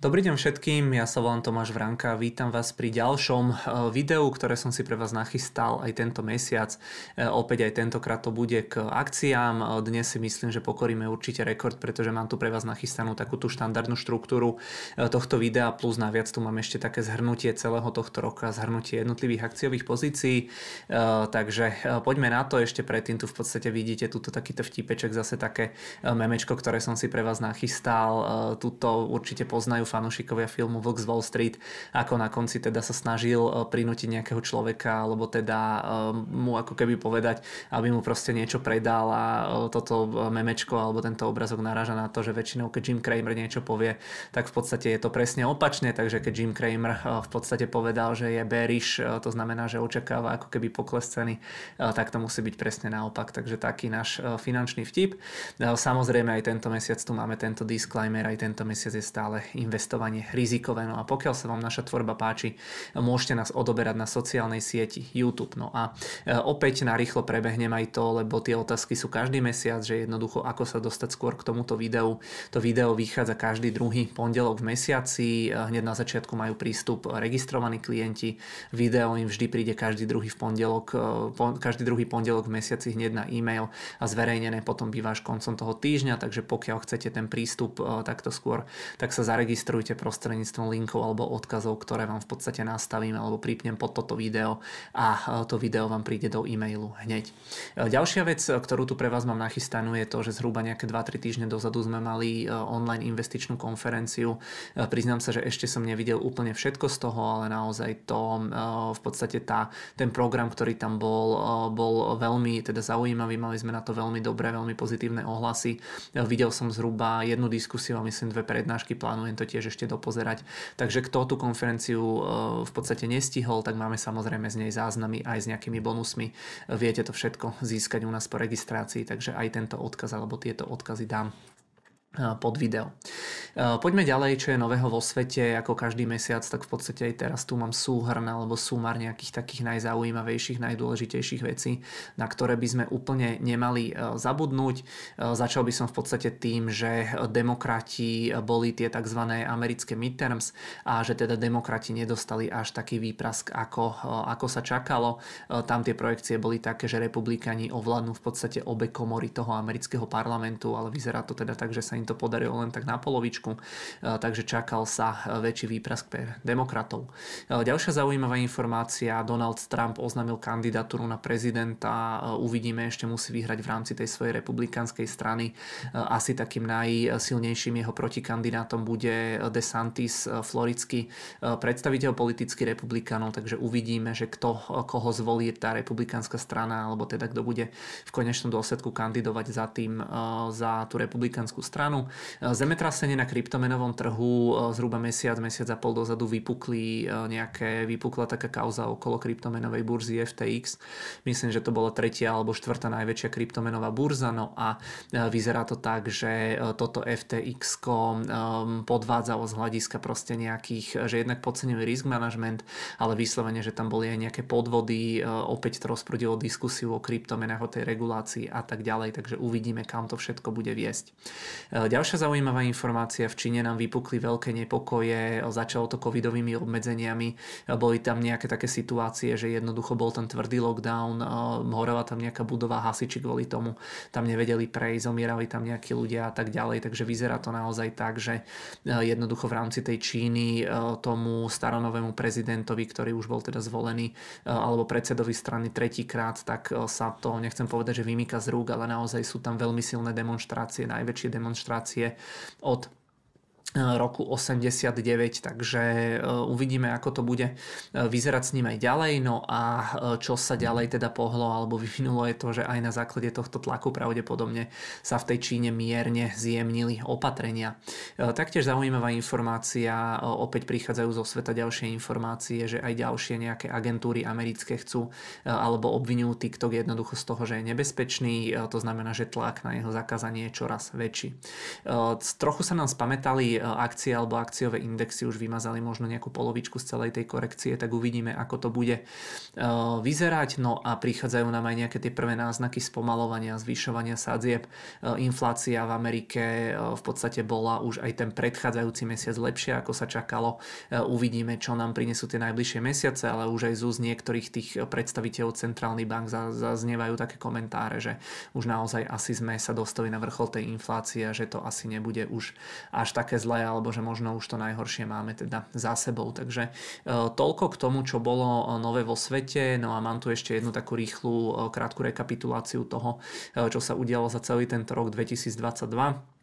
Dobrý deň všetkým, ja sa volám Tomáš Vranka, vítam vás pri ďalšom e, videu, ktoré som si pre vás nachystal aj tento mesiac. E, opäť aj tentokrát to bude k akciám. E, dnes si myslím, že pokoríme určite rekord, pretože mám tu pre vás nachystanú takú tú štandardnú štruktúru tohto videa, plus naviac tu mám ešte také zhrnutie celého tohto roka, zhrnutie jednotlivých akciových pozícií. Takže poďme na to, ešte predtým tu v podstate vidíte túto takýto vtipeček, zase také memečko, ktoré som si pre vás nachystal. Tuto určite poznajú fanúšikovia filmu Vlk z Wall Street, ako na konci teda sa snažil e, prinútiť nejakého človeka, alebo teda e, mu ako keby povedať, aby mu proste niečo predal a e, toto memečko alebo tento obrazok naráža na to, že väčšinou keď Jim Cramer niečo povie, tak v podstate je to presne opačne, takže keď Jim Cramer v podstate povedal, že je bearish, to znamená, že očakáva ako keby pokles ceny, tak to musí byť presne naopak, takže taký náš finančný vtip. Samozrejme aj tento mesiac tu máme tento disclaimer, aj tento mesiac je stále invest investovanie rizikové. No a pokiaľ sa vám naša tvorba páči, môžete nás odoberať na sociálnej sieti YouTube. No a e, opäť na rýchlo prebehnem aj to, lebo tie otázky sú každý mesiac, že jednoducho ako sa dostať skôr k tomuto videu. To video vychádza každý druhý pondelok v mesiaci. E, hneď na začiatku majú prístup registrovaní klienti. Video im vždy príde každý druhý v pondelok, e, každý druhý pondelok v mesiaci hneď na e-mail a zverejnené potom býva až koncom toho týždňa, takže pokiaľ chcete ten prístup takto skôr, tak sa zaregistrujte registrujte prostredníctvom linkov alebo odkazov, ktoré vám v podstate nastavím alebo pripnem pod toto video a e, to video vám príde do e-mailu hneď. E, ďalšia vec, e, ktorú tu pre vás mám nachystanú je to, že zhruba nejaké 2-3 týždne dozadu sme mali online investičnú konferenciu. Priznám sa, že ešte som nevidel úplne všetko z toho, ale naozaj to v podstate tá, ten program, ktorý tam bol, bol veľmi teda zaujímavý, mali sme na to veľmi dobré, veľmi pozitívne ohlasy. Videl som zhruba jednu diskusiu a myslím dve prednášky, plánujem to tiež tiež ešte dopozerať. Takže kto tú konferenciu e, v podstate nestihol, tak máme samozrejme z nej záznamy aj s nejakými bonusmi. Viete to všetko získať u nás po registrácii, takže aj tento odkaz alebo tieto odkazy dám pod video. Poďme ďalej, čo je nového vo svete, ako každý mesiac, tak v podstate aj teraz tu mám súhrn alebo súmar nejakých takých najzaujímavejších, najdôležitejších vecí, na ktoré by sme úplne nemali e, zabudnúť. E, začal by som v podstate tým, že demokrati boli tie tzv. americké midterms a že teda demokrati nedostali až taký výprask, ako, e, ako sa čakalo. Tam tie projekcie boli také, že republikani ovládnu v podstate obe komory toho amerického parlamentu, ale vyzerá to teda tak, že sa im to podarilo len tak na polovičku, e, takže čakal sa e, väčší výprask pre demokratov. E, ďalšia zaujímavá informácia, Donald Trump oznámil kandidatúru na prezidenta, uvidíme, ešte musí vyhrať v rámci tej svojej republikánskej strany. Asi takým najsilnejším jeho protikandidátom bude DeSantis, florický predstaviteľ politický republikánov, takže uvidíme, že kto koho zvolí tá republikánska strana, alebo teda kto bude v konečnom dôsledku kandidovať za tým, za tú republikánsku stranu stranu. E, zemetrasenie na kryptomenovom trhu e, zhruba mesiac, mesiac a pol dozadu vypukli e, nejaké, vypukla taká kauza okolo kryptomenovej burzy FTX. Myslím, že to bola tretia alebo štvrtá najväčšia kryptomenová burza, no a vyzerá to tak, že toto FTX podvádzalo z hľadiska proste nejakých, že jednak podceňuje risk management, ale vyslovene, že tam boli aj nejaké podvody, opäť to rozprudilo diskusiu o kryptomenách, o tej regulácii a tak ďalej, takže uvidíme, kam to všetko bude viesť. E, ďalšia zaujímavá informácia, v Číne nám vypukli veľké nepokoje, začalo to covidovými obmedzeniami, e, boli tam nejaké také situácie, že jednoducho bol ten tvrdý lockdown, horela tam nejaká budova hasiči kvôli tomu, tam nevedeli prejsť, zomierali tam nejakí ľudia a tak ďalej, takže vyzerá to naozaj tak, že jednoducho v rámci tej Číny tomu staronovému prezidentovi, ktorý už bol teda zvolený, alebo predsedovi strany tretíkrát, tak sa to, nechcem povedať, že vymýka z rúk, ale naozaj sú tam veľmi silné demonstrácie, najväčšie demonstrácie od roku 89, takže e, uvidíme, ako to bude e, vyzerať s ním aj ďalej. No a e, čo sa ďalej teda pohlo alebo vyvinulo je to, že aj na základe tohto tlaku pravdepodobne sa v tej Číne mierne zjemnili opatrenia. Taktiež zaujímavá informácia, opäť prichádzajú zo sveta ďalšie informácie, že aj ďalšie nejaké agentúry americké chcú alebo obvinujú TikTok jednoducho z toho, že je nebezpečný, to znamená, že tlak na jeho zakázanie je čoraz väčší. Trochu sa nám spametali akcie alebo akciové indexy už vymazali možno nejakú polovičku z celej tej korekcie, tak uvidíme, ako to bude vyzerať. No a prichádzajú nám aj nejaké tie prvé náznaky spomalovania, zvyšovania sadzieb. Inflácia v Amerike v podstate bola už aj ten predchádzajúci mesiac lepšia, ako sa čakalo. Uvidíme, čo nám prinesú tie najbližšie mesiace, ale už aj z niektorých tých predstaviteľov centrálnych bank zaznievajú také komentáre, že už naozaj asi sme sa dostali na vrchol tej inflácie a že to asi nebude už až také zlé, alebo že možno už to najhoršie máme teda za sebou. Takže e, toľko k tomu, čo bolo e, nové vo svete. No a mám tu ešte jednu takú rýchlu e, krátku rekapituláciu toho, čo sa udialo za celý tento rok 2022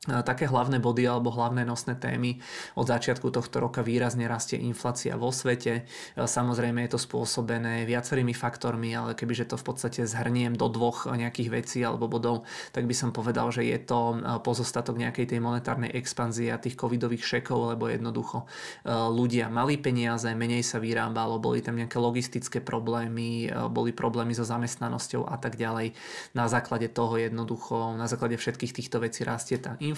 také hlavné body alebo hlavné nosné témy. Od začiatku tohto roka výrazne rastie inflácia vo svete. Samozrejme je to spôsobené viacerými faktormi, ale kebyže to v podstate zhrniem do dvoch nejakých vecí alebo bodov, tak by som povedal, že je to pozostatok nejakej tej monetárnej expanzie a tých covidových šekov, lebo jednoducho ľudia mali peniaze, menej sa vyrábalo, boli tam nejaké logistické problémy, boli problémy so zamestnanosťou a tak ďalej. Na základe toho jednoducho, na základe všetkých týchto vecí rastie tá inflácia,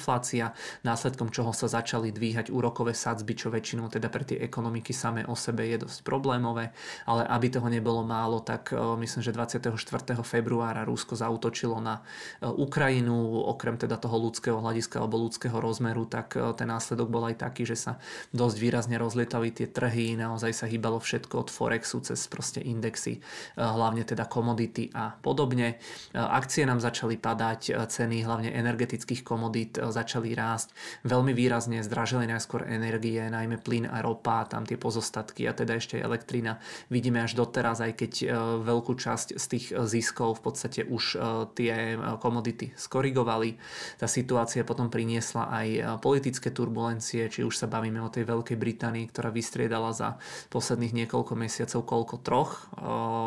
následkom čoho sa začali dvíhať úrokové sadzby, čo väčšinou teda pre tie ekonomiky samé o sebe je dosť problémové, ale aby toho nebolo málo, tak e, myslím, že 24. februára Rusko zautočilo na e, Ukrajinu, okrem teda toho ľudského hľadiska alebo ľudského rozmeru, tak e, ten následok bol aj taký, že sa dosť výrazne rozlietali tie trhy, naozaj sa hýbalo všetko od Forexu cez proste indexy, hlavne teda komodity a podobne. Akcie nám začali padať, ceny hlavne energetických komodít začali rásť. Veľmi výrazne zdražili najskôr energie, najmä plyn a ropa, tam tie pozostatky a teda ešte elektrina. Vidíme až doteraz, aj keď e, veľkú časť z tých ziskov v podstate už e, tie komodity skorigovali. Tá situácia potom priniesla aj e, politické turbulencie, či už sa bavíme o tej Veľkej Británii, ktorá vystriedala za posledných niekoľko mesiacov koľko troch,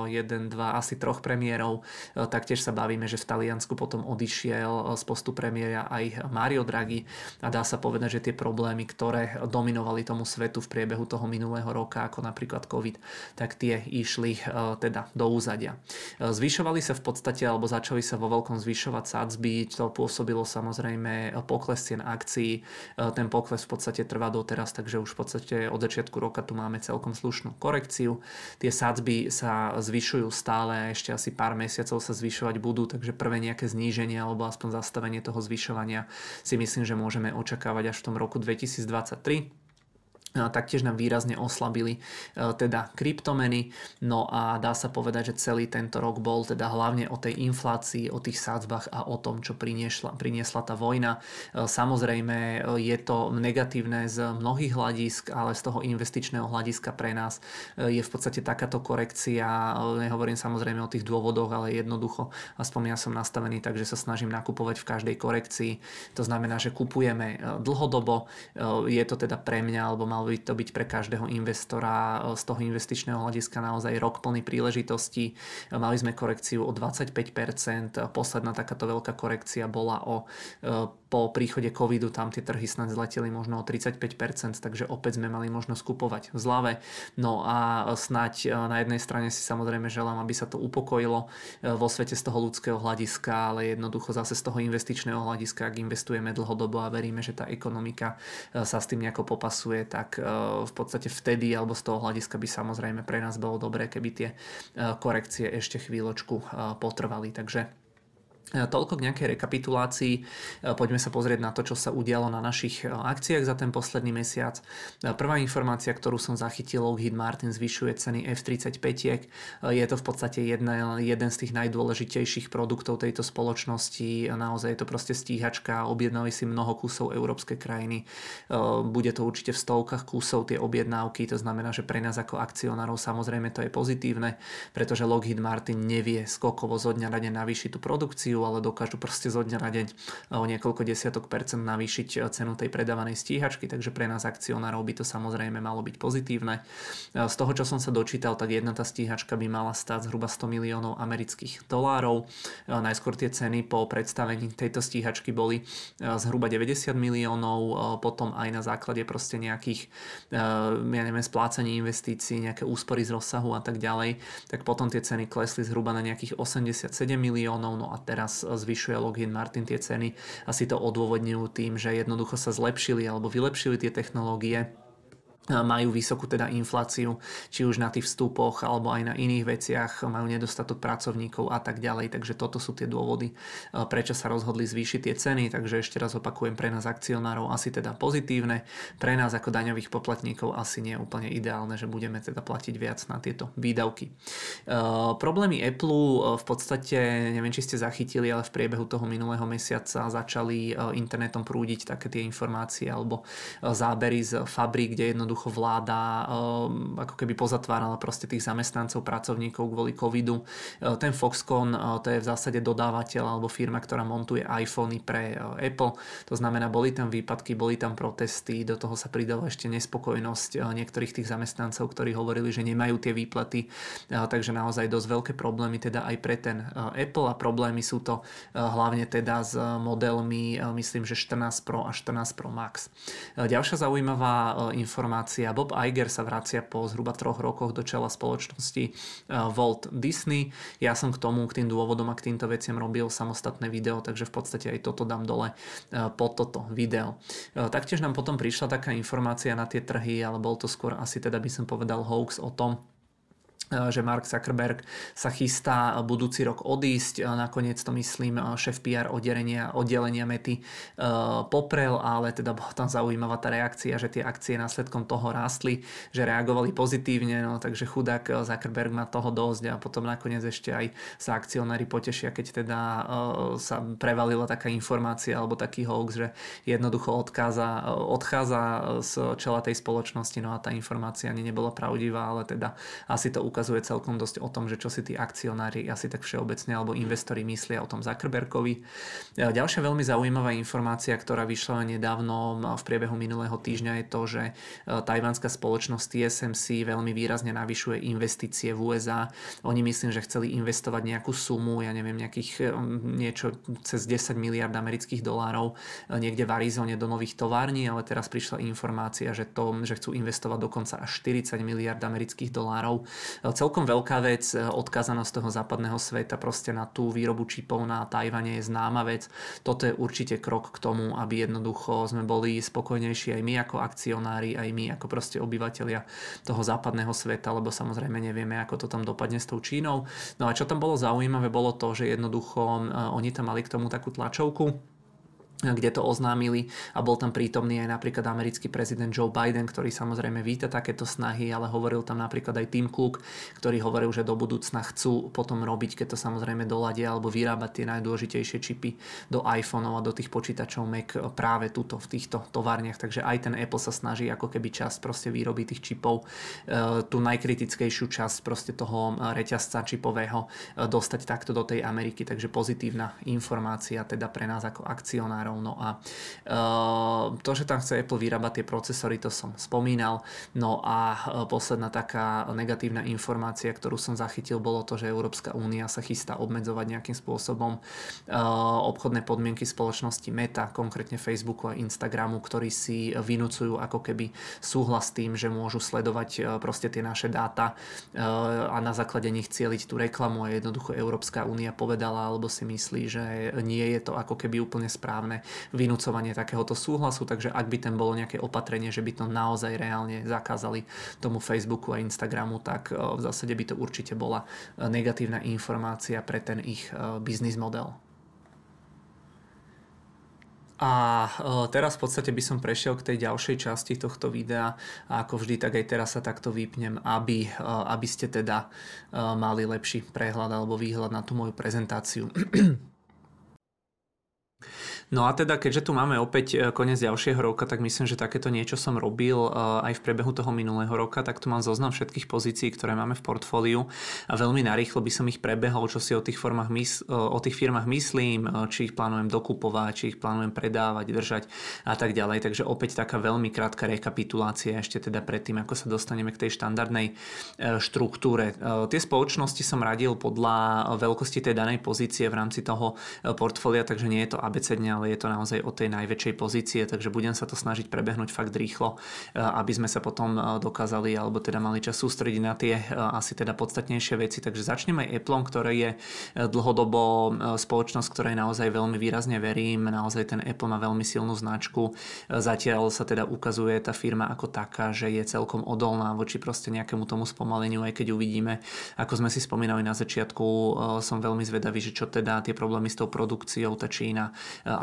jeden, dva, asi troch premiérov. Taktiež sa bavíme, že v Taliansku potom odišiel z postu premiéra aj Mario Draghi a dá sa povedať, že tie problémy, ktoré dominovali tomu svetu v priebehu toho minulého roka, ako napríklad COVID, tak tie išli e, teda do úzadia. E, zvyšovali sa v podstate, alebo začali sa vo veľkom zvyšovať sadzby, to pôsobilo samozrejme pokles cien akcií. E, ten pokles v podstate trvá doteraz, takže už v podstate od začiatku roka tu máme celkom slušnú korekciu. Tie sadzby sa zvyšujú stále ešte asi pár mesiacov sa zvyšovať budú, takže prvé nejaké zníženie alebo aspoň zastavenie toho zvyšovania si myslím, že môžeme očakávať až v tom roku 2023 taktiež nám výrazne oslabili e, teda kryptomeny. No a dá sa povedať, že celý tento rok bol teda hlavne o tej inflácii, o tých sádzbách a o tom, čo priniesla, priniesla tá vojna. E, samozrejme e, je to negatívne z mnohých hľadisk, ale z toho investičného hľadiska pre nás je v podstate takáto korekcia. Nehovorím samozrejme o tých dôvodoch, ale jednoducho, aspoň ja som nastavený tak, že sa snažím nakupovať v každej korekcii. To znamená, že kupujeme dlhodobo. Je to teda pre mňa, alebo mal by to byť pre každého investora z toho investičného hľadiska naozaj rok plný príležitostí. Mali sme korekciu o 25%, posledná takáto veľká korekcia bola o po príchode covidu tam tie trhy snad zleteli možno o 35%, takže opäť sme mali možnosť kupovať v zlave. No a snať e, na jednej strane si samozrejme želám, aby sa to upokojilo e, vo svete z toho ľudského hľadiska, ale jednoducho zase z toho investičného hľadiska, ak investujeme dlhodobo a veríme, že tá ekonomika e, sa s tým nejako popasuje, tak v podstate vtedy alebo z toho hľadiska by samozrejme pre nás bolo dobré, keby tie korekcie ešte chvíľočku potrvali. Takže toľko k nejakej rekapitulácii. E, poďme sa pozrieť na to, čo sa udialo na našich e, akciách za ten posledný mesiac. Prvá informácia, ktorú som zachytil, Lockheed Martin zvyšuje ceny F-35. Je to v podstate jedna, jeden z tých najdôležitejších produktov tejto spoločnosti. Naozaj je to proste stíhačka. Objednali si mnoho kusov európske krajiny. Bude to určite v stovkách kusov tie objednávky. To znamená, že pre nás ako akcionárov samozrejme to je pozitívne, pretože Lockheed Martin nevie skokovo zo dňa na deň navýšiť tú produkciu infláciu, ale dokážu proste zo dňa na deň o niekoľko desiatok percent navýšiť e, cenu tej predávanej stíhačky, takže pre nás akcionárov by to samozrejme malo byť pozitívne. E, z toho, čo som sa dočítal, tak jedna tá stíhačka by mala stáť zhruba 100 miliónov amerických dolárov. Najskôr tie ceny po predstavení tejto stíhačky boli zhruba 90 miliónov, potom aj na základe proste nejakých ja neviem, splácení investícií, nejaké úspory z rozsahu a tak ďalej, tak potom tie ceny klesli zhruba na nejakých 87 miliónov, no a teraz teraz zvyšuje Lockheed Martin tie ceny. Asi to odôvodňujú tým, že jednoducho sa zlepšili alebo vylepšili tie technológie majú vysokú teda infláciu, či už na tých vstupoch alebo aj na iných veciach, majú nedostatok pracovníkov a tak ďalej. Takže toto sú tie dôvody, prečo sa rozhodli zvýšiť tie ceny. Takže ešte raz opakujem, pre nás akcionárov asi teda pozitívne, pre nás ako daňových poplatníkov asi nie je úplne ideálne, že budeme teda platiť viac na tieto výdavky. Uh, problémy Apple v podstate, neviem či ste zachytili, ale v priebehu toho minulého mesiaca začali internetom prúdiť také tie informácie alebo zábery z fabrík, kde jednoducho jednoducho vláda ehm, ako keby pozatvárala proste tých zamestnancov, pracovníkov kvôli covidu. Ehm, ten Foxconn ehm, to je v zásade dodávateľ alebo firma, ktorá montuje iPhony pre Apple. To znamená, boli tam výpadky, boli tam protesty, do toho sa pridala ešte nespokojnosť niektorých tých zamestnancov, ktorí hovorili, že nemajú tie výplaty, takže naozaj dosť veľké problémy teda aj pre ten Apple a problémy sú to hlavne teda s modelmi, myslím, že 14 Pro a 14 Pro Max. Ďalšia zaujímavá informácia informácia. Bob Iger sa vracia po zhruba troch rokoch do čela spoločnosti uh, Walt Disney. Ja som k tomu, k tým dôvodom a k týmto veciam robil samostatné video, takže v podstate aj toto dám dole uh, pod toto video. Uh, taktiež nám potom prišla taká informácia na tie trhy, ale bol to skôr asi teda by som povedal hoax o tom, že Mark Zuckerberg sa chystá budúci rok odísť. Eh, nakoniec to myslím eh, šéf PR oddelenia, oddelenia Mety poprel, ale teda bola tam zaujímavá tá reakcia, že tie akcie následkom toho rástli, že reagovali pozitívne, no takže chudák Zuckerberg má toho dosť a potom nakoniec ešte aj sa akcionári potešia, keď teda sa prevalila taká informácia alebo taký hoax, že jednoducho odkáza, odchádza z čela tej spoločnosti, no a tá informácia ani nebola pravdivá, ale teda asi to ukazuje celkom dosť o tom, že čo si tí akcionári asi tak všeobecne alebo investori myslia o tom Zuckerbergovi. E, ďalšia veľmi zaujímavá informácia, ktorá vyšla nedávno v priebehu minulého týždňa je to, že e, tajvanská spoločnosť TSMC veľmi výrazne navyšuje investície v USA. Oni myslím, že chceli investovať nejakú sumu, ja neviem, nejakých e, niečo cez 10 miliard amerických dolárov niekde v Arizone do nových tovární, ale teraz prišla informácia, že, to, že chcú investovať dokonca až 40 miliard amerických dolárov celkom veľká vec, e, odkázanosť toho západného sveta proste na tú výrobu čipov na Tajvane je známa vec. Toto je určite krok k tomu, aby jednoducho sme boli spokojnejší aj my ako akcionári, aj my ako proste obyvateľia toho západného sveta, lebo samozrejme nevieme, ako to tam dopadne s tou Čínou. No a čo tam bolo zaujímavé, bolo to, že jednoducho e, oni tam mali k tomu takú tlačovku, kde to oznámili a bol tam prítomný aj napríklad americký prezident Joe Biden, ktorý samozrejme víta takéto snahy, ale hovoril tam napríklad aj Tim Cook, ktorý hovoril, že do budúcna chcú potom robiť, keď to samozrejme doladia alebo vyrábať tie najdôležitejšie čipy do iPhoneov a do tých počítačov Mac práve tuto v týchto továrniach. Takže aj ten Apple sa snaží ako keby časť proste výroby tých čipov, e, tú najkritickejšiu časť proste toho reťazca čipového e, dostať takto do tej Ameriky. Takže pozitívna informácia teda pre nás ako akcionár vývojárov. No a uh, to, že tam chce Apple vyrábať tie procesory, to som spomínal. No a uh, posledná taká negatívna informácia, ktorú som zachytil, bolo to, že Európska únia sa chystá obmedzovať nejakým spôsobom uh, obchodné podmienky spoločnosti Meta, konkrétne Facebooku a Instagramu, ktorí si vynúcujú ako keby súhlas tým, že môžu sledovať proste tie naše dáta a na základe nich cieliť tú reklamu a jednoducho Európska únia povedala alebo si myslí, že nie je to ako keby úplne správne žiadne vynúcovanie takéhoto súhlasu, takže ak by tam bolo nejaké opatrenie, že by to naozaj reálne zakázali tomu Facebooku a Instagramu, tak e, v zásade by to určite bola e, negatívna informácia pre ten ich e, biznis model. A teraz v podstate by som prešiel k tej ďalšej časti tohto videa a ako vždy, tak aj teraz sa takto vypnem, aby, aby ste teda mali lepší prehľad alebo výhľad na tú moju prezentáciu. No a teda, keďže tu máme opäť e, koniec ďalšieho roka, tak myslím, že takéto niečo som robil e, aj v priebehu toho minulého roka, tak tu mám zoznam všetkých pozícií, ktoré máme v portfóliu a veľmi narýchlo by som ich prebehol, čo si o tých, formách mys- e, o tých firmách myslím, či ich plánujem dokupovať, či ich plánujem predávať, držať a tak ďalej. Takže opäť taká veľmi krátka rekapitulácia ešte teda predtým, ako sa dostaneme k tej štandardnej štruktúre. Tie spoločnosti som radil podľa veľkosti tej danej pozície v rámci toho portfólia, takže nie je to abecedne ale je to naozaj o tej najväčšej pozície, takže budem sa to snažiť prebehnúť fakt rýchlo, aby sme sa potom dokázali, alebo teda mali čas sústrediť na tie asi teda podstatnejšie veci. Takže začnem aj Apple, ktoré je dlhodobo spoločnosť, ktorej naozaj veľmi výrazne verím. Naozaj ten Apple má veľmi silnú značku. Zatiaľ sa teda ukazuje tá firma ako taká, že je celkom odolná voči proste nejakému tomu spomaleniu, aj keď uvidíme, ako sme si spomínali na začiatku, som veľmi zvedavý, že čo teda tie problémy s tou produkciou, tá Čína,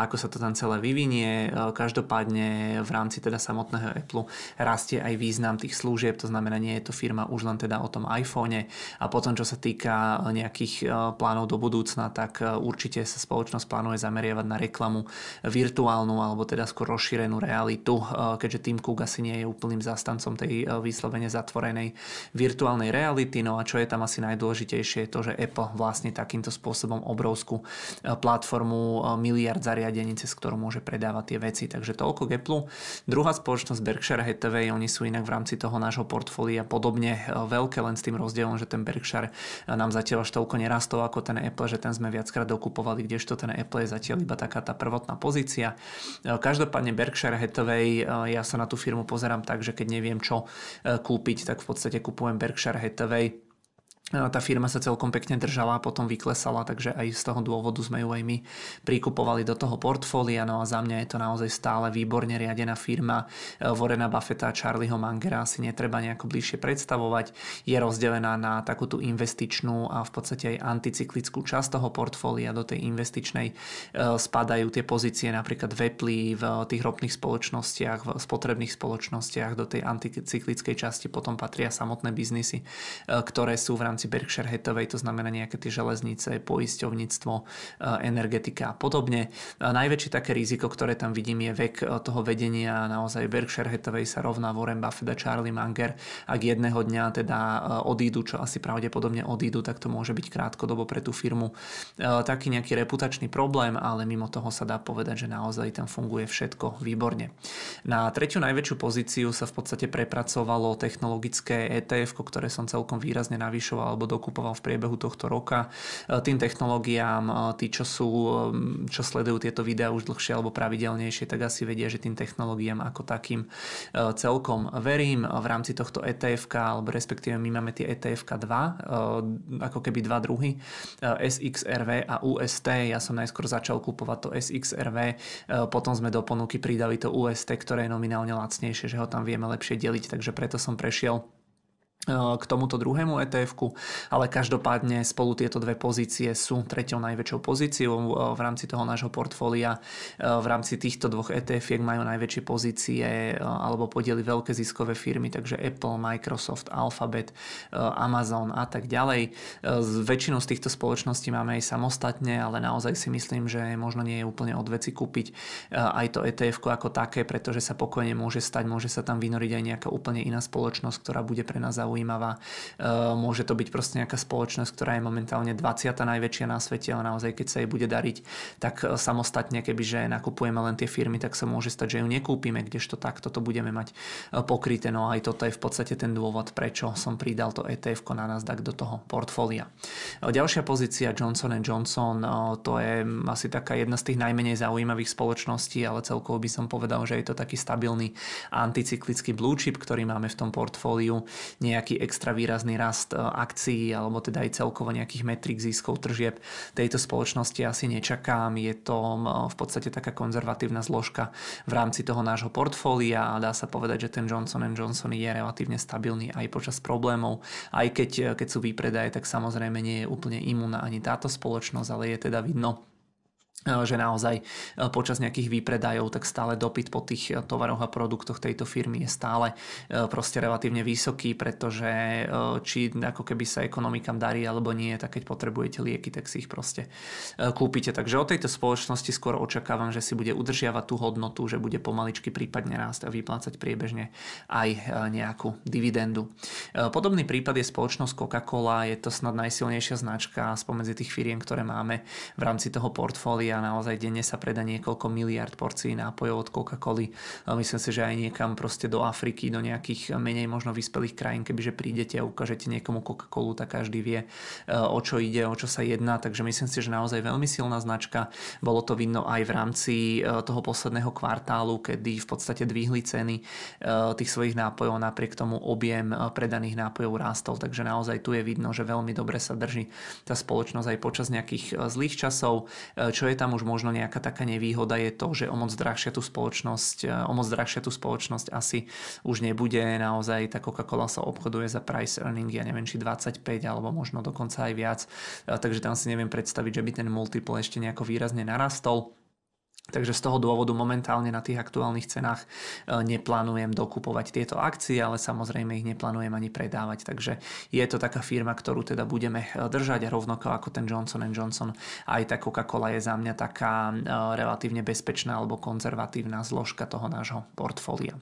ako sa to tam celé vyvinie. Každopádne v rámci teda samotného Apple rastie aj význam tých služieb, to znamená, nie je to firma už len teda o tom iPhone. A potom, čo sa týka nejakých plánov do budúcna, tak určite sa spoločnosť plánuje zameriavať na reklamu virtuálnu alebo teda skôr rozšírenú realitu, keďže Tim Cook asi nie je úplným zastancom tej vyslovene zatvorenej virtuálnej reality. No a čo je tam asi najdôležitejšie je to, že Apple vlastne takýmto spôsobom obrovskú platformu miliard zariadení, cez ktorú môže predávať tie veci. Takže toľko k Apple. Druhá spoločnosť Berkshire Hathaway, oni sú inak v rámci toho nášho portfólia podobne veľké, len s tým rozdielom, že ten Berkshire nám zatiaľ až toľko nerastol ako ten Apple, že ten sme viackrát dokupovali, kdežto ten Apple je zatiaľ iba taká tá prvotná pozícia. Každopádne Berkshire Hathaway, ja sa na tú firmu pozerám tak, že keď neviem čo kúpiť, tak v podstate kupujem Berkshire Hathaway tá firma sa celkom pekne držala a potom vyklesala, takže aj z toho dôvodu sme ju aj my prikupovali do toho portfólia. No a za mňa je to naozaj stále výborne riadená firma. Warrena Buffetta a Charlieho Mangera si netreba nejako bližšie predstavovať. Je rozdelená na takú tú investičnú a v podstate aj anticyklickú časť toho portfólia. Do tej investičnej e, spadajú tie pozície napríklad v Apple, v tých ropných spoločnostiach, v spotrebných spoločnostiach. Do tej anticyklickej časti potom patria samotné biznisy, e, ktoré sú v rámci rámci Berkshire Hathaway, to znamená nejaké tie železnice, poisťovníctvo, e, energetika a podobne. A najväčšie také riziko, ktoré tam vidím, je vek e, toho vedenia. Naozaj Berkshire Hathaway sa rovná Warren Buffett a Charlie Munger. Ak jedného dňa teda e, odídu, čo asi pravdepodobne odídu, tak to môže byť krátkodobo pre tú firmu taký nejaký reputačný problém, ale mimo toho sa dá povedať, že naozaj tam funguje všetko výborne. Na tretiu najväčšiu pozíciu sa v podstate prepracovalo technologické ETF, ktoré som celkom výrazne navyšoval alebo dokupoval v priebehu tohto roka. E, tým technológiám, e, tí, čo, sú, e, čo sledujú tieto videá už dlhšie alebo pravidelnejšie, tak asi vedia, že tým technológiám ako takým celkom verím. V rámci tohto ETF, alebo respektíve my máme tie ETF 2, ako keby dva druhy, SXRV a UST. Ja som najskôr začal kupovať to SXRV, potom sme do ponuky pridali to UST, ktoré je nominálne lacnejšie, že ho tam vieme lepšie deliť, takže preto som prešiel k tomuto druhému etf ale každopádne spolu tieto dve pozície sú treťou najväčšou pozíciou v rámci toho nášho portfólia. V rámci týchto dvoch etf majú najväčšie pozície alebo podiely veľké ziskové firmy, takže Apple, Microsoft, Alphabet, Amazon a tak ďalej. Väčšinu z týchto spoločností máme aj samostatne, ale naozaj si myslím, že možno nie je úplne od veci kúpiť aj to etf ako také, pretože sa pokojne môže stať, môže sa tam vynoriť aj nejaká úplne iná spoločnosť, ktorá bude pre nás zaujímavá zaujímavá. E, môže to byť proste nejaká spoločnosť, ktorá je momentálne 20. najväčšia na svete, ale naozaj keď sa jej bude dariť, tak e, samostatne, kebyže nakupujeme len tie firmy, tak sa môže stať, že ju nekúpime, kdežto takto to budeme mať e, pokryté. No aj toto je v podstate ten dôvod, prečo som pridal to ETF na Nasdaq do toho portfólia. Ďalšia pozícia Johnson Johnson, to je asi taká jedna z tých najmenej zaujímavých spoločností, ale celkovo by som povedal, že je to taký stabilný anticyklický blue chip, ktorý máme v tom portfóliu. Nejak nejaký extra výrazný rast e, akcií alebo teda aj celkovo nejakých metrik ziskov tržieb tejto spoločnosti asi nečakám. Je to v podstate taká konzervatívna zložka v rámci toho nášho portfólia a dá sa povedať, že ten Johnson Johnson je relatívne stabilný aj počas problémov. Aj keď, keď sú výpredaje, tak samozrejme nie je úplne imúna ani táto spoločnosť, ale je teda vidno, že naozaj eh, počas nejakých výpredajov tak stále dopyt po tých eh, tovaroch a produktoch tejto firmy je stále proste relatívne vysoký, pretože či ako keby sa ekonomikám darí alebo nie, tak keď potrebujete lieky, tak si ich proste kúpite. Takže od tejto spoločnosti skôr očakávam, že si bude udržiavať tú hodnotu, že bude pomaličky prípadne rásť a vyplácať priebežne aj nejakú dividendu. Podobný prípad je spoločnosť Coca-Cola, je to snad najsilnejšia značka spomedzi tých firiem, ktoré máme v rámci toho portfólia portfólia. Naozaj denne sa predá niekoľko miliard porcií nápojov od Coca-Coly. Myslím si, že aj niekam proste do Afriky, do nejakých menej možno vyspelých krajín, kebyže prídete a ukážete niekomu Coca-Colu, tak každý vie, o čo ide, o čo sa jedná. Takže myslím si, že naozaj veľmi silná značka. Bolo to vidno aj v rámci toho posledného kvartálu, kedy v podstate dvihli ceny tých svojich nápojov, napriek tomu objem predaných nápojov rástol. Takže naozaj tu je vidno, že veľmi dobre sa drží tá spoločnosť aj počas nejakých zlých časov. Čo je tam už možno nejaká taká nevýhoda je to, že o moc drahšia tú spoločnosť, o moc drahšia tú spoločnosť asi už nebude. Naozaj tá Coca-Cola sa obchoduje za price earning, ja neviem, či 25 alebo možno dokonca aj viac. Takže tam si neviem predstaviť, že by ten multiple ešte nejako výrazne narastol. Takže z toho dôvodu momentálne na tých aktuálnych cenách e, neplánujem dokupovať tieto akcie, ale samozrejme ich neplánujem ani predávať. Takže je to taká firma, ktorú teda budeme e, držať rovnako ako ten Johnson Johnson. Aj tá Coca-Cola je za mňa taká e, relatívne bezpečná alebo konzervatívna zložka toho nášho portfólia.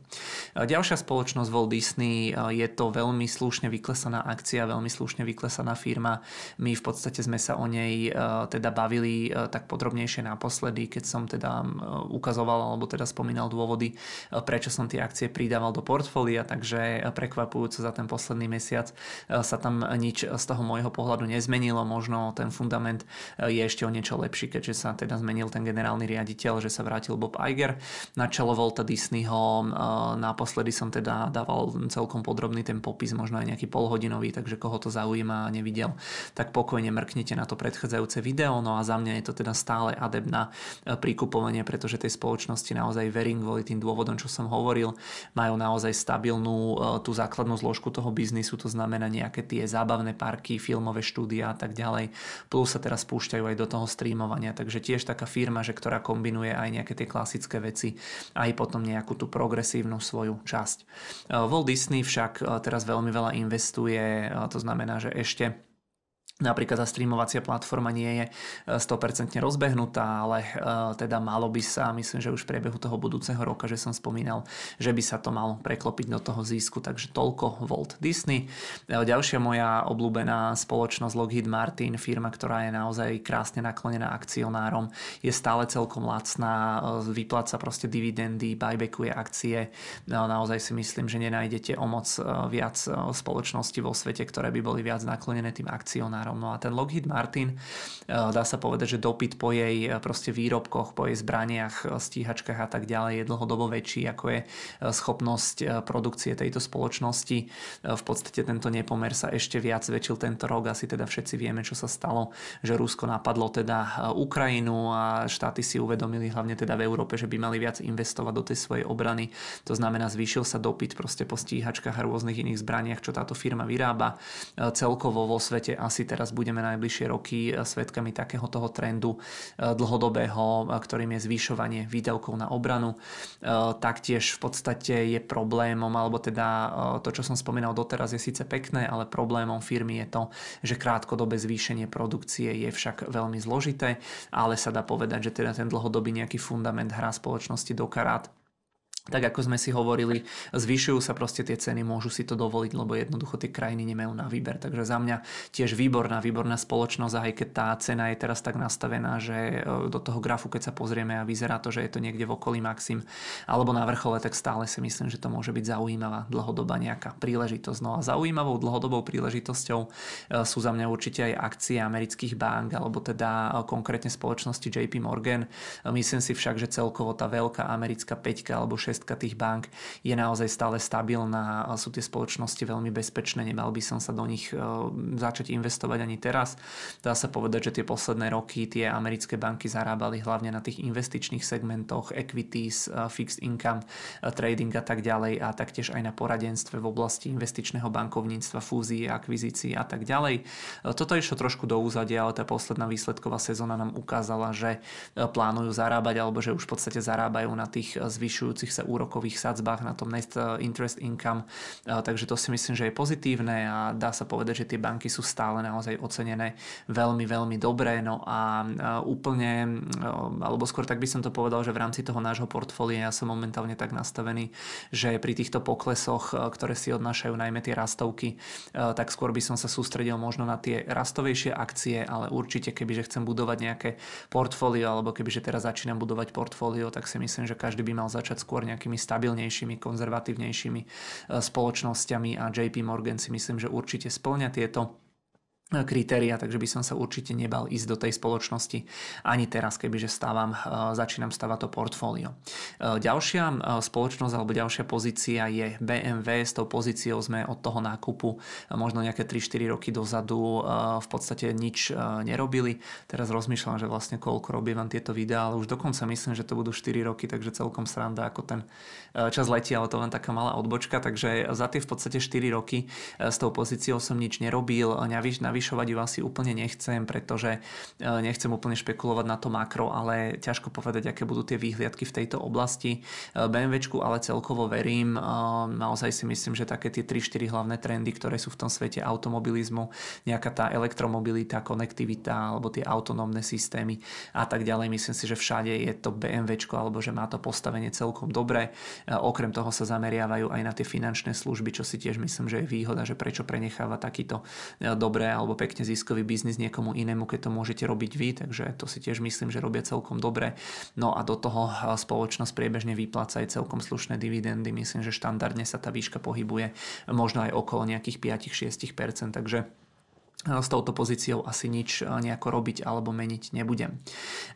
Ďalšia spoločnosť Walt Disney je to veľmi slušne vyklesaná akcia, veľmi slušne vyklesaná firma. My v podstate sme sa o nej teda bavili tak podrobnejšie naposledy, keď som teda teda ukazoval alebo teda spomínal dôvody, e, prečo som tie akcie pridával do portfólia, takže prekvapujúco za ten posledný mesiac e, sa tam nič z toho môjho pohľadu nezmenilo. Možno ten fundament je ešte o niečo lepší, keďže sa teda zmenil ten generálny riaditeľ, že sa vrátil Bob Iger na čelo Volta Disneyho. Naposledy som teda dával celkom podrobný ten popis, možno aj nejaký polhodinový, takže koho to zaujíma a nevidel, tak pokojne mrknite na to predchádzajúce video. No a za mňa je to teda stále adept na príkupovanie kupovanie, pretože tej spoločnosti naozaj verím kvôli tým dôvodom, čo som hovoril. Majú naozaj stabilnú e, tú základnú zložku toho biznisu, to znamená nejaké tie zábavné parky, filmové štúdia a tak ďalej. Plus sa teraz púšťajú aj do toho streamovania, takže tiež taká firma, že ktorá kombinuje aj nejaké tie klasické veci, aj potom nejakú tú progresívnu svoju časť. E, Walt Disney však e, teraz veľmi veľa investuje, to znamená, že ešte Napríklad tá streamovacia platforma nie je 100% e, rozbehnutá, ale e, teda malo by sa, myslím, že už v priebehu toho budúceho roka, že som spomínal, že by sa to malo preklopiť do toho zisku, takže toľko Walt Disney. E, ďalšia moja obľúbená spoločnosť Lockheed Martin, firma, ktorá je naozaj krásne naklonená akcionárom, je stále celkom lacná, vypláca proste dividendy, buybackuje akcie. Naozaj si myslím, že nenájdete o moc viac spoločností vo svete, ktoré by boli viac naklonené tým akcionárom smerom. No a ten Lockheed Martin, eh, dá sa povedať, že dopyt po jej eh, proste výrobkoch, po jej zbraniach, eh, stíhačkách a tak ďalej je dlhodobo väčší, ako je schopnosť produkcie tejto spoločnosti. V podstate tento nepomer sa ešte viac zväčšil tento rok. Asi teda všetci vieme, čo sa stalo, že Rusko napadlo teda Ukrajinu a štáty si uvedomili, hlavne teda v Európe, že by mali viac investovať do tej svojej obrany. To znamená, zvýšil sa dopyt proste po stíhačkách a rôznych iných zbraniach, čo táto firma vyrába. Celkovo vo svete asi teraz teraz budeme najbližšie roky eh, svetkami takého toho trendu eh, dlhodobého, eh, ktorým je zvyšovanie výdavkov na obranu. Taktiež v podstate je problémom, alebo teda to, čo som spomínal doteraz, je síce pekné, ale problémom firmy je to, že krátkodobé zvýšenie produkcie je však veľmi zložité, ale sa dá povedať, že teda ten dlhodobý nejaký fundament hrá spoločnosti do karát tak ako sme si hovorili, zvyšujú sa proste tie ceny, môžu si to dovoliť, lebo jednoducho tie krajiny nemajú na výber. Takže za mňa tiež výborná, výborná spoločnosť, aj keď tá cena je teraz tak nastavená, že e, do toho grafu, keď sa pozrieme a vyzerá to, že je to niekde v okolí maxim alebo na vrchole, tak stále si myslím, že to môže byť zaujímavá dlhodobá nejaká príležitosť. No a zaujímavou dlhodobou príležitosťou e, sú za mňa určite aj akcie amerických bank, alebo teda e, konkrétne spoločnosti JP Morgan. Myslím si však, že celkovo tá veľká americká peťka alebo tých bank je naozaj stále stabilná, sú tie spoločnosti veľmi bezpečné, nemal by som sa do nich e, začať investovať ani teraz. Dá sa povedať, že tie posledné roky tie americké banky zarábali hlavne na tých investičných segmentoch, equities, e, fixed income, e, trading a tak ďalej a taktiež aj na poradenstve v oblasti investičného bankovníctva, fúzií, akvizícií a tak ďalej. Toto išlo trošku do úzadia, ale tá posledná výsledková sezóna nám ukázala, že plánujú zarábať alebo že už v podstate zarábajú na tých zvyšujúcich sa sa úrokových sadzbách na tom net interest income, takže to si myslím, že je pozitívne a dá sa povedať, že tie banky sú stále naozaj ocenené veľmi, veľmi dobre. No a úplne, alebo skôr tak by som to povedal, že v rámci toho nášho portfólia ja som momentálne tak nastavený, že pri týchto poklesoch, ktoré si odnášajú najmä tie rastovky, tak skôr by som sa sústredil možno na tie rastovejšie akcie, ale určite kebyže chcem budovať nejaké portfólio, alebo kebyže teraz začínam budovať portfólio, tak si myslím, že každý by mal začať skôr nejakými stabilnejšími, konzervatívnejšími spoločnosťami a JP Morgan si myslím, že určite splňa tieto kritéria, takže by som sa určite nebal ísť do tej spoločnosti ani teraz, kebyže stávam, e, začínam stavať to portfólio. E, ďalšia e, spoločnosť alebo ďalšia pozícia je BMW. S tou pozíciou sme od toho nákupu možno nejaké 3-4 roky dozadu v podstate nič nerobili. Teraz rozmýšľam, že vlastne koľko robím vám tieto videá, ale už dokonca myslím, že to budú 4 roky, takže celkom sranda, ako ten čas letí, ale to len taká malá odbočka, takže za tie v podstate 4 roky s tou pozíciou som nič nerobil. Navyš navyšovať ju asi úplne nechcem, pretože nechcem úplne špekulovať na to makro, ale ťažko povedať, aké budú tie výhliadky v tejto oblasti. BMWčku ale celkovo verím, naozaj si myslím, že také tie 3-4 hlavné trendy, ktoré sú v tom svete automobilizmu, nejaká tá elektromobilita, konektivita alebo tie autonómne systémy a tak ďalej, myslím si, že všade je to BMWčko alebo že má to postavenie celkom dobré. Okrem toho sa zameriavajú aj na tie finančné služby, čo si tiež myslím, že je výhoda, že prečo prenecháva takýto dobré alebo pekne ziskový biznis niekomu inému, keď to môžete robiť vy, takže to si tiež myslím, že robia celkom dobre. No a do toho spoločnosť priebežne vypláca aj celkom slušné dividendy, myslím, že štandardne sa tá výška pohybuje možno aj okolo nejakých 5-6%, takže s touto pozíciou asi nič e, nejako robiť alebo meniť nebudem.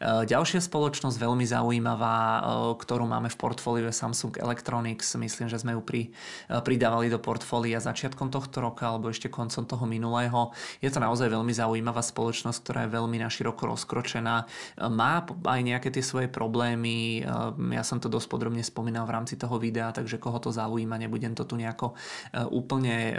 E, ďalšia spoločnosť veľmi zaujímavá, e, ktorú máme v portfóliu Samsung Electronics. Myslím, že sme ju pri, pridávali do portfólia začiatkom tohto roka alebo ešte koncom toho minulého. Je to naozaj veľmi zaujímavá spoločnosť, ktorá je veľmi naširoko rozkročená. Má aj nejaké tie svoje problémy. Ja som to dosť podrobne spomínal v rámci toho videa, takže koho to zaujíma, nebudem to tu nejako úplne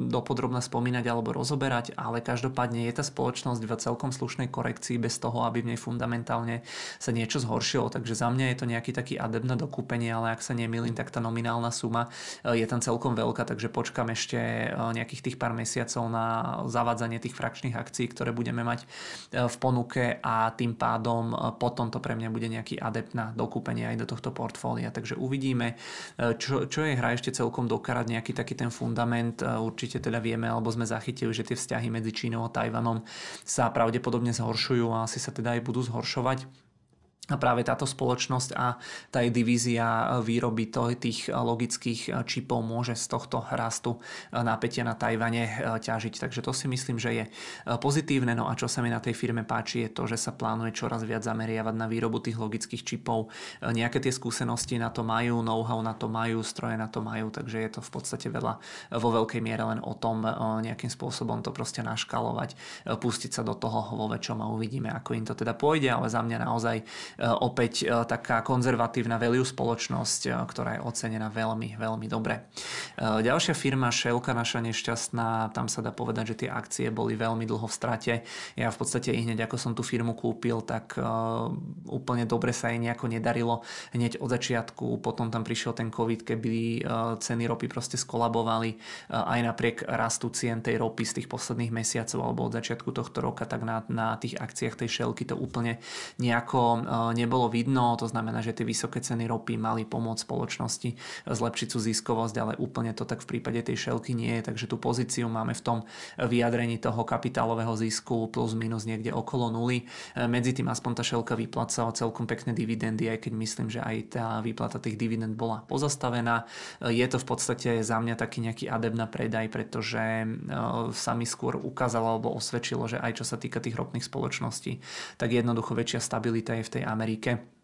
dopodrobne spomínať alebo rozoberať, ale každopádne je tá spoločnosť v celkom slušnej korekcii bez toho, aby v nej fundamentálne sa niečo zhoršilo. Takže za mňa je to nejaký taký adept na dokúpenie, ale ak sa nemýlim, tak tá nominálna suma e, je tam celkom veľká, takže počkam ešte e, nejakých tých pár mesiacov na zavádzanie tých frakčných akcií, ktoré budeme mať e, v ponuke a tým pádom potom to pre mňa bude nejaký adept na dokúpenie aj do tohto portfólia. Takže uvidíme, čo, čo je hra ešte celkom dokarať nejaký taký ten fundament. Určite teda vieme, alebo sme zachytili, že tie vzťahy medzi Čínou a Tajvanom sa pravdepodobne zhoršujú a asi sa teda aj budú zhoršovať. A práve táto spoločnosť a tá jej divízia výroby tých logických čipov môže z tohto rastu napätia na Tajvane ťažiť. Takže to si myslím, že je pozitívne. No a čo sa mi na tej firme páči je to, že sa plánuje čoraz viac zameriavať na výrobu tých logických čipov. Nejaké tie skúsenosti na to majú, know-how na to majú, stroje na to majú, takže je to v podstate veľa vo veľkej miere len o tom nejakým spôsobom to proste naškalovať, pustiť sa do toho vo väčšom a uvidíme, ako im to teda pôjde, ale za mňa naozaj opäť eh, taká konzervatívna value spoločnosť, eh, ktorá je ocenená veľmi, veľmi dobre. Ďalšia firma Šelka, naša nešťastná, tam sa dá povedať, že tie akcie boli veľmi dlho v strate. Ja v podstate i hneď ako som tú firmu kúpil, tak úplne dobre sa jej nejako nedarilo hneď od začiatku. Potom tam prišiel ten COVID, keby ceny ropy proste skolabovali aj napriek rastu cien tej ropy z tých posledných mesiacov alebo od začiatku tohto roka, tak na, na tých akciách tej Šelky to úplne nejako nebolo vidno, to znamená, že tie vysoké ceny ropy mali pomôcť spoločnosti zlepšiť sú ziskovosť, ale úplne to tak v prípade tej šelky nie je, takže tú pozíciu máme v tom vyjadrení toho kapitálového zisku plus minus niekde okolo nuly. Medzi tým aspoň tá šelka vyplácala celkom pekné dividendy, aj keď myslím, že aj tá výplata tých dividend bola pozastavená. Je to v podstate za mňa taký nejaký adept na predaj, pretože e, sa mi skôr ukázalo alebo osvedčilo, že aj čo sa týka tých ropných spoločností, tak jednoducho väčšia stabilita je v tej Amerike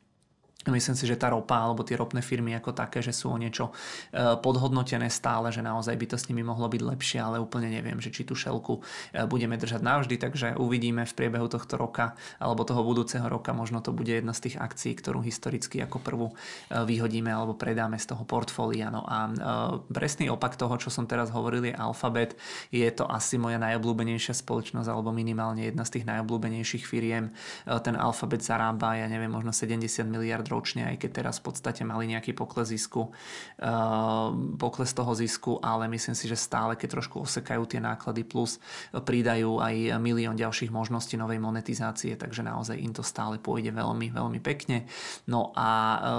Myslím si, že tá ropa alebo tie ropné firmy ako také, že sú o niečo e, podhodnotené stále, že naozaj by to s nimi mohlo byť lepšie, ale úplne neviem, že či tú šelku e, budeme držať navždy, takže uvidíme v priebehu tohto roka alebo toho budúceho roka, možno to bude jedna z tých akcií, ktorú historicky ako prvú e, vyhodíme alebo predáme z toho portfólia. No a presný opak toho, čo som teraz hovoril, je Alphabet. Je to asi moja najobľúbenejšia spoločnosť alebo minimálne jedna z tých najobľúbenejších firiem. Ten Alphabet zarába, ja neviem, možno 70 miliard ročne, aj keď teraz v podstate mali nejaký pokles zisku, pokles toho zisku, ale myslím si, že stále, keď trošku osekajú tie náklady plus pridajú aj milión ďalších možností novej monetizácie, takže naozaj im to stále pôjde veľmi, veľmi pekne. No a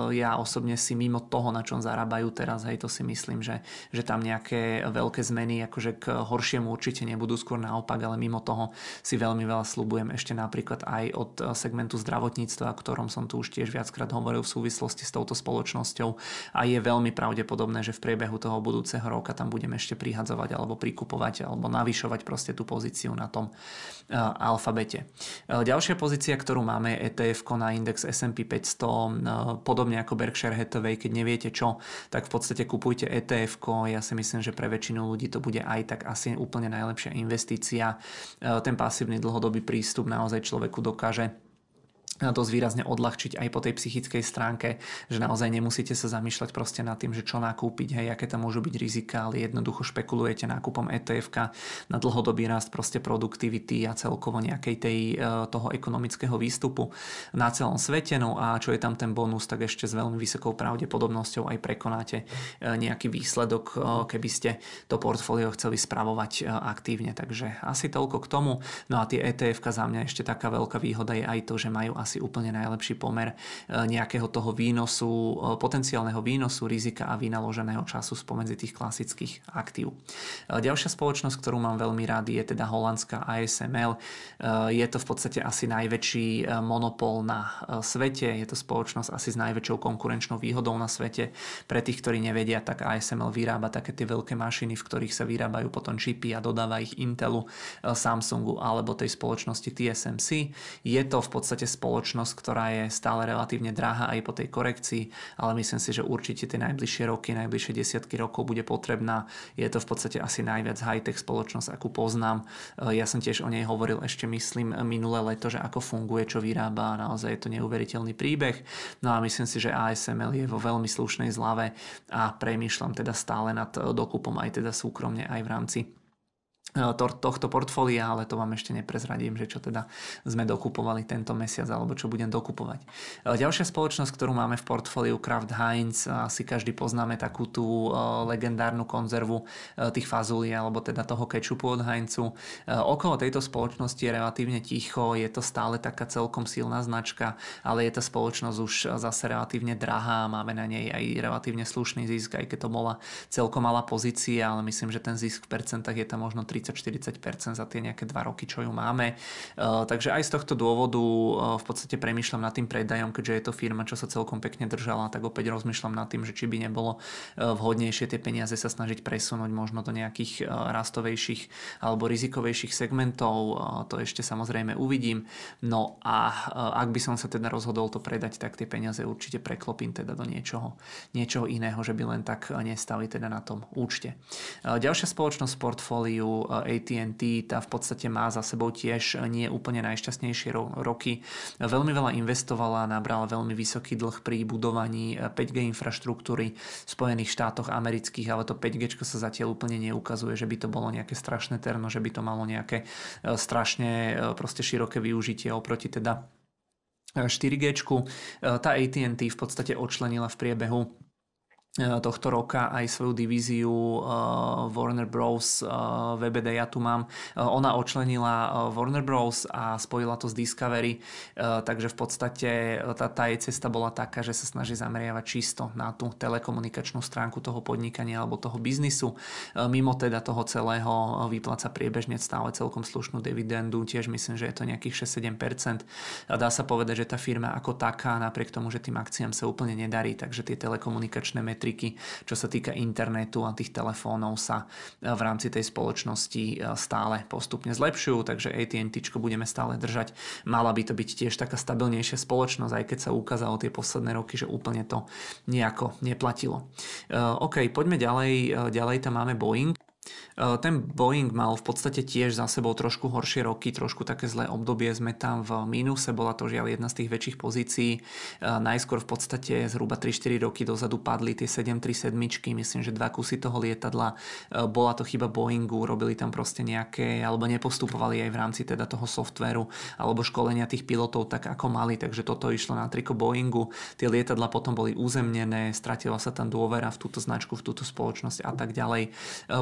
ja osobne si mimo toho, na čom zarábajú teraz, hej, to si myslím, že, že tam nejaké veľké zmeny akože k horšiemu určite nebudú, skôr naopak, ale mimo toho si veľmi veľa slubujem ešte napríklad aj od segmentu zdravotníctva, o ktorom som tu už tiež viackrát hovoril v súvislosti s touto spoločnosťou a je veľmi pravdepodobné, že v priebehu toho budúceho roka tam budeme ešte prihadzovať alebo prikupovať alebo navyšovať proste tú pozíciu na tom alfabete. Ďalšia pozícia, ktorú máme je ETF na index S&P 500, podobne ako Berkshire Hathaway, keď neviete čo, tak v podstate kupujte ETF. Ja si myslím, že pre väčšinu ľudí to bude aj tak asi úplne najlepšia investícia. Ten pasívny dlhodobý prístup naozaj človeku dokáže dosť výrazne odľahčiť aj po tej psychickej stránke, že naozaj nemusíte sa zamýšľať proste nad tým, že čo nakúpiť, hej, aké tam môžu byť rizika, ale jednoducho špekulujete nákupom etf na dlhodobý rast proste produktivity a celkovo nejakej tej, e, toho ekonomického výstupu na celom svete. No a čo je tam ten bonus, tak ešte s veľmi vysokou pravdepodobnosťou aj prekonáte e, nejaký výsledok, e, keby ste to portfólio chceli spravovať aktívne. Takže asi toľko k tomu. No a tie etf za mňa ešte taká veľká výhoda je aj to, že majú asi úplne najlepší pomer e, nejakého toho výnosu, e, potenciálneho výnosu, rizika a vynaloženého času spomedzi tých klasických aktív. E, ďalšia spoločnosť, ktorú mám veľmi rád, je teda holandská ASML. Je to v podstate asi najväčší monopol na svete, je to spoločnosť asi s najväčšou konkurenčnou výhodou na svete. Pre tých, ktorí nevedia, tak ASML vyrába také tie veľké mašiny, v ktorých sa vyrábajú potom čipy a dodáva ich Intelu, Samsungu alebo tej spoločnosti TSMC. Je to v podstate spoločnosť spoločnosť, ktorá je stále relatívne drahá aj po tej korekcii, ale myslím si, že určite tie najbližšie roky, najbližšie desiatky rokov bude potrebná. Je to v podstate asi najviac high-tech spoločnosť, akú poznám. E, ja som tiež o nej hovoril ešte, myslím, minulé leto, že ako funguje, čo vyrába, naozaj je to neuveriteľný príbeh. No a myslím si, že ASML je vo veľmi slušnej zlave a premýšľam teda stále nad dokupom aj teda súkromne aj v rámci tohto portfólia, ale to vám ešte neprezradím, že čo teda sme dokupovali tento mesiac alebo čo budem dokupovať. E, ďalšia spoločnosť, ktorú máme v portfóliu Kraft Heinz, asi každý poznáme takú tú legendárnu konzervu tých fazulí alebo teda toho kečupu od Heinzu. Okolo tejto spoločnosti je relatívne ticho, je to stále taká celkom silná značka, ale je tá spoločnosť už zase relatívne drahá, máme na nej aj relatívne slušný zisk, aj keď to bola celkom malá pozícia, ale myslím, že ten zisk v percentách je tam možno 30 30-40% za tie nejaké dva roky, čo ju máme. Eh, takže aj z tohto dôvodu eh, v podstate premýšľam nad tým predajom, keďže je to firma, čo sa celkom pekne držala, tak opäť rozmýšľam nad tým, že či by nebolo eh, vhodnejšie tie peniaze sa snažiť presunúť možno do nejakých rastovejších alebo rizikovejších segmentov. To ešte samozrejme uvidím. No a ak by som sa teda rozhodol to predať, tak tie peniaze určite preklopím teda do niečoho, niečoho iného, že by len tak nestali teda na tom účte. Ďalšia spoločnosť v portfóliu AT&T, tá v podstate má za sebou tiež nie úplne najšťastnejšie roky. Veľmi veľa investovala, nabrala veľmi vysoký dlh pri budovaní 5G eh, infraštruktúry v Spojených štátoch amerických, ale to 5G sa zatiaľ úplne neukazuje, že by to bolo nejaké strašné terno, že by to malo nejaké eh, strašne eh, proste široké využitie oproti teda 4G. Tá AT&T v podstate odčlenila v priebehu tohto roka aj svoju divíziu uh, Warner Bros. Uh, VBD ja tu mám. Ona očlenila Warner Bros. a spojila to s Discovery, takže v podstate tá, tá jej cesta bola taká, že sa snaží zameriavať čisto na tú telekomunikačnú stránku toho podnikania alebo toho biznisu. Mimo teda toho celého vypláca priebežne stále celkom slušnú dividendu, tiež myslím, že je to nejakých 6-7%. A dá sa povedať, že tá firma ako taká, napriek tomu, že tým akciám sa úplne nedarí, takže tie telekomunikačné metriky metriky, čo sa týka internetu a tých telefónov sa e, v rámci tej spoločnosti e, stále postupne zlepšujú, takže AT&T budeme stále držať. Mala by to byť tiež taká stabilnejšia spoločnosť, aj keď sa ukázalo tie posledné roky, že úplne to nejako neplatilo. E, OK, poďme ďalej. Ďalej tam máme Boeing. E, ten Boeing mal v podstate tiež za sebou trošku horšie roky, trošku také zlé obdobie. Sme tam v mínuse, bola to žiaľ jedna z tých väčších pozícií. E, najskôr v podstate zhruba 3-4 roky dozadu padli tie 737, myslím, že dva kusy toho lietadla. E, bola to chyba Boeingu, robili tam proste nejaké, alebo nepostupovali aj v rámci teda toho softvéru alebo školenia tých pilotov tak ako mali, takže toto išlo na triko Boeingu. Tie lietadla potom boli uzemnené, stratila sa tam dôvera v túto značku, v túto spoločnosť a tak ďalej.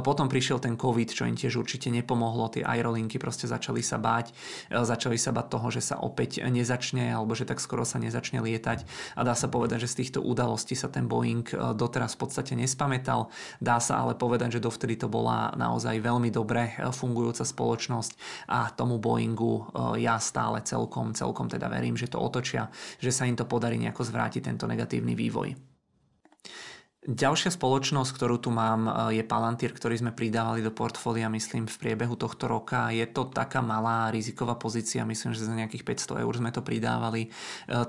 Potom prišiel ten COVID, čo im tiež určite nepomohlo. Tie aerolinky proste začali sa báť. E, začali sa báť toho, že sa opäť nezačne alebo že tak skoro sa nezačne lietať. A dá sa povedať, že z týchto udalostí sa ten Boeing e, doteraz v podstate nespamätal. Dá sa ale povedať, že dovtedy to bola naozaj veľmi dobre e, fungujúca spoločnosť a tomu Boeingu ja stále celkom, celkom teda verím, že to otočia, že sa im to podarí nejako zvrátiť tento negatívny vývoj. Ďalšia spoločnosť, ktorú tu mám, e, je Palantir, ktorý sme pridávali do portfólia, myslím, v priebehu tohto roka. Je to taká malá riziková pozícia, myslím, že za nejakých 500 eur sme to pridávali. E,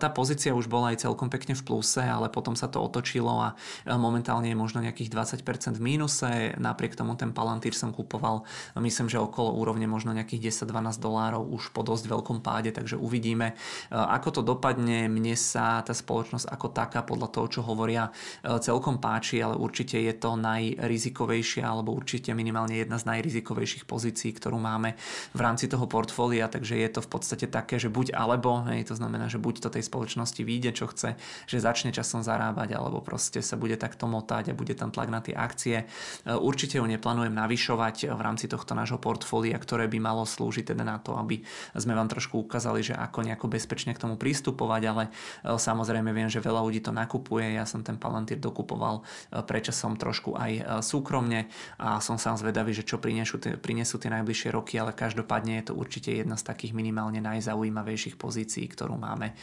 tá pozícia už bola aj celkom pekne v pluse, ale potom sa to otočilo a e, momentálne je možno nejakých 20% v mínuse. Napriek tomu ten Palantir som kupoval, myslím, že okolo úrovne možno nejakých 10-12 dolárov už po dosť veľkom páde, takže uvidíme, ako to dopadne. Mne sa tá spoločnosť ako taká, podľa toho, čo hovoria, celkom páči, ale určite je to najrizikovejšia alebo určite minimálne jedna z najrizikovejších pozícií, ktorú máme v rámci toho portfólia, takže je to v podstate také, že buď alebo, hej, to znamená, že buď to tej spoločnosti vyjde, čo chce, že začne časom zarábať, alebo proste sa bude takto motať a bude tam tlak na tie akcie. Určite ju neplánujem navyšovať v rámci tohto nášho portfólia, ktoré by malo slúžiť teda na to, aby sme vám trošku ukázali, že ako nejako bezpečne k tomu pristupovať, ale samozrejme viem, že veľa ľudí to nakupuje, ja som ten Palantir dokupoval sledoval prečasom trošku aj e, súkromne a som sám zvedavý, že čo prinesú, prinesú tie najbližšie roky, ale každopádne je to určite jedna z takých minimálne najzaujímavejších pozícií, ktorú máme e,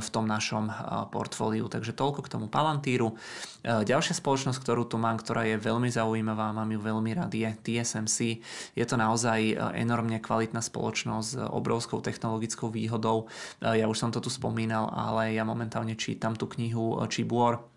v tom našom e, portfóliu. Takže toľko k tomu Palantíru. Ďalšia spoločnosť, ktorú tu mám, ktorá je veľmi zaujímavá, mám ju veľmi rád, je TSMC. Je to naozaj enormne kvalitná spoločnosť s obrovskou technologickou výhodou. Ja už som to tu spomínal, ale ja momentálne čítam tú knihu Chip War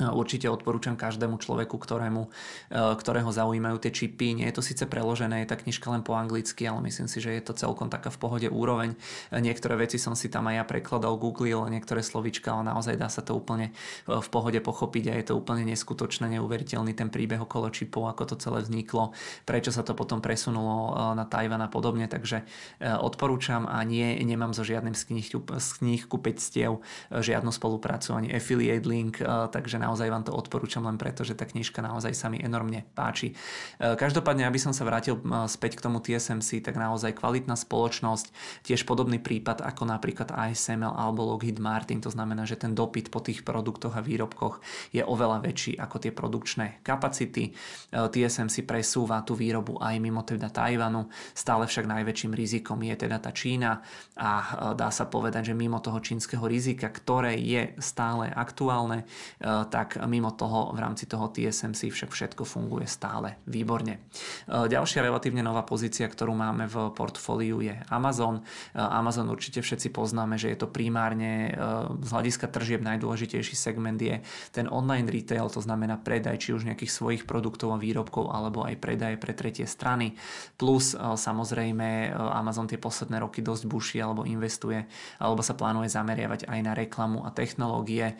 Určite odporúčam každému človeku, ktorému, e, ktorého zaujímajú tie čipy. Nie je to síce preložené, je tá knižka len po anglicky, ale myslím si, že je to celkom taká v pohode úroveň. Niektoré veci som si tam aj ja prekladal, googlil, niektoré slovička, ale naozaj dá sa to úplne e, v pohode pochopiť a je to úplne neskutočné, neuveriteľný ten príbeh okolo čipov, ako to celé vzniklo, prečo sa to potom presunulo na Tajvan a podobne, takže odporúčam a nie, nemám so žiadnym z kníh, z kníh kupectiev žiadnu spoluprácu ani affiliate link, takže na naozaj vám to odporúčam len preto, že tá knižka naozaj sa mi enormne páči. E, každopádne, aby som sa vrátil e, späť k tomu TSMC, tak naozaj kvalitná spoločnosť, tiež podobný prípad ako napríklad ASML alebo Lockheed Martin, to znamená, že ten dopyt po tých produktoch a výrobkoch je oveľa väčší ako tie produkčné kapacity. E, TSMC presúva tú výrobu aj mimo teda Tajvanu, stále však najväčším rizikom je teda tá Čína a dá sa povedať, že mimo toho čínskeho rizika, ktoré je stále aktuálne, tak tak mimo toho v rámci toho TSMC však všetko funguje stále výborne. E, ďalšia relatívne nová pozícia, ktorú máme v portfóliu je Amazon. E, Amazon určite všetci poznáme, že je to primárne e, z hľadiska tržieb najdôležitejší segment je ten online retail, to znamená predaj či už nejakých svojich produktov a výrobkov alebo aj predaj pre tretie strany. Plus samozrejme Amazon tie posledné roky dosť buší alebo investuje alebo sa plánuje zameriavať aj na reklamu a technológie,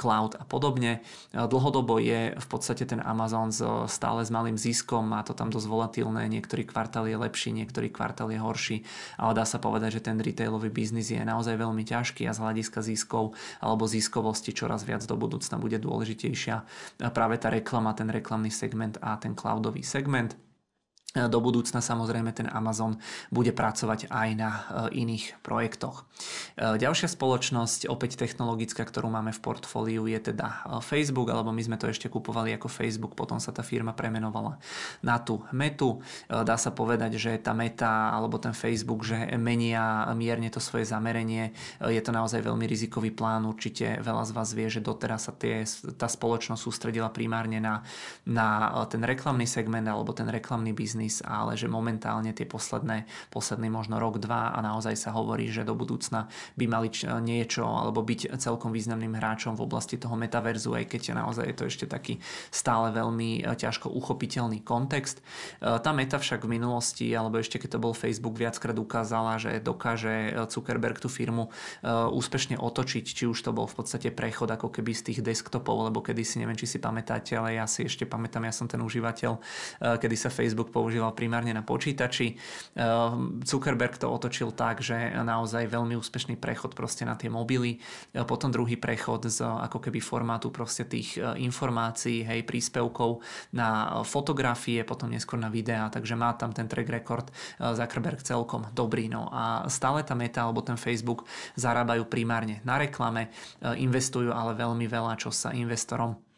cloud a podobne podobne. Dlhodobo je v podstate ten Amazon stále s malým ziskom, má to tam dosť volatilné, niektorý kvartál je lepší, niektorý kvartál je horší, ale dá sa povedať, že ten retailový biznis je naozaj veľmi ťažký a z hľadiska ziskov alebo ziskovosti čoraz viac do budúcna bude dôležitejšia práve tá reklama, ten reklamný segment a ten cloudový segment. Do budúcna samozrejme ten Amazon bude pracovať aj na e, iných projektoch. E, ďalšia spoločnosť, opäť technologická, ktorú máme v portfóliu, je teda e, Facebook, alebo my sme to ešte kupovali ako Facebook, potom sa tá firma premenovala na tú metu. Dá sa povedať, že tá meta alebo ten Facebook, že menia mierne to svoje zamerenie. Je to naozaj veľmi rizikový plán, určite veľa z vás vie, že doteraz sa tie, tá spoločnosť sústredila primárne na, na ten reklamný segment alebo ten reklamný biznis biznis, ale že momentálne tie posledné, posledný možno rok, dva a naozaj sa hovorí, že do budúcna by mali niečo alebo byť celkom významným hráčom v oblasti toho metaverzu, aj keď naozaj je to ešte taký stále veľmi ťažko uchopiteľný kontext. Tá meta však v minulosti, alebo ešte keď to bol Facebook, viackrát ukázala, že dokáže Zuckerberg tú firmu úspešne otočiť, či už to bol v podstate prechod ako keby z tých desktopov, lebo kedy si neviem, či si pamätáte, ale ja si ešte pamätám, ja som ten užívateľ, kedy sa Facebook používal primárne na počítači. Eh, Zuckerberg to otočil tak, že naozaj veľmi úspešný prechod proste na tie mobily, eh, potom druhý prechod z ako keby formátu proste tých informácií, hej, príspevkov na fotografie, potom neskôr na videá, takže má tam ten track record Zuckerberg celkom dobrý. No a stále tá meta alebo ten Facebook zarábajú primárne na reklame, investujú ale veľmi veľa, čo sa investorom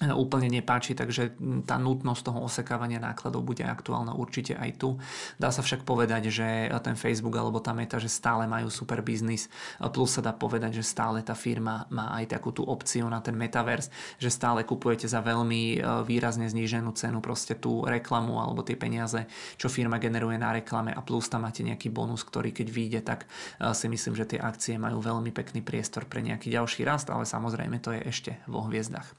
úplne nepáči, takže tá nutnosť toho osekávania nákladov bude aktuálna určite aj tu. Dá sa však povedať, že ten Facebook alebo tá meta, že stále majú super biznis, plus sa dá povedať, že stále tá firma má aj takú tú opciu na ten metaverse, že stále kupujete za veľmi e, výrazne zníženú cenu proste tú reklamu alebo tie peniaze, čo firma generuje na reklame a plus tam máte nejaký bonus, ktorý keď vyjde, tak e, si myslím, že tie akcie majú veľmi pekný priestor pre nejaký ďalší rast, ale samozrejme to je ešte vo hviezdach.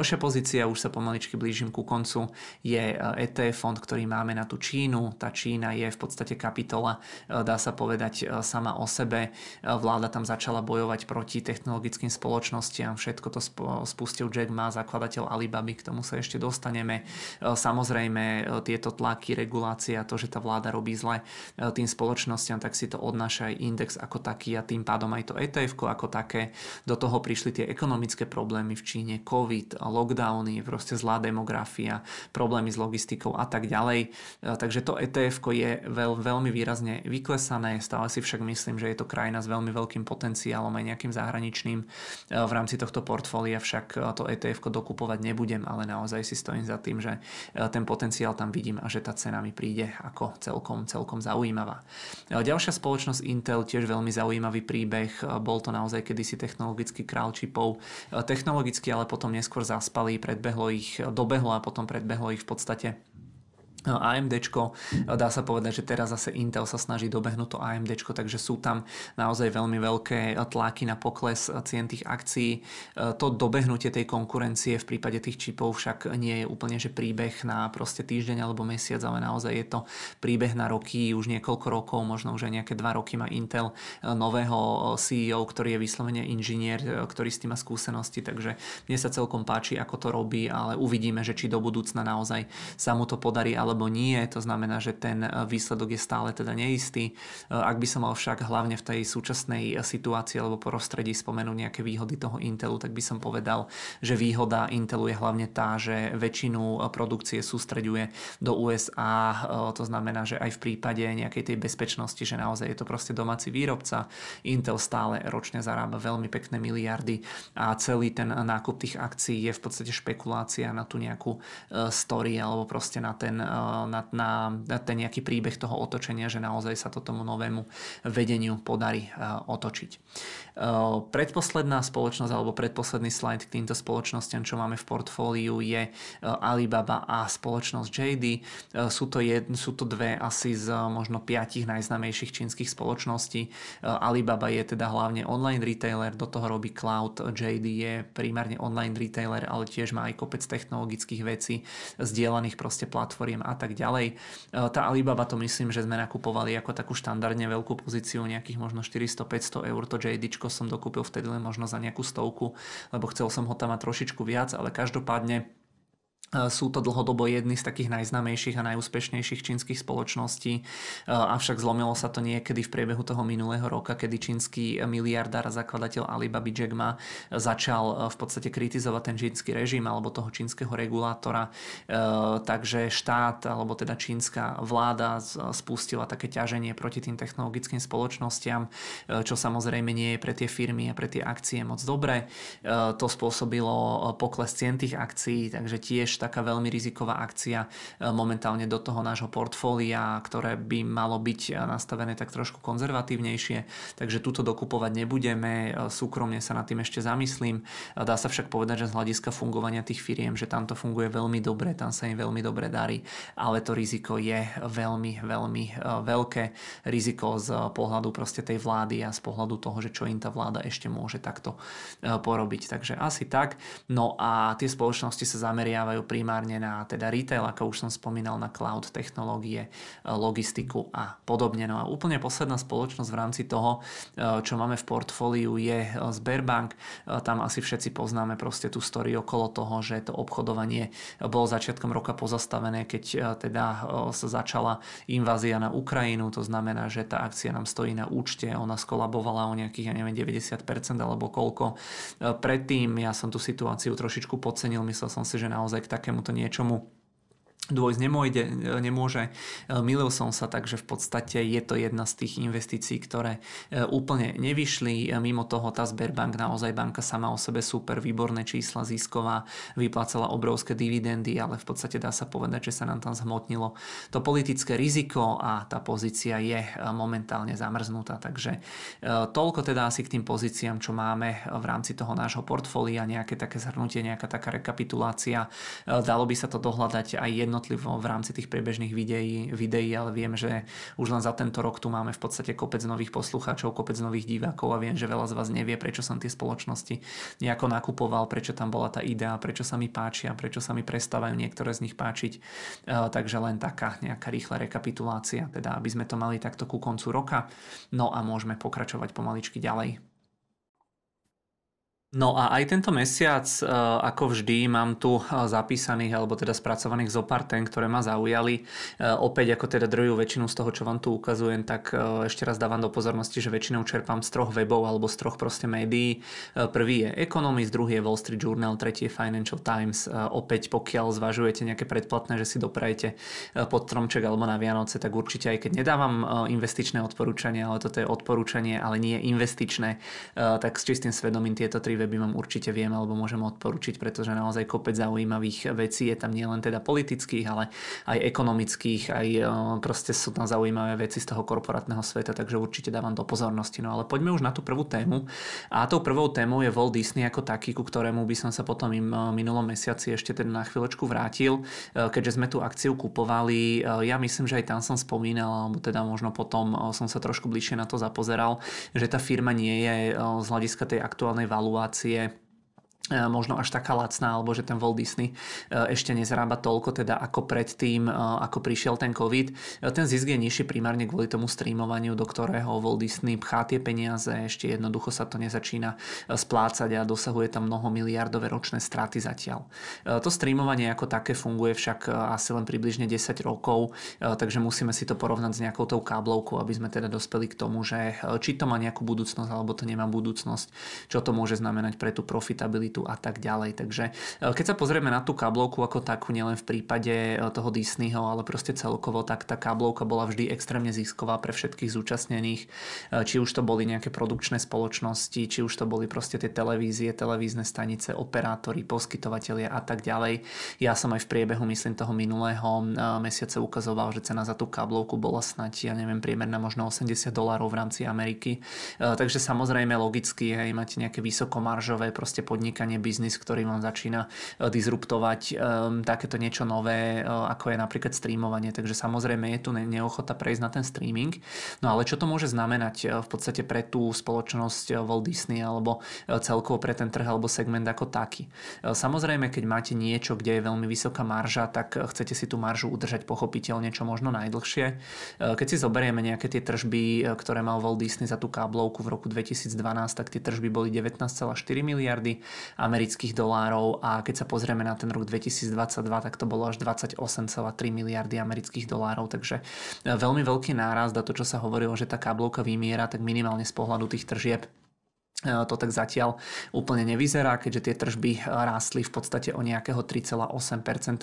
Ďalšia pozícia, už sa pomaličky blížim ku koncu, je ETF fond, ktorý máme na tú Čínu. Tá Čína je v podstate kapitola, e, dá sa povedať, e, sama o sebe. E, vláda tam začala bojovať proti technologickým spoločnostiam. Všetko to spustil Jack Ma, zakladateľ Alibaby, k tomu sa ešte dostaneme. Samozrejme, tieto tlaky, regulácia, to, že tá vláda robí zle tým spoločnostiam, tak si to odnáša aj index ako taký a tým pádom aj to ETF ako také. Do toho prišli tie ekonomické problémy v Číne, COVID, lockdowny, proste zlá demografia, problémy s logistikou a tak ďalej. E, takže to ETF je veľ, veľmi výrazne vyklesané, stále si však myslím, že je to krajina s veľmi veľkým potenciálom aj nejakým zahraničným. E, v rámci tohto portfólia však e, to ETF dokupovať nebudem, ale naozaj si stojím za tým, že ten potenciál tam vidím a že tá cena mi príde ako celkom, celkom zaujímavá. Ďalšia spoločnosť Intel, tiež veľmi zaujímavý príbeh, bol to naozaj kedysi technologický král čipov, technologicky ale potom neskôr zaspali, predbehlo ich, dobehlo a potom predbehlo ich v podstate AMD, dá sa povedať, že teraz zase Intel sa snaží dobehnúť to AMD, takže sú tam naozaj veľmi veľké tlaky na pokles cien tých akcií. To dobehnutie tej konkurencie v prípade tých čipov však nie je úplne že príbeh na proste týždeň alebo mesiac, ale naozaj je to príbeh na roky, už niekoľko rokov, možno už aj nejaké dva roky má Intel nového CEO, ktorý je vyslovene inžinier, ktorý s tým má skúsenosti, takže mne sa celkom páči, ako to robí, ale uvidíme, že či do budúcna naozaj sa mu to podarí, ale alebo nie, to znamená, že ten e, výsledok je stále teda neistý. E, ak by som mal však hlavne v tej súčasnej situácii alebo prostredí spomenúť nejaké výhody toho Intelu, tak by som povedal, že výhoda Intelu je hlavne tá, že väčšinu e, produkcie sústreďuje do USA, to znamená, že aj v prípade nejakej tej bezpečnosti, že naozaj je to proste domáci výrobca, Intel stále ročne zarába veľmi pekné miliardy a celý ten nákup tých akcií je v podstate špekulácia na tú nejakú story alebo proste na ten na, na, na ten nejaký príbeh toho otočenia, že naozaj sa to tomu novému vedeniu podarí e, otočiť. E, predposledná spoločnosť alebo predposledný slide k týmto spoločnostiam, čo máme v portfóliu je e, Alibaba a spoločnosť JD. Sú to, jed, sú to dve asi z možno piatich najznámejších čínskych spoločností. Alibaba je teda hlavne online retailer, do toho robí cloud. JD je primárne online retailer, ale tiež má aj kopec technologických vecí, zdieľaných proste platformiem a tak ďalej. Tá Alibaba to myslím, že sme nakupovali ako takú štandardne veľkú pozíciu nejakých možno 400-500 eur. To JD som dokúpil vtedy len možno za nejakú stovku, lebo chcel som ho tam mať trošičku viac, ale každopádne sú to dlhodobo jedny z takých najznamejších a najúspešnejších čínskych spoločností, avšak zlomilo sa to niekedy v priebehu toho minulého roka, kedy čínsky miliardár a zakladateľ Alibaba Jack Ma začal v podstate kritizovať ten čínsky režim alebo toho čínskeho regulátora. Takže štát alebo teda čínska vláda spustila také ťaženie proti tým technologickým spoločnostiam, čo samozrejme nie je pre tie firmy a pre tie akcie moc dobré. To spôsobilo pokles cien tých akcií, takže tiež taká veľmi riziková akcia momentálne do toho nášho portfólia, ktoré by malo byť nastavené tak trošku konzervatívnejšie, takže túto dokupovať nebudeme, súkromne sa nad tým ešte zamyslím. Dá sa však povedať, že z hľadiska fungovania tých firiem, že tam to funguje veľmi dobre, tam sa im veľmi dobre darí, ale to riziko je veľmi, veľmi veľké riziko z pohľadu proste tej vlády a z pohľadu toho, že čo im tá vláda ešte môže takto porobiť. Takže asi tak. No a tie spoločnosti sa zameriavajú primárne na teda retail, ako už som spomínal, na cloud technológie, logistiku a podobne. No a úplne posledná spoločnosť v rámci toho, čo máme v portfóliu je Sberbank. Tam asi všetci poznáme proste tú story okolo toho, že to obchodovanie bolo začiatkom roka pozastavené, keď teda sa začala invázia na Ukrajinu. To znamená, že tá akcia nám stojí na účte, ona skolabovala o nejakých, ja neviem, 90% alebo koľko. Predtým ja som tú situáciu trošičku podcenil, myslel som si, že naozaj k takémuto niečomu dôjsť nemôjde, nemôže. Milil som sa, takže v podstate je to jedna z tých investícií, ktoré e, úplne nevyšli. Mimo toho tá Sberbank, naozaj banka sama o sebe super, výborné čísla, zisková, vyplácala obrovské dividendy, ale v podstate dá sa povedať, že sa nám tam zhmotnilo to politické riziko a tá pozícia je e, momentálne zamrznutá. Takže e, toľko teda asi k tým pozíciám, čo máme v rámci toho nášho portfólia, nejaké také zhrnutie, nejaká taká rekapitulácia. Dalo by sa to dohľadať aj jedno jednotlivo v rámci tých priebežných videí, videí, ale viem, že už len za tento rok tu máme v podstate kopec nových poslucháčov, kopec nových divákov a viem, že veľa z vás nevie, prečo som tie spoločnosti nejako nakupoval, prečo tam bola tá idea, prečo sa mi páčia, prečo sa mi prestávajú niektoré z nich páčiť. E, takže len taká nejaká rýchla rekapitulácia, teda aby sme to mali takto ku koncu roka. No a môžeme pokračovať pomaličky ďalej. No a aj tento mesiac, e, ako vždy, mám tu e, zapísaných, alebo teda spracovaných zo pár tém, ktoré ma zaujali. E, opäť, ako teda druhú väčšinu z toho, čo vám tu ukazujem, tak ešte raz dávam do pozornosti, že väčšinou čerpám z troch webov alebo z troch proste médií. Prvý je Economist, druhý je Wall Street Journal, tretí je Financial Times. Opäť, pokiaľ zvažujete nejaké predplatné, že si doprajete pod stromček alebo na Vianoce, tak určite aj keď nedávam investičné odporúčania, ale toto je odporúčanie, ale nie investičné, tak s čistým svedomím tieto tri weby vám určite viem alebo môžem odporučiť, pretože naozaj kopec zaujímavých vecí je tam nielen teda politických, ale aj ekonomických, aj e, proste sú tam zaujímavé veci z toho korporátneho sveta, takže určite dávam do pozornosti. No ale poďme už na tú prvú tému. A tou prvou témou je Walt Disney ako taký, ku ktorému by som sa potom im e, minulom mesiaci ešte teda na chvíľočku vrátil, e, keďže sme tú akciu kupovali. Ja myslím, že aj tam som spomínal, alebo teda možno potom som sa trošku bližšie na to zapozeral, že tá firma nie je z hľadiska tej aktuálnej valuácie situácie E, možno až taká lacná, alebo že ten Walt Disney e, ešte nezrába toľko, teda ako predtým, e, ako prišiel ten COVID. Ten zisk je nižší primárne kvôli tomu streamovaniu, do ktorého Walt Disney pchá tie peniaze, ešte jednoducho sa to nezačína splácať a dosahuje tam mnoho miliardové ročné straty zatiaľ. To streamovanie ako také funguje však asi len približne 10 rokov, takže musíme si to porovnať s nejakou tou káblovkou, aby sme teda dospeli k tomu, že či to má nejakú budúcnosť alebo to nemá budúcnosť, čo to môže znamenať pre tú profitabilitu internetu a tak ďalej. Takže e, keď sa pozrieme na tú káblovku ako takú, nielen v prípade e, toho Disneyho, ale proste celkovo, tak tá káblovka bola vždy extrémne zisková pre všetkých zúčastnených. E, či už to boli nejaké produkčné spoločnosti, či už to boli proste tie televízie, televízne stanice, operátori, poskytovateľia a tak ďalej. Ja som aj v priebehu, myslím, toho minulého mesiaca ukazoval, že cena za tú káblovku bola snať, ja neviem, priemerná možno 80 dolárov v rámci Ameriky. Takže samozrejme logicky, hej, máte nejaké vysokomaržové proste podnikanie podnikanie, biznis, ktorý vám začína e, disruptovať um, takéto niečo nové, uh, ako je napríklad streamovanie. Takže samozrejme je tu neochota prejsť na ten streaming. No ale čo to môže znamenať v podstate pre tú spoločnosť Walt Disney alebo celkovo pre ten trh alebo segment ako taký. Samozrejme, keď máte niečo, kde je veľmi vysoká marža, tak chcete si tú maržu udržať pochopiteľne čo možno najdlhšie. Keď si zoberieme nejaké tie tržby, ktoré mal Walt Disney za tú káblovku v roku 2012, tak tie tržby boli 19,4 miliardy amerických dolárov a keď sa pozrieme na ten rok 2022, tak to bolo až 28,3 miliardy amerických dolárov, takže e, veľmi veľký nárast a to, čo sa hovorilo, že tá káblovka vymiera, tak minimálne z pohľadu tých tržieb to tak zatiaľ úplne nevyzerá, keďže tie tržby e, rástli v podstate o nejakého 3,8%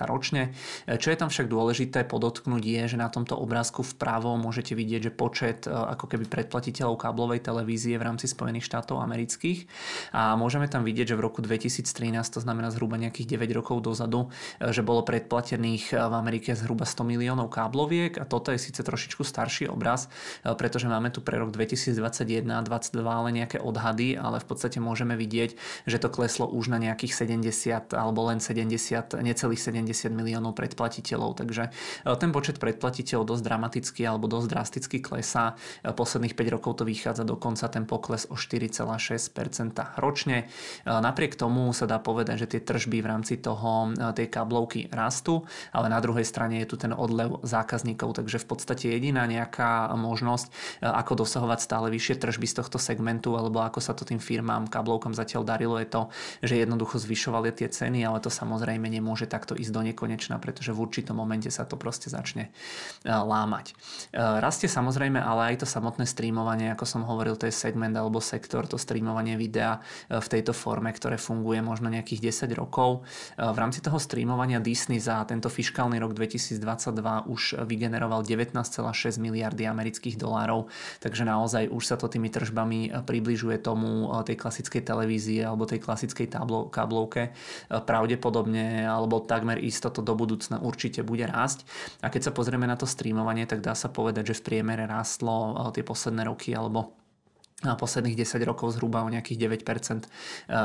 ročne. E, čo je tam však dôležité podotknúť je, že na tomto obrázku vpravo môžete vidieť, že počet ako keby predplatiteľov káblovej televízie v rámci Spojených štátov amerických a môžeme tam vidieť, že v roku 2013, to znamená zhruba nejakých 9 rokov dozadu, že bolo predplatených v Amerike zhruba 100 miliónov kábloviek a toto je síce trošičku starší obraz, pretože máme tu pre rok 2021-2022 ale nejaké odhady ale v podstate môžeme vidieť, že to kleslo už na nejakých 70 alebo len 70, necelých 70 miliónov predplatiteľov. Takže e, ten počet predplatiteľov dosť dramaticky alebo dosť drasticky klesá. E, posledných 5 rokov to vychádza dokonca ten pokles o 4,6% ročne. E, napriek tomu sa dá povedať, že tie tržby v rámci toho, tej kablovky rastú, ale na druhej strane je tu ten odlev zákazníkov, takže v podstate jediná nejaká možnosť, ako dosahovať stále vyššie tržby z tohto segmentu alebo ako sa to tým firmám, kablovkám zatiaľ darilo, je to, že jednoducho zvyšovali tie ceny, ale to samozrejme nemôže takto ísť do nekonečna, pretože v určitom momente sa to proste začne e, lámať. E, rastie samozrejme ale aj to samotné streamovanie, ako som hovoril, to je segment alebo sektor, to streamovanie videa e, v tejto forme, ktoré funguje možno nejakých 10 rokov. V rámci toho streamovania Disney za tento fiskálny rok 2022 už vygeneroval 19,6 miliardy amerických dolárov, takže naozaj už sa to tými tržbami približuje tomu, tomu eh, tej klasickej televízie alebo tej klasickej tablo, káblovke eh, pravdepodobne alebo takmer isto to do budúcna určite bude rásť. A keď sa pozrieme na to streamovanie, tak dá sa povedať, že v priemere rástlo eh, tie posledné roky alebo na posledných 10 rokov zhruba o nejakých 9% e,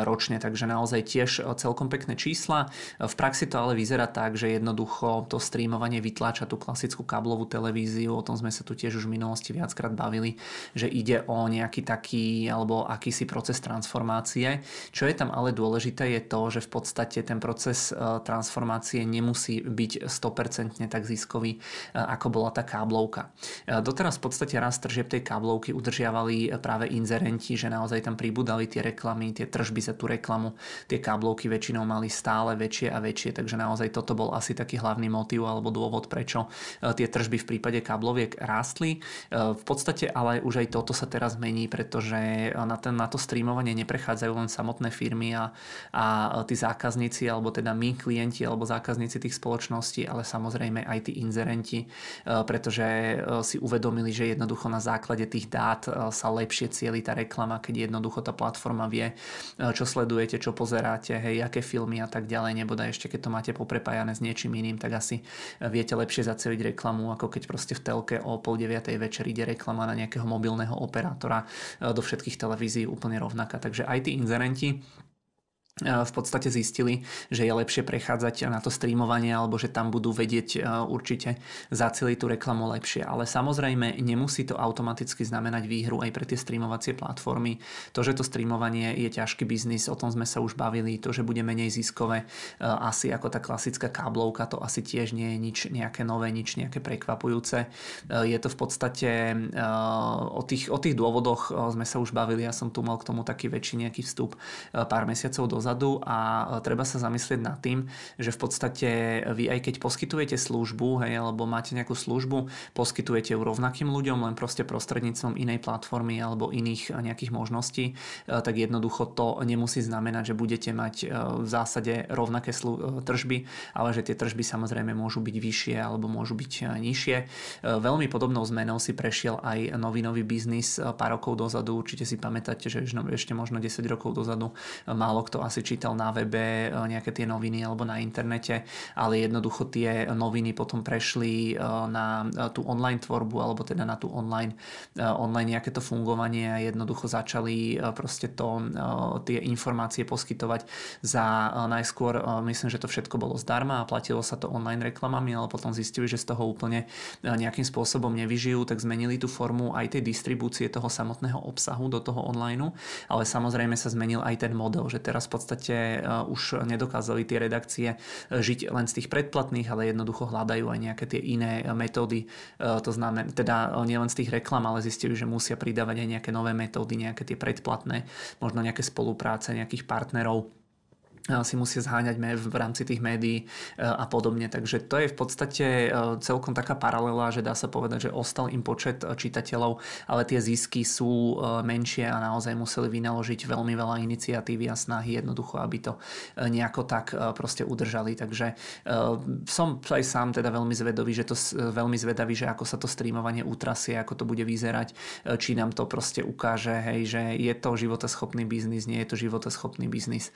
ročne, takže naozaj tiež e, celkom pekné čísla. E, v praxi to ale vyzerá tak, že jednoducho to streamovanie vytláča tú klasickú káblovú televíziu, o tom sme sa tu tiež už v minulosti viackrát bavili, že ide o nejaký taký alebo akýsi proces transformácie. Čo je tam ale dôležité je to, že v podstate ten proces transformácie nemusí byť 100% tak ziskový, ako bola tá káblovka. Doteraz v podstate rast tržieb tej káblovky udržiavali práve práve inzerenti, že naozaj tam pribudali tie reklamy, tie tržby za tú reklamu, tie káblovky väčšinou mali stále väčšie a väčšie, takže naozaj toto bol asi taký hlavný motív alebo dôvod, prečo e, tie tržby v prípade kábloviek rástli. E, v podstate ale už aj toto sa teraz mení, pretože na, ten, na to streamovanie neprechádzajú len samotné firmy a, a tí zákazníci, alebo teda my klienti alebo zákazníci tých spoločností, ale samozrejme aj tí inzerenti, e, pretože si uvedomili, že jednoducho na základe tých dát sa lepšie cieli tá reklama, keď jednoducho tá platforma vie, e, čo sledujete, čo pozeráte, hej, aké filmy a tak ďalej, nebude ešte keď to máte poprepájané s niečím iným, tak asi viete lepšie zaceliť reklamu, ako keď proste v telke o pol deviatej večer ide reklama na nejakého mobilného operátora e, do všetkých televízií úplne rovnaká. Takže aj tí inzerenti v podstate zistili, že je lepšie prechádzať na to streamovanie alebo že tam budú vedieť určite zaceliť tú reklamu lepšie. Ale samozrejme nemusí to automaticky znamenať výhru aj pre tie streamovacie platformy. To, že to streamovanie je ťažký biznis, o tom sme sa už bavili, to, že bude menej ziskové, asi ako tá klasická káblovka, to asi tiež nie je nič nejaké nové, nič nejaké prekvapujúce. Je to v podstate o tých, o tých dôvodoch sme sa už bavili, ja som tu mal k tomu taký väčší nejaký vstup pár mesiacov dozadu dozadu a e, treba sa zamyslieť nad tým, že v podstate vy aj keď poskytujete službu, hej, alebo máte nejakú službu, poskytujete ju rovnakým ľuďom, len proste prostredníctvom inej platformy alebo iných nejakých možností, e, tak jednoducho to nemusí znamenať, že budete mať e, v zásade rovnaké tržby, ale že tie tržby samozrejme môžu byť vyššie alebo môžu byť nižšie. Veľmi podobnou zmenou si prešiel aj nový nový biznis pár rokov dozadu. Určite si pamätáte, že ešte možno 10 rokov dozadu málo kto asi čítal na webe e, nejaké tie noviny alebo na internete, ale jednoducho tie noviny potom prešli e, na e, tú online tvorbu alebo teda na tú online, online nejaké to fungovanie a jednoducho začali proste to, tie informácie poskytovať za najskôr, myslím, že to všetko bolo zdarma a platilo sa to online reklamami, ale potom zistili, že z toho úplne nejakým spôsobom nevyžijú, tak zmenili tú formu aj tej distribúcie toho samotného obsahu do toho online, ale samozrejme sa zmenil aj ten model, že teraz v podstate uh, už nedokázali tie redakcie uh, žiť len z tých predplatných, ale jednoducho hľadajú aj nejaké tie iné uh, metódy. To znamená, teda nielen z tých reklam, ale zistili, že musia pridávať aj nejaké nové metódy, nejaké tie predplatné, možno nejaké spolupráce nejakých partnerov si musia zháňať v rámci tých médií a podobne. Takže to je v podstate celkom taká paralela, že dá sa povedať, že ostal im počet čitateľov, ale tie zisky sú menšie a naozaj museli vynaložiť veľmi veľa iniciatívy a snahy jednoducho, aby to nejako tak proste udržali. Takže som aj sám teda veľmi zvedavý, že to veľmi zvedavý, že ako sa to streamovanie utrasie, ako to bude vyzerať, či nám to proste ukáže, hej, že je to životaschopný biznis, nie je to životaschopný biznis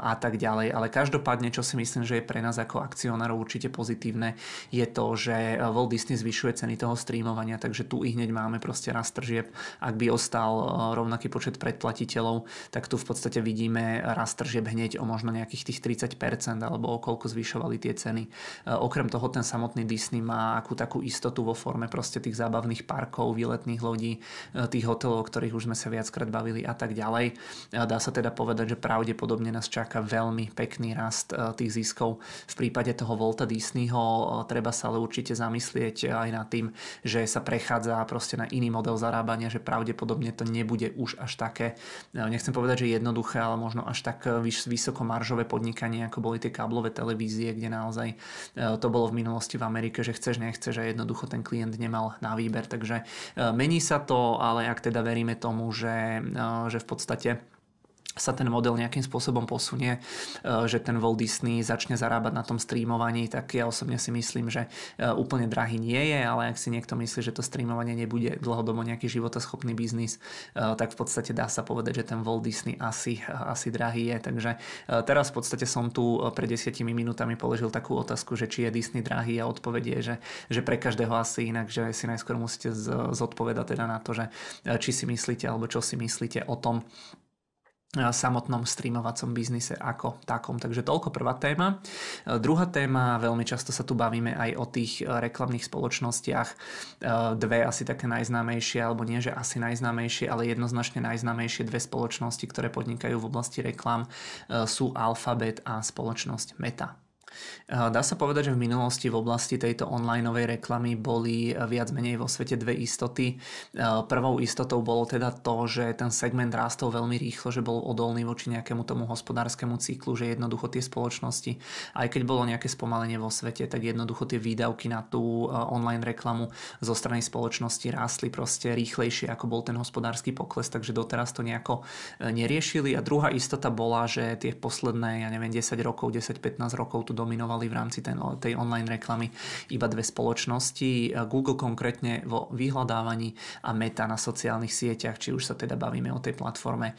a tak ďalej. Ale každopádne, čo si myslím, že je pre nás ako akcionárov určite pozitívne, je to, že Walt Disney zvyšuje ceny toho streamovania, takže tu i hneď máme proste rast tržieb. Ak by ostal e, rovnaký počet predplatiteľov, tak tu v podstate vidíme rast tržieb hneď o možno nejakých tých 30% alebo o koľko zvyšovali tie ceny. E, okrem toho ten samotný Disney má akú takú istotu vo forme proste tých zábavných parkov, výletných lodí, e, tých hotelov, o ktorých už sme sa viackrát bavili a tak ďalej. Dá sa teda povedať, že pravdepodobne nás čaká čaká veľmi pekný rast e, tých ziskov. V prípade toho Volta Disneyho e, treba sa ale určite zamyslieť aj nad tým, že sa prechádza proste na iný model zarábania, že pravdepodobne to nebude už až také, e, nechcem povedať, že jednoduché, ale možno až tak vysokomaržové podnikanie, ako boli tie káblové televízie, kde naozaj to bolo v minulosti v Amerike, že chceš, nechceš a jednoducho ten klient nemal na výber. Takže mení sa to, ale ak teda veríme tomu, že, že v podstate sa ten model nejakým spôsobom posunie, e, že ten Walt Disney začne zarábať na tom streamovaní, tak ja osobne si myslím, že e, úplne drahý nie je, ale ak si niekto myslí, že to streamovanie nebude dlhodobo nejaký životaschopný biznis, e, tak v podstate dá sa povedať, že ten Walt Disney asi, asi drahý je. Takže teraz v podstate som tu pred desiatimi minútami položil takú otázku, že či je Disney drahý a odpovedie, že, že pre každého asi inak, že si najskôr musíte zodpovedať teda na to, že či si myslíte alebo čo si myslíte o tom, samotnom streamovacom biznise ako takom. Takže toľko prvá téma. Druhá téma, veľmi často sa tu bavíme aj o tých e, reklamných spoločnostiach. E, dve asi také najznámejšie, alebo nie, že asi najznámejšie, ale jednoznačne najznámejšie dve spoločnosti, ktoré podnikajú v oblasti reklam e, sú Alphabet a spoločnosť Meta. Dá sa povedať, že v minulosti v oblasti tejto online reklamy boli viac menej vo svete dve istoty. Prvou istotou bolo teda to, že ten segment rástol veľmi rýchlo, že bol odolný voči nejakému tomu hospodárskemu cyklu, že jednoducho tie spoločnosti, aj keď bolo nejaké spomalenie vo svete, tak jednoducho tie výdavky na tú online reklamu zo strany spoločnosti rástli proste rýchlejšie, ako bol ten hospodársky pokles, takže doteraz to nejako e, neriešili. A druhá istota bola, že tie posledné, ja neviem, 10 rokov, 10-15 rokov tu dominovali v rámci ten, tej online reklamy iba dve spoločnosti. Google konkrétne vo vyhľadávaní a Meta na sociálnych sieťach, či už sa teda bavíme o tej platforme e,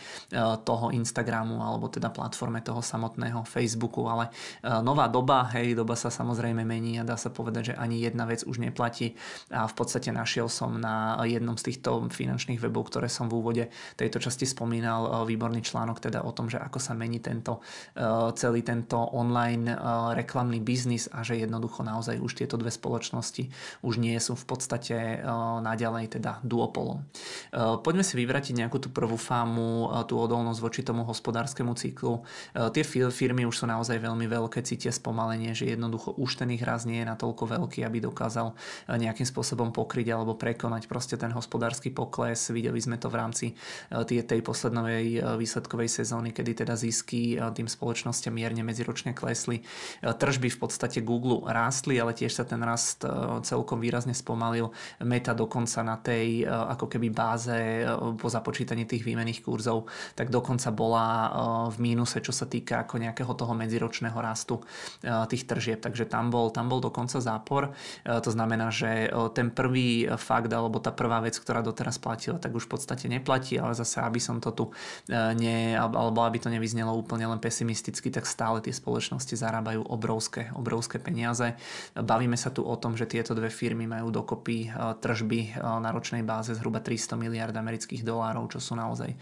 toho Instagramu alebo teda platforme toho samotného Facebooku, ale e, nová doba, hej, doba sa samozrejme mení a dá sa povedať, že ani jedna vec už neplatí a v podstate našiel som na jednom z týchto finančných webov, ktoré som v úvode tejto časti spomínal, e, výborný článok teda o tom, že ako sa mení tento celý tento online reklamný biznis a že jednoducho naozaj už tieto dve spoločnosti už nie sú v podstate e, naďalej teda duopolom. E, poďme si vyvratiť nejakú tú prvú fámu, e, tú odolnosť voči tomu hospodárskemu cyklu. Tie firmy už sú naozaj veľmi veľké, cítia spomalenie, že jednoducho už ten ich raz nie je natoľko veľký, aby dokázal nejakým spôsobom pokryť alebo prekonať proste ten hospodársky pokles. Videli sme to v rámci tej, poslednej výsledkovej sezóny, kedy teda zisky tým spoločnosťam mierne medziročne klesli. Tržby v podstate Google rástli, ale tiež sa ten rast e, celkom výrazne spomalil. Meta dokonca na tej e, ako keby báze e, po započítaní tých výmených kurzov, tak dokonca bola v mínuse, čo sa týka ako nejakého toho medziročného rastu tých tržieb. Takže tam bol, tam bol dokonca zápor. To znamená, že ten prvý fakt alebo tá prvá vec, ktorá doteraz platila, tak už v podstate neplatí, ale zase, aby som to tu ne, alebo aby to nevyznelo úplne len pesimisticky, tak stále tie spoločnosti zarábajú obrovské, obrovské peniaze. Bavíme sa tu o tom, že tieto dve firmy majú dokopy e, tržby e, na ročnej báze zhruba 300 miliard amerických dolárov, čo sú naozaj e,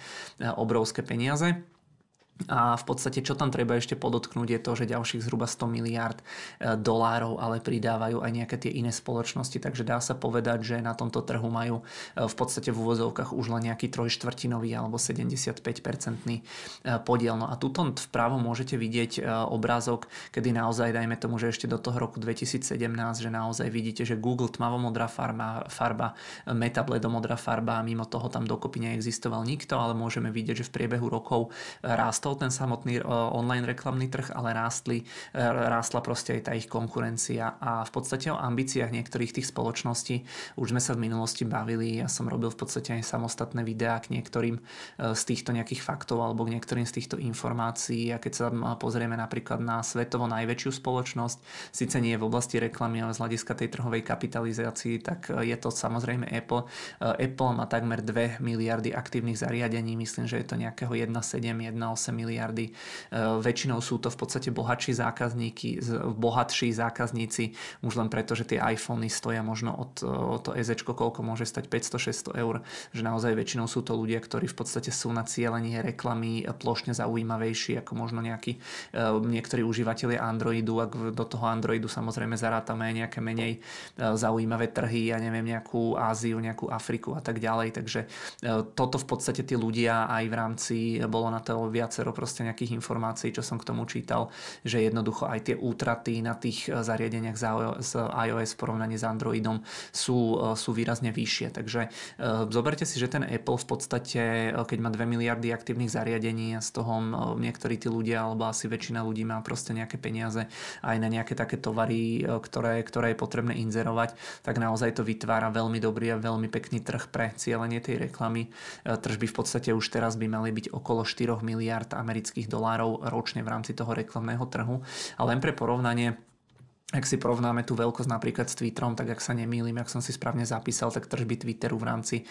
obrovské peniaze. A v podstate, čo tam treba ešte podotknúť, je to, že ďalších zhruba 100 miliard e, dolárov ale pridávajú aj nejaké tie iné spoločnosti, takže dá sa povedať, že na tomto trhu majú e, v podstate v úvozovkách už len nejaký trojštvrtinový alebo 75-percentný e, podiel. No a tuto vpravo môžete vidieť obrázok, kedy naozaj, dajme tomu, že ešte do toho roku 2017, že naozaj vidíte, že Google tmavomodrá farba, farba Meta bledomodrá farba a mimo toho tam dokopy neexistoval nikto, ale môžeme vidieť, že v priebehu rokov rástol nerástol ten samotný online reklamný trh, ale rástli, rástla proste aj tá ich konkurencia a v podstate o ambíciách niektorých tých spoločností. Už sme sa v minulosti bavili, ja som robil v podstate aj samostatné videá k niektorým z týchto nejakých faktov alebo k niektorým z týchto informácií. A keď sa pozrieme napríklad na svetovo najväčšiu spoločnosť, síce nie v oblasti reklamy, ale z hľadiska tej trhovej kapitalizácii, tak je to samozrejme Apple. Apple má takmer 2 miliardy aktívnych zariadení, myslím, že je to nejakého 1,7, 1,8 miliardy. E, väčšinou sú to v podstate bohatší zákazníky, bohatší zákazníci, už len preto, že tie iPhony stoja možno od, od to EZ, koľko môže stať 500-600 eur, že naozaj väčšinou sú to ľudia, ktorí v podstate sú na cieľenie reklamy plošne zaujímavejší ako možno nejakí e, niektorí užívateľia Androidu, ak do toho Androidu samozrejme zarátame aj nejaké menej e, zaujímavé trhy, ja neviem, nejakú Áziu, nejakú Afriku a tak ďalej, takže toto v podstate tí ľudia aj v rámci, bolo na to viacero proste nejakých informácií, čo som k tomu čítal, že jednoducho aj tie útraty na tých eh, zariadeniach z iOS v porovnaní s Androidom sú, eh, sú výrazne vyššie. Takže eh, zoberte si, že ten Apple v podstate, keď má 2 miliardy aktívnych zariadení a z toho niektorí tí ľudia, alebo asi väčšina ľudí má proste nejaké peniaze aj na nejaké také tovary, ktoré, ktoré je potrebné inzerovať, tak naozaj to vytvára veľmi dobrý a veľmi pekný trh pre cieľenie tej reklamy. Tržby v podstate už teraz by mali byť okolo 4 miliard amerických dolárov ročne v rámci toho reklamného trhu. A len pre porovnanie, ak si porovnáme tú veľkosť napríklad s Twitterom, tak ak sa nemýlim, ak som si správne zapísal, tak tržby Twitteru v rámci e,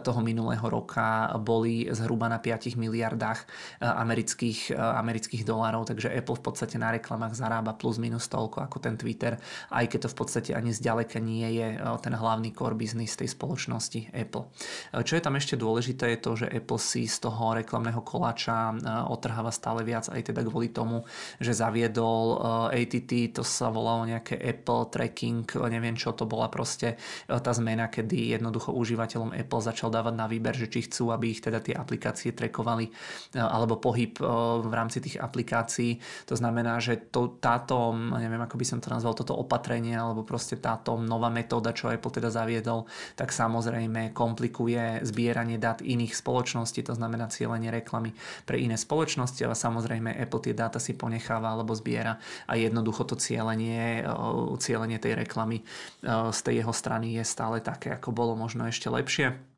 toho minulého roka boli zhruba na 5 miliardách e, amerických, e, amerických dolárov, takže Apple v podstate na reklamách zarába plus minus toľko ako ten Twitter, aj keď to v podstate ani zďaleka nie je ten hlavný core business tej spoločnosti Apple. Čo je tam ešte dôležité je to, že Apple si z toho reklamného koláča otrháva stále viac aj teda kvôli tomu, že zaviedol ATT, to sa volalo nejaké Apple tracking, neviem čo to bola proste e, tá zmena, kedy jednoducho užívateľom Apple začal dávať na výber, že či chcú, aby ich teda tie aplikácie trackovali e, alebo pohyb e, v rámci tých aplikácií. To znamená, že to, táto, neviem ako by som to nazval, toto opatrenie alebo proste táto nová metóda, čo Apple teda zaviedol, tak samozrejme komplikuje zbieranie dát iných spoločností, to znamená cieľenie reklamy pre iné spoločnosti, ale samozrejme Apple tie dáta si ponecháva alebo zbiera a jednoducho to cieľenie cieľenie tej reklamy z tej jeho strany je stále také, ako bolo možno ešte lepšie.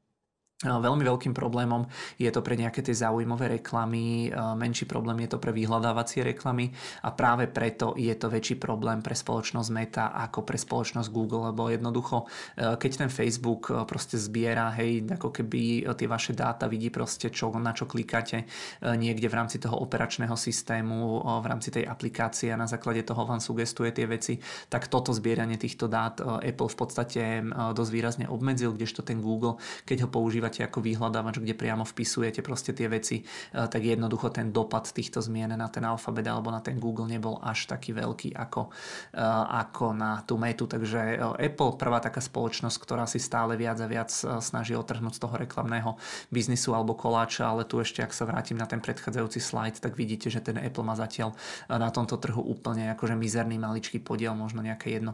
Veľmi veľkým problémom je to pre nejaké tie zaujímavé reklamy, menší problém je to pre vyhľadávacie reklamy a práve preto je to väčší problém pre spoločnosť Meta ako pre spoločnosť Google, lebo jednoducho, keď ten Facebook proste zbiera, hej, ako keby tie vaše dáta vidí proste, čo, na čo klikáte niekde v rámci toho operačného systému, v rámci tej aplikácie a na základe toho vám sugestuje tie veci, tak toto zbieranie týchto dát Apple v podstate dosť výrazne obmedzil, kdežto ten Google, keď ho používa používate ako vyhľadávač, kde priamo vpisujete proste tie veci, eh, tak jednoducho ten dopad týchto zmien na ten alfabet alebo na ten Google nebol až taký veľký ako, eh, ako na tú metu. Takže eh, Apple, prvá taká spoločnosť, ktorá si stále viac a viac snaží otrhnúť z toho reklamného biznisu alebo koláča, ale tu ešte, ak sa vrátim na ten predchádzajúci slajd, tak vidíte, že ten Apple má zatiaľ na tomto trhu úplne akože mizerný maličký podiel, možno nejaké 1%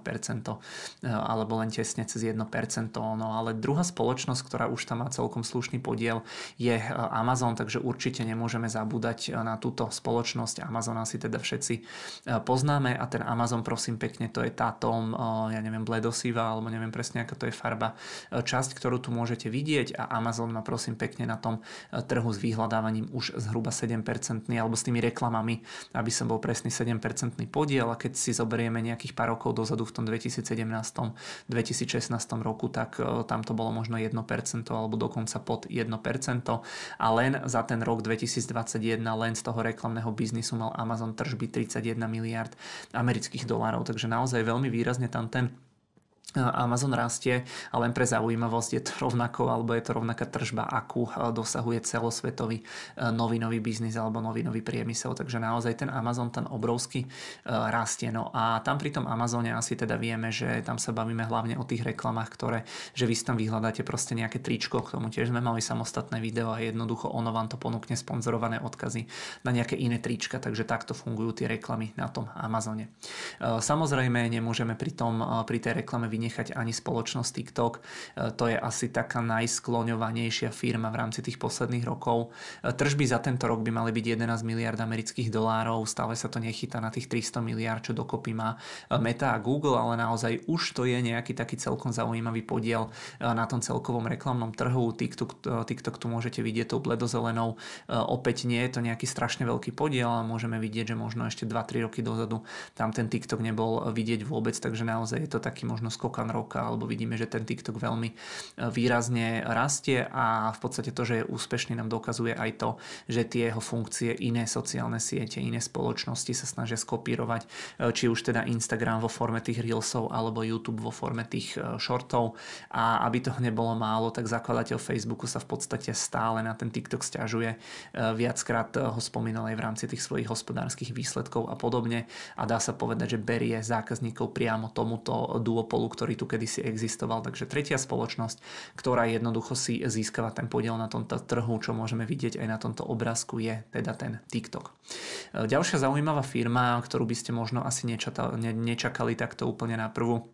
alebo len tesne cez 1%. No ale druhá spoločnosť, ktorá už tam má celý celkom slušný podiel je e, Amazon, takže určite nemôžeme zabúdať e, na túto spoločnosť. Amazon asi teda všetci e, poznáme a ten Amazon prosím pekne to je táto, ja neviem, bledosíva alebo neviem presne aká to je farba, časť, ktorú tu môžete vidieť a Amazon má prosím pekne na tom trhu s vyhľadávaním už zhruba 7% alebo s tými reklamami, aby som bol presný 7% podiel a keď si zoberieme nejakých pár rokov dozadu v tom 2017 2016 roku, tak tam to bolo možno 1% alebo do dokonca pod 1% a len za ten rok 2021 len z toho reklamného biznisu mal Amazon tržby 31 miliard amerických dolárov, takže naozaj veľmi výrazne tam ten Amazon rastie a len pre zaujímavosť je to rovnako, alebo je to rovnaká tržba, akú e, dosahuje celosvetový e, novinový biznis alebo novinový priemysel. Takže naozaj ten Amazon ten obrovský e, rastie. No a tam pri tom Amazone asi teda vieme, že tam sa bavíme hlavne o tých reklamách, ktoré, že vy tam vyhľadáte proste nejaké tričko, k tomu tiež sme mali samostatné video a jednoducho ono vám to ponúkne sponzorované odkazy na nejaké iné trička, takže takto fungujú tie reklamy na tom Amazone. Samozrejme nemôžeme pri, tom, pri tej reklame vyniesť vynechať ani spoločnosť TikTok. To je asi taká najskloňovanejšia firma v rámci tých posledných rokov. Tržby za tento rok by mali byť 11 miliard amerických dolárov, stále sa to nechytá na tých 300 miliard, čo dokopy má Meta a Google, ale naozaj už to je nejaký taký celkom zaujímavý podiel na tom celkovom reklamnom trhu. TikTok, TikTok tu môžete vidieť tou bledozelenou. Opäť nie je to nejaký strašne veľký podiel, ale môžeme vidieť, že možno ešte 2-3 roky dozadu tam ten TikTok nebol vidieť vôbec, takže naozaj je to taký možno skokan roka, alebo vidíme, že ten TikTok veľmi e, výrazne rastie a v podstate to, že je úspešný nám dokazuje aj to, že tie jeho funkcie iné sociálne siete, iné spoločnosti sa snažia skopírovať, e, či už teda Instagram vo forme tých Reelsov alebo YouTube vo forme tých e, shortov a aby toho nebolo málo, tak zakladateľ Facebooku sa v podstate stále na ten TikTok stiažuje. Viackrát ho spomínal aj v rámci tých svojich hospodárskych výsledkov a podobne a dá sa povedať, že berie zákazníkov priamo tomuto duopolu, ktorý tu kedysi existoval. Takže tretia spoločnosť, ktorá jednoducho si získava ten podiel na tomto trhu, čo môžeme vidieť aj na tomto obrázku, je teda ten TikTok. Ďalšia zaujímavá firma, ktorú by ste možno asi nečakali takto úplne na prvú,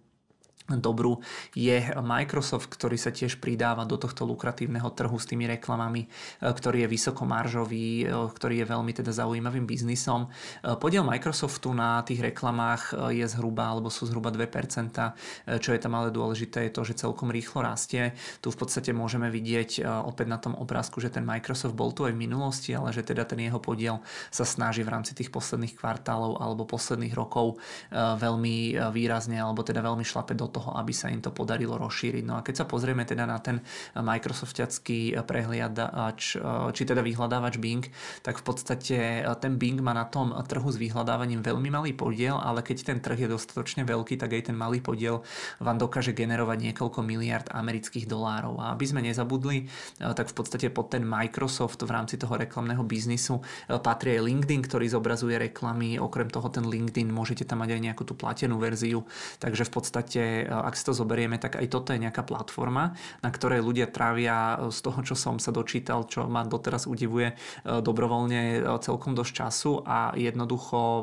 dobrú je Microsoft, ktorý sa tiež pridáva do tohto lukratívneho trhu s tými reklamami, e, ktorý je vysokomaržový, e, ktorý je veľmi teda zaujímavým biznisom. E, podiel Microsoftu na tých reklamách je zhruba, alebo sú zhruba 2%, čo je tam ale dôležité je to, že celkom rýchlo rastie. Tu v podstate môžeme vidieť opäť na tom obrázku, že ten Microsoft bol tu aj v minulosti, ale že teda ten jeho podiel sa snaží v rámci tých posledných kvartálov alebo posledných rokov veľmi výrazne, alebo teda veľmi šlape do toho toho, aby sa im to podarilo rozšíriť. No a keď sa pozrieme teda na ten Microsoftiacký prehliadač, či teda vyhľadávač Bing, tak v podstate ten Bing má na tom trhu s vyhľadávaním veľmi malý podiel, ale keď ten trh je dostatočne veľký, tak aj ten malý podiel vám dokáže generovať niekoľko miliard amerických dolárov. A aby sme nezabudli, tak v podstate pod ten Microsoft v rámci toho reklamného biznisu patrí aj LinkedIn, ktorý zobrazuje reklamy. Okrem toho ten LinkedIn môžete tam mať aj nejakú tú platenú verziu. Takže v podstate ak si to zoberieme, tak aj toto je nejaká platforma, na ktorej ľudia trávia z toho, čo som sa dočítal, čo ma doteraz udivuje, e, dobrovoľne e, celkom dosť času a jednoducho e,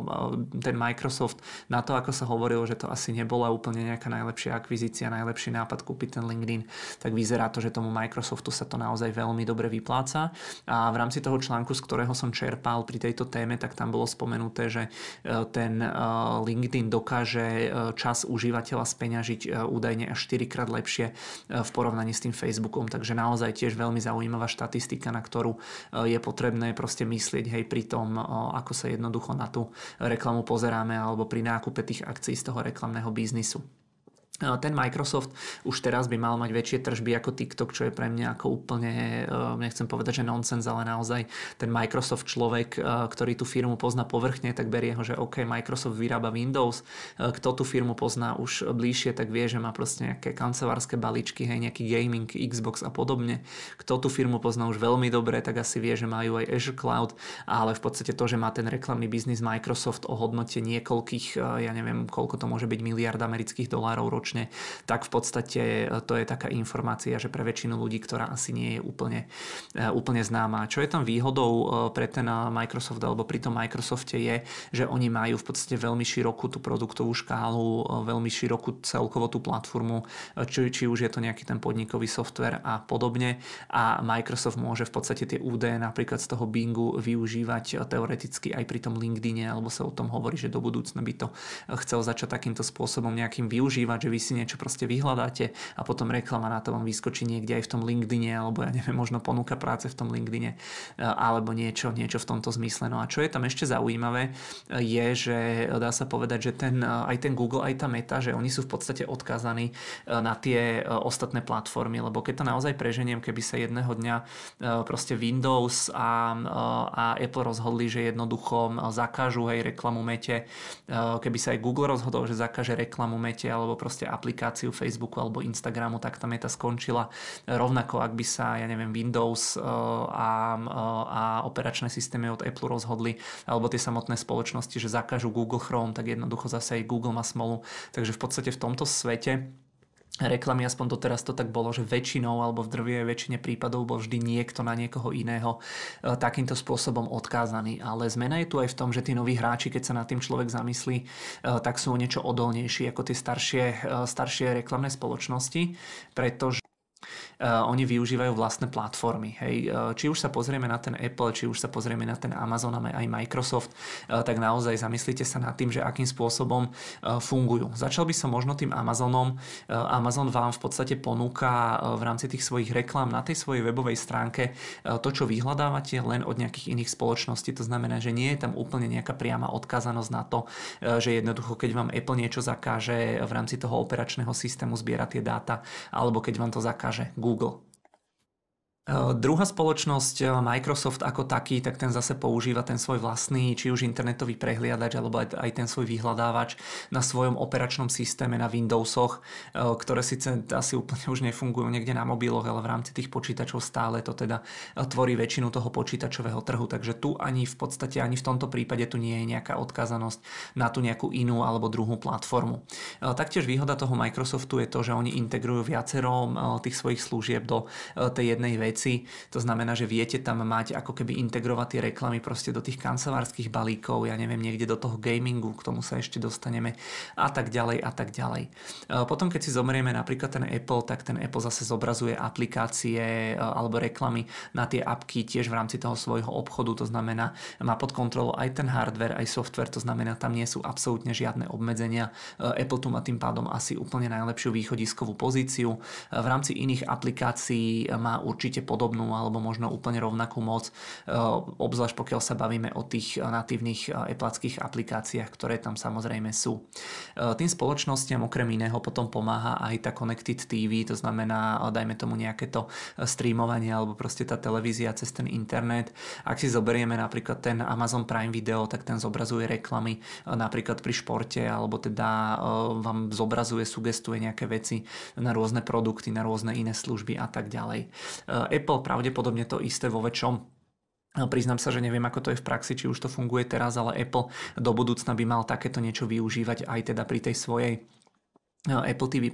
ten Microsoft na to, ako sa hovorilo, že to asi nebola úplne nejaká najlepšia akvizícia, najlepší nápad kúpiť ten LinkedIn, tak vyzerá to, že tomu Microsoftu sa to naozaj veľmi dobre vypláca. A v rámci toho článku, z ktorého som čerpal pri tejto téme, tak tam bolo spomenuté, že ten LinkedIn dokáže čas užívateľa speňažiť byť e, údajne až 4 krát lepšie e, v porovnaní s tým Facebookom. Takže naozaj tiež veľmi zaujímavá štatistika, na ktorú e, je potrebné proste myslieť hej pri tom, ako sa jednoducho na tú reklamu pozeráme alebo pri nákupe tých akcií z toho reklamného biznisu. Ten Microsoft už teraz by mal mať väčšie tržby ako TikTok, čo je pre mňa ako úplne, eh, nechcem povedať, že nonsens, ale naozaj ten Microsoft človek, eh, ktorý tú firmu pozná povrchne, tak berie ho, že OK, Microsoft vyrába Windows, eh, kto tú firmu pozná už bližšie, tak vie, že má proste nejaké kancelárske balíčky, hej, nejaký gaming, Xbox a podobne. Kto tú firmu pozná už veľmi dobre, tak asi vie, že majú aj Azure Cloud, ale v podstate to, že má ten reklamný biznis Microsoft o hodnote niekoľkých, ja neviem, koľko to môže byť miliard amerických dolárov ročne, ročne, tak v podstate e, to je taká informácia, že pre väčšinu ľudí, ktorá asi nie je úplne, e, úplne známa. Čo je tam výhodou e, pre ten Microsoft alebo pri tom Microsofte je, že oni majú v podstate veľmi širokú tú produktovú škálu, veľmi širokú celkovo tú platformu, či, či už je to nejaký ten podnikový software a podobne a Microsoft môže v podstate tie údaje napríklad z toho Bingu využívať teoreticky aj pri tom LinkedIne, alebo sa o tom hovorí, že do budúcna by to chcel začať takýmto spôsobom nejakým využívať, že vy si niečo proste vyhľadáte a potom reklama na to vám vyskočí niekde aj v tom LinkedIne alebo ja neviem, možno ponúka práce v tom LinkedIne e, alebo niečo, niečo v tomto zmysle. No a čo je tam ešte zaujímavé e, je, že dá sa povedať, že ten, aj ten Google, aj tá Meta, že oni sú v podstate odkázaní na tie ostatné platformy, lebo keď to naozaj preženiem, keby sa jedného dňa proste Windows a, a Apple rozhodli, že jednoducho zakážu aj reklamu Mete, keby sa aj Google rozhodol, že zakáže reklamu Mete alebo proste aplikáciu Facebooku alebo Instagramu, tak tá meta skončila. Rovnako, ak by sa, ja neviem, Windows eh, a, eh, a operačné systémy od Apple rozhodli, alebo tie samotné spoločnosti, že zakážu Google Chrome, tak jednoducho zase aj Google má smolu. Takže v podstate v tomto svete reklamy, aspoň doteraz to tak bolo, že väčšinou alebo v drvie väčšine prípadov bol vždy niekto na niekoho iného e, takýmto spôsobom odkázaný. Ale zmena je tu aj v tom, že tí noví hráči, keď sa nad tým človek zamyslí, e, tak sú niečo odolnejší ako tie staršie, e, staršie reklamné spoločnosti, pretože oni využívajú vlastné platformy. Hej. Uh, či už sa pozrieme na ten Apple, či už sa pozrieme na ten Amazon a aj Microsoft, uh, tak naozaj zamyslite sa nad tým, že akým spôsobom fungujú. Začal by som možno tým Amazonom. Amazon vám v podstate ponúka v rámci tých svojich reklám na tej svojej webovej stránke to, čo vyhľadávate len od nejakých iných spoločností. To znamená, že nie je tam úplne nejaká priama odkázanosť na to, že jednoducho, keď vám Apple niečo zakáže v rámci toho operačného systému zbierať tie dáta, alebo keď vám to zakáže Google. Uh, druhá spoločnosť uh, Microsoft ako taký, tak ten zase používa ten svoj vlastný, či už internetový prehliadač, alebo aj, ten svoj vyhľadávač na svojom operačnom systéme na Windowsoch, uh, ktoré síce asi úplne už nefungujú niekde na mobiloch, ale v rámci tých počítačov stále to teda tvorí väčšinu toho počítačového trhu. Takže tu ani v podstate, ani v tomto prípade tu nie je nejaká odkázanosť na tú nejakú inú alebo druhú platformu. Taktiež výhoda toho Microsoftu je to, že oni integrujú viacero tých svojich služieb do tej jednej veci veci. To znamená, že viete tam mať ako keby integrovať tie reklamy proste do tých kancelárskych balíkov, ja neviem, niekde do toho gamingu, k tomu sa ešte dostaneme a tak ďalej a tak ďalej. E, potom, keď si zomerieme napríklad ten Apple, tak ten Apple zase zobrazuje aplikácie e, alebo reklamy na tie apky tiež v rámci toho svojho obchodu, to znamená, má pod kontrolou aj ten hardware, aj software, to znamená, tam nie sú absolútne žiadne obmedzenia. E, Apple tu má tým pádom asi úplne najlepšiu východiskovú pozíciu. V rámci iných aplikácií má určite podobnú alebo možno úplne rovnakú moc, e, obzvlášť pokiaľ sa bavíme o tých natívnych e, eplackých aplikáciách, ktoré tam samozrejme sú. E, tým spoločnostiam okrem iného potom pomáha aj tá Connected TV, to znamená, dajme tomu nejaké to streamovanie alebo proste tá televízia cez ten internet. Ak si zoberieme napríklad ten Amazon Prime Video, tak ten zobrazuje reklamy napríklad pri športe alebo teda vám zobrazuje, sugestuje nejaké veci na rôzne produkty, na rôzne iné služby a tak ďalej. Apple pravdepodobne to isté vo väčšom. Priznám sa, že neviem, ako to je v praxi, či už to funguje teraz, ale Apple do budúcna by mal takéto niečo využívať aj teda pri tej svojej Apple TV+.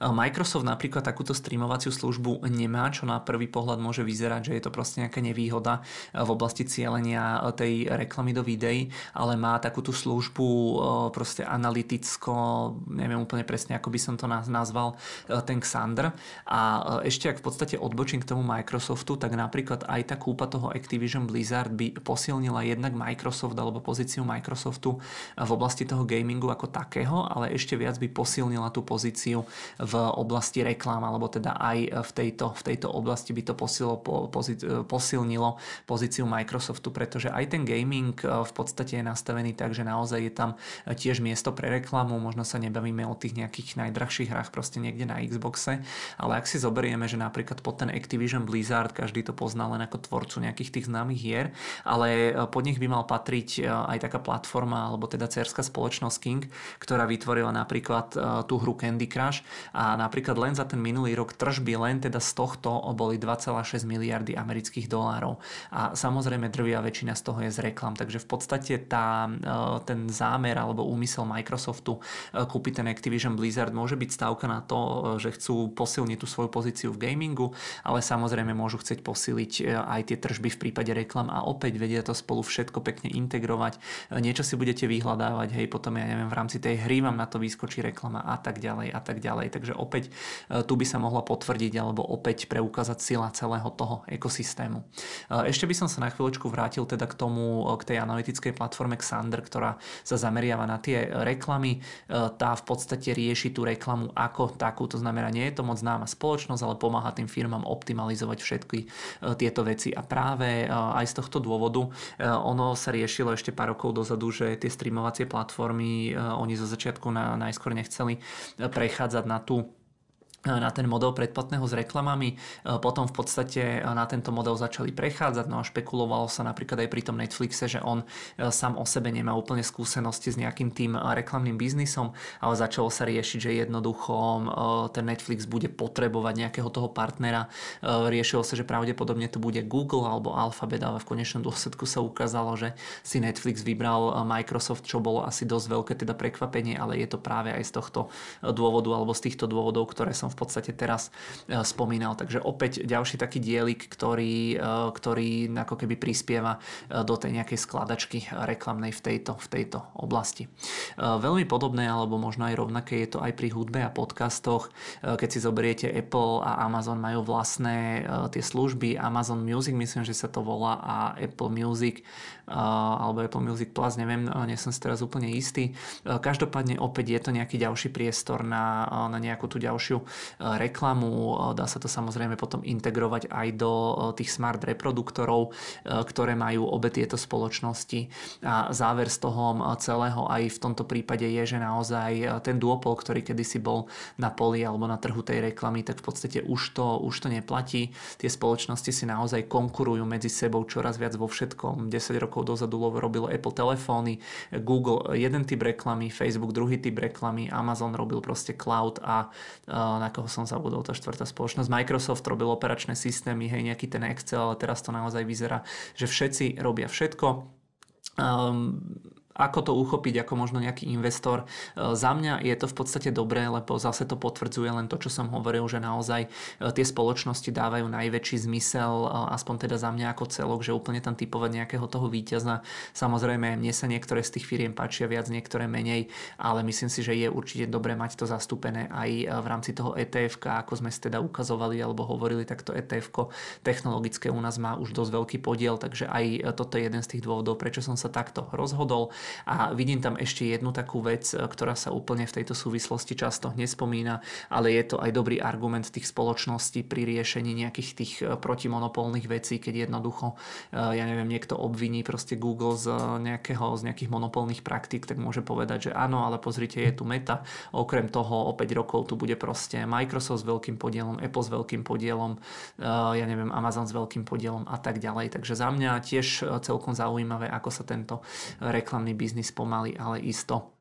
Microsoft napríklad takúto streamovaciu službu nemá, čo na prvý pohľad môže vyzerať, že je to proste nejaká nevýhoda v oblasti cieľenia tej reklamy do videí, ale má takúto službu proste analyticko, neviem úplne presne, ako by som to nazval, ten Xander. A ešte ak v podstate odbočím k tomu Microsoftu, tak napríklad aj tá kúpa toho Activision Blizzard by posilnila jednak Microsoft alebo pozíciu Microsoftu v oblasti toho gamingu ako takého, ale ešte viac by posilnila posilnila tú pozíciu v oblasti reklám, alebo teda aj v tejto, v tejto oblasti by to posilo, posilnilo pozíciu Microsoftu, pretože aj ten gaming e, v podstate je nastavený tak, že naozaj je tam tiež miesto pre reklamu, možno sa nebavíme o tých nejakých najdrahších hrách proste niekde na Xboxe, ale ak si zoberieme, že napríklad pod ten Activision Blizzard, každý to pozná len ako tvorcu nejakých tých známych hier, ale e, pod nich by mal patriť e, aj taká platforma, alebo teda cerská spoločnosť King, ktorá vytvorila napríklad tú hru Candy Crush a napríklad len za ten minulý rok tržby len teda z tohto boli 2,6 miliardy amerických dolárov. A samozrejme drvia väčšina z toho je z reklam, takže v podstate tá, e, ten zámer alebo úmysel Microsoftu e, kúpiť ten Activision Blizzard môže byť stavka na to, e, že chcú posilniť tú svoju pozíciu v gamingu, ale samozrejme môžu chcieť posiliť aj tie tržby v prípade reklam a opäť vedia to spolu všetko pekne integrovať. Niečo si budete vyhľadávať, hej, potom ja neviem, v rámci tej hry vám na to vyskočí reklama a tak ďalej a tak ďalej. Takže opäť e, tu by sa mohla potvrdiť alebo opäť preukázať sila celého toho ekosystému. E, ešte by som sa na chvíľočku vrátil teda k tomu, e, k tej analytickej platforme Xander, ktorá sa zameriava na tie reklamy. Tá v podstate rieši tú reklamu ako takú, to znamená, nie je to moc známa spoločnosť, ale pomáha tým firmám optimalizovať všetky tieto veci. A práve aj z tohto dôvodu ono sa riešilo ešte pár rokov dozadu, že tie streamovacie platformy, oni zo začiatku na, najskôr nechceli prechádzať na tú na ten model predplatného s reklamami. Potom v podstate na tento model začali prechádzať, no a špekulovalo sa napríklad aj pri tom Netflixe, že on sám o sebe nemá úplne skúsenosti s nejakým tým reklamným biznisom, ale začalo sa riešiť, že jednoducho ten Netflix bude potrebovať nejakého toho partnera. Riešilo sa, že pravdepodobne to bude Google alebo Alphabet, ale v konečnom dôsledku sa ukázalo, že si Netflix vybral Microsoft, čo bolo asi dosť veľké teda prekvapenie, ale je to práve aj z tohto dôvodu alebo z týchto dôvodov, ktoré som v podstate teraz e, spomínal. Takže opäť ďalší taký dielik, ktorý, e, ktorý ako keby prispieva e, do tej nejakej skladačky reklamnej v tejto, v tejto oblasti. Veľmi podobné, alebo možno aj rovnaké je to aj pri hudbe a podcastoch. Keď si zoberiete Apple a Amazon majú vlastné tie služby, Amazon Music myslím, že sa to volá a Apple Music alebo Apple Music Plus, neviem, nie som si teraz úplne istý. Každopádne opäť je to nejaký ďalší priestor na, na nejakú tú ďalšiu reklamu. Dá sa to samozrejme potom integrovať aj do tých smart reproduktorov, ktoré majú obe tieto spoločnosti. A záver z toho celého aj v tomto prípade je, že naozaj ten duopol, ktorý kedysi bol na poli alebo na trhu tej reklamy, tak v podstate už to, už to neplatí. Tie spoločnosti si naozaj konkurujú medzi sebou čoraz viac vo všetkom. 10 rokov rokov dozadu robilo Apple telefóny, Google jeden typ reklamy, Facebook druhý typ reklamy, Amazon robil proste cloud a na koho som zabudol, tá štvrtá spoločnosť. Microsoft robil operačné systémy, hej, nejaký ten Excel, ale teraz to naozaj vyzerá, že všetci robia všetko. Um, ako to uchopiť ako možno nejaký investor. E, za mňa je to v podstate dobré, lebo zase to potvrdzuje len to, čo som hovoril, že naozaj e, tie spoločnosti dávajú najväčší zmysel, e, aspoň teda za mňa ako celok, že úplne tam typovať nejakého toho víťaza. Samozrejme, mne sa niektoré z tých firiem páčia viac, niektoré menej, ale myslím si, že je určite dobré mať to zastúpené aj v rámci toho ETF, ako sme si teda ukazovali alebo hovorili, tak to ETF technologické u nás má už dosť veľký podiel, takže aj toto je jeden z tých dôvodov, prečo som sa takto rozhodol. A vidím tam ešte jednu takú vec, e, ktorá sa úplne v tejto súvislosti často nespomína, ale je to aj dobrý argument tých spoločností pri riešení nejakých tých e, protimonopolných vecí, keď jednoducho, e, ja neviem, niekto obviní proste Google z, nejakého, z nejakých monopolných praktík, tak môže povedať, že áno, ale pozrite, je tu meta. Okrem toho o 5 rokov tu bude proste Microsoft s veľkým podielom, Apple s veľkým podielom, ja neviem, Amazon s veľkým podielom a tak ďalej. Takže za mňa tiež celkom zaujímavé, ako sa tento reklamný biznis pomaly, ale isto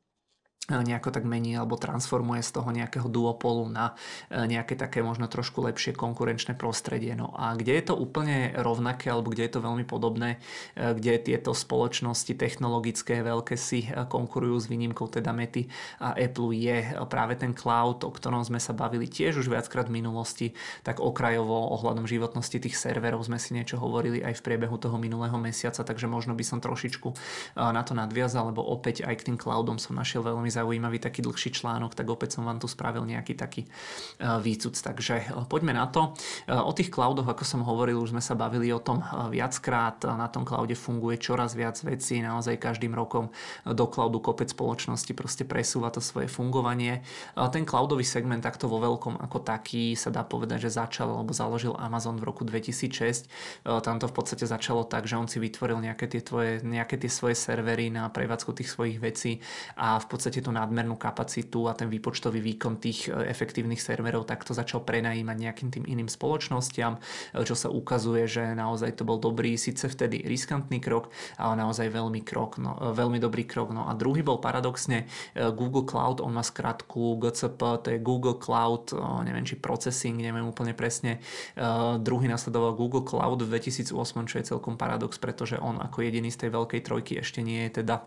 nejako tak mení alebo transformuje z toho nejakého duopolu na e, nejaké také možno trošku lepšie konkurenčné prostredie. No a kde je to úplne rovnaké alebo kde je to veľmi podobné, e, kde tieto spoločnosti technologické veľké si e, konkurujú s výnimkou teda Mety a Apple je práve ten cloud, o ktorom sme sa bavili tiež už viackrát v minulosti, tak okrajovo ohľadom životnosti tých serverov sme si niečo hovorili aj v priebehu toho minulého mesiaca, takže možno by som trošičku na to nadviazal, lebo opäť aj k tým cloudom som našiel veľmi zaujímavý taký dlhší článok, tak opäť som vám tu spravil nejaký taký e, výcuc. Takže e, poďme na to. E, o tých cloudoch, ako som hovoril, už sme sa bavili o tom viackrát. Na tom cloude funguje čoraz viac vecí. Naozaj každým rokom do cloudu kopec spoločnosti proste presúva to svoje fungovanie. Ten cloudový segment takto vo veľkom ako taký sa dá povedať, že začal alebo založil Amazon v roku 2006. Tam to v podstate začalo tak, že on si vytvoril nejaké tie, tvoje, nejaké tie svoje servery na prevádzku tých svojich vecí a v podstate tú nadmernú kapacitu a ten výpočtový výkon tých e, efektívnych serverov takto začal prenajímať nejakým tým iným spoločnostiam, e, čo sa ukazuje, že naozaj to bol dobrý, síce vtedy riskantný krok, ale naozaj veľmi, krok, no, e, veľmi dobrý krok. No a druhý bol paradoxne Google Cloud, on má skratku GCP, to je Google Cloud, neviem či processing, neviem úplne presne. Druhý nasledoval Google Cloud v 2008, čo je celkom paradox, pretože on ako jediný z tej veľkej trojky ešte nie je teda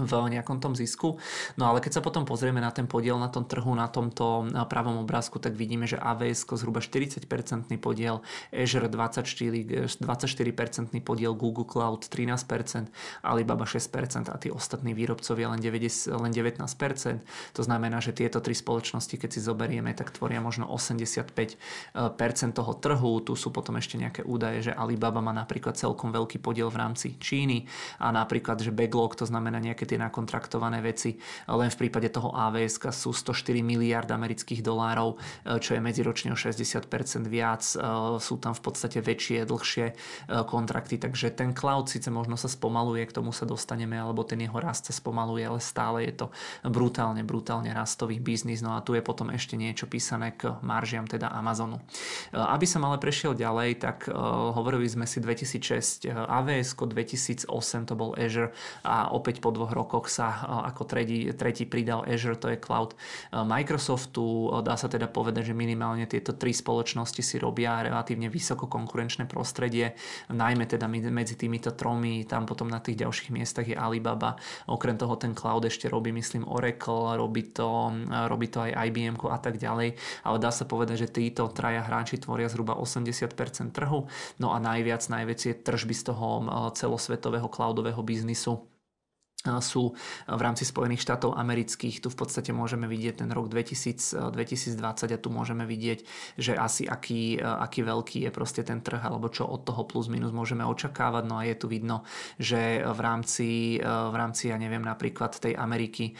v nejakom tom zisku. No ale keď sa potom pozrieme na ten podiel na tom trhu, na tomto pravom obrázku, tak vidíme, že AWS zhruba 40% podiel, Azure 24%, 24% podiel, Google Cloud 13%, Alibaba 6% a tí ostatní výrobcovia len, 90, len 19%. To znamená, že tieto tri spoločnosti, keď si zoberieme, tak tvoria možno 85% toho trhu. Tu sú potom ešte nejaké údaje, že Alibaba má napríklad celkom veľký podiel v rámci Číny a napríklad, že backlog, to znamená nejaké nejaké tie nakontraktované veci. Len v prípade toho AVS sú 104 miliard amerických dolárov, čo je medziročne o 60% viac. Sú tam v podstate väčšie, dlhšie kontrakty, takže ten cloud síce možno sa spomaluje, k tomu sa dostaneme, alebo ten jeho rast sa spomaluje, ale stále je to brutálne, brutálne rastový biznis. No a tu je potom ešte niečo písané k maržiam teda Amazonu. Aby som ale prešiel ďalej, tak hovorili sme si 2006 AWS, 2008 to bol Azure a opäť po dvoch rokoch sa ako tretí, tretí pridal Azure, to je cloud Microsoftu. Dá sa teda povedať, že minimálne tieto tri spoločnosti si robia relatívne vysoko konkurenčné prostredie, najmä teda medzi týmito tromi, tam potom na tých ďalších miestach je Alibaba. Okrem toho ten cloud ešte robí, myslím, Oracle, robí to, robí to aj IBM a tak ďalej, ale dá sa povedať, že títo traja hráči tvoria zhruba 80% trhu, no a najviac, najväčšie tržby z toho celosvetového cloudového biznisu sú v rámci Spojených štátov amerických. Tu v podstate môžeme vidieť ten rok 2000, 2020 a tu môžeme vidieť, že asi aký, aký veľký je proste ten trh alebo čo od toho plus minus môžeme očakávať. No a je tu vidno, že v rámci, v rámci ja neviem, napríklad tej Ameriky,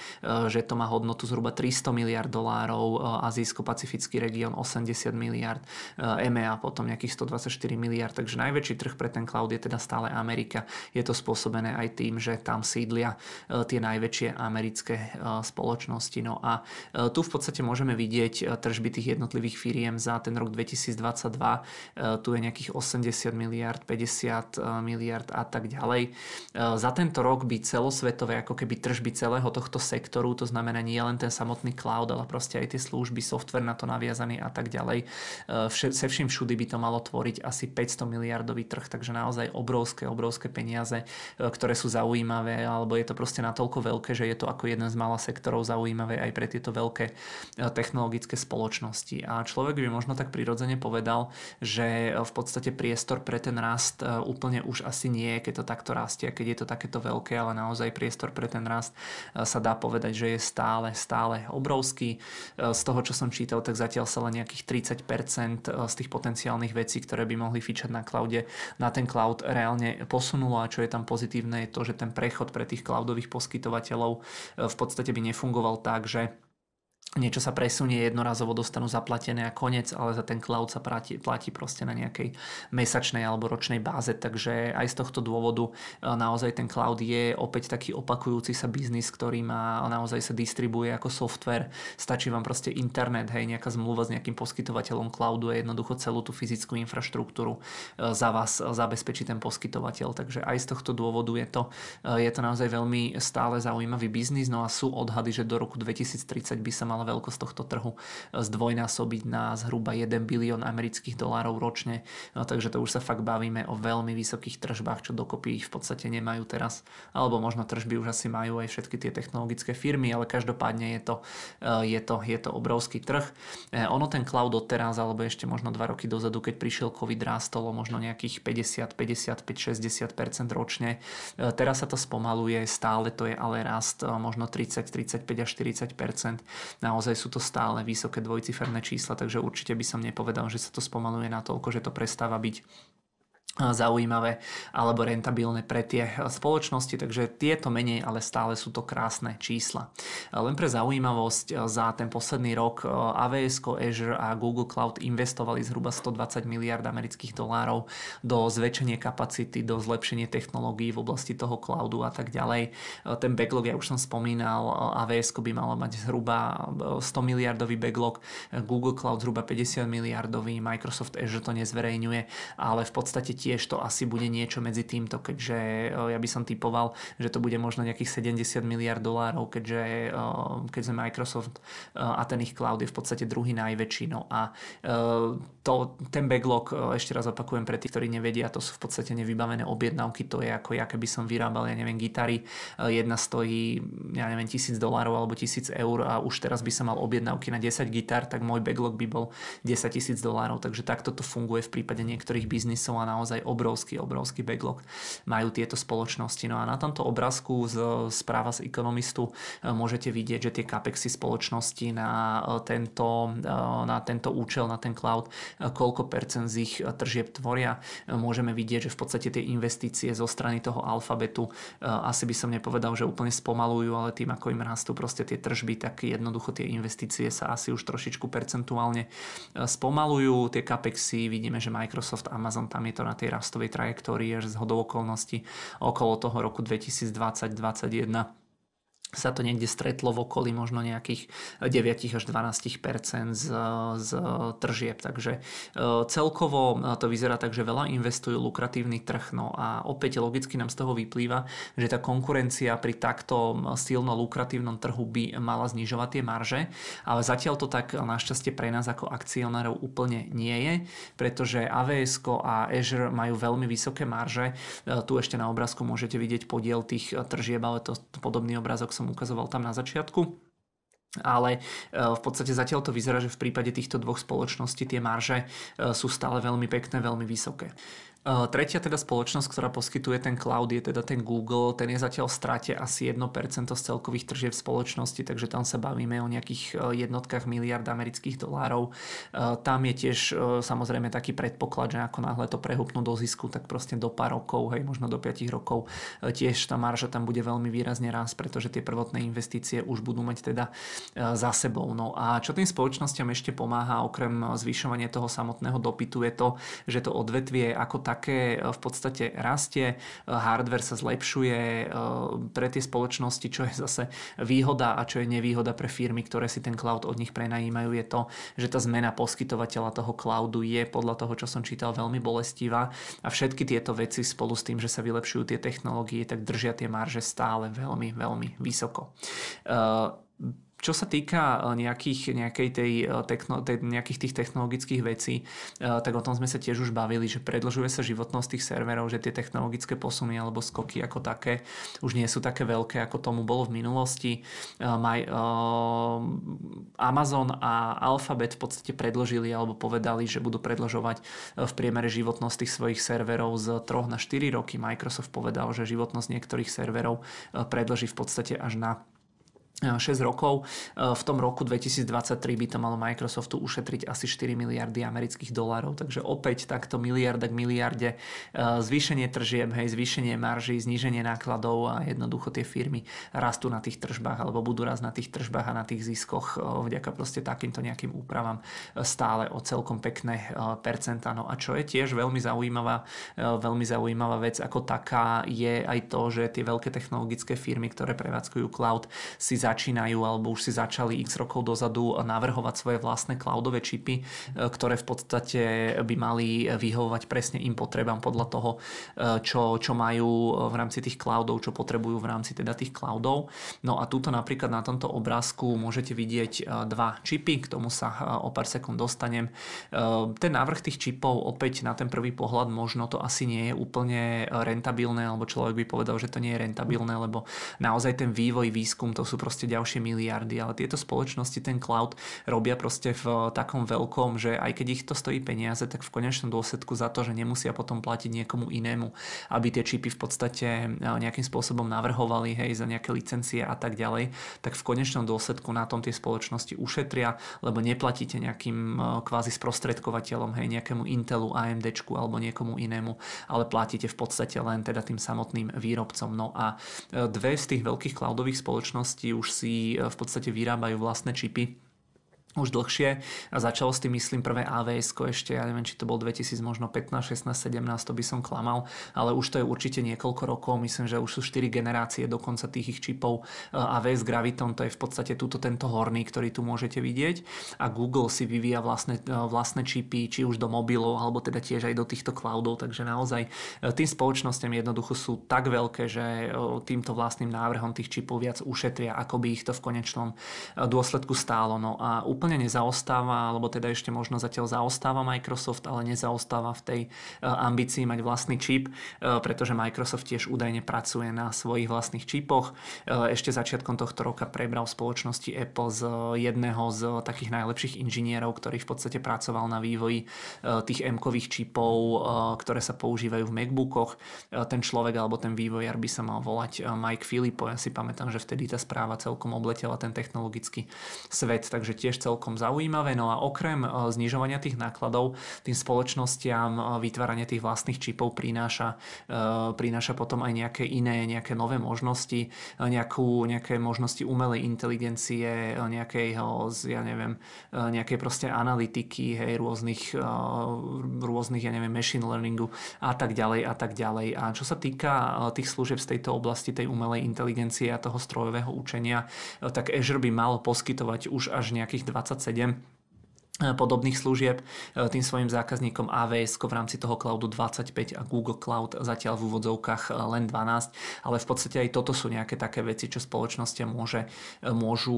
že to má hodnotu zhruba 300 miliard dolárov, Azijsko-Pacifický región 80 miliard, EMEA potom nejakých 124 miliard, takže najväčší trh pre ten cloud je teda stále Amerika. Je to spôsobené aj tým, že tam sídlia E, tie najväčšie americké e, spoločnosti. No a e, tu v podstate môžeme vidieť tržby tých jednotlivých firiem za ten rok 2022. Tu je nejakých 80 miliard, 50 miliard a tak ďalej. Za tento rok by celosvetové ako keby tržby celého tohto sektoru, to znamená nie len ten samotný cloud, ale proste aj tie služby, software na to naviazaný a tak ďalej. Se vším všudy by to malo tvoriť asi 500 miliardový trh, takže naozaj obrovské, obrovské peniaze, ktoré sú zaujímavé, alebo je je to proste natoľko veľké, že je to ako jeden z mála sektorov zaujímavé aj pre tieto veľké e, technologické spoločnosti. A človek by možno tak prirodzene povedal, že v podstate priestor pre ten rast e, úplne už asi nie je, keď to takto rastie, keď je to takéto veľké, ale naozaj priestor pre ten rast e, sa dá povedať, že je stále, stále obrovský. Z toho, čo som čítal, tak zatiaľ sa len nejakých 30% z tých potenciálnych vecí, ktoré by mohli fičať na cloude, na ten cloud reálne posunulo a čo je tam pozitívne je to, že ten prechod pre tých cloudových poskytovateľov eh, v podstate by nefungoval tak, že niečo sa presunie jednorazovo, dostanú zaplatené a konec, ale za ten cloud sa platí, platí proste na nejakej mesačnej alebo ročnej báze, takže aj z tohto dôvodu e, naozaj ten cloud je opäť taký opakujúci sa biznis, ktorý má naozaj sa distribuje ako software. Stačí vám proste internet, hej, nejaká zmluva s nejakým poskytovateľom cloudu a jednoducho celú tú fyzickú infraštruktúru e, za vás zabezpečí ten poskytovateľ, takže aj z tohto dôvodu je to, e, je to naozaj veľmi stále zaujímavý biznis, no a sú odhady, že do roku 2030 by sa mal mala veľkosť tohto trhu zdvojnásobiť na zhruba 1 bilión amerických dolárov ročne. No, takže to už sa fakt bavíme o veľmi vysokých tržbách, čo dokopy ich v podstate nemajú teraz. Alebo možno tržby už asi majú aj všetky tie technologické firmy, ale každopádne je to, je to, je to obrovský trh. E, ono ten cloud od teraz, alebo ešte možno 2 roky dozadu, keď prišiel COVID, rástolo možno nejakých 50, 55, 60 ročne. E, teraz sa to spomaluje, stále to je ale rast e, možno 30, 35 až 40 naozaj sú to stále vysoké dvojciferné čísla, takže určite by som nepovedal, že sa to spomaluje natoľko, že to prestáva byť zaujímavé alebo rentabilné pre tie spoločnosti, takže tieto menej, ale stále sú to krásne čísla. Len pre zaujímavosť, za ten posledný rok AWS, Azure a Google Cloud investovali zhruba 120 miliard amerických dolárov do zväčšenie kapacity, do zlepšenie technológií v oblasti toho cloudu a tak ďalej. Ten backlog, ja už som spomínal, AWS by malo mať zhruba 100 miliardový backlog, Google Cloud zhruba 50 miliardový, Microsoft Azure to nezverejňuje, ale v podstate tiež to asi bude niečo medzi týmto, keďže ja by som typoval, že to bude možno nejakých 70 miliard dolárov, keďže keď sme Microsoft a ten ich cloud je v podstate druhý najväčší. No a to, ten backlog, ešte raz opakujem pre tých, ktorí nevedia, to sú v podstate nevybavené objednávky, to je ako ja keby som vyrábal, ja neviem, gitary, jedna stojí, ja neviem, tisíc dolárov alebo tisíc eur a už teraz by som mal objednávky na 10 gitar, tak môj backlog by bol 10 tisíc dolárov, takže takto to funguje v prípade niektorých biznisov a naozaj naozaj obrovský, obrovský backlog majú tieto spoločnosti. No a na tomto obrázku z správa z ekonomistu môžete vidieť, že tie capexy spoločnosti na tento, na tento účel, na ten cloud, koľko percent z ich tržieb tvoria. Môžeme vidieť, že v podstate tie investície zo strany toho alfabetu asi by som nepovedal, že úplne spomalujú, ale tým, ako im rastú proste tie tržby, tak jednoducho tie investície sa asi už trošičku percentuálne spomalujú. Tie capexy, vidíme, že Microsoft, Amazon, tam je to na tej rastovej trajektórii až z hodou okolností okolo toho roku 2020-2021 sa to niekde stretlo v okolí možno nejakých 9 až 12 z, z tržieb. Takže e, celkovo e, to vyzerá tak, že veľa investujú lukratívny trh. No a opäť logicky nám z toho vyplýva, že tá konkurencia pri takto silno lukratívnom trhu by mala znižovať tie marže, ale zatiaľ to tak našťastie pre nás ako akcionárov úplne nie je, pretože AWS a Azure majú veľmi vysoké marže. E, tu ešte na obrázku môžete vidieť podiel tých tržieb, ale to podobný obrázok som som ukazoval tam na začiatku. Ale e, v podstate zatiaľ to vyzerá, že v prípade týchto dvoch spoločností tie marže e, sú stále veľmi pekné, veľmi vysoké. Uh, tretia teda spoločnosť, ktorá poskytuje ten cloud, je teda ten Google. Ten je zatiaľ v strate asi 1% z celkových tržieb spoločnosti, takže tam sa bavíme o nejakých jednotkách miliard amerických dolárov. Uh, tam je tiež samozrejme taký predpoklad, že ako náhle to prehupnú do zisku, tak proste do pár rokov, hej, možno do 5 rokov, tiež tá marža tam bude veľmi výrazne rásť, pretože tie prvotné investície už budú mať teda za sebou. No a čo tým spoločnosťam ešte pomáha, okrem zvyšovania toho samotného dopytu, je to, že to odvetvie ako tak také e, v podstate rastie, e, hardware sa zlepšuje e, pre tie spoločnosti, čo je zase výhoda a čo je nevýhoda pre firmy, ktoré si ten cloud od nich prenajímajú, je to, že tá zmena poskytovateľa toho cloudu je podľa toho, čo som čítal, veľmi bolestivá a všetky tieto veci spolu s tým, že sa vylepšujú tie technológie, tak držia tie marže stále veľmi, veľmi vysoko. Čo sa týka e, nejakých, nejakej tej, e, techno, tej, nejakých tých technologických vecí, e, tak o tom sme sa tiež už bavili, že predlžuje sa životnosť tých serverov, že tie technologické posuny alebo skoky ako také už nie sú také veľké, ako tomu bolo v minulosti. Amazon a Alphabet v podstate predložili alebo povedali, že budú predlžovať v priemere životnosť tých svojich serverov z 3 na 4 roky. Microsoft povedal, že životnosť niektorých serverov predloží v podstate až na 6 rokov. E, v tom roku 2023 by to malo Microsoftu ušetriť asi 4 miliardy amerických dolárov, takže opäť takto miliarda k miliarde e, zvýšenie tržieb, hej, zvýšenie marží, zníženie nákladov a jednoducho tie firmy rastú na tých tržbách alebo budú raz na tých tržbách a na tých ziskoch vďaka proste takýmto nejakým úpravám stále o celkom pekné percentá. No a čo je tiež veľmi zaujímavá, veľmi zaujímavá vec ako taká je aj to, že tie veľké technologické firmy, ktoré prevádzkujú cloud, si za začínajú alebo už si začali x rokov dozadu navrhovať svoje vlastné cloudové čipy, e, ktoré v podstate by mali vyhovovať presne im potrebám podľa toho, e, čo, čo majú v rámci tých cloudov, čo potrebujú v rámci teda tých cloudov. No a túto napríklad na tomto obrázku môžete vidieť e, dva čipy, k tomu sa o pár sekúnd dostanem. Ten návrh tých čipov opäť na ten prvý pohľad možno to asi nie je úplne rentabilné, alebo človek by povedal, že to nie je rentabilné, lebo naozaj ten vývoj, výskum, to sú proste proste ďalšie miliardy, ale tieto spoločnosti ten cloud robia proste v takom veľkom, že aj keď ich to stojí peniaze, tak v konečnom dôsledku za to, že nemusia potom platiť niekomu inému, aby tie čipy v podstate e, nejakým spôsobom navrhovali, hej, za nejaké licencie a tak ďalej, tak v konečnom dôsledku na tom tie spoločnosti ušetria, lebo neplatíte nejakým e, kvázi sprostredkovateľom, hej, nejakému Intelu, AMDčku alebo niekomu inému, ale platíte v podstate len teda tým samotným výrobcom. No a dve z tých veľkých cloudových spoločností už si eh, v podstate vyrábajú vlastné čipy už dlhšie. A začalo s tým myslím prvé AVS ešte, ja neviem či to bol 2000 možno 15, 16, 17 to by som klamal, ale už to je určite niekoľko rokov, myslím, že už sú 4 generácie dokonca tých ich čipov. AVS Graviton, to je v podstate túto tento horný, ktorý tu môžete vidieť. A Google si vyvíja vlastné, vlastné čipy, či už do mobilov alebo teda tiež aj do týchto cloudov, takže naozaj tým spoločnosťam jednoducho sú tak veľké, že týmto vlastným návrhom tých čipov viac ušetria, ako by ich to v konečnom dôsledku stálo. No a úplne nezaostáva, alebo teda ešte možno zatiaľ zaostáva Microsoft, ale nezaostáva v tej ambícii mať vlastný čip, pretože Microsoft tiež údajne pracuje na svojich vlastných čipoch. Ešte začiatkom tohto roka prebral spoločnosti Apple z jedného z takých najlepších inžinierov, ktorý v podstate pracoval na vývoji tých M-kových čipov, ktoré sa používajú v MacBookoch. Ten človek alebo ten vývojar by sa mal volať Mike Filippo. Ja si pamätám, že vtedy tá správa celkom obletela ten technologický svet, takže tiež celkom zaujímavé. No a okrem e, znižovania tých nákladov, tým spoločnostiam e, vytváranie tých vlastných čipov prináša, e, prináša potom aj nejaké iné, nejaké nové možnosti, nejakú, nejaké možnosti umelej inteligencie, nejakej, ja neviem, nejakej proste analytiky, hej, rôznych, rôznych, ja neviem, machine learningu a tak ďalej a tak ďalej. A čo sa týka tých služieb z tejto oblasti, tej umelej inteligencie a toho strojového učenia, tak Azure by mal poskytovať už až nejakých 27 podobných služieb e, tým svojim zákazníkom AWS v rámci toho cloudu 25 a Google Cloud zatiaľ v úvodzovkách e, len 12, ale v podstate aj toto sú nejaké také veci, čo spoločnosti môže, e, môžu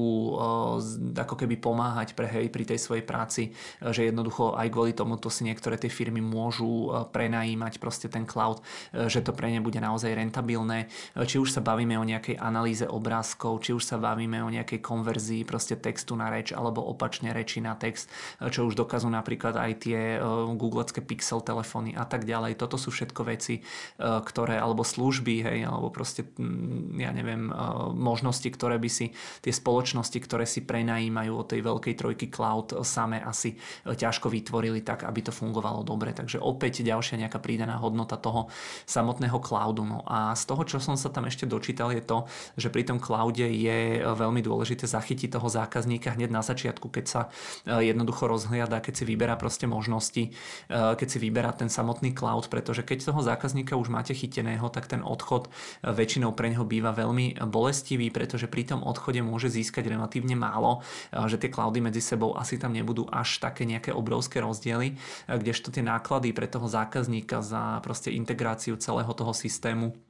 ako keby pomáhať pre, hej, pri tej svojej práci, že jednoducho aj kvôli tomuto si niektoré tie firmy môžu prenajímať proste ten cloud, že to pre ne bude naozaj rentabilné. Či už sa bavíme o nejakej analýze obrázkov, či už sa bavíme o nejakej konverzii proste textu na reč alebo opačne reči na text, čo už dokazujú napríklad aj tie e, googlecké pixel telefóny a tak ďalej. Toto sú všetko veci, e, ktoré, alebo služby, hej, alebo proste, mm, ja neviem, e, možnosti, ktoré by si tie spoločnosti, ktoré si prenajímajú od tej veľkej trojky cloud same asi ťažko vytvorili tak, aby to fungovalo dobre. Takže opäť ďalšia nejaká prídaná hodnota toho samotného cloudu. No a z toho, čo som sa tam ešte dočítal, je to, že pri tom cloude je veľmi dôležité zachytiť toho zákazníka hneď na začiatku, keď sa jednoducho jednoducho rozhliada, keď si vyberá proste možnosti, eh, keď si vyberá ten samotný cloud, pretože keď toho zákazníka už máte chyteného, tak ten odchod eh, väčšinou pre neho býva veľmi bolestivý, pretože pri tom odchode môže získať relatívne málo, eh, že tie cloudy medzi sebou asi tam nebudú až také nejaké obrovské rozdiely, kdežto tie náklady pre toho zákazníka za proste integráciu celého toho systému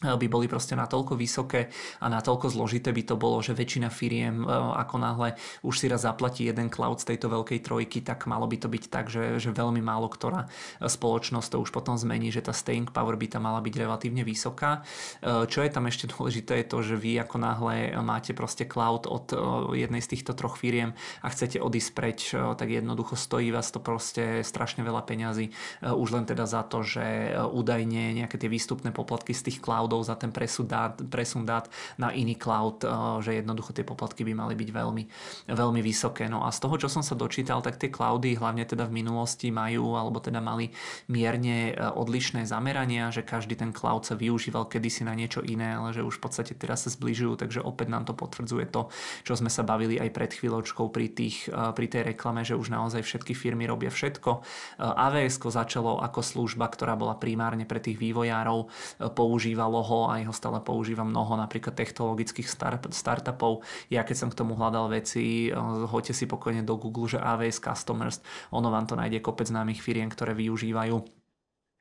by boli proste natoľko vysoké a natoľko zložité by to bolo, že väčšina firiem e, ako náhle už si raz zaplatí jeden cloud z tejto veľkej trojky, tak malo by to byť tak, že, že veľmi málo ktorá spoločnosť to už potom zmení, že tá staying power by tam mala byť relatívne vysoká. E, čo je tam ešte dôležité je to, že vy ako náhle máte proste cloud od e, jednej z týchto troch firiem a chcete odísť preč, tak jednoducho stojí vás to proste strašne veľa peňazí už len teda za to, že údajne nejaké tie výstupné poplatky z tých cloud cloudov za ten presun dát, presun dát na iný cloud, eh, že jednoducho tie poplatky by mali byť veľmi, veľmi vysoké. No a z toho, čo som sa dočítal, tak tie cloudy hlavne teda v minulosti majú, alebo teda mali mierne eh, odlišné zamerania, že každý ten cloud sa využíval kedysi na niečo iné, ale že už v podstate teraz sa zbližujú, takže opäť nám to potvrdzuje to, čo sme sa bavili aj pred chvíľočkou pri, tých, eh, pri tej reklame, že už naozaj všetky firmy robia všetko. AWS začalo ako služba, ktorá bola primárne pre tých vývojárov, používalo mnoho a ho stále používam mnoho napríklad technologických startupov. Ja keď som k tomu hľadal veci, eh, hoďte si pokojne do Google, že AWS Customers, ono vám to nájde kopec známych firiem, ktoré využívajú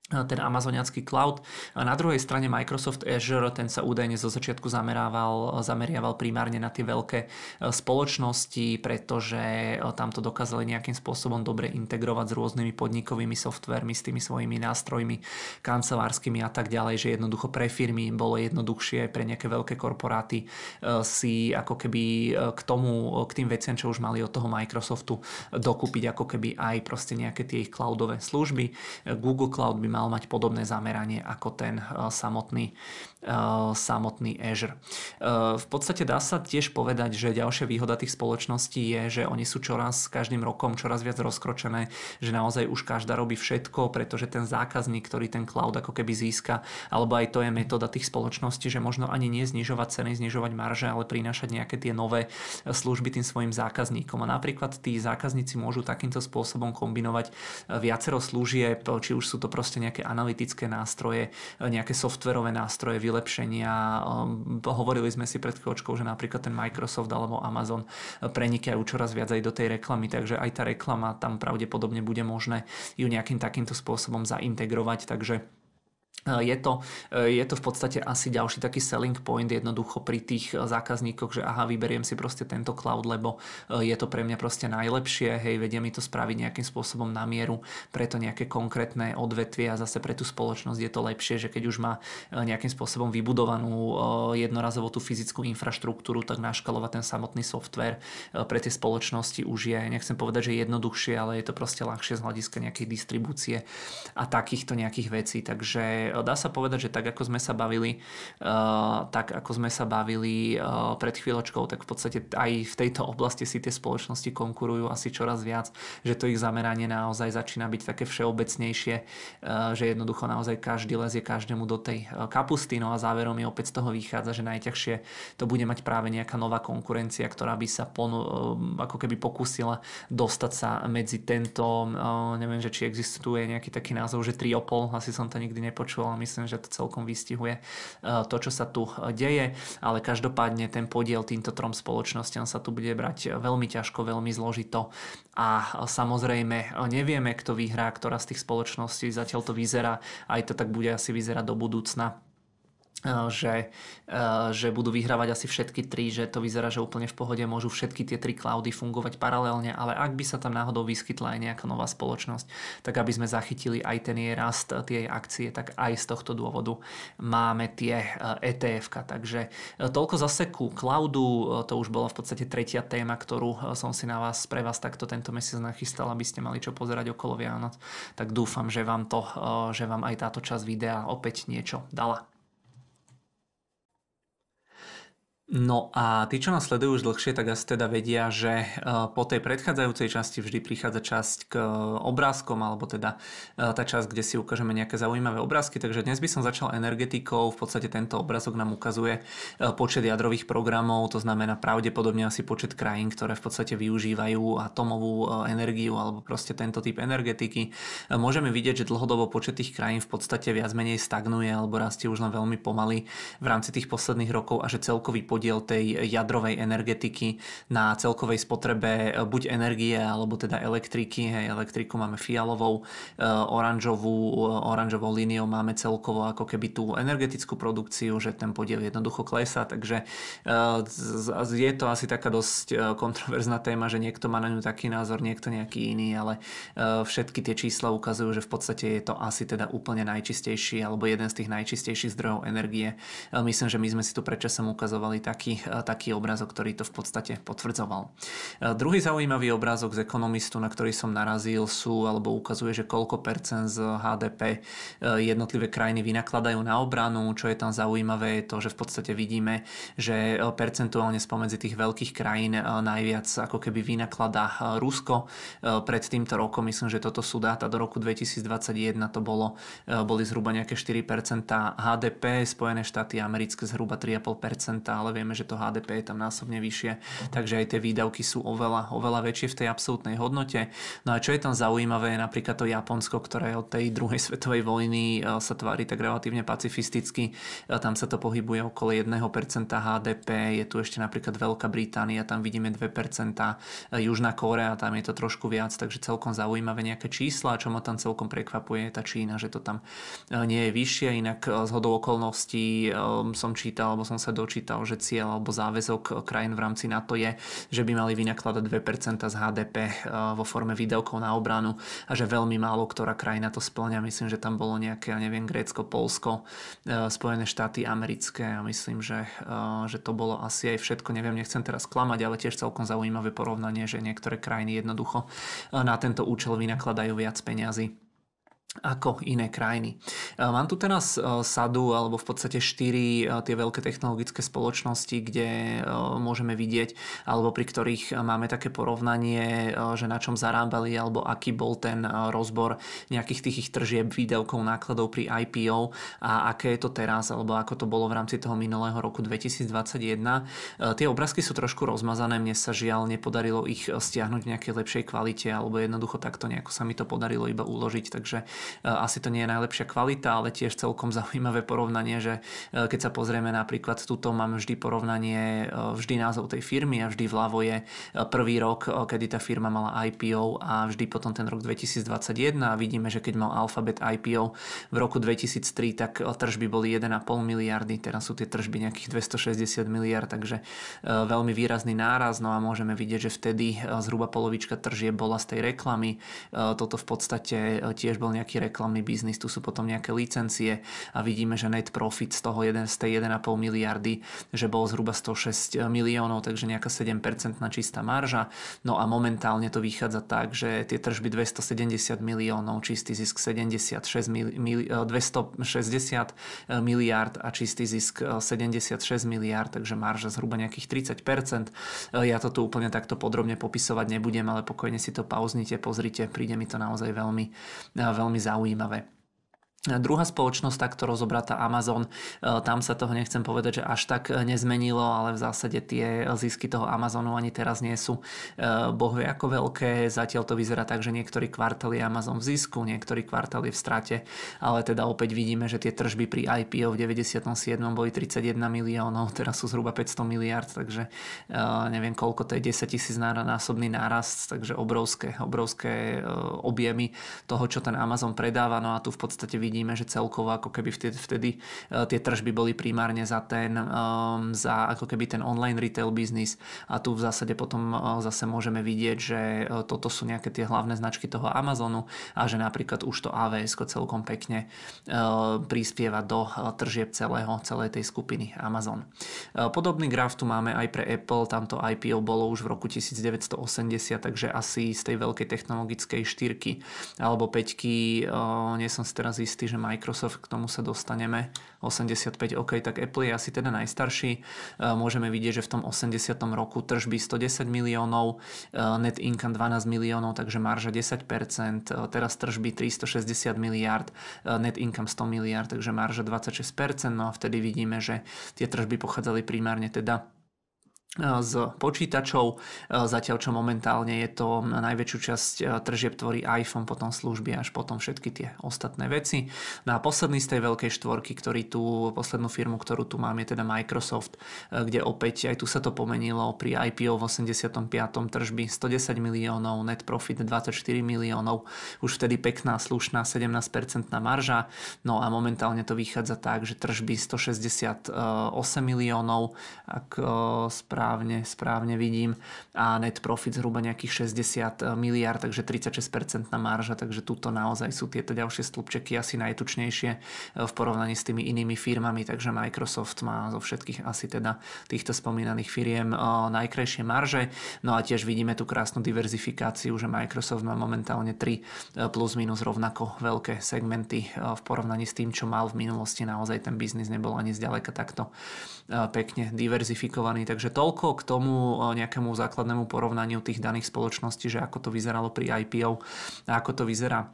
ten amazoniacký cloud. Na druhej strane Microsoft Azure, ten sa údajne zo začiatku zamerával, zameriaval primárne na tie veľké e, spoločnosti, pretože e, tam to dokázali nejakým spôsobom dobre integrovať s rôznymi podnikovými softvermi, s tými svojimi nástrojmi kancelárskymi a tak ďalej, že jednoducho pre firmy bolo jednoduchšie pre nejaké veľké korporáty e, si ako keby k tomu, k tým veciam, čo už mali od toho Microsoftu dokúpiť ako keby aj proste nejaké tie ich cloudové služby. Google Cloud by mal mal mať podobné zameranie ako ten eh, samotný, samotný Azure. Eh, v podstate dá sa tiež povedať, že ďalšia výhoda tých spoločností je, že oni sú čoraz každým rokom čoraz viac rozkročené, že naozaj už každá robí všetko, pretože ten zákazník, ktorý ten cloud ako keby získa, alebo aj to je metóda tých spoločností, že možno ani nie znižovať ceny, znižovať marže, ale prinášať nejaké tie nové služby tým svojim zákazníkom. A napríklad tí zákazníci môžu takýmto spôsobom kombinovať viacero služieb, či už sú to proste nejaké analytické nástroje, nejaké softverové nástroje, vylepšenia. Ehm, hovorili sme si pred chvíľočkou, že napríklad ten Microsoft alebo Amazon prenikajú čoraz viac aj do tej reklamy, takže aj tá reklama tam pravdepodobne bude možné ju nejakým takýmto spôsobom zaintegrovať, takže je to, je to v podstate asi ďalší taký selling point jednoducho pri tých zákazníkoch, že aha, vyberiem si proste tento cloud, lebo je to pre mňa proste najlepšie, hej, vedia mi to spraviť nejakým spôsobom na mieru pre to nejaké konkrétne odvetvie a zase pre tú spoločnosť je to lepšie, že keď už má nejakým spôsobom vybudovanú jednorazovo tú fyzickú infraštruktúru, tak naškalovať ten samotný software pre tie spoločnosti už je, nechcem povedať, že jednoduchšie, ale je to proste ľahšie z hľadiska nejakej distribúcie a takýchto nejakých vecí. Takže dá sa povedať, že tak ako sme sa bavili, uh, tak ako sme sa bavili uh, pred chvíľočkou, tak v podstate aj v tejto oblasti si tie spoločnosti konkurujú asi čoraz viac, že to ich zameranie naozaj začína byť také všeobecnejšie, že jednoducho naozaj každý lezie každému do tej kapusty, no a záverom je opäť z toho vychádza, že najťažšie to bude mať práve nejaká nová konkurencia, ktorá by sa ponu, ako keby pokúsila dostať sa medzi tento, neviem, že či existuje nejaký taký názov, že triopol, asi som to nikdy nepočul, počul, ale myslím, že to celkom vystihuje eh, to, čo sa tu eh, deje, ale každopádne ten podiel týmto trom spoločnostiam sa tu bude brať veľmi ťažko, veľmi zložito. A samozrejme nevieme, kto vyhrá, ktorá z tých spoločností, zatiaľ to vyzerá, aj to tak bude asi vyzerať do budúcna že, že budú vyhrávať asi všetky tri, že to vyzerá, že úplne v pohode môžu všetky tie tri cloudy fungovať paralelne, ale ak by sa tam náhodou vyskytla aj nejaká nová spoločnosť, tak aby sme zachytili aj ten jej rast, tie jej akcie, tak aj z tohto dôvodu máme tie etf -ka. Takže toľko zase ku cloudu, to už bola v podstate tretia téma, ktorú som si na vás, pre vás takto tento mesiac nachystal, aby ste mali čo pozerať okolo Vianoc, tak dúfam, že vám, to, že vám aj táto časť videa opäť niečo dala. No a tí, čo nás sledujú už dlhšie, tak asi teda vedia, že e, po tej predchádzajúcej časti vždy prichádza časť k e, obrázkom, alebo teda e, tá časť, kde si ukážeme nejaké zaujímavé obrázky. Takže dnes by som začal energetikou. V podstate tento obrázok nám ukazuje počet jadrových programov, to znamená pravdepodobne asi počet krajín, ktoré v podstate využívajú atomovú energiu alebo proste tento typ energetiky. Môžeme vidieť, že dlhodobo počet tých krajín v podstate viac menej stagnuje alebo rastie už len veľmi pomaly v rámci tých posledných rokov a že celkový podiel tej jadrovej energetiky na celkovej spotrebe e, buď energie alebo teda elektriky. Hej, elektriku máme fialovou, e, oranžovú, e, oranžovou líniou máme celkovo ako keby tú energetickú produkciu, že ten podiel jednoducho klesá, takže je to asi taká dosť kontroverzná téma, že niekto má na ňu taký názor, niekto nejaký iný, ale všetky tie čísla ukazujú, že v podstate je to asi teda úplne najčistejší alebo jeden z tých najčistejších zdrojov energie. Myslím, že my sme si tu predčasom ukazovali taký, e, taký obrázok, ktorý to v podstate potvrdzoval. E, druhý zaujímavý obrázok z ekonomistu, na ktorý som narazil, sú alebo ukazuje, že koľko percent z HDP e, jednotlivé krajiny vynakladajú na obranu. Čo je tam zaujímavé je to, že v podstate vidíme, že percentuálne spomedzi tých veľkých krajín najviac ako keby vynakladá Rusko. Pred týmto rokom, myslím, že toto sú dáta do roku 2021, to bolo, boli zhruba nejaké 4% HDP, Spojené štáty americké zhruba 3,5%, ale vieme, že to HDP je tam násobne vyššie, takže aj tie výdavky sú oveľa, oveľa väčšie v tej absolútnej hodnote. No a čo je tam zaujímavé je napríklad to Japonsko, ktoré od tej druhej svetovej vojny e, sa tvári tak relatívne pacifisticky. E, tam sa to pohybuje okolo 1% HDP, je tu ešte napríklad Veľká Británia, tam vidíme 2%, e, Južná Kórea, tam je to trošku viac, takže celkom zaujímavé nejaké čísla, čo ma tam celkom prekvapuje je tá Čína, že to tam nie je vyššie, inak z hodou okolností som čítal, alebo som sa dočítal, že cieľ alebo záväzok krajín v rámci NATO je, že by mali vynakladať 2% z HDP eh, vo forme výdavkov na obranu a že veľmi málo ktorá krajina to splňa. Myslím, že tam bolo nejaké, ja neviem, Grécko, Polsko, eh, Spojené štáty americké a myslím, že, eh, že to bolo asi aj všetko. Neviem, nechcem teraz klamať, ale tiež celkom zaujímavé porovnanie, že niektoré krajiny jednoducho na tento účel vynakladajú viac peňazí ako iné krajiny. E, mám tu teraz e, sadu, alebo v podstate štyri e, tie veľké technologické spoločnosti, kde môžeme vidieť, alebo pri ktorých máme také porovnanie, že na čom zarábali, alebo aký bol ten rozbor nejakých tých ich tržieb, výdavkov, nákladov pri IPO a aké je to teraz, alebo ako to bolo v rámci toho minulého roku 2021. Tie obrázky sú trošku rozmazané, mne sa žiaľ nepodarilo ich stiahnuť v nejakej lepšej kvalite, alebo jednoducho takto nejako sa mi to podarilo iba uložiť, takže asi to nie je najlepšia kvalita, ale tiež celkom zaujímavé porovnanie, že keď sa pozrieme napríklad tuto máme vždy porovnanie, vždy názov tej firmy a vždy vľavo je prvý rok, kedy tá firma mala IPO a vždy potom ten rok 2021 a vidíme, že keď mal Alphabet IPO v roku 2003, tak tržby boli 1,5 miliardy, teraz sú tie tržby nejakých 260 miliard, takže veľmi výrazný náraz, no a môžeme vidieť, že vtedy zhruba polovička tržieb bola z tej reklamy, toto v podstate tiež bol nejaký reklamný biznis, tu sú potom nejaké licencie a vidíme, že net profit z toho jeden, z tej 1,5 miliardy, že bol zhruba 106 miliónov, takže nejaká 7% čistá marža. No a momentálne to vychádza tak, že tie tržby 270 miliónov, čistý zisk 76 mili, mili, 260 miliard a čistý zisk 76 miliard, takže marža zhruba nejakých 30%. Ja to tu úplne takto podrobne popisovať nebudem, ale pokojne si to pauznite, pozrite, príde mi to naozaj veľmi, veľmi zaujímavé. Druhá spoločnosť, takto rozobratá Amazon, e, tam sa toho nechcem povedať, že až tak nezmenilo, ale v zásade tie zisky toho Amazonu ani teraz nie sú e, bohvie ako veľké. Zatiaľ to vyzerá tak, že niektorý kvartál je Amazon v zisku, niektorý kvartál je v strate, ale teda opäť vidíme, že tie tržby pri IPO v 97. boli 31 miliónov, teraz sú zhruba 500 miliard, takže e, neviem koľko to je 10 tisíc násobný nárast, takže obrovské, obrovské objemy toho, čo ten Amazon predáva. No a tu v podstate vidíme, že celkovo ako keby vtedy, vtedy tie tržby boli primárne za ten, um, za ako keby ten online retail business a tu v zásade potom uh, zase môžeme vidieť, že toto sú nejaké tie hlavné značky toho Amazonu a že napríklad už to AVS celkom pekne prispieva do tržieb celého, celej tej skupiny Amazon. Podobný graf tu máme aj pre Apple, tamto IPO bolo už v roku 1980, takže asi z tej veľkej technologickej štyrky alebo peťky, nie som si teraz istý, istý, že Microsoft, k tomu sa dostaneme, 85, OK, tak Apple je asi teda najstarší. E, môžeme vidieť, že v tom 80. roku tržby 110 miliónov, e, net income 12 miliónov, takže marža 10%, e, teraz tržby 360 miliard, net income 100 miliard, takže marža 26%, no a vtedy vidíme, že tie tržby pochádzali primárne teda z počítačov, zatiaľ čo momentálne je to najväčšiu časť tržieb tvorí iPhone, potom služby až potom všetky tie ostatné veci. No a posledný z tej veľkej štvorky, ktorý tu, poslednú firmu, ktorú tu mám, je teda Microsoft, kde opäť aj tu sa to pomenilo pri IPO v 85. tržby 110 miliónov, net profit 24 miliónov, už vtedy pekná, slušná 17% marža, no a momentálne to vychádza tak, že tržby 168 miliónov, ak správne, správne vidím a net profit zhruba nejakých 60 miliard, takže 36% marža, takže tuto naozaj sú tieto ďalšie stĺpčeky asi najtučnejšie eh, v porovnaní s tými inými firmami, takže Microsoft má zo všetkých asi teda týchto spomínaných firiem eh, najkrajšie marže. No a tiež vidíme tú krásnu diverzifikáciu, že Microsoft má momentálne 3 eh, plus minus rovnako veľké segmenty v porovnaní s tým, čo mal v minulosti. Naozaj ten biznis nebol ani zďaleka takto pekne diverzifikovaný, takže to toľko k tomu nejakému základnému porovnaniu tých daných spoločností, že ako to vyzeralo pri IPO a ako to vyzerá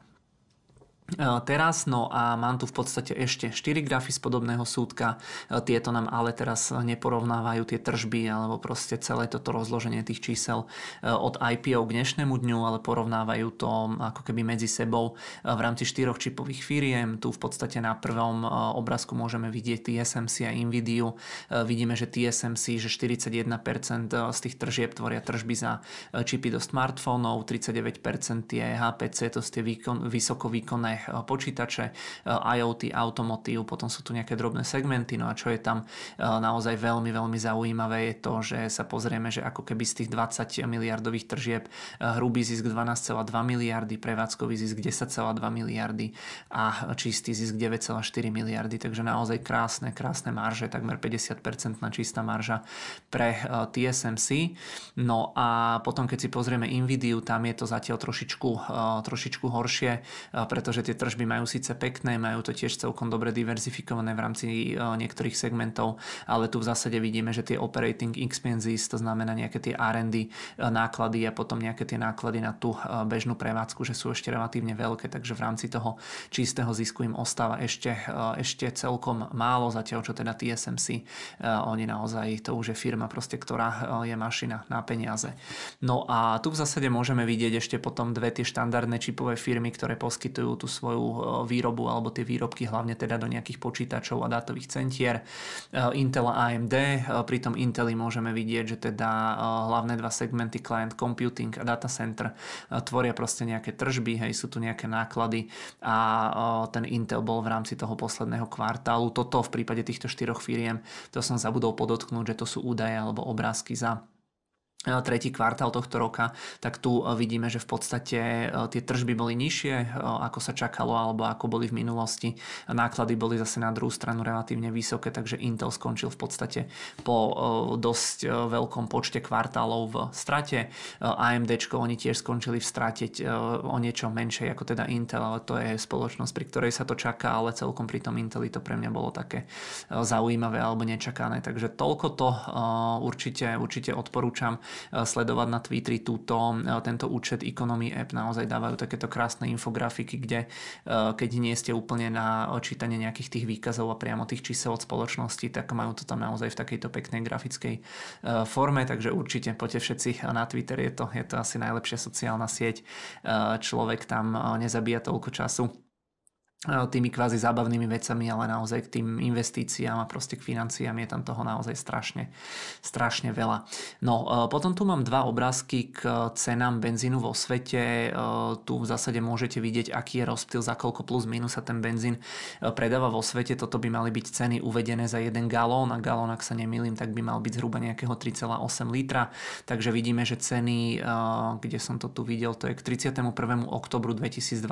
teraz, no a mám tu v podstate ešte 4 grafy z podobného súdka, e, tieto nám ale teraz neporovnávajú tie tržby alebo proste celé toto rozloženie tých čísel e, od IPO k dnešnému dňu, ale porovnávajú to ako keby medzi sebou v rámci štyroch čipových firiem. Tu v podstate na prvom obrázku môžeme vidieť TSMC a Nvidia. Vidíme, že TSMC, že 41% z tých tržieb tvoria tržby za čipy do smartfónov, 39% je HPC, to sú tie výkon, vysokovýkonné Eh, počítače, eh, IoT, automotív, potom sú tu nejaké drobné segmenty, no a čo je tam eh, naozaj veľmi, veľmi zaujímavé je to, že sa pozrieme, že ako keby z tých 20 miliardových tržieb hrubý zisk 12,2 miliardy, prevádzkový zisk 10,2 miliardy a čistý zisk 9,4 miliardy, takže naozaj krásne, krásne marže, takmer 50% na čistá marža pre TSMC. No a potom keď si pozrieme Nvidia, tam je to zatiaľ trošičku, trošičku horšie, pretože tie tržby majú síce pekné, majú to tiež celkom dobre diverzifikované v rámci e, niektorých segmentov, ale tu v zásade vidíme, že tie operating expenses, to znamená nejaké tie R&D e, náklady a potom nejaké tie náklady na tú e, bežnú prevádzku, že sú ešte relatívne veľké, takže v rámci toho čistého zisku im ostáva ešte, ešte celkom málo, zatiaľ čo teda TSMC, oni naozaj, to už je firma proste, ktorá je mašina na peniaze. No a tu v zásade môžeme vidieť ešte potom dve tie štandardné čipové firmy, ktoré poskytujú tú svoju výrobu alebo tie výrobky hlavne teda do nejakých počítačov a dátových centier. Intel a AMD, pri tom Inteli môžeme vidieť, že teda hlavné dva segmenty client computing a data center tvoria proste nejaké tržby, hej, sú tu nejaké náklady a ten Intel bol v rámci toho posledného kvartálu. Toto v prípade týchto štyroch firiem, to som zabudol podotknúť, že to sú údaje alebo obrázky za tretí kvartál tohto roka, tak tu e, vidíme, že v podstate e, tie tržby boli nižšie, ako sa čakalo alebo ako boli v minulosti. Náklady boli zase na druhú stranu relatívne vysoké, takže Intel skončil v podstate po dosť veľkom počte kvartálov v strate. AMD oni tiež skončili v strate o niečo menšej ako teda Intel, ale to je spoločnosť, pri ktorej sa to čaká, ale celkom pri tom Inteli to pre mňa bolo také zaujímavé alebo nečakané. Takže toľko to určite, určite odporúčam Eh, sledovať na Twitteri túto, eh, tento účet Economy App. Naozaj dávajú takéto krásne infografiky, kde eh, keď nie ste úplne na čítanie nejakých tých výkazov a priamo tých čísel od spoločnosti, tak majú to tam naozaj v takejto peknej grafickej forme, takže určite poďte všetci na Twitter, je to, je to asi najlepšia sociálna sieť. Človek tam nezabíja toľko času tými kvázi zábavnými vecami, ale naozaj k tým investíciám a proste k financiám je tam toho naozaj strašne, strašne veľa. No, e, potom tu mám dva obrázky k cenám benzínu vo svete. E, tu v zásade môžete vidieť, aký je rozptyl, za koľko plus minus sa ten benzín e, predáva vo svete. Toto by mali byť ceny uvedené za jeden galón a galón, ak sa nemýlim, tak by mal byť zhruba nejakého 3,8 litra. Takže vidíme, že ceny, kde som to tu videl, to je k 31. oktobru 2022,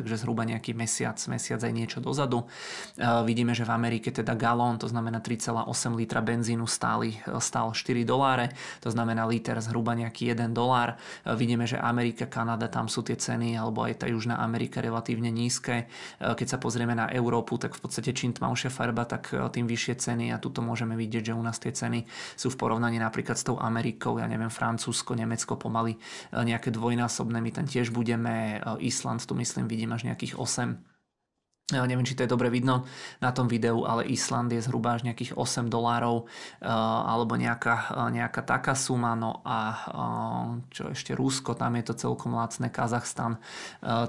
takže zhruba nejaký mesiac, mesiac aj niečo dozadu. Vidíme, že v Amerike teda galón, to znamená 3,8 litra benzínu stáli, stál 4 doláre, to znamená liter zhruba nejaký 1 dolár. Vidíme, že Amerika, Kanada, tam sú tie ceny, alebo aj tá Južná Amerika relatívne nízke. Keď sa pozrieme na Európu, tak v podstate čím tmavšia farba, tak tým vyššie ceny a tuto môžeme vidieť, že u nás tie ceny sú v porovnaní napríklad s tou Amerikou, ja neviem, Francúzsko, Nemecko pomaly nejaké dvojnásobné, my tam tiež budeme, Island tu myslím vidím až nejakých 8 ja neviem, či to je dobre vidno na tom videu, ale Island je zhruba až nejakých 8 dolárov eh, alebo nejaká, eh, nejaká taká suma. No a eh, čo ešte Rusko, tam je to celkom lacné, Kazachstan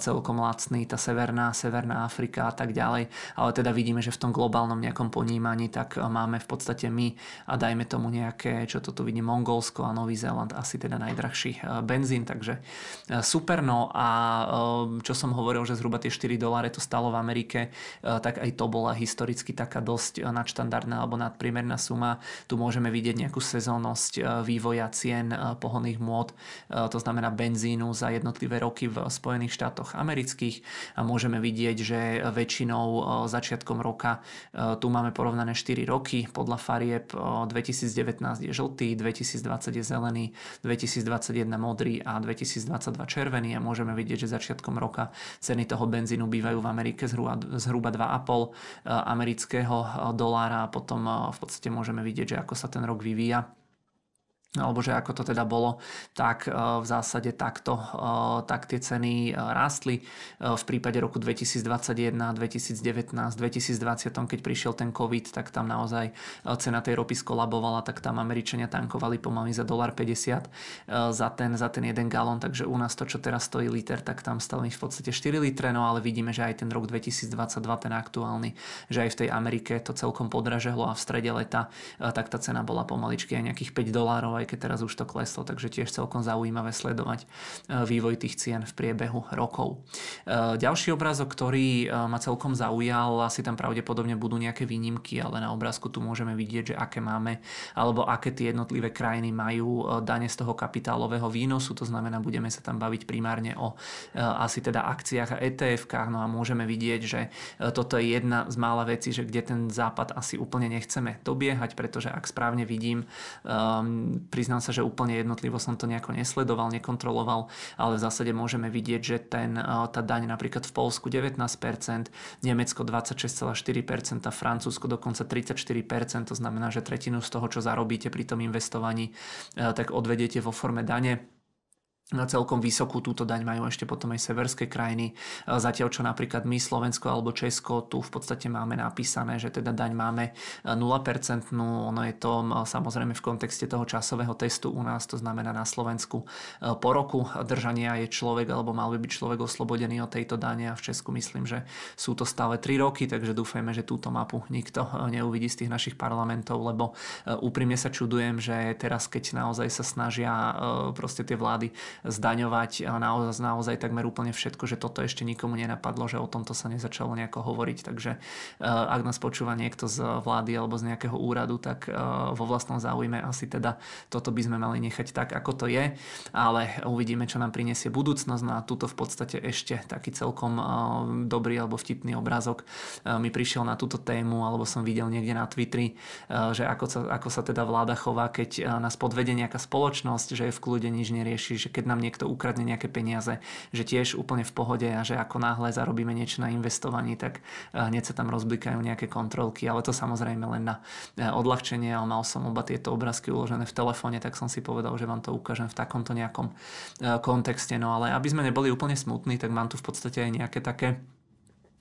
celkom lacný, tá Severná, Severná Afrika a tak ďalej. Ale teda vidíme, že v tom globálnom nejakom ponímaní tak máme v podstate my a dajme tomu nejaké, čo to tu vidím, Mongolsko a Nový Zéland, asi teda najdrahší benzín, takže super. No a čo som hovoril, že zhruba tie 4 doláre to stalo v Amerike, Amerike, eh, tak aj to bola historicky taká dosť eh, nadštandardná alebo nadpriemerná suma. Tu môžeme vidieť nejakú sezónnosť eh, vývoja cien pohonných môd, to znamená benzínu za jednotlivé roky v Spojených štátoch amerických. A môžeme vidieť, že väčšinou začiatkom roka tu máme porovnané 4 roky. Podľa farieb 2019 je žltý, 2020 je zelený, 2021 modrý a 2022 červený. A môžeme vidieť, že začiatkom roka ceny toho benzínu bývajú v Amerike zhruba zhruba 2,5 eh, amerického eh, dolára a potom eh, v podstate môžeme vidieť, že ako sa ten rok vyvíja alebo že ako to teda bolo, tak e, v zásade takto, e, tak tie ceny e, rástli. V prípade roku 2021, 2019, 2020, keď prišiel ten COVID, tak tam naozaj cena tej ropy skolabovala, tak tam Američania tankovali pomaly za $1,50 za ten, za ten jeden galón, takže u nás to, čo teraz stojí liter, tak tam stali v podstate 4 litre, no ale vidíme, že aj ten rok 2022, ten aktuálny, že aj v tej Amerike to celkom podraželo a v strede leta, tak tá cena bola pomaličky aj nejakých 5 dolárov, aj keď teraz už to kleslo, takže tiež celkom zaujímavé sledovať e, vývoj tých cien v priebehu rokov. E, ďalší obrázok, ktorý e, ma celkom zaujal, asi tam pravdepodobne budú nejaké výnimky, ale na obrázku tu môžeme vidieť, že aké máme, alebo aké tie jednotlivé krajiny majú dane z toho kapitálového výnosu, to znamená, budeme sa tam baviť primárne o asi teda akciách a ETF-kách, no a môžeme vidieť, že toto je jedna z mála vecí, že kde ten západ asi úplne nechceme dobiehať, pretože ak správne vidím, Priznám sa, že úplne jednotlivo som to nejako nesledoval, nekontroloval, ale v zásade môžeme vidieť, že ten, eh, tá daň napríklad v Polsku 19%, Nemecko 26,4%, Francúzsko dokonca 34%, to znamená, že tretinu z toho, čo zarobíte pri tom investovaní, eh, tak odvedete vo forme dane celkom vysokú túto daň majú ešte potom aj severské krajiny. Zatiaľ, čo napríklad my, Slovensko alebo Česko, tu v podstate máme napísané, že teda daň máme 0%. Ono je to samozrejme v kontexte toho časového testu u nás, to znamená na Slovensku po roku držania je človek alebo mal by byť človek oslobodený od tejto dane a v Česku myslím, že sú to stále 3 roky, takže dúfajme, že túto mapu nikto neuvidí z tých našich parlamentov, lebo úprimne sa čudujem, že teraz, keď naozaj sa snažia proste tie vlády zdaňovať naozaj, naozaj takmer úplne všetko, že toto ešte nikomu nenapadlo, že o tomto sa nezačalo nejako hovoriť. Takže eh, ak nás počúva niekto z vlády alebo z nejakého úradu, tak eh, vo vlastnom záujme asi teda toto by sme mali nechať tak, ako to je, ale uvidíme, čo nám prinesie budúcnosť. No a tuto v podstate ešte taký celkom eh, dobrý alebo vtipný obrázok mi prišiel na túto tému, alebo som videl niekde na Twitteri, že ako sa, ako sa teda vláda chová, keď nás podvedie nejaká spoločnosť, že je v kľude nič nerieši, že keď nám niekto ukradne nejaké peniaze, že tiež úplne v pohode a že ako náhle zarobíme niečo na investovaní, tak eh, hneď sa tam rozblikajú nejaké kontrolky, ale to samozrejme len na eh, odľahčenie, ale mal som oba tieto obrázky uložené v telefóne, tak som si povedal, že vám to ukážem v takomto nejakom eh, kontexte. No ale aby sme neboli úplne smutní, tak mám tu v podstate aj nejaké také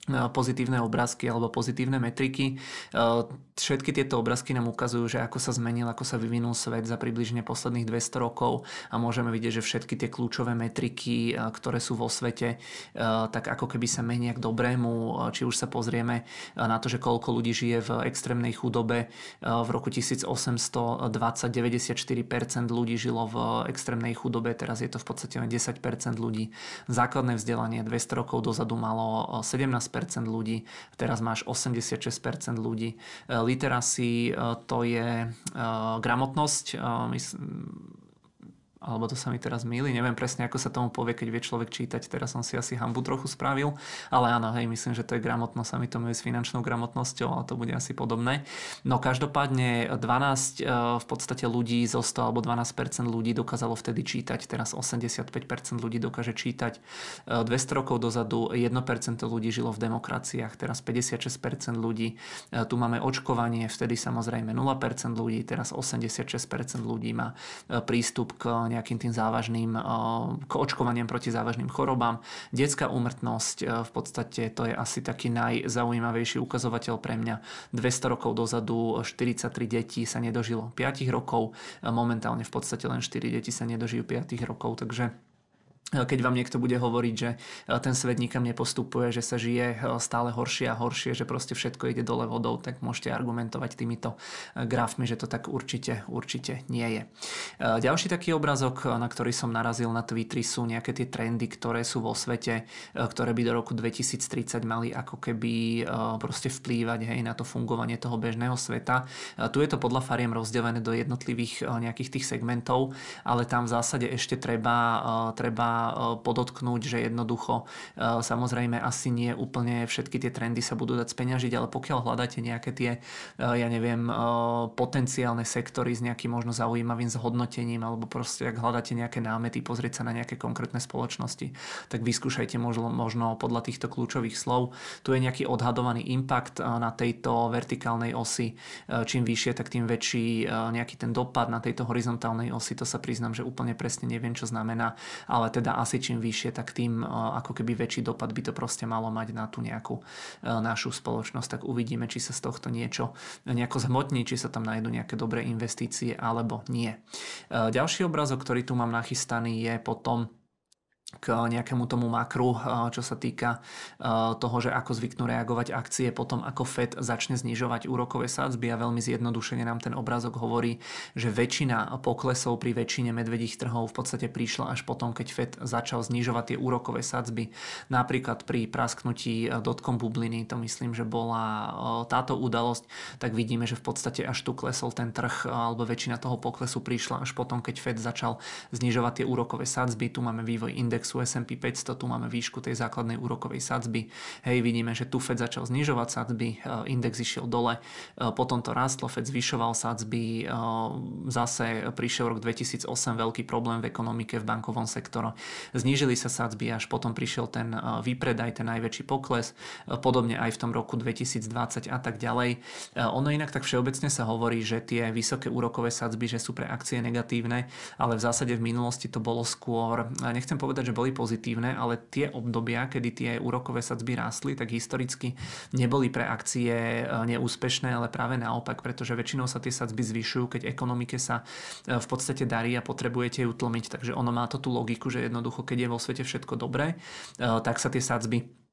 pozitívne obrázky alebo pozitívne metriky. Všetky tieto obrázky nám ukazujú, že ako sa zmenil, ako sa vyvinul svet za približne posledných 200 rokov a môžeme vidieť, že všetky tie kľúčové metriky, ktoré sú vo svete, tak ako keby sa menia k dobrému. Či už sa pozrieme na to, že koľko ľudí žije v extrémnej chudobe. V roku 1820 94% ľudí žilo v extrémnej chudobe, teraz je to v podstate len 10% ľudí. Základné vzdelanie 200 rokov dozadu malo 17 ľudí, teraz máš 86% ľudí. E, Literacy e, to je e, gramotnosť, alebo to sa mi teraz míli, neviem presne, ako sa tomu povie, keď vie človek čítať, teraz som si asi hambu trochu spravil, ale áno, hej, myslím, že to je gramotnosť, sa mi to s finančnou gramotnosťou, ale to bude asi podobné. No každopádne 12 e, v podstate ľudí zo 100 alebo 12% ľudí dokázalo vtedy čítať, teraz 85% ľudí dokáže čítať. 200 e, rokov dozadu 1% ľudí žilo v demokraciách, teraz 56% ľudí. E, tu máme očkovanie, vtedy samozrejme 0% ľudí, teraz 86% ľudí má prístup k nejakým tým závažným, eh, k očkovaniam proti závažným chorobám. Detská úmrtnosť eh, v podstate to je asi taký najzaujímavejší ukazovateľ pre mňa. 200 rokov dozadu 43 detí sa nedožilo 5 rokov, momentálne v podstate len 4 deti sa nedožijú 5 rokov, takže keď vám niekto bude hovoriť, že e, ten svet nikam nepostupuje, že sa žije e, stále horšie a horšie, že proste všetko ide dole vodou, tak môžete argumentovať týmito e, grafmi, že to tak určite, určite nie je. Ďalší taký obrazok, na ktorý som narazil na Twitteri, sú nejaké tie trendy, ktoré sú vo svete, ktoré by do roku 2030 mali ako keby proste vplývať hej, na to fungovanie toho bežného sveta. Tu je to podľa fariem rozdelené do jednotlivých nejakých tých segmentov, ale tam v zásade ešte treba, treba podotknúť, že jednoducho e, samozrejme asi nie úplne všetky tie trendy sa budú dať speňažiť, ale pokiaľ hľadáte nejaké tie, e, ja neviem, potenciálne sektory s nejakým možno zaujímavým zhodnotením alebo proste ak hľadáte nejaké námety, pozrieť sa na nejaké konkrétne spoločnosti, tak vyskúšajte možno, možno podľa týchto kľúčových slov. Tu je nejaký odhadovaný impact na tejto vertikálnej osi. Čím vyššie, tak tým väčší nejaký ten dopad na tejto horizontálnej osi. To sa priznám, že úplne presne neviem, čo znamená, ale teda teda asi čím vyššie, tak tým e, ako keby väčší dopad by to proste malo mať na tú nejakú e, našu spoločnosť. Tak uvidíme, či sa z tohto niečo nejako zhmotní, či sa tam nájdú nejaké dobré investície alebo nie. E, ďalší obrazok, ktorý tu mám nachystaný je potom k nejakému tomu makru, eh, čo sa týka eh, toho, že ako zvyknú reagovať akcie potom, ako Fed začne znižovať úrokové sádzby a veľmi zjednodušene nám ten obrázok hovorí, že väčšina poklesov pri väčšine medvedích trhov v podstate prišla až potom, keď Fed začal znižovať tie úrokové sádzby. Napríklad pri prasknutí eh, dotkom bubliny, to myslím, že bola táto udalosť, tak vidíme, že v podstate až tu klesol ten trh, alebo väčšina toho poklesu prišla až potom, keď Fed začal znižovať tie úrokové sádzby. Tu máme vývoj index indexu S&P 500, tu máme výšku tej základnej úrokovej sadzby. Hej, vidíme, že tu Fed začal znižovať sadzby, index išiel dole, potom to rastlo, Fed zvyšoval sadzby, zase prišiel rok 2008, veľký problém v ekonomike, v bankovom sektore. Znížili sa sadzby, až potom prišiel ten výpredaj, ten najväčší pokles, podobne aj v tom roku 2020 a tak ďalej. Ono inak tak všeobecne sa hovorí, že tie vysoké úrokové sadzby, že sú pre akcie negatívne, ale v zásade v minulosti to bolo skôr, nechcem povedať, že boli pozitívne, ale tie obdobia, kedy tie úrokové sadzby rástli, tak historicky neboli pre akcie neúspešné, ale práve naopak, pretože väčšinou sa tie sadzby zvyšujú, keď ekonomike sa v podstate darí a potrebujete ju tlmiť. Takže ono má to tú logiku, že jednoducho, keď je vo svete všetko dobré, tak sa tie sadzby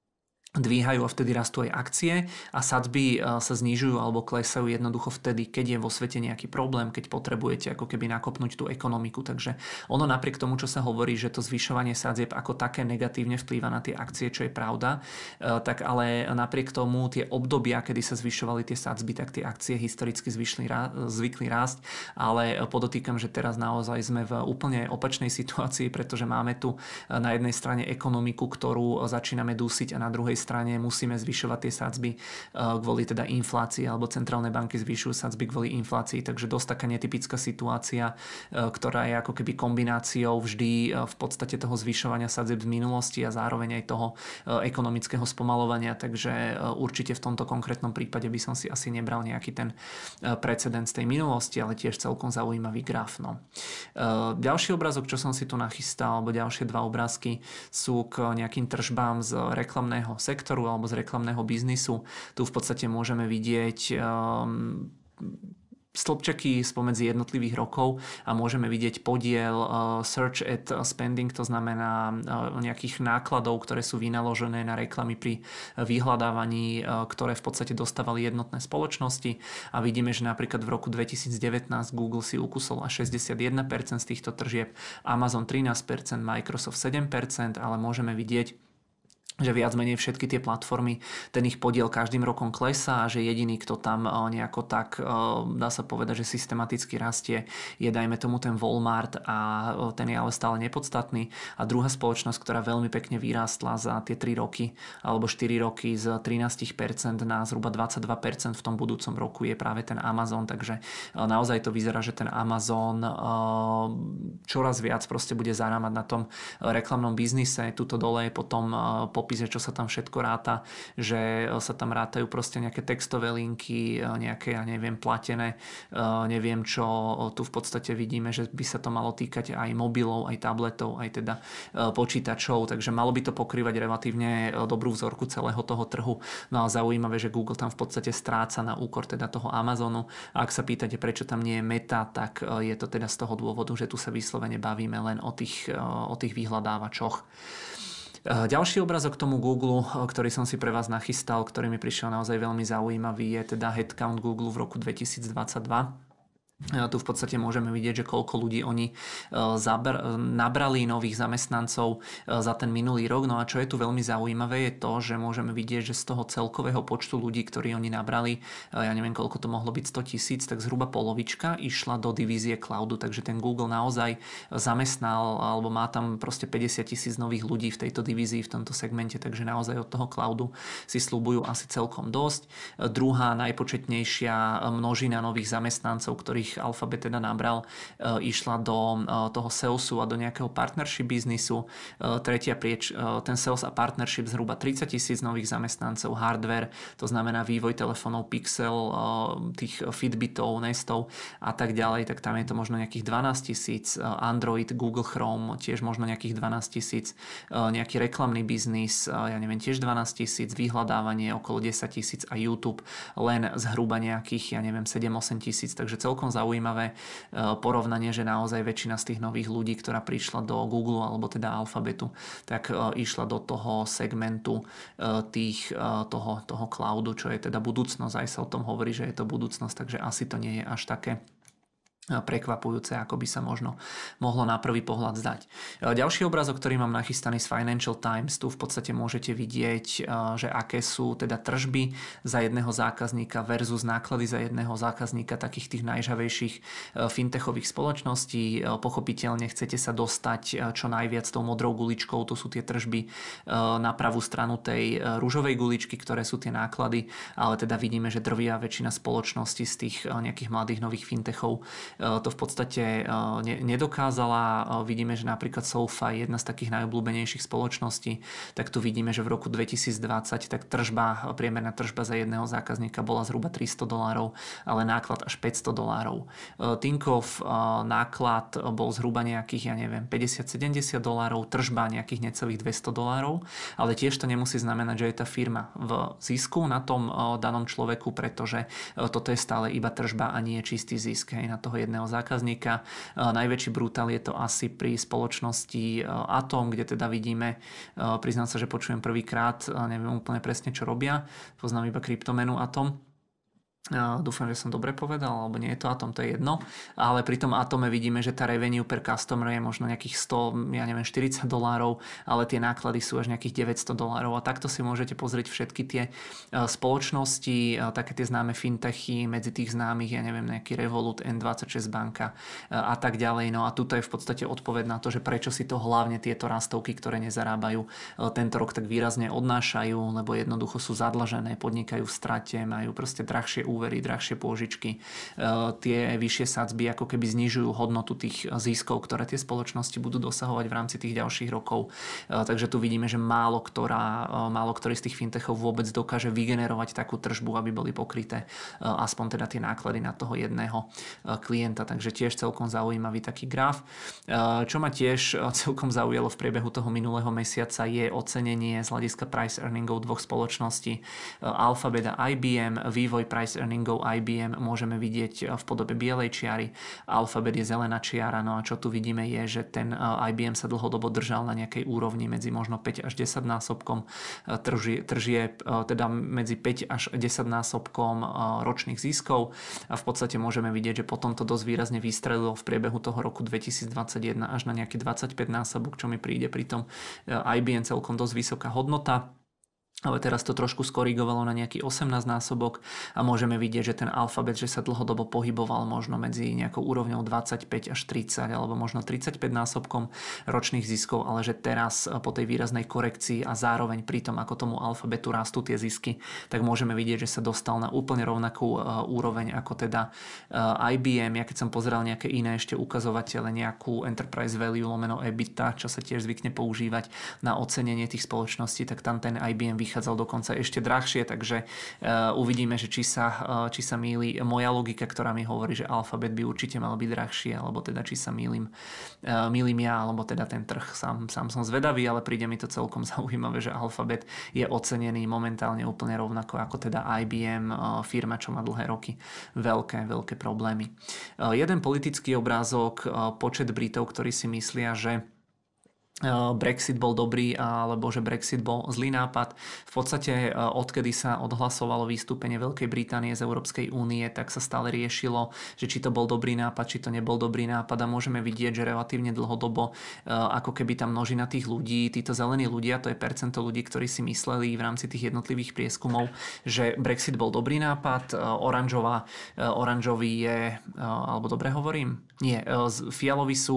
dvíhajú a vtedy rastú aj akcie a sadzby e, sa znižujú alebo klesajú jednoducho vtedy, keď je vo svete nejaký problém, keď potrebujete ako keby nakopnúť tú ekonomiku. Takže ono napriek tomu, čo sa hovorí, že to zvyšovanie sadzieb ako také negatívne vplýva na tie akcie, čo je pravda, e, tak ale napriek tomu tie obdobia, kedy sa zvyšovali tie sadzby, tak tie akcie historicky zvyšli, zvykli rásť, ale podotýkam, že teraz naozaj sme v úplne opačnej situácii, pretože máme tu na jednej strane ekonomiku, ktorú začíname dusiť a na druhej strane musíme zvyšovať tie sadzby eh, kvôli teda inflácii alebo centrálne banky zvyšujú sadzby kvôli inflácii, takže dosť taká netypická situácia, eh, ktorá je ako keby kombináciou vždy eh, v podstate toho zvyšovania sadzieb z minulosti a zároveň aj toho ekonomického spomalovania, takže určite v tomto konkrétnom prípade by som si asi nebral nejaký ten precedent z tej minulosti, ale tiež celkom zaujímavý graf. No. Ďalší obrazok, čo som si tu nachystal, alebo ďalšie dva obrázky sú k nejakým tržbám z reklamného sektora sektoru alebo z reklamného biznisu. Tu v podstate môžeme vidieť um, stĺpčeky spomedzi jednotlivých rokov a môžeme vidieť podiel uh, search at spending, to znamená uh, nejakých nákladov, ktoré sú vynaložené na reklamy pri vyhľadávaní, uh, ktoré v podstate dostávali jednotné spoločnosti a vidíme, že napríklad v roku 2019 Google si ukusol až 61% z týchto tržieb, Amazon 13%, Microsoft 7%, ale môžeme vidieť, že viac menej všetky tie platformy, ten ich podiel každým rokom klesá a že jediný, kto tam eh, nejako tak, eh, dá sa povedať, že systematicky rastie, je dajme tomu ten Walmart a eh, ten je ale stále nepodstatný. A druhá spoločnosť, ktorá veľmi pekne vyrástla za tie 3 roky alebo 4 roky z 13% na zhruba 22% v tom budúcom roku je práve ten Amazon, takže naozaj to vyzerá, že ten Amazon čoraz viac proste bude zarámať na tom reklamnom biznise. Tuto dole je potom popise, čo sa tam všetko ráta, že e, sa tam rátajú proste nejaké textové linky, e, nejaké, ja neviem, platené, e, neviem čo, tu v podstate vidíme, že by sa to malo týkať aj mobilov, aj tabletov, aj teda počítačov, takže malo by to pokrývať relatívne dobrú vzorku celého toho trhu. No a zaujímavé, že Google tam v podstate stráca na úkor teda toho Amazonu. A ak sa pýtate, prečo tam nie je meta, tak je to teda z toho dôvodu, že tu sa vyslovene bavíme len o tých, o tých vyhľadávačoch. Eh, ďalší obrazok k tomu Google, eh, ktorý som si pre vás nachystal, ktorý mi prišiel naozaj veľmi zaujímavý, je teda headcount Google v roku 2022. Tu v podstate môžeme vidieť, že koľko ľudí oni e, zabr- nabrali nových zamestnancov e, za ten minulý rok. No a čo je tu veľmi zaujímavé je to, že môžeme vidieť, že z toho celkového počtu ľudí, ktorí oni nabrali, e, ja neviem koľko to mohlo byť, 100 tisíc, tak zhruba polovička išla do divízie cloudu. Takže ten Google naozaj zamestnal alebo má tam proste 50 tisíc nových ľudí v tejto divízii, v tomto segmente, takže naozaj od toho cloudu si slúbujú asi celkom dosť. Druhá najpočetnejšia množina nových zamestnancov, ktorých ich Alphabet teda nabral, e, išla do e, toho salesu a do nejakého partnership biznisu. E, tretia prieč, ten sales a partnership zhruba 30 tisíc nových zamestnancov, hardware, to znamená vývoj telefónov Pixel, tých Fitbitov, Nestov a tak ďalej, tak tam je to možno nejakých 12 tisíc, Android, Google Chrome, tiež možno nejakých 12 tisíc, nejaký reklamný biznis, ja neviem, tiež 12 tisíc, vyhľadávanie okolo 10 tisíc a YouTube len zhruba nejakých, ja neviem, 7-8 tisíc, takže celkom zaujímavé e, porovnanie, že naozaj väčšina z tých nových ľudí, ktorá prišla do Google alebo teda Alphabetu, tak e, išla do toho segmentu e, tých, toho, toho cloudu, čo je teda budúcnosť. Aj sa o tom hovorí, že je to budúcnosť, takže asi to nie je až také prekvapujúce, ako by sa možno mohlo na prvý pohľad zdať. Ďalší obrazok, ktorý mám nachystaný z Financial Times, tu v podstate môžete vidieť, že aké sú teda tržby za jedného zákazníka versus náklady za jedného zákazníka takých tých najžavejších fintechových spoločností. Pochopiteľne chcete sa dostať čo najviac tou modrou guličkou, to sú tie tržby na pravú stranu tej rúžovej guličky, ktoré sú tie náklady, ale teda vidíme, že drvia väčšina spoločností z tých nejakých mladých nových fintechov to v podstate eh, nedokázala. Eh, vidíme, že napríklad Sofa je jedna z takých najobľúbenejších spoločností, tak tu vidíme, že v roku 2020 tak tržba, priemerná tržba za jedného zákazníka bola zhruba 300 dolárov, ale náklad až 500 dolárov. Tinkov náklad bol zhruba nejakých, ja neviem, 50-70 dolárov, tržba nejakých necelých 200 dolárov, ale tiež to nemusí znamenať, že je tá firma v zisku na tom danom človeku, pretože toto je stále iba tržba a nie čistý zisk hej, na toho jedného zákazníka. Najväčší brutál je to asi pri spoločnosti Atom, kde teda vidíme, priznám sa, že počujem prvýkrát, neviem úplne presne, čo robia, poznám iba kryptomenu Atom, Dúfam, že som dobre povedal, alebo nie je to Atom, to je jedno. Ale pri tom Atome vidíme, že tá revenue per customer je možno nejakých 100, ja neviem, 40 dolárov, ale tie náklady sú až nejakých 900 dolárov. A takto si môžete pozrieť všetky tie e, spoločnosti, e, také tie známe fintechy, medzi tých známych, ja neviem, nejaký Revolut, N26 banka e, a tak ďalej. No a tuto je v podstate odpoveď na to, že prečo si to hlavne tieto rastovky, ktoré nezarábajú tento rok tak výrazne odnášajú, lebo jednoducho sú zadlžené, podnikajú v strate, majú proste drahšie úvery, drahšie pôžičky. E, tie vyššie sadzby ako keby znižujú hodnotu tých ziskov, ktoré tie spoločnosti budú dosahovať v rámci tých ďalších rokov. E, takže tu vidíme, že málo, ktorá, e, málo ktorý z tých fintechov vôbec dokáže vygenerovať takú tržbu, aby boli pokryté aspoň teda tie náklady na toho jedného klienta. Takže tiež celkom zaujímavý taký graf. Čo ma tiež celkom zaujalo v priebehu toho minulého mesiaca je ocenenie z hľadiska price earningov dvoch spoločností Alphabet a IBM, vývoj price earningov IBM môžeme vidieť v podobe bielej čiary, Alphabet je zelená čiara, no a čo tu vidíme je, že ten IBM sa dlhodobo držal na nejakej úrovni medzi možno 5 až 10 násobkom. Tržieb, teda medzi 5 až 10 násobkom ročných ziskov. A v podstate môžeme vidieť, že potom to dosť výrazne vystrelilo v priebehu toho roku 2021 až na nejaký 25 násobok, čo mi príde pri tom IBM celkom dosť vysoká hodnota ale teraz to trošku skorigovalo na nejaký 18 násobok a môžeme vidieť, že ten alfabet, že sa dlhodobo pohyboval možno medzi nejakou úrovňou 25 až 30 alebo možno 35 násobkom ročných ziskov, ale že teraz po tej výraznej korekcii a zároveň pri tom, ako tomu alfabetu rastú tie zisky, tak môžeme vidieť, že sa dostal na úplne rovnakú e, úroveň ako teda e, IBM. Ja keď som pozeral nejaké iné ešte ukazovatele, nejakú enterprise value lomeno EBITDA, čo sa tiež zvykne používať na ocenenie tých spoločností, tak tam ten IBM vychádza vychádzal dokonca ešte drahšie, takže uh, uvidíme, že či sa, uh, či sa míli moja logika, ktorá mi hovorí, že alfabet by určite mal byť drahšie, alebo teda či sa mýlim, uh, mýlim ja, alebo teda ten trh. Sám, sám som zvedavý, ale príde mi to celkom zaujímavé, že alfabet je ocenený momentálne úplne rovnako ako teda IBM, firma, čo má dlhé roky veľké, veľké problémy. Jeden politický obrázok, počet Britov, ktorí si myslia, že Brexit bol dobrý alebo že Brexit bol zlý nápad. V podstate eh, odkedy sa odhlasovalo vystúpenie Veľkej Británie z Európskej únie, tak sa stále riešilo, že či to bol dobrý nápad, či to nebol dobrý nápad a môžeme vidieť, že relatívne dlhodobo eh, ako keby tam množina tých ľudí, títo zelení ľudia, to je percento ľudí, ktorí si mysleli v rámci tých jednotlivých prieskumov, že Brexit bol dobrý nápad, oranžová, oranžový je, alebo dobre hovorím? Nie, fialoví sú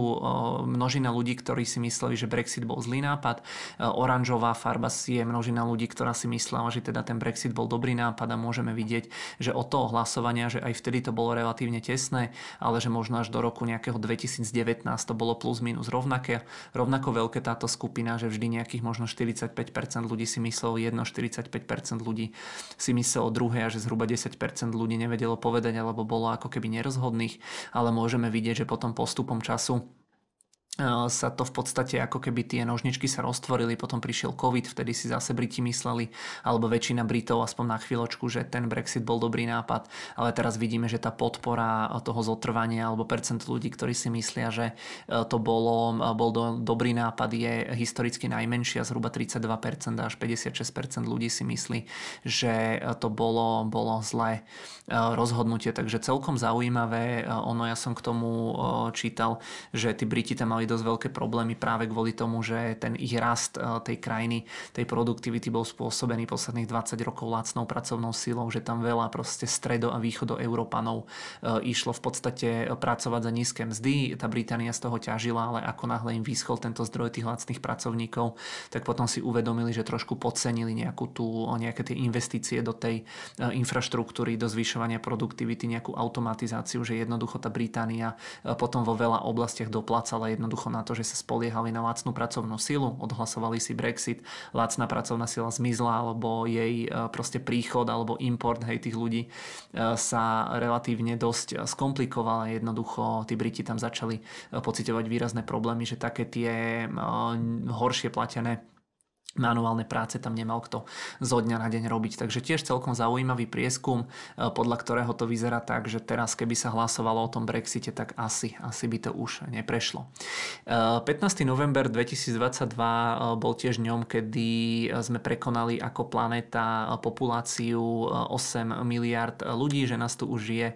množina ľudí, ktorí si mysleli, že Brexit bol zlý nápad. E, oranžová farba si je množina ľudí, ktorá si myslela, že teda ten Brexit bol dobrý nápad a môžeme vidieť, že od toho hlasovania, že aj vtedy to bolo relatívne tesné, ale že možno až do roku nejakého 2019 to bolo plus minus rovnaké. Rovnako veľké táto skupina, že vždy nejakých možno 45% ľudí si myslelo jedno, 45% ľudí si myslelo druhé a že zhruba 10% ľudí nevedelo povedať alebo bolo ako keby nerozhodných, ale môžeme vidieť, že potom postupom času sa to v podstate ako keby tie nožničky sa roztvorili, potom prišiel COVID, vtedy si zase Briti mysleli, alebo väčšina Britov aspoň na chvíľočku, že ten Brexit bol dobrý nápad, ale teraz vidíme, že tá podpora toho zotrvania alebo percent ľudí, ktorí si myslia, že e, to bolo, bol do, dobrý nápad, je historicky najmenšia, zhruba 32% až 56% ľudí si myslí, že to bolo, bolo zlé e, rozhodnutie, takže celkom zaujímavé, e, ono ja som k tomu čítal, že tí Briti tam mali mali dosť veľké problémy práve kvôli tomu, že ten ich rast eh, tej krajiny, tej produktivity bol spôsobený posledných 20 rokov lacnou pracovnou silou, že tam veľa proste stredo a východo Európanov eh, išlo v podstate pracovať za nízke mzdy. Tá Británia z toho ťažila, ale ako náhle im vyschol tento zdroj tých lacných pracovníkov, tak potom si uvedomili, že trošku podcenili nejakú tú, nejaké tie investície do tej infraštruktúry, do zvyšovania produktivity, nejakú automatizáciu, že jednoducho tá Británia potom vo veľa oblastiach doplácala jednoducho jednoducho na to, že sa spoliehali na lacnú pracovnú silu, odhlasovali si Brexit, lacná pracovná sila zmizla, alebo jej e, proste príchod alebo import hej, tých ľudí e, sa relatívne dosť skomplikoval a jednoducho tí Briti tam začali e, pocitovať výrazné problémy, že také tie horšie platené manuálne práce tam nemal kto zo dňa na deň robiť. Takže tiež celkom zaujímavý prieskum, e, podľa ktorého to vyzerá tak, že teraz keby sa hlasovalo o tom Brexite, tak asi, asi by to už neprešlo. 15. E, november 2022 e, bol tiež dňom, kedy sme prekonali ako planéta populáciu 8 miliard ľudí, že nás tu už je.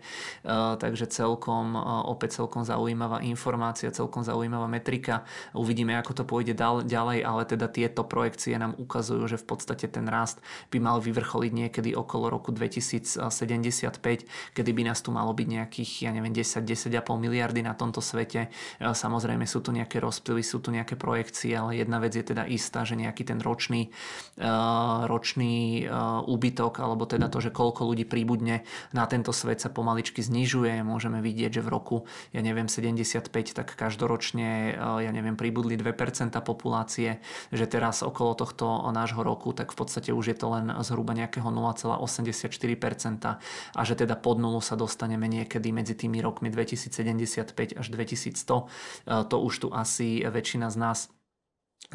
Takže celkom, opäť celkom zaujímavá informácia, celkom zaujímavá metrika. Uvidíme, ako to pôjde ďalej, ale teda tieto projekcie projekcie nám ukazujú, že v podstate ten rast by mal vyvrcholiť niekedy okolo roku 2075, kedy by nás tu malo byť nejakých, ja neviem, 10, 10,5 miliardy na tomto svete. E, samozrejme sú tu nejaké rozptýly, sú tu nejaké projekcie, ale jedna vec je teda istá, že nejaký ten ročný, e, ročný e, úbytok, alebo teda to, že koľko ľudí príbudne na tento svet sa pomaličky znižuje. Môžeme vidieť, že v roku, ja neviem, 75, tak každoročne, ja neviem, príbudli 2% populácie, že teraz okolo tohto nášho roku, tak v podstate už je to len zhruba nejakého 0,84% a že teda pod nulu sa dostaneme niekedy medzi tými rokmi 2075 až 2100. E, to už tu asi väčšina z nás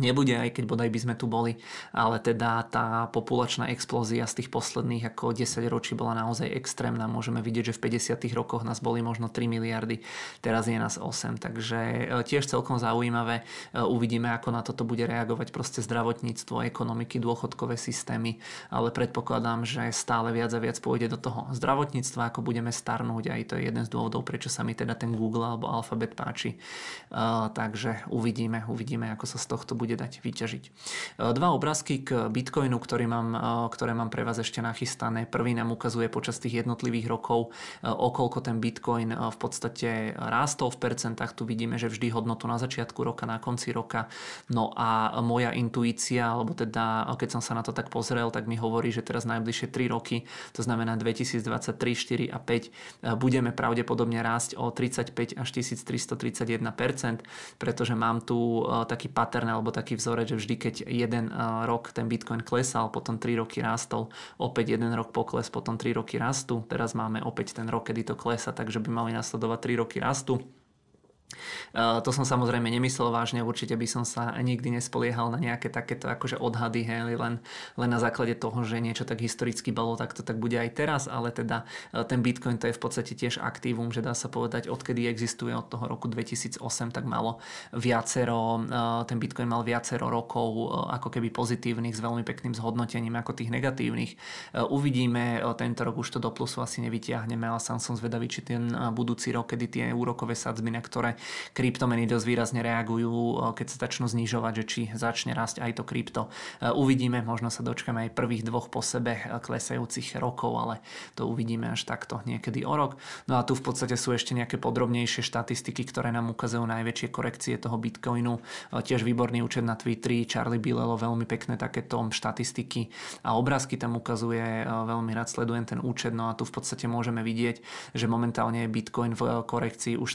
nebude, aj keď bodaj by sme tu boli, ale teda tá populačná explózia z tých posledných ako 10 ročí bola naozaj extrémna. Môžeme vidieť, že v 50 rokoch nás boli možno 3 miliardy, teraz je nás 8, takže e, tiež celkom zaujímavé. E, uvidíme, ako na toto bude reagovať proste zdravotníctvo, ekonomiky, dôchodkové systémy, ale predpokladám, že stále viac a viac pôjde do toho zdravotníctva, ako budeme starnúť, aj to je jeden z dôvodov, prečo sa mi teda ten Google alebo Alphabet páči. Uh, takže uvidíme, uvidíme, ako sa z tohto bude bude dať vyťažiť. E, dva obrázky k Bitcoinu, ktorý mám, e, ktoré mám pre vás ešte nachystané. Prvý nám ukazuje počas tých jednotlivých rokov, e, okolko ten Bitcoin v podstate rástol v percentách. Tu vidíme, že vždy hodnotu na začiatku roka, na konci roka. No a moja intuícia, alebo teda keď som sa na to tak pozrel, tak mi hovorí, že teraz najbližšie 3 roky, to znamená 2023, 4 a 5, budeme pravdepodobne rásť o 35 až 1331%, pretože mám tu taký pattern alebo taký vzorec, že vždy keď jeden eh, rok ten Bitcoin klesal, potom 3 roky rástol, opäť jeden rok pokles, potom 3 roky rastu, teraz máme opäť ten rok, kedy to klesa, takže by mali nasledovať 3 roky rastu. Eh, to som samozrejme nemyslel vážne, určite by som sa nikdy nespoliehal na nejaké takéto akože odhady, hej, len, len na základe toho, že niečo tak historicky bolo, tak to tak bude aj teraz, ale teda eh, ten Bitcoin to je v podstate tiež aktívum, že dá sa povedať, odkedy existuje od toho roku 2008, tak malo viacero, eh, ten Bitcoin mal viacero rokov ako keby pozitívnych s veľmi pekným zhodnotením ako tých negatívnych. Uvidíme, tento rok už to do plusu asi nevytiahneme, ale sám som zvedavý, či ten budúci rok, kedy tie úrokové sadzby, na ktoré kryptomeny dosť výrazne reagujú, keď sa začnú znižovať, že či začne rásť aj to krypto. Eh, uvidíme, možno sa dočkame aj prvých dvoch po sebe eh, klesajúcich rokov, ale to uvidíme až takto niekedy o rok. No a tu v podstate sú ešte nejaké podrobnejšie štatistiky, ktoré nám ukazujú najväčšie korekcie toho Bitcoinu. Tiež výborný účet na Twitteri, Charlie Bilelo, veľmi pekné takéto štatistiky a obrázky tam ukazuje, veľmi rád sledujem ten účet, no a tu v podstate môžeme vidieť, že momentálne je Bitcoin v korekcii už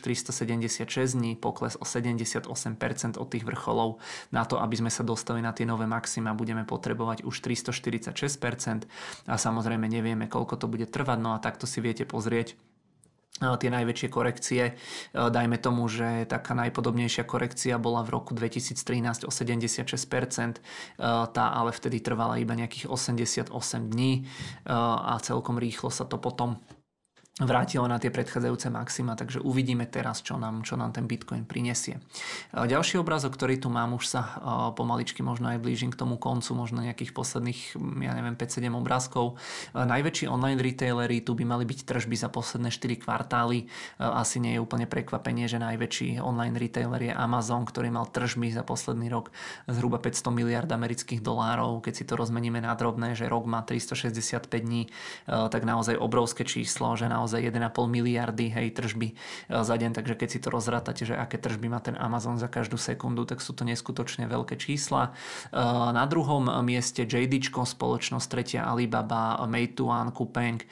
376 dní, pokles o 78% od tých vrcholov. Na to, aby sme sa dostali na tie nové maxima, budeme potrebovať už 346% a samozrejme nevieme, koľko to bude trvať, no a takto si viete pozrieť tie najväčšie korekcie. Dajme tomu, že taká najpodobnejšia korekcia bola v roku 2013 o 76%, tá ale vtedy trvala iba nejakých 88 dní a celkom rýchlo sa to potom vrátilo na tie predchádzajúce maxima, takže uvidíme teraz, čo nám, čo nám ten Bitcoin prinesie. Ďalší obrázok, ktorý tu mám, už sa pomaličky možno aj blížim k tomu koncu, možno nejakých posledných, ja neviem, 5-7 obrázkov. Najväčší online retailery, tu by mali byť tržby za posledné 4 kvartály. Asi nie je úplne prekvapenie, že najväčší online retailer je Amazon, ktorý mal tržby za posledný rok zhruba 500 miliard amerických dolárov. Keď si to rozmeníme na drobné, že rok má 365 dní, tak naozaj obrovské číslo, že naozaj naozaj 1,5 miliardy hej, tržby e, za deň, takže keď si to rozrátate, že aké tržby má ten Amazon za každú sekundu, tak sú to neskutočne veľké čísla. E, na druhom mieste JD, spoločnosť tretia Alibaba, Meituan, Coupang, e,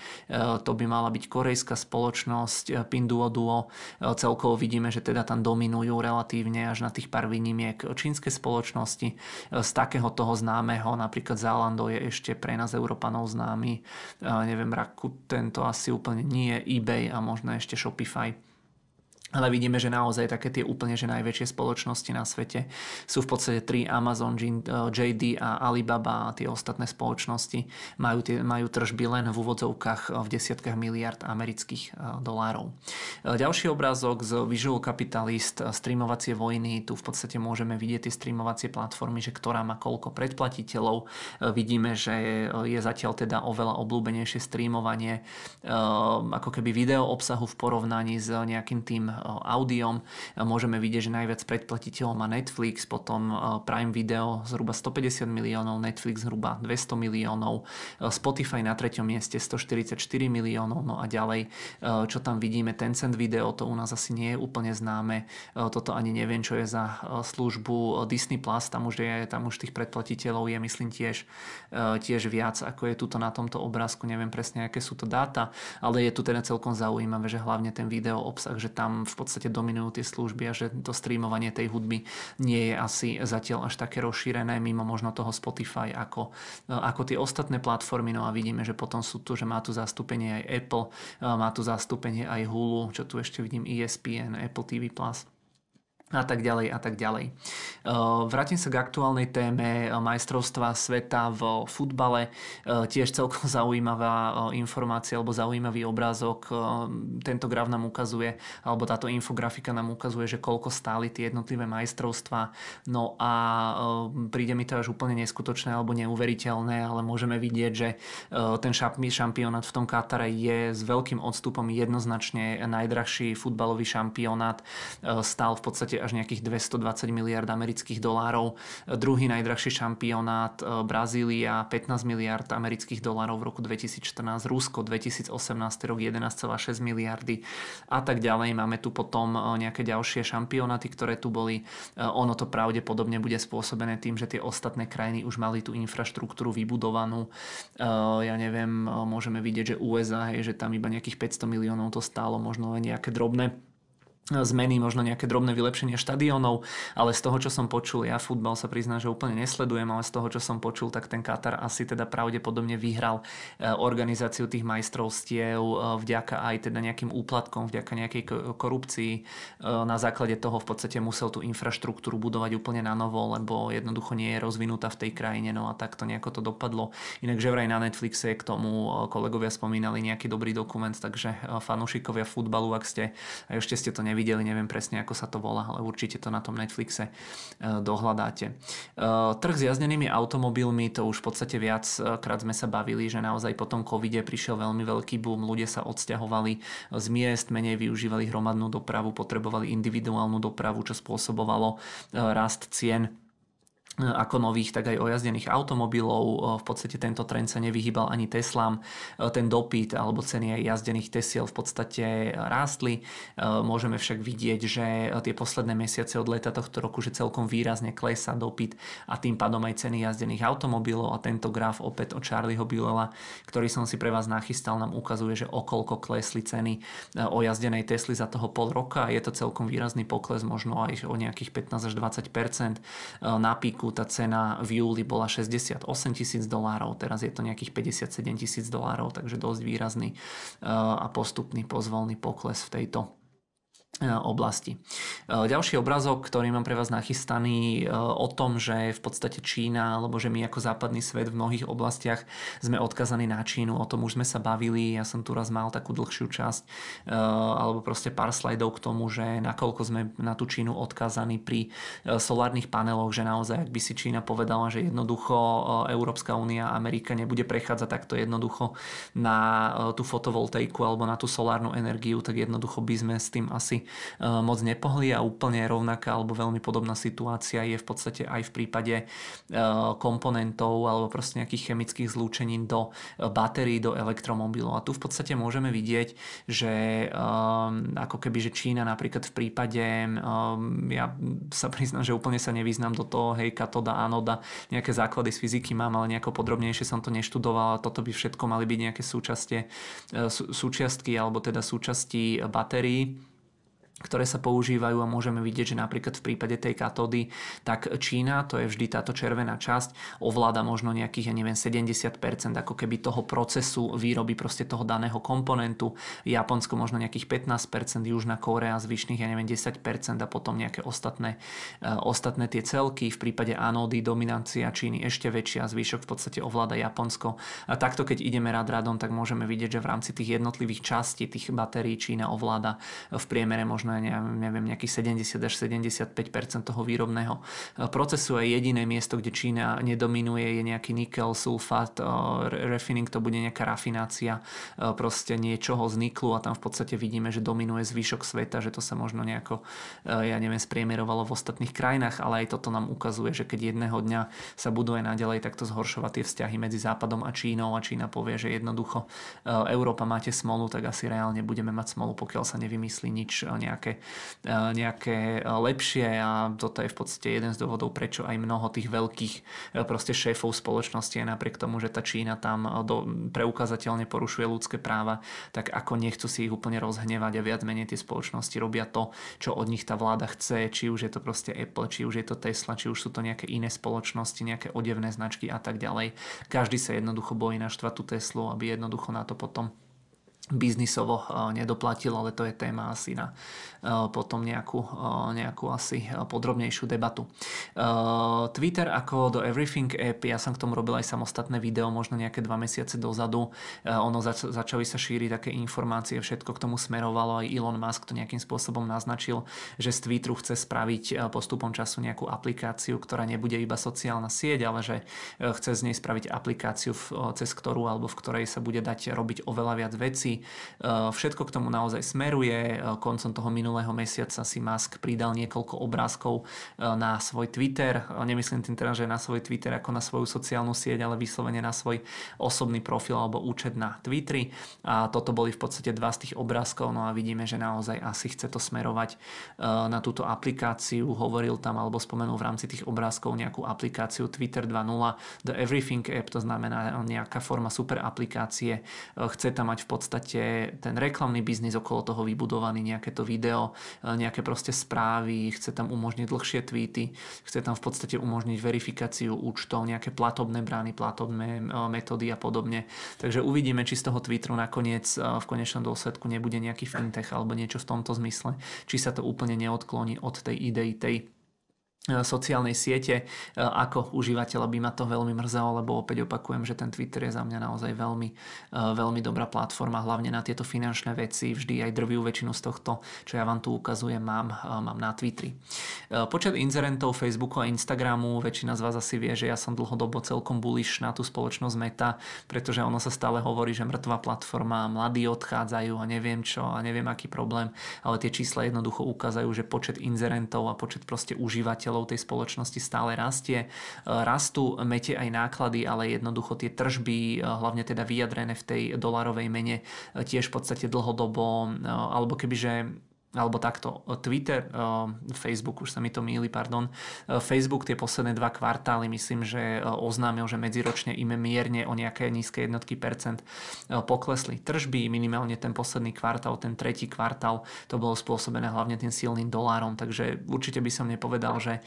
to by mala byť korejská spoločnosť, Pinduoduo. Celkovo vidíme, že teda tam dominujú relatívne až na tých pár výnimiek čínske spoločnosti. Z takého toho známeho, napríklad Zalando je ešte pre nás Európanov známy. Neviem, Rakuten to asi úplne nie je eBay a možno ešte Shopify. Ale vidíme, že naozaj také tie úplne že najväčšie spoločnosti na svete sú v podstate tri Amazon, JD a Alibaba a tie ostatné spoločnosti majú, tie, majú tržby len v úvodzovkách v desiatkách miliard amerických e, dolárov. Ďalší obrázok z Visual Capitalist, streamovacie vojny. Tu v podstate môžeme vidieť tie streamovacie platformy, že ktorá má koľko predplatiteľov. Vidíme, že je zatiaľ teda oveľa obľúbenejšie streamovanie ako keby video obsahu v porovnaní s nejakým tým audiom. Môžeme vidieť, že najviac predplatiteľov má Netflix, potom Prime Video zhruba 150 miliónov, Netflix zhruba 200 miliónov, Spotify na treťom mieste 144 miliónov, no a ďalej, čo tam vidíme, Tencent Video, to u nás asi nie je úplne známe, toto ani neviem, čo je za službu Disney Plus, tam už, je, tam už tých predplatiteľov je myslím tiež, tiež viac, ako je tuto na tomto obrázku, neviem presne, aké sú to dáta, ale je tu teda celkom zaujímavé, že hlavne ten video obsah, že tam v podstate dominujú tie služby a že to streamovanie tej hudby nie je asi zatiaľ až také rozšírené mimo možno toho Spotify ako, ako tie ostatné platformy. No a vidíme, že potom sú tu, že má tu zastúpenie aj Apple, má tu zastúpenie aj Hulu, čo tu ešte vidím ESPN, Apple TV+. Plus a tak ďalej a tak ďalej. Vrátim sa k aktuálnej téme majstrovstva sveta v futbale. Tiež celkom zaujímavá informácia alebo zaujímavý obrázok. Tento graf nám ukazuje, alebo táto infografika nám ukazuje, že koľko stáli tie jednotlivé majstrovstva. No a príde mi to až úplne neskutočné alebo neuveriteľné, ale môžeme vidieť, že ten šampionát v tom Katare je s veľkým odstupom jednoznačne najdrahší futbalový šampionát. Stál v podstate až nejakých 220 miliard amerických dolárov. Druhý najdrahší šampionát e, Brazília 15 miliard amerických dolárov v roku 2014, Rusko 2018 rok 11,6 miliardy a tak ďalej. Máme tu potom e, nejaké ďalšie šampionáty, ktoré tu boli. E, ono to pravdepodobne bude spôsobené tým, že tie ostatné krajiny už mali tú infraštruktúru vybudovanú. Ja neviem, môžeme vidieť, že USA, je, že tam iba nejakých 500 miliónov to stálo, možno len nejaké drobné zmeny, možno nejaké drobné vylepšenie štadiónov, ale z toho, čo som počul, ja futbal sa priznám, že úplne nesledujem, ale z toho, čo som počul, tak ten Katar asi teda pravdepodobne vyhral e, organizáciu tých majstrovstiev e, vďaka aj teda nejakým úplatkom, vďaka nejakej korupcii. E, na základe toho v podstate musel tú infraštruktúru budovať úplne na novo, lebo jednoducho nie je rozvinutá v tej krajine, no a takto nejako to dopadlo. Inak že vraj na Netflixe k tomu kolegovia spomínali nejaký dobrý dokument, takže fanúšikovia futbalu, ak ste, ešte ste to nevideli, nevideli, neviem presne ako sa to volá, ale určite to na tom Netflixe e, dohľadáte. E, trh s jazdenými automobilmi, to už v podstate viackrát sme sa bavili, že naozaj po tom covide prišiel veľmi veľký boom, ľudia sa odsťahovali z miest, menej využívali hromadnú dopravu, potrebovali individuálnu dopravu, čo spôsobovalo e, rast cien ako nových, tak aj ojazdených automobilov. V podstate tento trend sa nevyhýbal ani Teslám. Ten dopyt alebo ceny aj jazdených Tesiel v podstate rástli. Môžeme však vidieť, že tie posledné mesiace od leta tohto roku, že celkom výrazne klesá dopyt a tým pádom aj ceny jazdených automobilov a tento graf opäť od Charlieho Billela, ktorý som si pre vás nachystal, nám ukazuje, že okolko klesli ceny ojazdenej Tesly za toho pol roka. Je to celkom výrazný pokles, možno aj o nejakých 15 až 20 Na píku uhlíku tá cena v júli bola 68 tisíc dolárov, teraz je to nejakých 57 tisíc dolárov, takže dosť výrazný a postupný pozvolný pokles v tejto oblasti. E, ďalší obrazok, ktorý mám pre vás nachystaný e, o tom, že v podstate Čína, alebo že my ako západný svet v mnohých oblastiach sme odkazaní na Čínu, o tom už sme sa bavili, ja som tu raz mal takú dlhšiu časť, alebo proste pár slajdov k tomu, že nakoľko sme na tú Čínu odkazaní pri solárnych paneloch, že naozaj, ak by si Čína povedala, že jednoducho Európska únia Amerika nebude prechádzať takto jednoducho na tú fotovoltaiku alebo na tú solárnu energiu, tak jednoducho by sme s tým asi moc nepohli a úplne rovnaká alebo veľmi podobná situácia je v podstate aj v prípade eh, komponentov alebo proste nejakých chemických zlúčenín do eh, batérií, do elektromobilov. A tu v podstate môžeme vidieť, že ako keby, že Čína napríklad v prípade, ja sa priznám, že úplne sa nevyznám do toho, hej, katoda, anoda, nejaké základy z fyziky mám, ale nejako podrobnejšie som to neštudoval a toto by všetko mali byť nejaké súčastie, súčiastky alebo teda súčasti batérií ktoré sa používajú a môžeme vidieť, že napríklad v prípade tej katódy, tak Čína, to je vždy táto červená časť, ovláda možno nejakých, ja neviem, 70% ako keby toho procesu výroby proste toho daného komponentu, Japonsko možno nejakých 15%, Južná Kórea zvyšných, ja neviem, 10% a potom nejaké ostatné, uh, ostatné tie celky. V prípade anódy dominancia Číny ešte väčšia, zvyšok v podstate ovláda Japonsko. A takto, keď ideme rád radom, tak môžeme vidieť, že v rámci tých jednotlivých častí tých batérií Čína ovláda v priemere možno neviem, nejakých 70 až 75% toho výrobného e, procesu a jediné miesto, kde Čína nedominuje je nejaký nikel, sulfát, e, refining to bude nejaká rafinácia e, proste niečoho z niklu a tam v podstate vidíme, že dominuje zvyšok sveta, že to sa možno nejako, ja neviem, spriemerovalo v ostatných krajinách, ale aj toto nám ukazuje, že keď jedného dňa sa budú aj naďalej takto zhoršovať tie vzťahy medzi Západom a Čínou a Čína povie, že jednoducho Európa máte smolu, tak asi reálne budeme mať smolu, pokiaľ sa nevymyslí nič nejak nejaké, e, nejaké e, lepšie a toto je v podstate jeden z dôvodov, prečo aj mnoho tých veľkých e, proste šéfov spoločnosti je napriek tomu, že tá Čína tam do, preukázateľne porušuje ľudské práva, tak ako nechcú si ich úplne rozhnevať a viac menej tie spoločnosti robia to, čo od nich tá vláda chce, či už je to proste Apple, či už je to Tesla, či už sú to nejaké iné spoločnosti, nejaké odevné značky a tak ďalej. Každý sa jednoducho bojí naštvať tú Teslu, aby jednoducho na to potom biznisovo nedoplatil, ale to je téma asi na potom nejakú, nejakú asi podrobnejšiu debatu. Twitter ako do Everything app, ja som k tomu robil aj samostatné video, možno nejaké dva mesiace dozadu. Ono zač- začali sa šíriť také informácie, všetko k tomu smerovalo, aj Elon Musk to nejakým spôsobom naznačil, že z Twitteru chce spraviť postupom času nejakú aplikáciu, ktorá nebude iba sociálna sieť, ale že chce z nej spraviť aplikáciu, cez ktorú alebo v ktorej sa bude dať robiť oveľa viac vecí Eh, všetko k tomu naozaj smeruje. Eh, koncom toho minulého mesiaca si Musk pridal niekoľko obrázkov eh, na svoj Twitter. Nemyslím tým teda, že na svoj Twitter ako na svoju sociálnu sieť, ale vyslovene na svoj osobný profil alebo účet na Twitteri. A toto boli v podstate dva z tých obrázkov. No a vidíme, že naozaj asi chce to smerovať na túto aplikáciu. Hovoril tam alebo spomenul v rámci tých obrázkov nejakú aplikáciu Twitter 2.0 The Everything App, to znamená nejaká forma super aplikácie. Chce tam mať v podstate proste ten reklamný biznis okolo toho vybudovaný, nejaké to video, e, nejaké proste správy, chce tam umožniť dlhšie tweety, chce tam v podstate umožniť verifikáciu účtov, nejaké platobné brány, platobné e, metódy a podobne. Takže uvidíme, či z toho Twitteru nakoniec e, v konečnom dôsledku nebude nejaký fintech alebo niečo v tomto zmysle, či sa to úplne neodkloní od tej idei tej sociálnej siete. E, ako užívateľa by ma to veľmi mrzelo, lebo opäť opakujem, že ten Twitter je za mňa naozaj veľmi, e, veľmi dobrá platforma, hlavne na tieto finančné veci. Vždy aj drvivú väčšinu z tohto, čo ja vám tu ukazujem, mám, mám na Twitteri. Počet inzerentov Facebooku a Instagramu, väčšina z vás asi vie, že ja som dlhodobo celkom bullish na tú spoločnosť Meta, pretože ono sa stále hovorí, že mŕtva platforma, mladí odchádzajú a neviem čo a neviem aký problém, ale tie čísla jednoducho ukazujú, že počet inzerentov a počet proste užívateľov podnikateľov tej spoločnosti stále rastie. E, rastú mete aj náklady, ale jednoducho tie tržby, e, hlavne teda vyjadrené v tej dolarovej mene, e, tiež v podstate dlhodobo, alebo kebyže alebo takto, Twitter, Facebook, už sa mi to míli, pardon, Facebook tie posledné dva kvartály, myslím, že oznámil, že medziročne im mierne o nejaké nízke jednotky percent poklesli. Tržby, minimálne ten posledný kvartál, ten tretí kvartál, to bolo spôsobené hlavne tým silným dolárom, takže určite by som nepovedal, že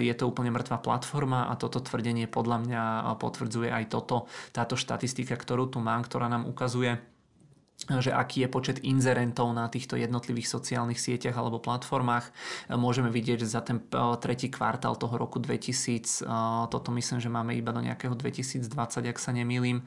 je to úplne mŕtva platforma a toto tvrdenie podľa mňa potvrdzuje aj toto, táto štatistika, ktorú tu mám, ktorá nám ukazuje že aký je počet inzerentov na týchto jednotlivých sociálnych sieťach alebo platformách. Môžeme vidieť, že za ten e, tretí kvartál toho roku 2000, e, toto myslím, že máme iba do nejakého 2020, ak sa nemýlim, e,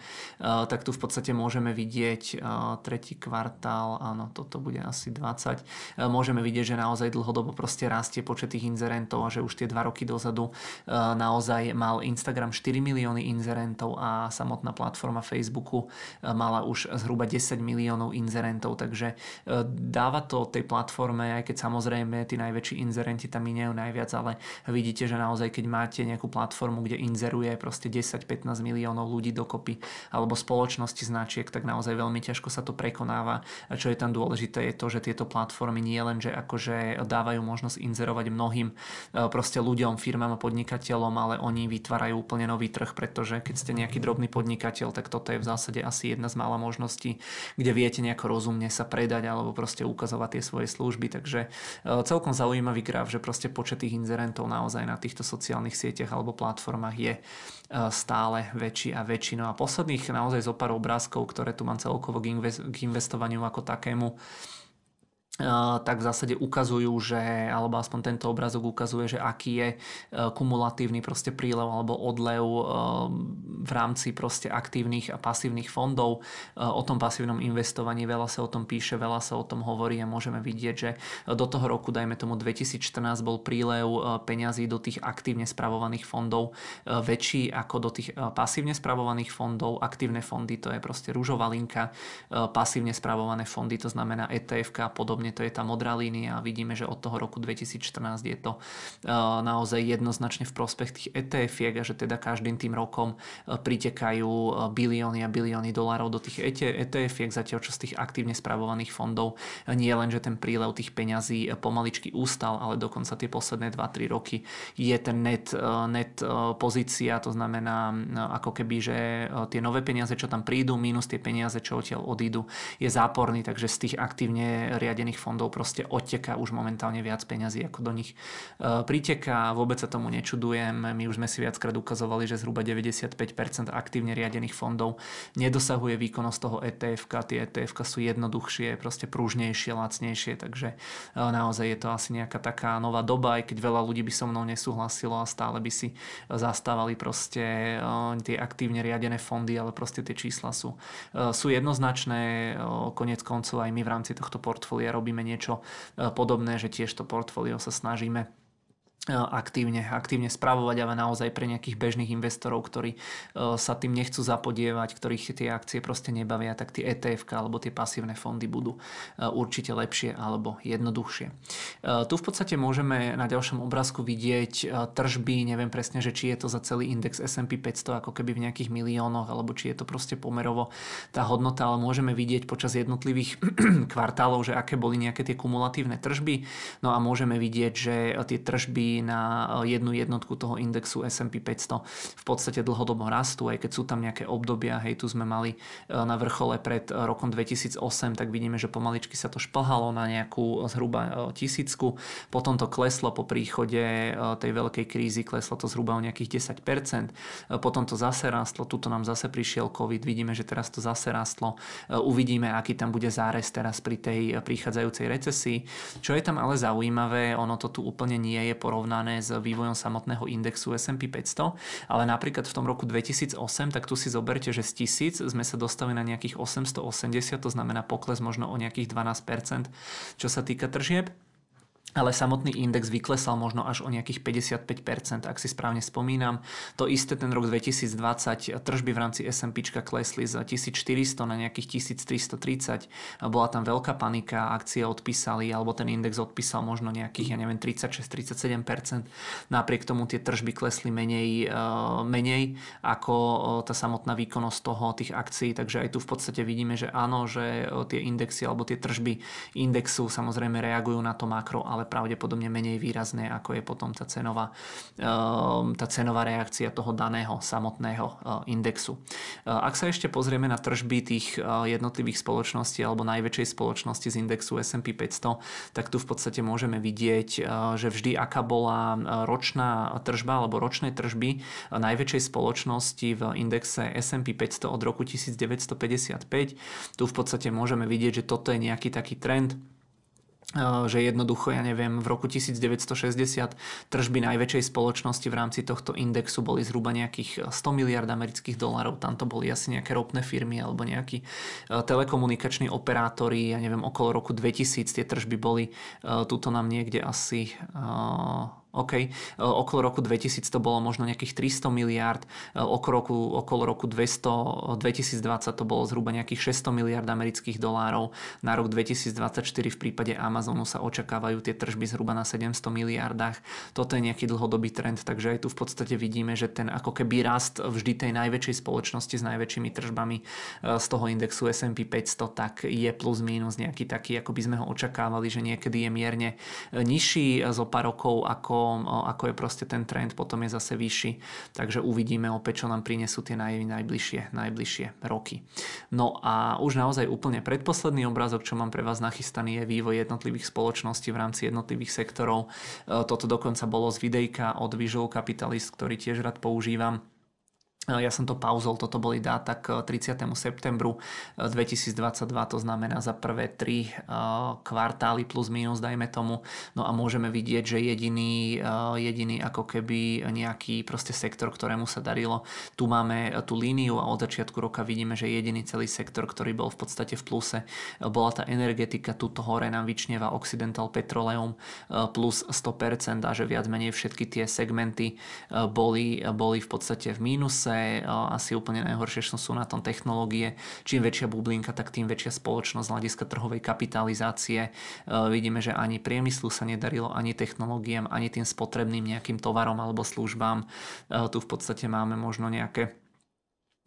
tak tu v podstate môžeme vidieť tretí kvartál, áno, toto bude asi 20, môžeme vidieť, že naozaj dlhodobo proste rastie počet tých inzerentov a že už tie dva roky dozadu naozaj mal Instagram 4 milióny inzerentov a samotná platforma Facebooku mala už zhruba 10 miliónov miliónov inzerentov, takže e, dáva to tej platforme, aj keď samozrejme tí najväčší inzerenti tam minajú najviac, ale vidíte, že naozaj keď máte nejakú platformu, kde inzeruje proste 10-15 miliónov ľudí dokopy alebo spoločnosti značiek, tak naozaj veľmi ťažko sa to prekonáva. A čo je tam dôležité je to, že tieto platformy nie len, že akože dávajú možnosť inzerovať mnohým e, proste ľuďom, firmám a podnikateľom, ale oni vytvárajú úplne nový trh, pretože keď ste nejaký drobný podnikateľ, tak toto je v zásade asi jedna z mála možností, kde kde viete nejako rozumne sa predať alebo proste ukazovať tie svoje služby. Takže e, celkom zaujímavý graf, že proste počet tých inzerentov naozaj na týchto sociálnych sieťach alebo platformách je e, stále väčší a väčší. No a posledných naozaj zo pár obrázkov, ktoré tu mám celkovo k investovaniu ako takému, tak v zásade ukazujú, že, alebo aspoň tento obrazok ukazuje, že aký je e, kumulatívny proste prílev alebo odlev e, v rámci proste aktívnych a pasívnych fondov. O tom pasívnom investovaní veľa sa o tom píše, veľa sa o tom hovorí a môžeme vidieť, že do toho roku, dajme tomu 2014, bol prílev peňazí do tých aktívne spravovaných fondov väčší ako do tých pasívne spravovaných fondov. Aktívne fondy to je proste rúžová linka, pasívne spravované fondy to znamená ETF a podobne to je tá modrá línia a vidíme, že od toho roku 2014 je to eh, naozaj jednoznačne v prospech tých etf a že teda každým tým rokom eh, pritekajú eh, bilióny a bilióny dolárov do tých etf zatiaľ čo z tých aktívne spravovaných fondov nie len, že ten prílev tých peňazí pomaličky ústal, ale dokonca tie posledné 2-3 roky je ten net, net pozícia, to znamená ako keby, že tie nové peniaze, čo tam prídu, minus tie peniaze, čo odtiaľ odídu, je záporný, takže z tých aktívne riadených fondov proste odteká už momentálne viac peňazí, ako do nich e, priteká. Vôbec sa tomu nečudujem. My už sme si viackrát ukazovali, že zhruba 95% aktívne riadených fondov nedosahuje výkonnosť toho ETF. Tie ETF sú jednoduchšie, proste prúžnejšie, lacnejšie, takže e, naozaj je to asi nejaká taká nová doba, aj keď veľa ľudí by so mnou nesúhlasilo a stále by si zastávali proste e, tie aktívne riadené fondy, ale proste tie čísla sú, sú jednoznačné. Konec koncov aj my v rámci tohto portfólia robíme niečo e, podobné, že tiež to portfólio sa snažíme aktívne, aktívne spravovať, ale naozaj pre nejakých bežných investorov, ktorí e, sa tým nechcú zapodievať, ktorých tie akcie proste nebavia, tak tie ETF alebo tie pasívne fondy budú e, určite lepšie alebo jednoduchšie. Tu v podstate môžeme na ďalšom obrázku vidieť tržby, neviem presne, že či je to za celý index S&P 500 ako keby v nejakých miliónoch, alebo či je to proste pomerovo tá hodnota, ale môžeme vidieť počas jednotlivých kvartálov, že aké boli nejaké tie kumulatívne tržby, no a môžeme vidieť, že tie tržby na eh, jednu jednotku toho indexu S&P 500 v podstate dlhodobo rastú, aj keď sú tam nejaké obdobia, hej, tu sme mali eh, na vrchole pred eh, rokom 2008, tak vidíme, že pomaličky sa to šplhalo na nejakú zhruba tisícku, potom to kleslo po príchode tej veľkej krízy, kleslo to zhruba o nejakých 10%, potom to zase rastlo, tuto nám zase prišiel COVID, vidíme, že teraz to zase rastlo, uvidíme, aký tam bude zárez teraz pri tej prichádzajúcej recesii. Čo je tam ale zaujímavé, ono to tu úplne nie je porovnané porovnané s vývojom samotného indexu S&P 500, ale napríklad v tom roku 2008, tak tu si zoberte, že z 1000 sme sa dostali na nejakých 880, to znamená pokles možno o nejakých 12%, čo sa týka tržieb. Ale samotný index vyklesal možno až o nejakých 55%, ak si správne spomínam. To isté ten rok 2020, tržby v rámci S&P klesli z 1400 na nejakých 1330. Bola tam veľká panika, akcie odpísali, alebo ten index odpísal možno nejakých, ja neviem, 36-37%. Napriek tomu tie tržby klesli menej, e, menej ako e, tá samotná výkonnosť toho, tých akcií, takže aj tu v podstate vidíme, že áno, že e, tie indexy alebo tie tržby indexu samozrejme reagujú na to makro, ale pravdepodobne menej výrazné, ako je potom tá cenová, ehm, tá cenová reakcia toho daného samotného eh, indexu. Eh, ak sa ešte pozrieme na tržby tých eh, jednotlivých spoločností alebo najväčšej spoločnosti z indexu S&P 500, tak tu v podstate môžeme vidieť, že vždy aká bola ročná tržba alebo ročné tržby najväčšej spoločnosti v indexe S&P 500 od roku 1955. Tu v podstate môžeme vidieť, že toto je nejaký taký trend, že jednoducho, ja neviem, v roku 1960 tržby najväčšej spoločnosti v rámci tohto indexu boli zhruba nejakých 100 miliard amerických dolarov. Tam to boli asi nejaké ropné firmy alebo nejakí telekomunikační operátori, ja neviem, okolo roku 2000 tie tržby boli tuto nám niekde asi OK, e, okolo roku 2000 to bolo možno nejakých 300 miliard, e, okolo roku, okolo roku 200, 2020 to bolo zhruba nejakých 600 miliard amerických dolárov. Na rok 2024 v prípade Amazonu sa očakávajú tie tržby zhruba na 700 miliardách. Toto je nejaký dlhodobý trend, takže aj tu v podstate vidíme, že ten ako keby rast vždy tej najväčšej spoločnosti s najväčšími tržbami e, z toho indexu S&P 500, tak je plus minus nejaký taký, ako by sme ho očakávali, že niekedy je mierne nižší zo pár rokov ako ako je proste ten trend, potom je zase vyšší. Takže uvidíme opäť, čo nám prinesú tie naj, najbližšie, najbližšie roky. No a už naozaj úplne predposledný obrázok, čo mám pre vás nachystaný, je vývoj jednotlivých spoločností v rámci jednotlivých sektorov. E, toto dokonca bolo z videjka od Visual Capitalist, ktorý tiež rád používam ja som to pauzol, toto boli dáta k 30. septembru 2022, to znamená za prvé tri kvartály plus minus, dajme tomu. No a môžeme vidieť, že jediný, jediný ako keby nejaký proste sektor, ktorému sa darilo. Tu máme tú líniu a od začiatku roka vidíme, že jediný celý sektor, ktorý bol v podstate v pluse, bola tá energetika, tuto hore nám vyčnieva Occidental Petroleum plus 100% a že viac menej všetky tie segmenty boli, boli v podstate v mínuse zase asi úplne najhoršie sú na tom technológie. Čím väčšia bublinka, tak tým väčšia spoločnosť z hľadiska trhovej kapitalizácie. Vidíme, že ani priemyslu sa nedarilo, ani technológiám, ani tým spotrebným nejakým tovarom alebo službám. Tu v podstate máme možno nejaké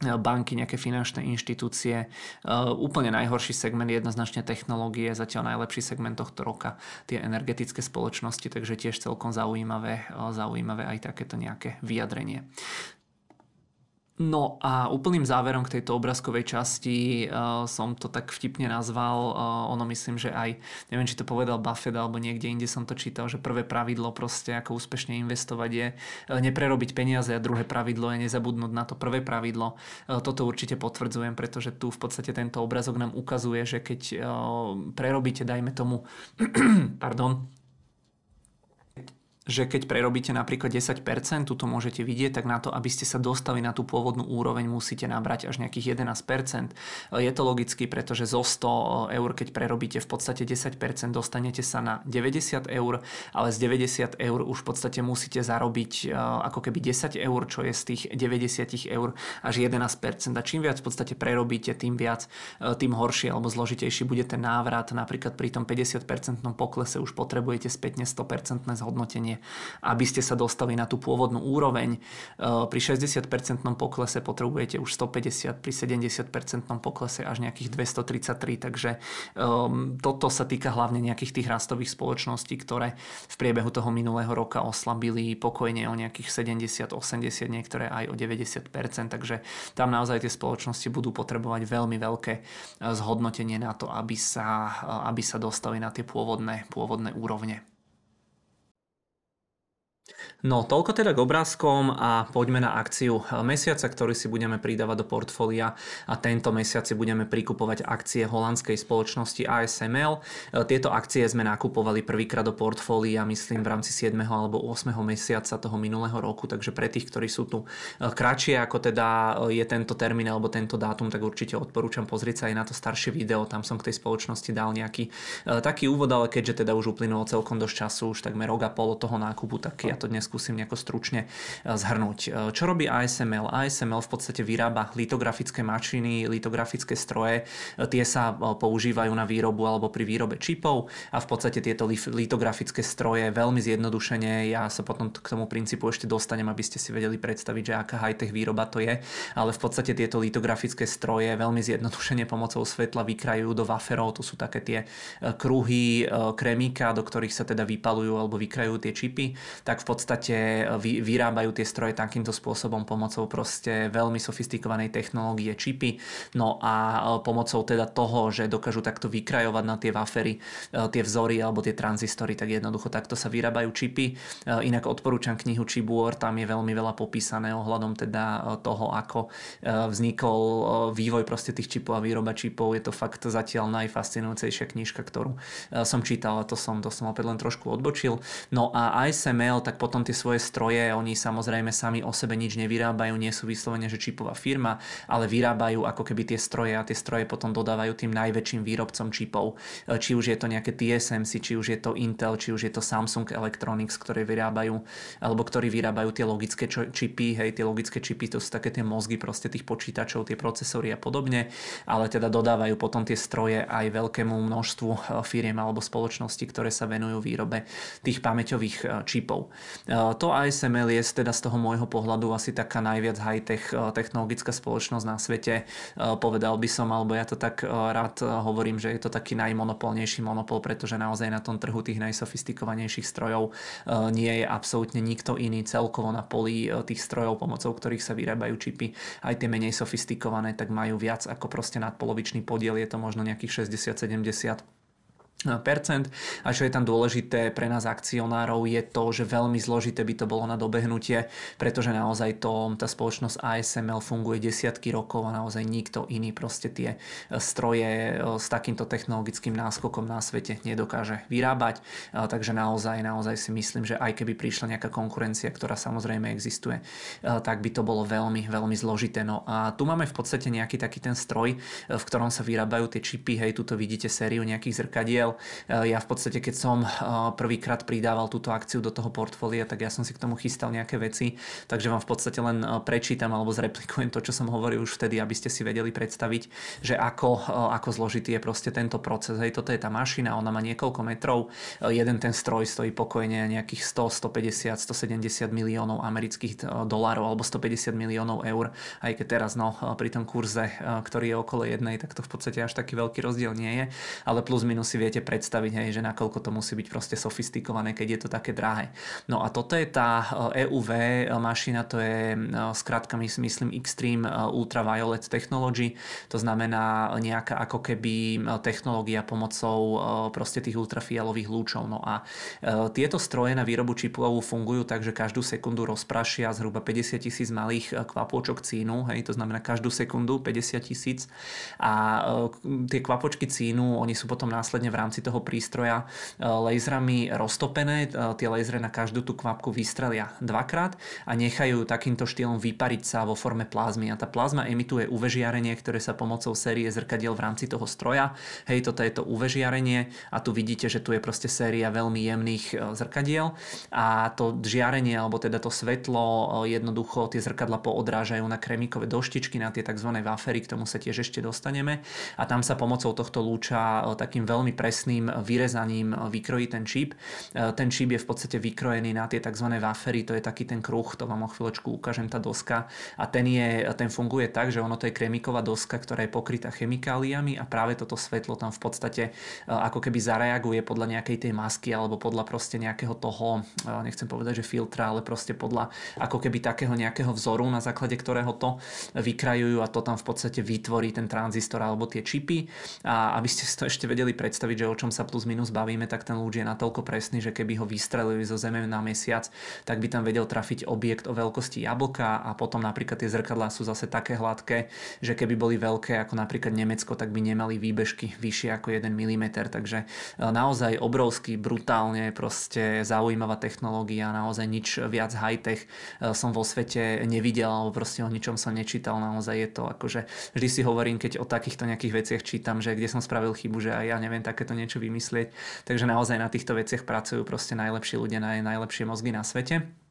banky, nejaké finančné inštitúcie. Úplne najhorší segment je jednoznačne technológie, zatiaľ najlepší segment tohto roka tie energetické spoločnosti, takže tiež celkom zaujímavé, zaujímavé aj takéto nejaké vyjadrenie. No a úplným záverom k tejto obrázkovej časti uh, som to tak vtipne nazval. Uh, ono myslím, že aj, neviem, či to povedal Buffett alebo niekde inde som to čítal, že prvé pravidlo proste, ako úspešne investovať je uh, neprerobiť peniaze a druhé pravidlo je nezabudnúť na to prvé pravidlo. Uh, toto určite potvrdzujem, pretože tu v podstate tento obrázok nám ukazuje, že keď uh, prerobíte, dajme tomu, pardon, že keď prerobíte napríklad 10%, tu to môžete vidieť, tak na to, aby ste sa dostali na tú pôvodnú úroveň, musíte nabrať až nejakých 11%. Je to logicky, pretože zo 100 eur, keď prerobíte v podstate 10%, dostanete sa na 90 eur, ale z 90 eur už v podstate musíte zarobiť e, ako keby 10 eur, čo je z tých 90 eur až 11%. A čím viac v podstate prerobíte, tým viac, e, tým horšie alebo zložitejší bude ten návrat. Napríklad pri tom 50% poklese už potrebujete spätne 100% zhodnotenie aby ste sa dostali na tú pôvodnú úroveň. E, pri 60% poklese potrebujete už 150, pri 70% poklese až nejakých 233, takže um, toto sa týka hlavne nejakých tých rastových spoločností, ktoré v priebehu toho minulého roka oslabili pokojne o nejakých 70, 80, niektoré aj o 90%, takže tam naozaj tie spoločnosti budú potrebovať veľmi veľké e, zhodnotenie na to, aby sa, aby sa dostali na tie pôvodné, pôvodné úrovne. No, toľko teda k obrázkom a poďme na akciu mesiaca, ktorý si budeme pridávať do portfólia a tento mesiac si budeme prikupovať akcie holandskej spoločnosti ASML. Tieto akcie sme nakupovali prvýkrát do portfólia, myslím v rámci 7. alebo 8. mesiaca toho minulého roku, takže pre tých, ktorí sú tu eh, kratšie ako teda eh, je tento termín alebo tento dátum, tak určite odporúčam pozrieť sa aj na to staršie video, tam som k tej spoločnosti dal nejaký eh, taký úvod, ale keďže teda už uplynulo celkom dosť času, už takmer rok a pol toho nákupu, tak ja to dnes skúsim nejako stručne e, zhrnúť. E, čo robí ASML? ASML v podstate vyrába litografické mašiny, litografické stroje. E, tie sa používajú na výrobu alebo pri výrobe čipov a v podstate tieto litografické stroje veľmi zjednodušene, ja sa potom k tomu princípu ešte dostanem, aby ste si vedeli predstaviť, že aká high-tech výroba to je, ale v podstate tieto litografické stroje veľmi zjednodušene pomocou svetla vykrajujú do waferov, to sú také tie kruhy kremíka, do ktorých sa teda vypalujú alebo vykrajujú tie čipy, tak v podstate podstate vy, vyrábajú tie stroje takýmto spôsobom pomocou proste veľmi sofistikovanej technológie čipy. No a e, pomocou teda toho, že dokážu takto vykrajovať na tie wafery, e, tie vzory alebo tie tranzistory, tak jednoducho takto sa vyrábajú čipy. Inak odporúčam knihu Chip War, tam je veľmi veľa popísané ohľadom teda toho, ako vznikol vývoj proste tých čipov a výroba čipov. Je to fakt zatiaľ najfascinujúcejšia knižka, ktorú som čítal a to som, to som opäť len trošku odbočil. No a ASML, tak potom tie svoje stroje, oni samozrejme sami o sebe nič nevyrábajú, nie sú vyslovene, že čipová firma, ale vyrábajú ako keby tie stroje a tie stroje potom dodávajú tým najväčším výrobcom čipov. E, či už je to nejaké TSMC, či už je to Intel, či už je to Samsung Electronics, ktoré vyrábajú, alebo ktorí vyrábajú tie logické čipy, hej, tie logické čipy, to sú také tie mozgy proste tých počítačov, tie procesory a podobne, ale teda dodávajú potom tie stroje aj veľkému množstvu e, firiem alebo spoločností, ktoré sa venujú výrobe tých pamäťových e, čipov. To ASML je teda z toho môjho pohľadu asi taká najviac high-tech eh, technologická spoločnosť na svete. Eh, povedal by som, alebo ja to tak rád hovorím, že je to taký najmonopolnejší monopol, pretože naozaj na tom trhu tých najsofistikovanejších strojov nie je absolútne nikto iný celkovo na poli tých strojov, pomocou ktorých sa vyrábajú čipy. Aj tie menej sofistikované, tak majú viac ako proste nadpolovičný podiel, je to možno nejakých 60-70 a čo je tam dôležité pre nás akcionárov je to, že veľmi zložité by to bolo na dobehnutie, pretože naozaj to, tá spoločnosť ASML funguje desiatky rokov a naozaj nikto iný proste tie stroje e, s takýmto technologickým náskokom na svete nedokáže vyrábať. E, takže naozaj, naozaj si myslím, že aj keby prišla nejaká konkurencia, ktorá samozrejme existuje, e, tak by to bolo veľmi, veľmi zložité. No a tu máme v podstate nejaký taký ten stroj, v ktorom sa vyrábajú tie čipy, hej, tuto vidíte sériu nejakých zrkadiel, Eh, ja v podstate, keď som eh, prvýkrát pridával túto akciu do toho portfólia, tak ja som si k tomu chystal nejaké veci, takže vám v podstate len eh, prečítam alebo zreplikujem to, čo som hovoril už vtedy, aby ste si vedeli predstaviť, že ako, ako zložitý je proste tento proces. Hej, toto je tá mašina, ona má niekoľko metrov, jeden ten stroj stojí pokojne nejakých 100, 150, 170 miliónov amerických dolárov alebo 150 miliónov eur, aj keď teraz no, pri tom kurze, ktorý je okolo jednej, tak to v podstate až taký veľký rozdiel nie je, ale plus minus si viete predstaviť, hej, že nakoľko to musí byť proste sofistikované, keď je to také drahé. No a toto je tá EUV e mašina, to je e, skrátka myslím Extreme Ultraviolet Technology, to znamená nejaká ako keby technológia pomocou proste tých ultrafialových lúčov. No a tieto stroje na výrobu čipov fungujú tak, že každú sekundu rozprašia zhruba 50 tisíc malých kvapôčok cínu, hej, to znamená každú sekundu 50 tisíc a tie kvapočky cínu, oni sú potom následne v rámci toho prístroja e, laserami roztopené. E, tie lasery na každú tú kvapku vystrelia dvakrát a nechajú takýmto štýlom vypariť sa vo forme plazmy. A tá plazma emituje UV žiarenie, ktoré sa pomocou série zrkadiel v rámci toho stroja. Hej, toto je to UV a tu vidíte, že tu je proste séria veľmi jemných e, zrkadiel a to žiarenie alebo teda to svetlo jednoducho tie zrkadla poodrážajú na kremíkové doštičky, na tie tzv. wafery, k tomu sa tiež ešte dostaneme a tam sa pomocou tohto lúča takým veľmi presným presným vyrezaním vykrojí ten čip. E, ten čip je v podstate vykrojený na tie tzv. wafery, to je taký ten kruh, to vám o chvíľočku ukážem, tá doska. A ten, je, ten funguje tak, že ono to je kremiková doska, ktorá je pokrytá chemikáliami a práve toto svetlo tam v podstate e, ako keby zareaguje podľa nejakej tej masky alebo podľa proste nejakého toho, e, nechcem povedať, že filtra, ale proste podľa ako keby takého nejakého vzoru, na základe ktorého to vykrajujú a to tam v podstate vytvorí ten tranzistor alebo tie čipy. A aby ste si to ešte vedeli predstaviť, že že o čom sa plus minus bavíme, tak ten lúč je natoľko presný, že keby ho vystrelili zo Zeme na mesiac, tak by tam vedel trafiť objekt o veľkosti jablka a potom napríklad tie zrkadlá sú zase také hladké, že keby boli veľké ako napríklad Nemecko, tak by nemali výbežky vyššie ako 1 mm. Takže naozaj obrovský, brutálne proste zaujímavá technológia, naozaj nič viac high-tech som vo svete nevidel alebo proste o ničom som nečítal. Naozaj je to akože, vždy si hovorím, keď o takýchto nejakých veciach čítam, že kde som spravil chybu, že aj ja neviem takéto niečo vymyslieť. Takže naozaj na týchto veciach pracujú proste najlepší ľudia, najlepšie mozgy na svete.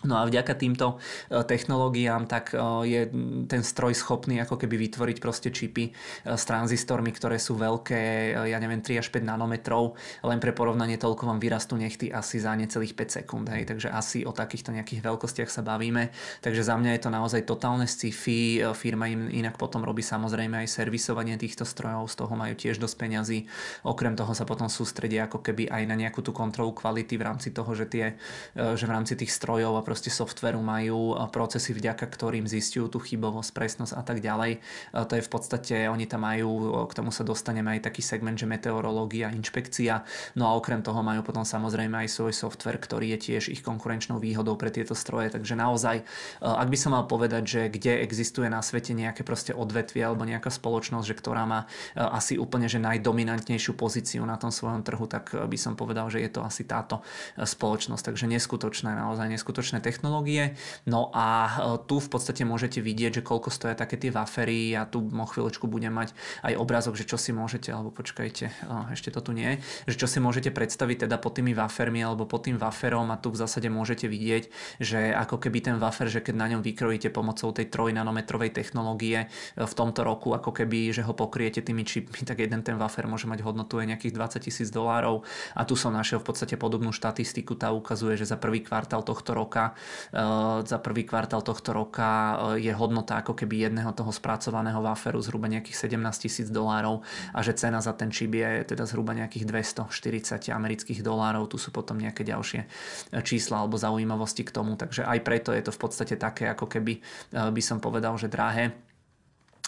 No a vďaka týmto e, technológiám tak e, je ten stroj schopný ako keby vytvoriť proste čipy e, s tranzistormi, ktoré sú veľké, ja neviem, 3 až 5 nanometrov. Len pre porovnanie toľko vám vyrastú nechty asi za necelých 5 sekúnd. Hej. Takže asi o takýchto nejakých veľkostiach sa bavíme. Takže za mňa je to naozaj totálne sci-fi. Firma im inak potom robí samozrejme aj servisovanie týchto strojov, z toho majú tiež dosť peňazí. Okrem toho sa potom sústredia ako keby aj na nejakú tú kontrolu kvality v rámci toho, že, tie, že v rámci tých strojov a proste softveru majú procesy, vďaka ktorým zistujú tú chybovosť, presnosť a tak ďalej. To je v podstate, oni tam majú, k tomu sa dostaneme aj taký segment, že meteorológia, inšpekcia. No a okrem toho majú potom samozrejme aj svoj software, ktorý je tiež ich konkurenčnou výhodou pre tieto stroje. Takže naozaj, ak by som mal povedať, že kde existuje na svete nejaké proste odvetvie alebo nejaká spoločnosť, že ktorá má asi úplne že najdominantnejšiu pozíciu na tom svojom trhu, tak by som povedal, že je to asi táto spoločnosť. Takže neskutočné, naozaj neskutočné technológie. No a e, tu v podstate môžete vidieť, že koľko stoja také tie wafery. Ja tu o chvíľočku budem mať aj obrázok, že čo si môžete, alebo počkajte, e, ešte to tu nie, že čo si môžete predstaviť teda pod tými wafermi alebo pod tým waferom a tu v zásade môžete vidieť, že ako keby ten wafer, že keď na ňom vykrojíte pomocou tej 3 nanometrovej technológie e, v tomto roku, ako keby, že ho pokriete tými čipmi, tak jeden ten wafer môže mať hodnotu aj nejakých 20 tisíc dolárov a tu som našiel v podstate podobnú štatistiku, tá ukazuje, že za prvý kvartál tohto roka Eh, za prvý kvartál tohto roka eh, je hodnota ako keby jedného toho spracovaného waferu zhruba nejakých 17 tisíc dolárov a že cena za ten čip je teda zhruba nejakých 240 amerických dolárov. Tu sú potom nejaké ďalšie eh, čísla alebo zaujímavosti k tomu, takže aj preto je to v podstate také ako keby by som povedal, že drahé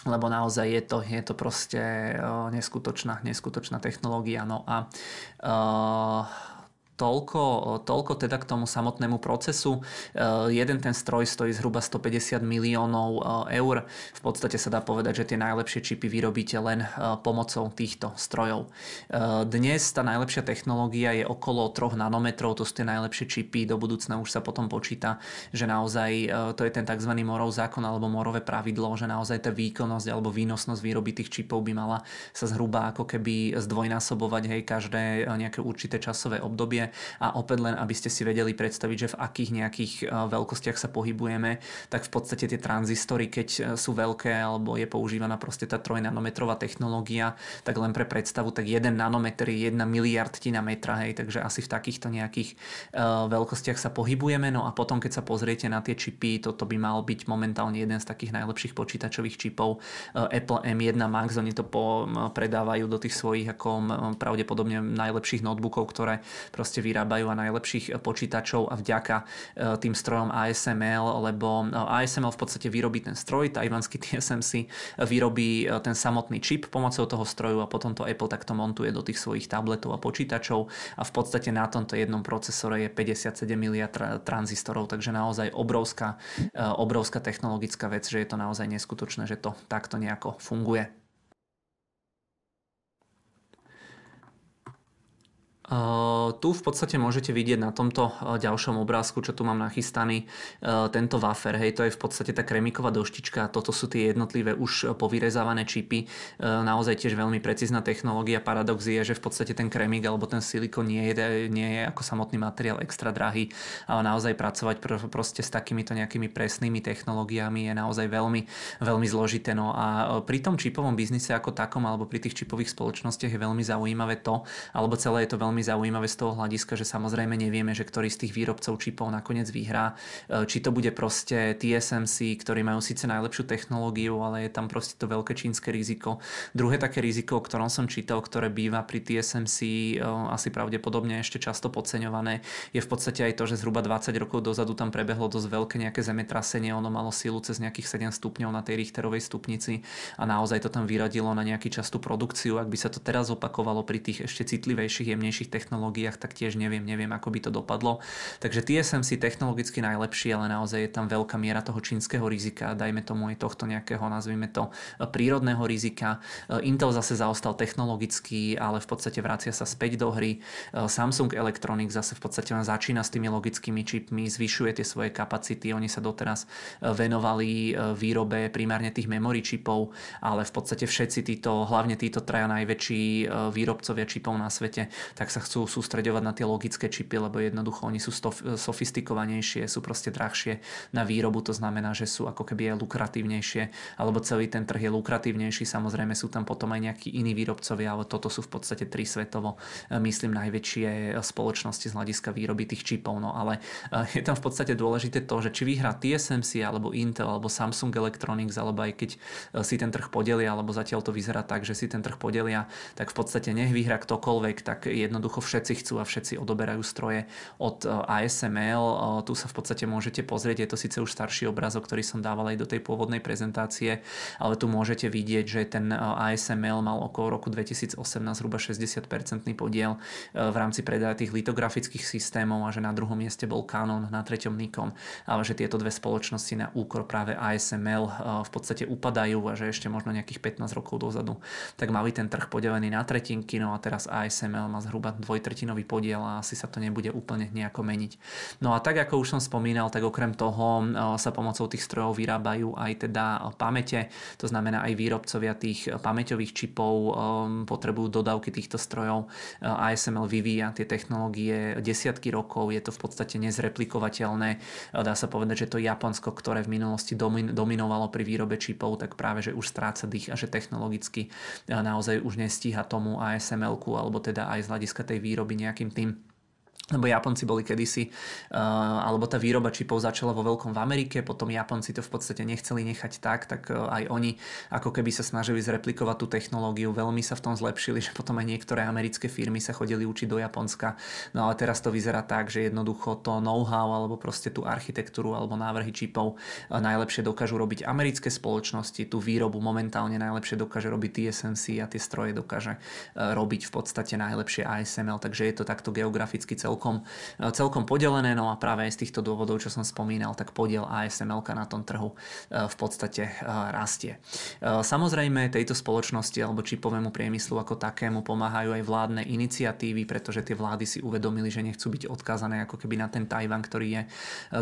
lebo naozaj je to, je to proste neskutočná, neskutočná technológia. No a uh, Toľko, toľko teda k tomu samotnému procesu. E, jeden ten stroj stojí zhruba 150 miliónov e, eur. V podstate sa dá povedať, že tie najlepšie čipy vyrobíte len e, pomocou týchto strojov. Dnes tá najlepšia technológia je okolo 3 nanometrov, to sú tie najlepšie čipy. Do budúcna už sa potom počíta, že naozaj to je ten tzv. morov zákon alebo morové pravidlo, že naozaj tá výkonnosť alebo výnosnosť výroby tých čipov by mala sa zhruba ako keby zdvojnásobovať hej, každé nejaké určité časové obdobie a opäť len, aby ste si vedeli predstaviť, že v akých nejakých e, veľkostiach sa pohybujeme, tak v podstate tie tranzistory, keď e, sú veľké alebo je používaná proste tá 3 nanometrová technológia, tak len pre predstavu, tak 1 nanometr je 1 miliardtina metra, hej, takže asi v takýchto nejakých uh, veľkostiach sa pohybujeme. No a potom, keď sa pozriete na tie čipy, toto by mal byť momentálne jeden z takých najlepších počítačových čipov Apple M1 Max, oni to predávajú do tých svojich ako pravdepodobne najlepších notebookov, ktoré proste proste vyrábajú a najlepších počítačov a vďaka e, tým strojom ASML, lebo e, ASML v podstate vyrobí ten stroj, tajvanský TSMC vyrobí e, ten samotný čip pomocou toho stroju a potom to Apple takto montuje do tých svojich tabletov a počítačov a v podstate na tomto jednom procesore je 57 miliard tranzistorov, takže naozaj obrovská, obrovská technologická vec, že je to naozaj neskutočné, že to takto nejako funguje. Tu v podstate môžete vidieť na tomto ďalšom obrázku, čo tu mám nachystaný, tento wafer. Hej, to je v podstate tá kremiková doštička. Toto sú tie jednotlivé už povyrezávané čipy. Naozaj tiež veľmi precízna technológia. Paradox je, že v podstate ten kremik alebo ten silikon nie je, nie je ako samotný materiál extra drahý. Ale naozaj pracovať pr- proste s takýmito nejakými presnými technológiami je naozaj veľmi, veľmi zložité. No a pri tom čipovom biznise ako takom alebo pri tých čipových spoločnostiach je veľmi zaujímavé to, alebo celé je to veľmi veľmi zaujímavé z toho hľadiska, že samozrejme nevieme, že ktorý z tých výrobcov čipov nakoniec vyhrá. Či to bude proste TSMC, ktorí majú síce najlepšiu technológiu, ale je tam proste to veľké čínske riziko. Druhé také riziko, o ktorom som čítal, ktoré býva pri TSMC asi pravdepodobne ešte často podceňované, je v podstate aj to, že zhruba 20 rokov dozadu tam prebehlo dosť veľké nejaké zemetrasenie, ono malo sílu cez nejakých 7 stupňov na tej Richterovej stupnici a naozaj to tam vyradilo na nejaký častú produkciu. Ak by sa to teraz opakovalo pri tých ešte citlivejších, jemnejších technológiách, tak tiež neviem, neviem, ako by to dopadlo. Takže TSMC technologicky najlepší, ale naozaj je tam veľká miera toho čínskeho rizika, dajme tomu aj tohto nejakého, nazvime to, prírodného rizika. Intel zase zaostal technologicky, ale v podstate vracia sa späť do hry. Samsung Electronics zase v podstate len začína s tými logickými čipmi, zvyšuje tie svoje kapacity. Oni sa doteraz venovali výrobe primárne tých memory čipov, ale v podstate všetci títo, hlavne títo traja najväčší výrobcovia čipov na svete, tak sa chcú sústreďovať na tie logické čipy, lebo jednoducho oni sú sofistikovanejšie, sú proste drahšie na výrobu, to znamená, že sú ako keby aj lukratívnejšie, alebo celý ten trh je lukratívnejší, samozrejme sú tam potom aj nejakí iní výrobcovia, ale toto sú v podstate tri svetovo, e, myslím, najväčšie spoločnosti z hľadiska výroby tých čipov. No ale e, je tam v podstate dôležité to, že či vyhrá TSMC, alebo Intel, alebo Samsung Electronics, alebo aj keď e, si ten trh podelia, alebo zatiaľ to vyzerá tak, že si ten trh podelia, tak v podstate nech vyhrá ktokoľvek, tak jednoducho všetci chcú a všetci odoberajú stroje od ASML. Tu sa v podstate môžete pozrieť, je to síce už starší obrazok, ktorý som dával aj do tej pôvodnej prezentácie, ale tu môžete vidieť, že ten ASML mal okolo roku 2018 zhruba 60-percentný podiel v rámci predaja tých litografických systémov a že na druhom mieste bol Canon, na treťom Nikon, ale že tieto dve spoločnosti na úkor práve ASML v podstate upadajú a že ešte možno nejakých 15 rokov dozadu tak mali ten trh podelený na tretinky, no a teraz ASML má zhruba dvojtretinový podiel a asi sa to nebude úplne nejako meniť. No a tak ako už som spomínal, tak okrem toho sa pomocou tých strojov vyrábajú aj teda pamäte, to znamená aj výrobcovia tých pamäťových čipov potrebujú dodávky týchto strojov. ASML vyvíja tie technológie desiatky rokov, je to v podstate nezreplikovateľné. Dá sa povedať, že to Japonsko, ktoré v minulosti dominovalo pri výrobe čipov, tak práve že už stráca dých a že technologicky naozaj už nestíha tomu ASML-ku alebo teda aj z hľadiska tej výroby nejakým tým lebo Japonci boli kedysi, uh, alebo tá výroba čipov začala vo veľkom v Amerike, potom Japonci to v podstate nechceli nechať tak, tak uh, aj oni ako keby sa snažili zreplikovať tú technológiu, veľmi sa v tom zlepšili, že potom aj niektoré americké firmy sa chodili učiť do Japonska. No ale teraz to vyzerá tak, že jednoducho to know-how alebo proste tú architektúru alebo návrhy čipov uh, najlepšie dokážu robiť americké spoločnosti, tú výrobu momentálne najlepšie dokáže robiť TSMC a tie stroje dokáže robiť v podstate najlepšie ASML, takže je to takto geograficky celé celkom, e, celkom podelené, no a práve aj z týchto dôvodov, čo som spomínal, tak podiel ASML na tom trhu e, v podstate e, rastie. Samozrejme tejto spoločnosti alebo čipovému priemyslu ako takému pomáhajú aj vládne iniciatívy, pretože tie vlády si uvedomili, že nechcú byť odkázané ako keby na ten Tajvan, ktorý je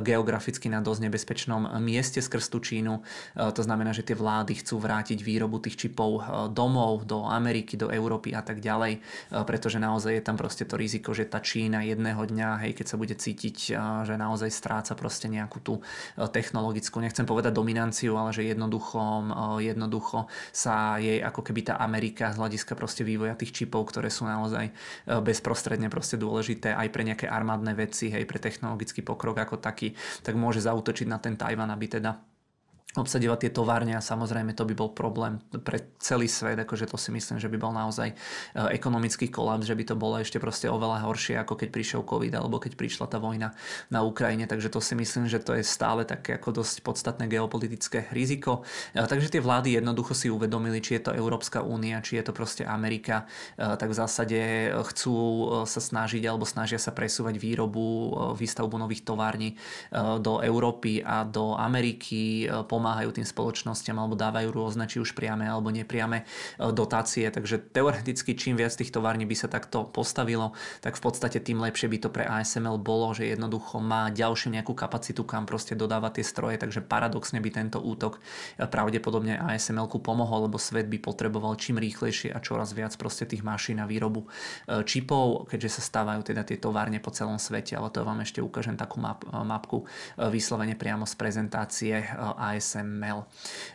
geograficky na dosť nebezpečnom mieste skrz tú Čínu. To znamená, že tie vlády chcú vrátiť výrobu tých čipov domov, do Ameriky, do Európy a tak ďalej, pretože naozaj je tam proste to riziko, že tá Čína je jedného dňa, hej, keď sa bude cítiť, že naozaj stráca proste nejakú tú technologickú, nechcem povedať dominanciu, ale že jednoducho, jednoducho sa jej ako keby tá Amerika z hľadiska proste vývoja tých čipov, ktoré sú naozaj bezprostredne proste dôležité aj pre nejaké armádne veci, hej, pre technologický pokrok ako taký, tak môže zautočiť na ten Tajvan, aby teda obsadovať tie továrne a samozrejme to by bol problém pre celý svet, akože to si myslím, že by bol naozaj e, ekonomický kolaps, že by to bolo ešte proste oveľa horšie, ako keď prišiel COVID alebo keď prišla tá vojna na Ukrajine, takže to si myslím, že to je stále také ako dosť podstatné geopolitické riziko. E, takže tie vlády jednoducho si uvedomili, či je to Európska únia, či je to proste Amerika, e, tak v zásade chcú sa snažiť alebo snažia sa presúvať výrobu, výstavbu nových tovární do Európy a do Ameriky, pomáhajú tým spoločnosťam alebo dávajú rôzne, či už priame alebo nepriame e, dotácie. Takže teoreticky čím viac tých tovární by sa takto postavilo, tak v podstate tým lepšie by to pre ASML bolo, že jednoducho má ďalšiu nejakú kapacitu, kam proste dodáva tie stroje, takže paradoxne by tento útok e, pravdepodobne ASML ku pomohol, lebo svet by potreboval čím rýchlejšie a čoraz viac proste tých mašín na výrobu e, čipov, keďže sa stávajú teda tie továrne po celom svete, ale to vám ešte ukážem takú map, mapku vyslovene priamo z prezentácie ASML. SML.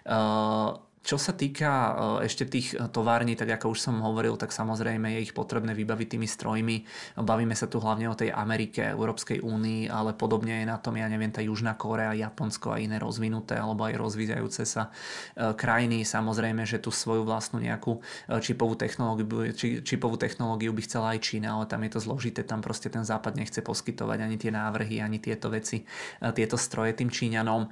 Uh, Čo sa týka ešte tých tovární, tak ako už som hovoril, tak samozrejme je ich potrebné vybaviť tými strojmi. Bavíme sa tu hlavne o tej Amerike, Európskej únii, ale podobne je na tom, ja neviem, tá Južná Korea, Japonsko a iné rozvinuté alebo aj rozvíjajúce sa krajiny. Samozrejme, že tu svoju vlastnú nejakú čipovú technológiu, čipovú technológiu by chcela aj Čína, ale tam je to zložité, tam proste ten západ nechce poskytovať ani tie návrhy, ani tieto veci, tieto stroje tým Číňanom.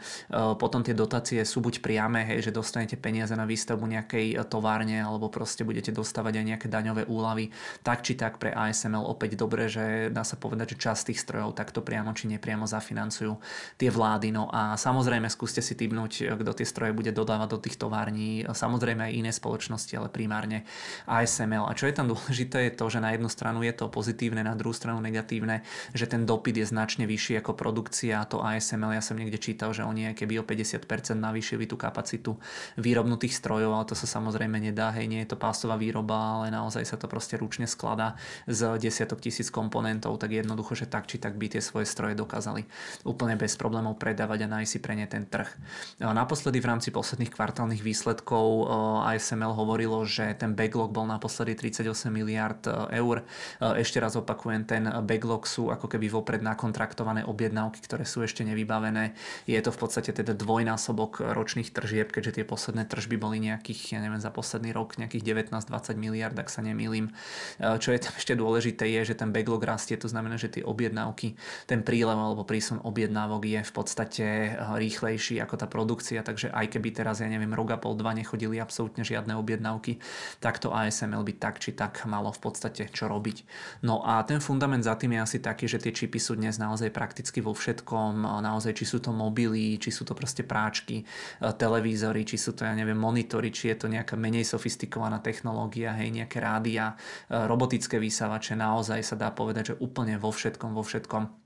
Potom tie dotácie sú buď priame, hej, že dostanete peniaze na výstavbu nejakej továrne alebo proste budete dostávať aj nejaké daňové úlavy. Tak či tak pre ASML opäť dobre, že dá sa povedať, že časť tých strojov takto priamo či nepriamo zafinancujú tie vlády. No a samozrejme skúste si typnúť, kto tie stroje bude dodávať do tých tovární. Samozrejme aj iné spoločnosti, ale primárne ASML. A čo je tam dôležité je to, že na jednu stranu je to pozitívne, na druhú stranu negatívne, že ten dopyt je značne vyšší ako produkcia. To ASML, ja som niekde čítal, že oni aj keby o 50% navýšili tú kapacitu výrobnú tých strojov, ale to sa samozrejme nedá, hej, nie je to pásová výroba, ale naozaj sa to proste ručne skladá z desiatok tisíc komponentov, tak jednoducho, že tak či tak by tie svoje stroje dokázali úplne bez problémov predávať a nájsť si pre ne ten trh. Naposledy v rámci posledných kvartálnych výsledkov ASML hovorilo, že ten backlog bol naposledy 38 miliard eur. Ešte raz opakujem, ten backlog sú ako keby vopred nakontraktované objednávky, ktoré sú ešte nevybavené. Je to v podstate teda dvojnásobok ročných tržieb, keďže tie posledné tržby boli nejakých, ja neviem, za posledný rok nejakých 19-20 miliard, ak sa nemýlim. Čo je tam ešte dôležité je, že ten backlog rastie, to znamená, že tie objednávky, ten prílev alebo prísun objednávok je v podstate rýchlejší ako tá produkcia, takže aj keby teraz, ja neviem, rok a pol, dva nechodili absolútne žiadne objednávky, tak to ASML by tak či tak malo v podstate čo robiť. No a ten fundament za tým je asi taký, že tie čipy sú dnes naozaj prakticky vo všetkom, naozaj či sú to mobily, či sú to proste práčky, televízory, či sú to, ja neviem, monitory, či je to nejaká menej sofistikovaná technológia, hej, nejaké rádia, robotické vysávače, naozaj sa dá povedať, že úplne vo všetkom, vo všetkom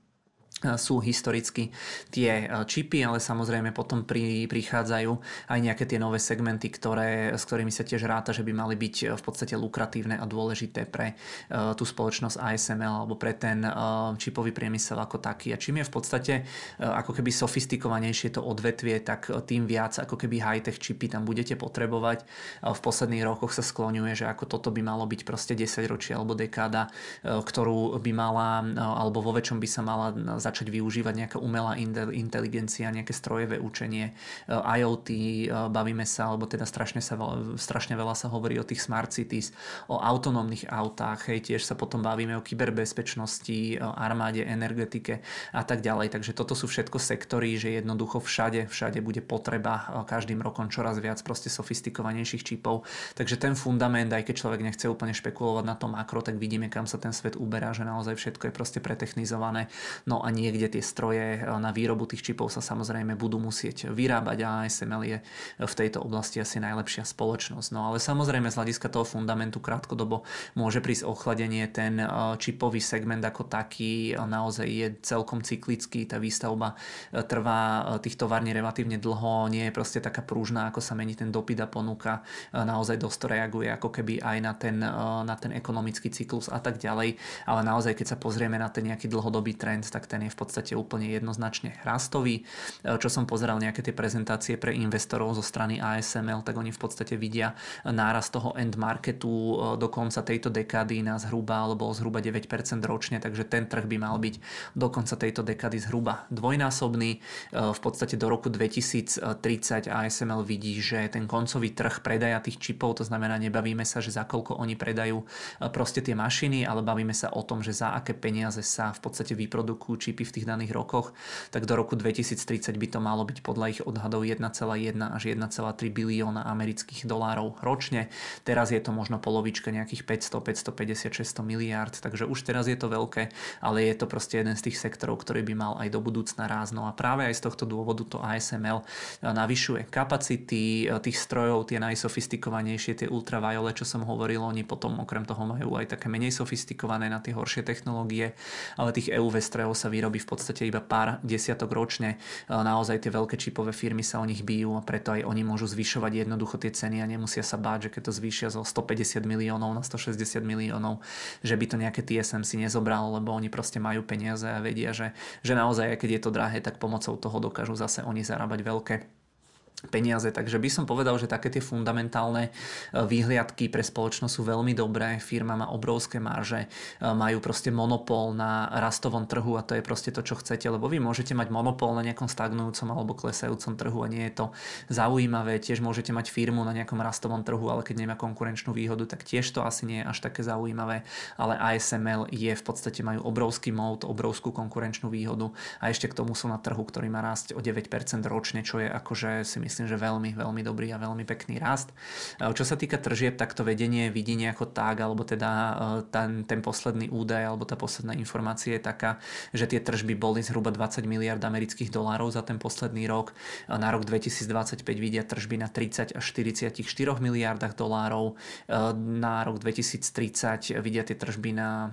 sú historicky tie e, čipy, ale samozrejme potom pri, prichádzajú aj nejaké tie nové segmenty, ktoré, s ktorými sa tiež ráta, že by mali byť e, v podstate lukratívne a dôležité pre uh, tú spoločnosť ASML alebo pre ten uh, čipový priemysel ako taký. A čím je v podstate uh, ako keby sofistikovanejšie to odvetvie, tak tým viac ako keby high-tech čipy tam budete potrebovať. V posledných rokoch sa skloňuje, že ako toto by malo byť proste 10 ročie alebo dekáda, ktorú by mala alebo vo väčšom by sa mala začať využívať nejaká umelá inteligencia, nejaké strojové učenie, e, IoT, e, bavíme sa, alebo teda strašne, sa, strašne veľa sa hovorí o tých smart cities, o autonómnych autách, hej, tiež sa potom bavíme o kyberbezpečnosti, o armáde, energetike a tak ďalej. Takže toto sú všetko sektory, že jednoducho všade, všade bude potreba každým rokom čoraz viac proste sofistikovanejších čipov. Takže ten fundament, aj keď človek nechce úplne špekulovať na tom makro, tak vidíme, kam sa ten svet uberá, že naozaj všetko je proste pretechnizované. No a niekde tie stroje eh, na výrobu tých čipov sa samozrejme budú musieť vyrábať a ASML je v tejto oblasti asi najlepšia spoločnosť. No ale samozrejme z hľadiska toho fundamentu krátkodobo môže prísť ochladenie, ten eh, čipový segment ako taký eh, naozaj je celkom cyklický, tá výstavba trvá tých tovární relatívne dlho, nie je proste taká prúžná, ako sa mení ten dopyt a ponuka, naozaj dosť reaguje ako keby aj na ten, na ten ekonomický cyklus a tak ďalej, ale naozaj keď sa pozrieme na ten nejaký dlhodobý trend, tak ten ten je v podstate úplne jednoznačne rastový. E, čo som pozeral nejaké tie prezentácie pre investorov zo strany ASML, tak oni v podstate vidia náraz toho end marketu e, do konca tejto dekády na zhruba alebo zhruba 9% ročne, takže ten trh by mal byť do konca tejto dekády zhruba dvojnásobný. E, v podstate do roku 2030 ASML vidí, že ten koncový trh predaja tých čipov, to znamená nebavíme sa, že za koľko oni predajú proste tie mašiny, ale bavíme sa o tom, že za aké peniaze sa v podstate vyprodukujú čipy v tých daných rokoch, tak do roku 2030 by to malo byť podľa ich odhadov 1,1 až 1,3 bilióna amerických dolárov ročne. Teraz je to možno polovička nejakých 500, 550, 600 miliárd, takže už teraz je to veľké, ale je to proste jeden z tých sektorov, ktorý by mal aj do budúcna rázno. A práve aj z tohto dôvodu to ASML navyšuje kapacity tých strojov, tie najsofistikovanejšie, tie ultraviolet, čo som hovoril, oni potom okrem toho majú aj také menej sofistikované na tie horšie technológie, ale tých EUV strojov sa vyrobí v podstate iba pár desiatok ročne. Naozaj tie veľké čipové firmy sa o nich bijú a preto aj oni môžu zvyšovať jednoducho tie ceny a nemusia sa báť, že keď to zvýšia zo 150 miliónov na 160 miliónov, že by to nejaké TSM si nezobral, lebo oni proste majú peniaze a vedia, že, že naozaj, keď je to drahé, tak pomocou toho dokážu zase oni zarábať veľké peniaze. Takže by som povedal, že také tie fundamentálne e, výhliadky pre spoločnosť sú veľmi dobré. Firma má obrovské marže, e, majú proste monopol na rastovom trhu a to je proste to, čo chcete, lebo vy môžete mať monopol na nejakom stagnujúcom alebo klesajúcom trhu a nie je to zaujímavé. Tiež môžete mať firmu na nejakom rastovom trhu, ale keď nemá konkurenčnú výhodu, tak tiež to asi nie je až také zaujímavé. Ale ASML je v podstate majú obrovský mód, obrovskú konkurenčnú výhodu a ešte k tomu sú na trhu, ktorý má rásť o 9% ročne, čo je akože si myslím, že veľmi, veľmi dobrý a veľmi pekný rast. E, čo sa týka tržieb, tak to vedenie vidí nejako tak, alebo teda e, ten, ten posledný údaj, alebo tá posledná informácia je taká, že tie tržby boli zhruba 20 miliard amerických dolárov za ten posledný rok. E, na rok 2025 vidia tržby na 30 až 44 miliardách dolárov. Na rok 2030 vidia tie tržby na...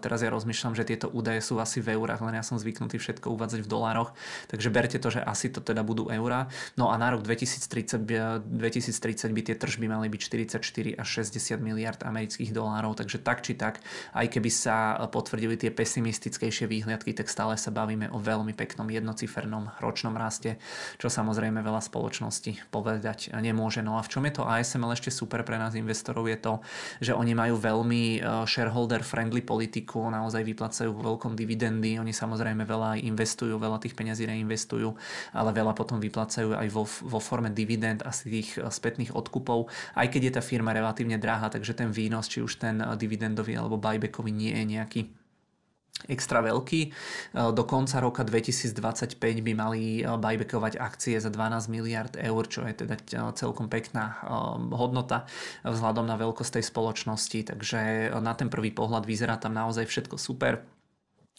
Teraz ja rozmýšľam, že tieto údaje sú asi v eurách, len ja som zvyknutý všetko uvádzať v dolároch, takže berte to, že asi to teda budú eurá. No a na rok 2030, 2030 by tie tržby mali byť 44 až 60 miliard amerických dolárov, takže tak či tak, aj keby sa potvrdili tie pesimistickejšie výhľadky, tak stále sa bavíme o veľmi peknom jednocifernom ročnom raste, čo samozrejme veľa spoločností povedať nemôže. No a v čom je to ASML ešte super pre nás investorov je to, že oni majú veľmi e, shareholder friendly politiku, naozaj vyplacajú veľkom dividendy, oni samozrejme veľa investujú, veľa tých peňazí reinvestujú, ale veľa potom vyplacajú aj vo, vo forme dividend a tých eh, spätných odkupov, aj keď je tá firma relatívne drahá, takže ten výnos, či už ten eh, dividendový alebo buybackový nie je nejaký extra veľký. Eh, do konca roka 2025 by mali buybackovať akcie za 12 miliard eur, čo je teda celkom pekná hodnota vzhľadom na veľkosť tej spoločnosti. Takže na ten prvý pohľad vyzerá tam naozaj všetko super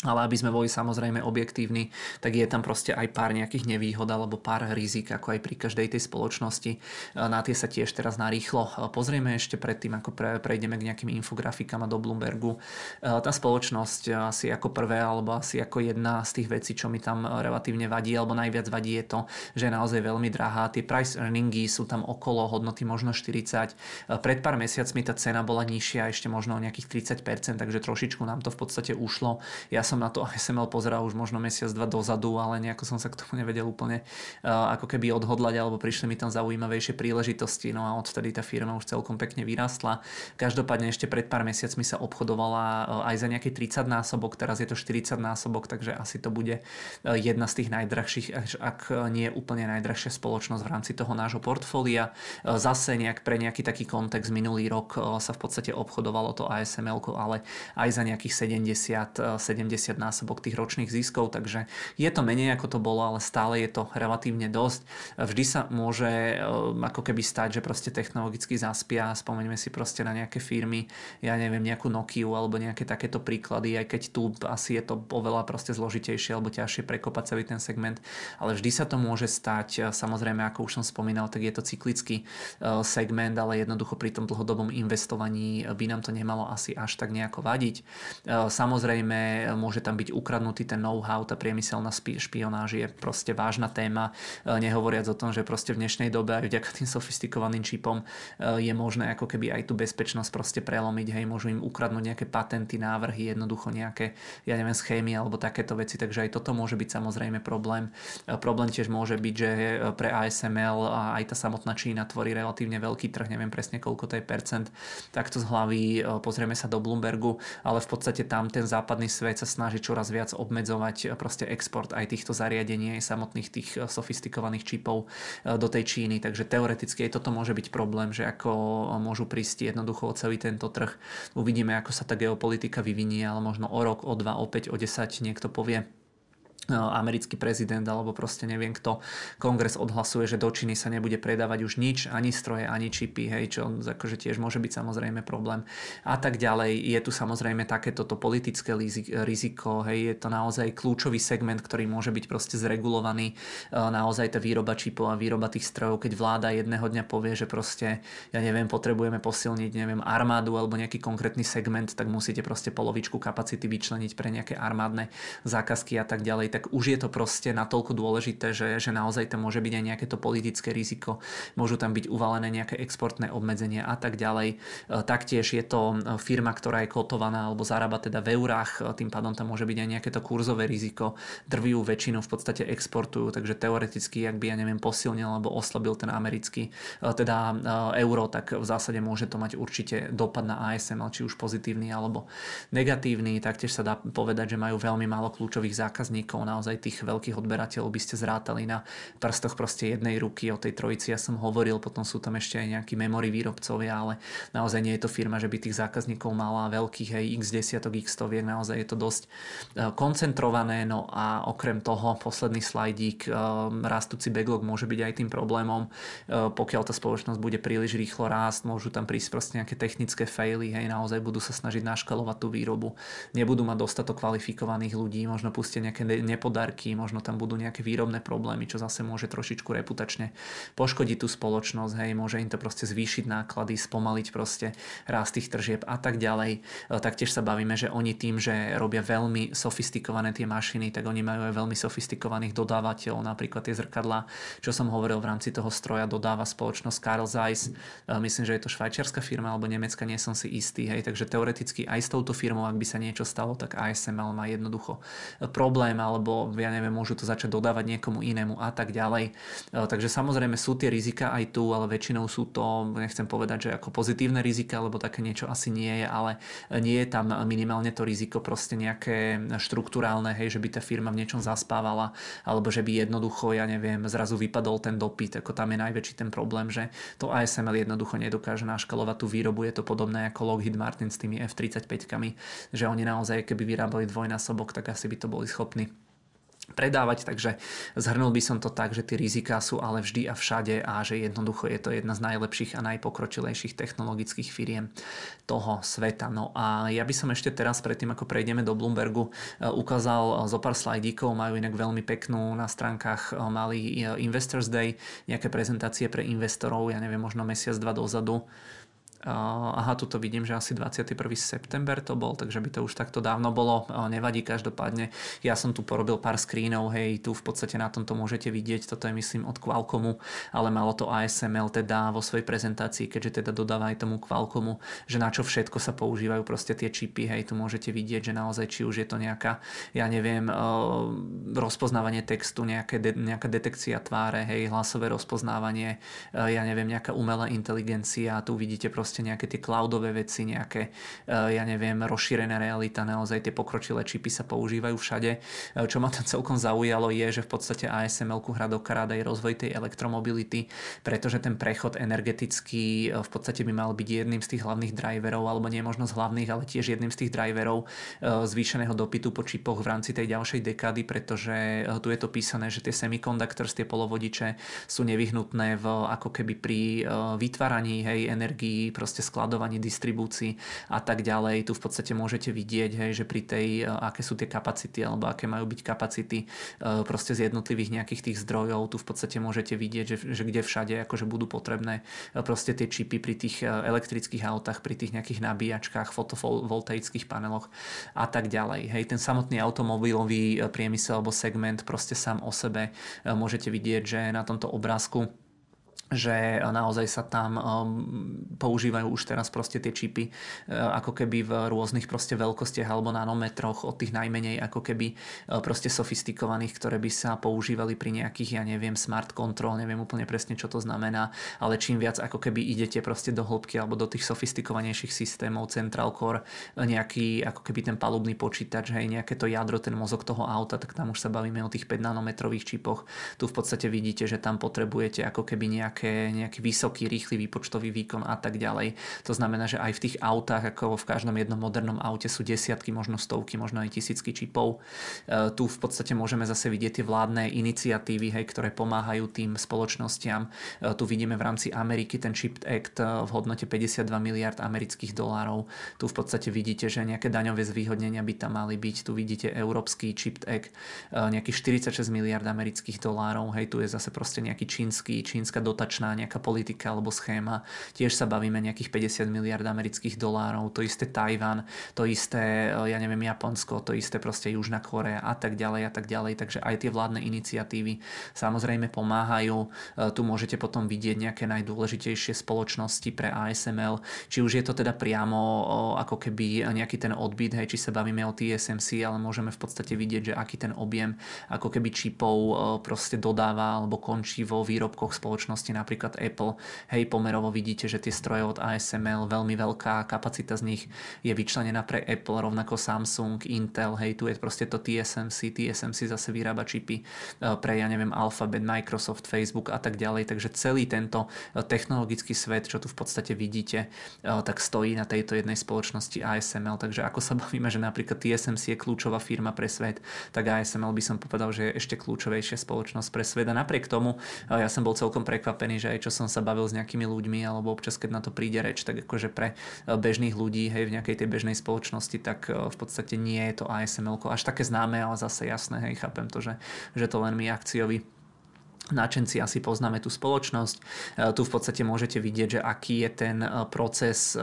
ale aby sme boli samozrejme objektívni, tak je tam proste aj pár nejakých nevýhod alebo pár rizik, ako aj pri každej tej spoločnosti. Na tie sa tiež teraz narýchlo pozrieme ešte predtým, ako pre, prejdeme k nejakým infografikám a do Bloombergu. Tá spoločnosť asi ako prvé alebo asi ako jedna z tých vecí, čo mi tam relatívne vadí alebo najviac vadí je to, že je naozaj veľmi drahá. Tie price earningy sú tam okolo hodnoty možno 40. Pred pár mesiacmi tá cena bola nižšia, ešte možno o nejakých 30%, takže trošičku nám to v podstate ušlo. Ja som na to ASML pozeral už možno mesiac, dva dozadu, ale nejako som sa k tomu nevedel úplne uh, ako keby odhodlať, alebo prišli mi tam zaujímavejšie príležitosti, no a odtedy tá firma už celkom pekne vyrastla. Každopádne ešte pred pár mesiacmi sa obchodovala uh, aj za nejaký 30 násobok, teraz je to 40 násobok, takže asi to bude uh, jedna z tých najdrahších, ak nie úplne najdrahšia spoločnosť v rámci toho nášho portfólia. Zase nejak pre nejaký taký kontext minulý rok sa v podstate obchodovalo to ASML, ale aj za nejakých 70, 70 50 násobok tých ročných ziskov, takže je to menej ako to bolo, ale stále je to relatívne dosť. Vždy sa môže eh, ako keby stať, že proste technologicky zaspia, spomeňme si proste na nejaké firmy, ja neviem, nejakú Nokiu alebo nejaké takéto príklady, aj keď tu asi je to oveľa proste zložitejšie alebo ťažšie prekopať celý ten segment, ale vždy sa to môže stať, samozrejme, ako už som spomínal, tak je to cyklický eh, segment, ale jednoducho pri tom dlhodobom investovaní by nám to nemalo asi až tak nejako vadiť. Eh, samozrejme, môže tam byť ukradnutý ten know-how, tá priemyselná špionáž je proste vážna téma, e, nehovoriac o tom, že proste v dnešnej dobe aj vďaka tým sofistikovaným čipom e, je možné ako keby aj tú bezpečnosť proste prelomiť, hej, môžu im ukradnúť nejaké patenty, návrhy, jednoducho nejaké, ja neviem, schémy alebo takéto veci, takže aj toto môže byť samozrejme problém. E, problém tiež môže byť, že pre ASML a aj tá samotná Čína tvorí relatívne veľký trh, neviem presne koľko to je percent, takto z hlavy pozrieme sa do Bloombergu, ale v podstate tam ten západný svet sa snaží čoraz viac obmedzovať proste export aj týchto zariadení, aj samotných tých eh, sofistikovaných čipov eh, do tej Číny. Takže teoreticky aj toto môže byť problém, že ako môžu prísť jednoducho o celý tento trh. Uvidíme, ako sa tá geopolitika vyvinie, ale možno o rok, o dva, o 5, o 10 niekto povie americký prezident alebo proste neviem kto, kongres odhlasuje, že do Číny sa nebude predávať už nič, ani stroje, ani čipy, hej, čo akože tiež môže byť samozrejme problém. A tak ďalej. Je tu samozrejme takéto politické riziko, hej, je to naozaj kľúčový segment, ktorý môže byť proste zregulovaný. E, naozaj tá výroba čipov a výroba tých strojov, keď vláda jedného dňa povie, že proste, ja neviem, potrebujeme posilniť, neviem, armádu alebo nejaký konkrétny segment, tak musíte proste polovičku kapacity vyčleniť pre nejaké armádne zákazky a tak ďalej ďalej, tak už je to proste natoľko dôležité, že, že naozaj tam môže byť aj nejaké to politické riziko, môžu tam byť uvalené nejaké exportné obmedzenia a tak ďalej. Taktiež je to firma, ktorá je kotovaná alebo zarába teda v eurách, tým pádom tam môže byť aj nejaké to kurzové riziko. Drvivú väčšinu v podstate exportujú, takže teoreticky, ak by, ja neviem, posilnil alebo oslabil ten americký, teda euro, tak v zásade môže to mať určite dopad na ASML, či už pozitívny alebo negatívny. Taktiež sa dá povedať, že majú veľmi málo kľúčových zákazníkov, naozaj tých veľkých odberateľov by ste zrátali na prstoch proste jednej ruky, o tej trojici ja som hovoril, potom sú tam ešte aj nejakí memory výrobcovia, ale naozaj nie je to firma, že by tých zákazníkov mala veľkých, hej, x desiatok, x stoviek, naozaj je to dosť e, koncentrované, no a okrem toho posledný slajdík, e, rastúci backlog môže byť aj tým problémom, e, pokiaľ tá spoločnosť bude príliš rýchlo rásť, môžu tam prísť proste nejaké technické faily, hej, naozaj budú sa snažiť naškalovať tú výrobu, nebudú mať dostatok kvalifikovaných ľudí, možno pustia nejaké nepodarky, možno tam budú nejaké výrobné problémy, čo zase môže trošičku reputačne poškodiť tú spoločnosť, hej, môže im to proste zvýšiť náklady, spomaliť proste rast tých tržieb a tak ďalej. Taktiež sa bavíme, že oni tým, že robia veľmi sofistikované tie mašiny, tak oni majú aj veľmi sofistikovaných dodávateľov, napríklad tie zrkadlá, čo som hovoril v rámci toho stroja, dodáva spoločnosť Carl Zeiss. Myslím, že je to švajčiarska firma alebo nemecká, nie som si istý. Hej. Takže teoreticky aj s touto firmou, ak by sa niečo stalo, tak ASML má jednoducho problém alebo ja neviem, môžu to začať dodávať niekomu inému a tak ďalej. Takže samozrejme sú tie rizika aj tu, ale väčšinou sú to, nechcem povedať, že ako pozitívne rizika, lebo také niečo asi nie je, ale nie je tam minimálne to riziko proste nejaké štruktúrálne, hej, že by tá firma v niečom zaspávala, alebo že by jednoducho, ja neviem, zrazu vypadol ten dopyt, ako tam je najväčší ten problém, že to ASML jednoducho nedokáže naškalovať tú výrobu, je to podobné ako Lockheed Martin s tými F-35, že oni naozaj, keby vyrábali dvojnásobok, tak asi by to boli schopní predávať, takže zhrnul by som to tak, že tie riziká sú ale vždy a všade a že jednoducho je to jedna z najlepších a najpokročilejších technologických firiem toho sveta. No a ja by som ešte teraz predtým, ako prejdeme do Bloombergu, e, ukázal zo pár slajdíkov, majú inak veľmi peknú na stránkach e, mali e, Investors Day, nejaké prezentácie pre investorov, ja neviem, možno mesiac, dva dozadu Aha, tuto vidím, že asi 21. september to bol, takže by to už takto dávno bolo. Nevadí každopádne. Ja som tu porobil pár screenov, hej, tu v podstate na tomto môžete vidieť, toto je myslím od Qualcommu, ale malo to ASML teda vo svojej prezentácii, keďže teda dodáva aj tomu Qualcommu, že na čo všetko sa používajú proste tie čipy, hej, tu môžete vidieť, že naozaj či už je to nejaká, ja neviem, rozpoznávanie textu, nejaké de, nejaká detekcia tváre, hej, hlasové rozpoznávanie, ja neviem, nejaká umelá inteligencia, tu vidíte proste proste nejaké tie cloudové veci, nejaké, eh, ja neviem, rozšírená realita, naozaj tie pokročilé čipy sa používajú všade. Eh, čo ma tam celkom zaujalo je, že v podstate ASML hrá do karáda aj rozvoj tej elektromobility, pretože ten prechod energetický eh, v podstate by mal byť jedným z tých hlavných driverov, alebo nie možno z hlavných, ale tiež jedným z tých driverov zvýšeného dopytu po čipoch v rámci tej ďalšej dekády, pretože tu je to písané, že tie semiconductors, tie polovodiče sú nevyhnutné v, ako keby pri vytváraní hej, energii, proste skladovaní, distribúcii a tak ďalej. Tu v podstate môžete vidieť, hej, že pri tej, e, aké sú tie kapacity alebo aké majú byť kapacity e, proste z jednotlivých nejakých tých zdrojov. Tu v podstate môžete vidieť, že, že kde všade akože budú potrebné e, proste tie čipy pri tých elektrických autách, pri tých nejakých nabíjačkách, fotovoltaických paneloch a tak ďalej. Hej, ten samotný automobilový priemysel alebo segment proste sám o sebe môžete vidieť, že na tomto obrázku že naozaj sa tam um, používajú už teraz proste tie čipy uh, ako keby v rôznych proste veľkostiach alebo nanometroch od tých najmenej ako keby uh, proste sofistikovaných, ktoré by sa používali pri nejakých, ja neviem, smart control, neviem úplne presne čo to znamená, ale čím viac ako keby idete proste do hĺbky alebo do tých sofistikovanejších systémov, central core, nejaký ako keby ten palubný počítač, hej, nejaké to jadro, ten mozog toho auta, tak tam už sa bavíme o tých 5 nanometrových čipoch. Tu v podstate vidíte, že tam potrebujete ako keby nejak nejaké, nejaký vysoký, rýchly výpočtový výkon a tak ďalej. To znamená, že aj v tých autách, ako v každom jednom modernom aute sú desiatky, možno stovky, možno aj tisícky čipov. E, tu v podstate môžeme zase vidieť tie vládne iniciatívy, hej, ktoré pomáhajú tým spoločnostiam. E, tu vidíme v rámci Ameriky ten Chip Act e, v hodnote 52 miliard amerických dolárov. Tu v podstate vidíte, že nejaké daňové zvýhodnenia by tam mali byť. Tu vidíte Európsky Chip Act, nejakých 46 miliard amerických dolárov. Hej, tu je zase proste nejaký čínsky, čínska dotačná dotačná nejaká politika alebo schéma. Tiež sa bavíme nejakých 50 miliard amerických dolárov, to isté Tajvan, to isté, e, ja neviem, Japonsko, to isté proste Južná Korea a tak ďalej a tak ďalej. Takže aj tie vládne iniciatívy samozrejme pomáhajú. E, tu môžete potom vidieť nejaké najdôležitejšie spoločnosti pre ASML, či už je to teda priamo ako keby nejaký ten odbyt, hej, či sa bavíme o TSMC, ale môžeme v podstate vidieť, že aký ten objem ako keby čipov proste dodáva alebo končí vo výrobkoch spoločnosti, napríklad Apple. Hej, pomerovo vidíte, že tie stroje od ASML, veľmi veľká kapacita z nich je vyčlenená pre Apple, rovnako Samsung, Intel, hej, tu je proste to TSMC, TSMC zase vyrába čipy e, pre, ja neviem, Alphabet, Microsoft, Facebook a tak ďalej, takže celý tento e, technologický svet, čo tu v podstate vidíte, e, tak stojí na tejto jednej spoločnosti ASML, takže ako sa bavíme, že napríklad TSMC je kľúčová firma pre svet, tak ASML by som povedal, že je ešte kľúčovejšia spoločnosť pre svet. A napriek tomu ja som bol celkom prekvapený, že aj čo som sa bavil s nejakými ľuďmi alebo občas keď na to príde reč, tak akože pre bežných ľudí hej, v nejakej tej bežnej spoločnosti, tak v podstate nie je to ASML až také známe, ale zase jasné, hej, chápem to, že, že to len my akciovi Načenci asi poznáme tú spoločnosť. E, tu v podstate môžete vidieť, že aký je ten e, proces e,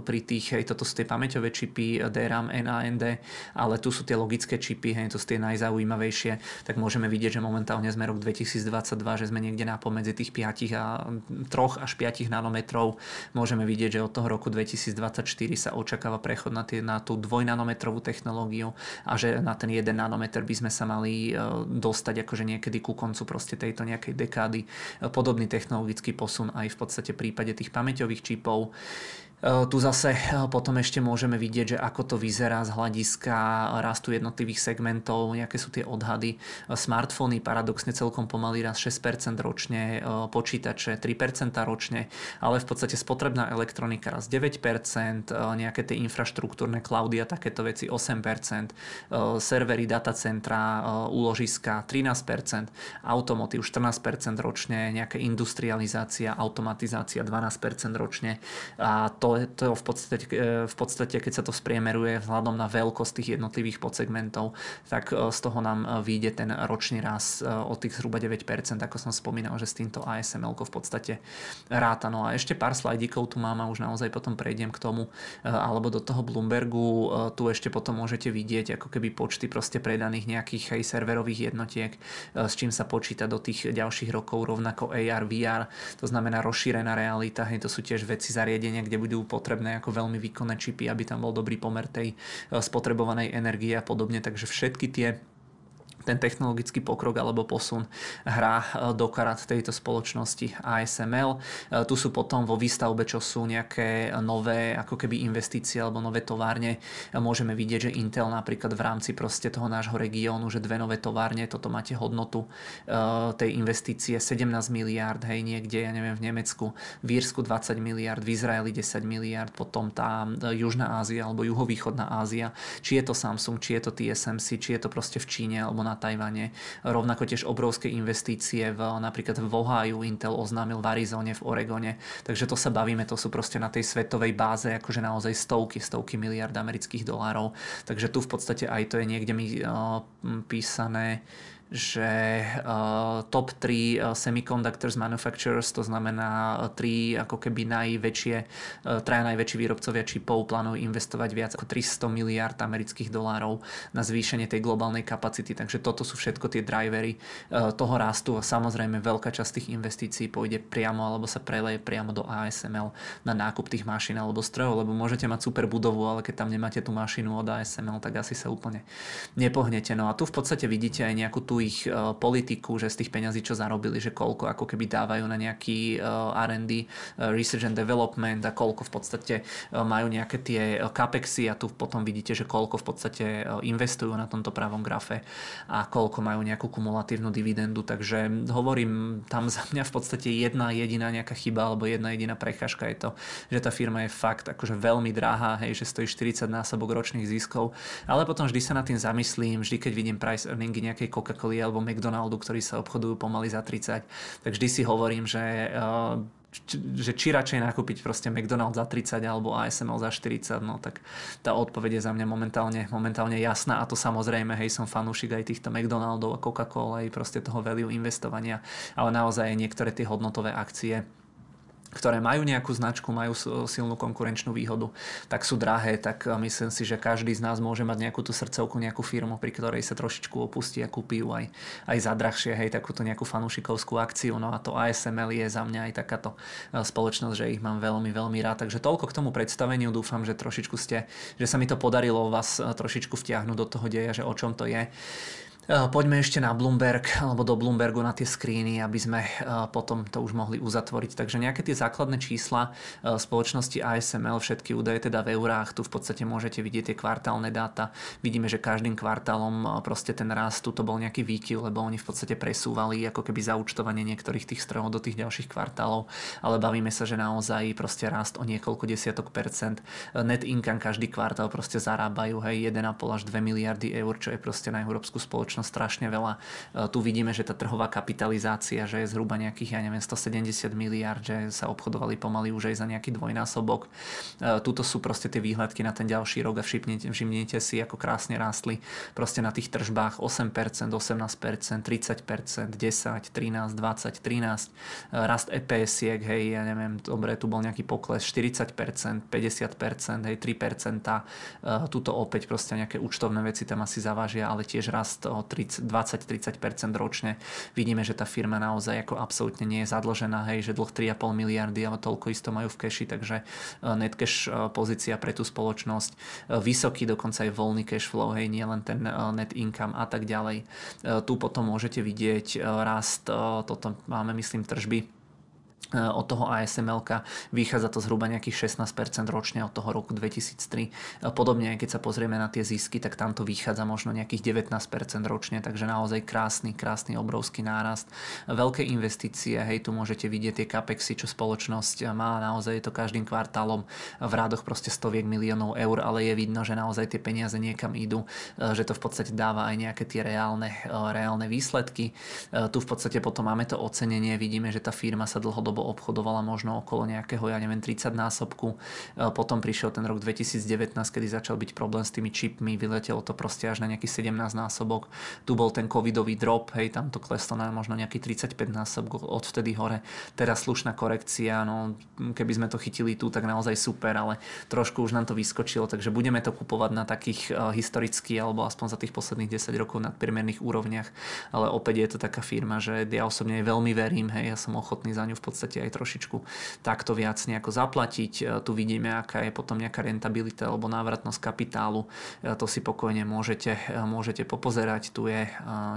pri tých, hej, toto sú tie pamäťové čipy DRAM, NAND, ale tu sú tie logické čipy, hej, to sú tie najzaujímavejšie, tak môžeme vidieť, že momentálne sme rok 2022, že sme niekde na pomedzi tých 5 a 3 až 5 nanometrov. Môžeme vidieť, že od toho roku 2024 sa očakáva prechod na, tie, na tú dvojnanometrovú technológiu a že na ten 1 nanometer by sme sa mali dostať akože niekedy ku koncu proste tejto tejto nejakej dekády podobný technologický posun aj v podstate prípade tých pamäťových čipov. E, tu zase e, potom ešte môžeme vidieť, že ako to vyzerá z hľadiska rastu jednotlivých segmentov, nejaké sú tie odhady. E, smartfóny paradoxne celkom pomaly raz 6% ročne, počítače 3% ročne, ale v podstate spotrebná elektronika raz 9%, nejaké tie infraštruktúrne cloudy a takéto veci 8%, servery, datacentra, úložiska 13%, automotív 14% ročne, nejaká industrializácia, automatizácia 12% ročne a to to v podstate, e, v podstate, keď sa to spriemeruje vzhľadom na veľkosť tých jednotlivých podsegmentov, tak e, z toho nám e, vyjde ten ročný raz od tých zhruba 9%, ako som spomínal, že s týmto ASML v podstate ráta. No a ešte pár slajdíkov tu mám a už naozaj potom prejdem k tomu, alebo do toho Bloombergu, tu ešte potom môžete vidieť ako keby počty proste predaných nejakých aj serverových jednotiek, s čím sa počíta do tých ďalších rokov, rovnako AR, VR, to znamená rozšírená realita, hej, to sú tiež veci zariadenia, kde budú potrebné ako veľmi výkonné čipy, aby tam bol dobrý pomer tej eh, spotrebovanej energie a podobne. Takže všetky tie ten technologický pokrok alebo posun hrá e, do karat tejto spoločnosti ASML. E, tu sú potom vo výstavbe, čo sú nejaké nové ako keby investície alebo nové továrne. E, môžeme vidieť, že Intel napríklad v rámci proste toho nášho regiónu, že dve nové továrne, toto máte hodnotu tej investície 17 miliard, hej, niekde, ja neviem, v Nemecku, v Írsku 20 miliard, v Izraeli 10 miliard, potom tá Južná Ázia alebo Juhovýchodná Ázia, či je to Samsung, či je to TSMC, či je to proste v Číne alebo na na Tajvane. Rovnako tiež obrovské investície v, napríklad v Ohio Intel oznámil v Arizone, v Oregone. Takže to sa bavíme, to sú proste na tej svetovej báze akože naozaj stovky, stovky miliard amerických dolárov. Takže tu v podstate aj to je niekde mi uh, písané že uh, top 3 uh, eh, semiconductors manufacturers, to znamená uh, tri ako keby najväčšie, uh, traja najväčší výrobcovia čipov plánujú investovať viac ako 300 miliard amerických dolárov na zvýšenie tej globálnej kapacity. Takže toto sú všetko tie drivery uh, toho rastu a samozrejme veľká časť tých investícií pôjde priamo alebo sa preleje priamo do ASML na nákup tých mašín alebo strojov, lebo môžete mať super budovu, ale keď tam nemáte tú mašinu od ASML, tak asi sa úplne nepohnete. No a tu v podstate vidíte aj nejakú tú ich e, politiku, že z tých peňazí, čo zarobili, že koľko ako keby dávajú na nejaký e, R&D, e, Research and Development a koľko v podstate majú nejaké tie capexy a tu potom vidíte, že koľko v podstate investujú na tomto pravom grafe a koľko majú nejakú kumulatívnu dividendu, takže hovorím, tam za mňa v podstate jedna jediná nejaká chyba alebo jedna jediná prekážka je to, že tá firma je fakt akože veľmi drahá, hej, že stojí 40 násobok ročných ziskov, ale potom vždy sa nad tým zamyslím, vždy keď vidím price earningy nejakej Coca-Cola alebo McDonaldu, ktorí sa obchodujú pomaly za 30, tak vždy si hovorím, že eh, že či radšej nakúpiť proste McDonald's za 30 alebo ASML za 40, no tak tá odpoveď je za mňa momentálne, momentálne jasná. A to samozrejme, hej, som fanúšik aj týchto McDonaldov a Coca-Cola, aj proste toho value investovania, ale naozaj niektoré tie hodnotové akcie ktoré majú nejakú značku, majú silnú konkurenčnú výhodu, tak sú drahé, tak e, myslím si, že každý z nás môže mať nejakú tú srdcovku, nejakú firmu, pri ktorej sa trošičku opustí a kúpi ju aj, aj za drahšie, hej, takúto nejakú fanúšikovskú akciu. No a to ASML je za mňa aj takáto e, spoločnosť, že ich mám veľmi, veľmi rád. Takže toľko k tomu predstaveniu. Dúfam, že trošičku ste, že sa mi to podarilo vás e, trošičku vtiahnuť do toho deja, že o čom to je. Eh, poďme ešte na Bloomberg alebo do Bloombergu na tie screeny, aby sme eh, potom to už mohli uzatvoriť. Takže nejaké tie základné čísla eh, spoločnosti ASML, všetky údaje teda v eurách, tu v podstate môžete vidieť tie kvartálne dáta. Vidíme, že každým kvartálom proste ten rast, tu to bol nejaký výkyv, lebo oni v podstate presúvali ako keby zaučtovanie niektorých tých strojov do tých ďalších kvartálov, ale bavíme sa, že naozaj proste rast o niekoľko desiatok percent. Net income každý kvartál proste zarábajú, hej, 1,5 až 2 miliardy eur, čo je proste na európsku spoločnosť spoločnosť strašne veľa. E, tu vidíme, že tá trhová kapitalizácia, že je zhruba nejakých, ja neviem, 170 miliard, že sa obchodovali pomaly už aj za nejaký dvojnásobok. E, tuto sú proste tie výhľadky na ten ďalší rok a všimnite, všimnite si, ako krásne rástli proste na tých tržbách 8%, 18%, 30%, 10, 13, 20, 13. Rast EPS-iek, hej, ja neviem, dobre, tu bol nejaký pokles 40%, 50%, hej, 3%. Tuto opäť proste nejaké účtovné veci tam asi zavážia, ale tiež rast o 20-30% ročne. Vidíme, že tá firma naozaj ako absolútne nie je zadlžená, hej, že dlh 3,5 miliardy, ale toľko isto majú v keši, takže e, net cash e, pozícia pre tú spoločnosť. E, vysoký dokonca aj voľný cash flow, hej, nie len ten net income a tak ďalej. Tu potom môžete vidieť rast, toto máme myslím tržby od toho ASML vychádza to zhruba nejakých 16% ročne od toho roku 2003. Eh, podobne, keď sa pozrieme na tie zisky, tak tam to vychádza možno nejakých 19% ročne, takže naozaj krásny, krásny, obrovský nárast. Veľké investície, hej, tu môžete vidieť tie capexy, čo spoločnosť má, naozaj je to každým kvartálom v rádoch proste stoviek miliónov eur, ale je vidno, že naozaj tie peniaze niekam idú, eh, že to v podstate dáva aj nejaké tie reálne, reálne výsledky. Tu v podstate potom máme to ocenenie, vidíme, že tá firma sa dlhodobo obchodovala možno okolo nejakého, ja neviem, 30 násobku. E, potom prišiel ten rok 2019, kedy začal byť problém s tými čipmi, vyletelo to proste až na nejaký 17 násobok. Tu bol ten covidový drop, hej, tam to kleslo na možno nejaký 35 násobok odvtedy hore. Teraz slušná korekcia, no keby sme to chytili tu, tak naozaj super, ale trošku už nám to vyskočilo, takže budeme to kupovať na takých uh, historicky alebo aspoň za tých posledných 10 rokov na priemerných úrovniach, ale opäť je to taká firma, že ja osobne veľmi verím, hej, ja som ochotný za ňu v podstate podstate aj trošičku takto viac nejako zaplatiť. E, tu vidíme, aká je potom nejaká rentabilita alebo návratnosť kapitálu. E, to si pokojne môžete, e, môžete popozerať. Tu je,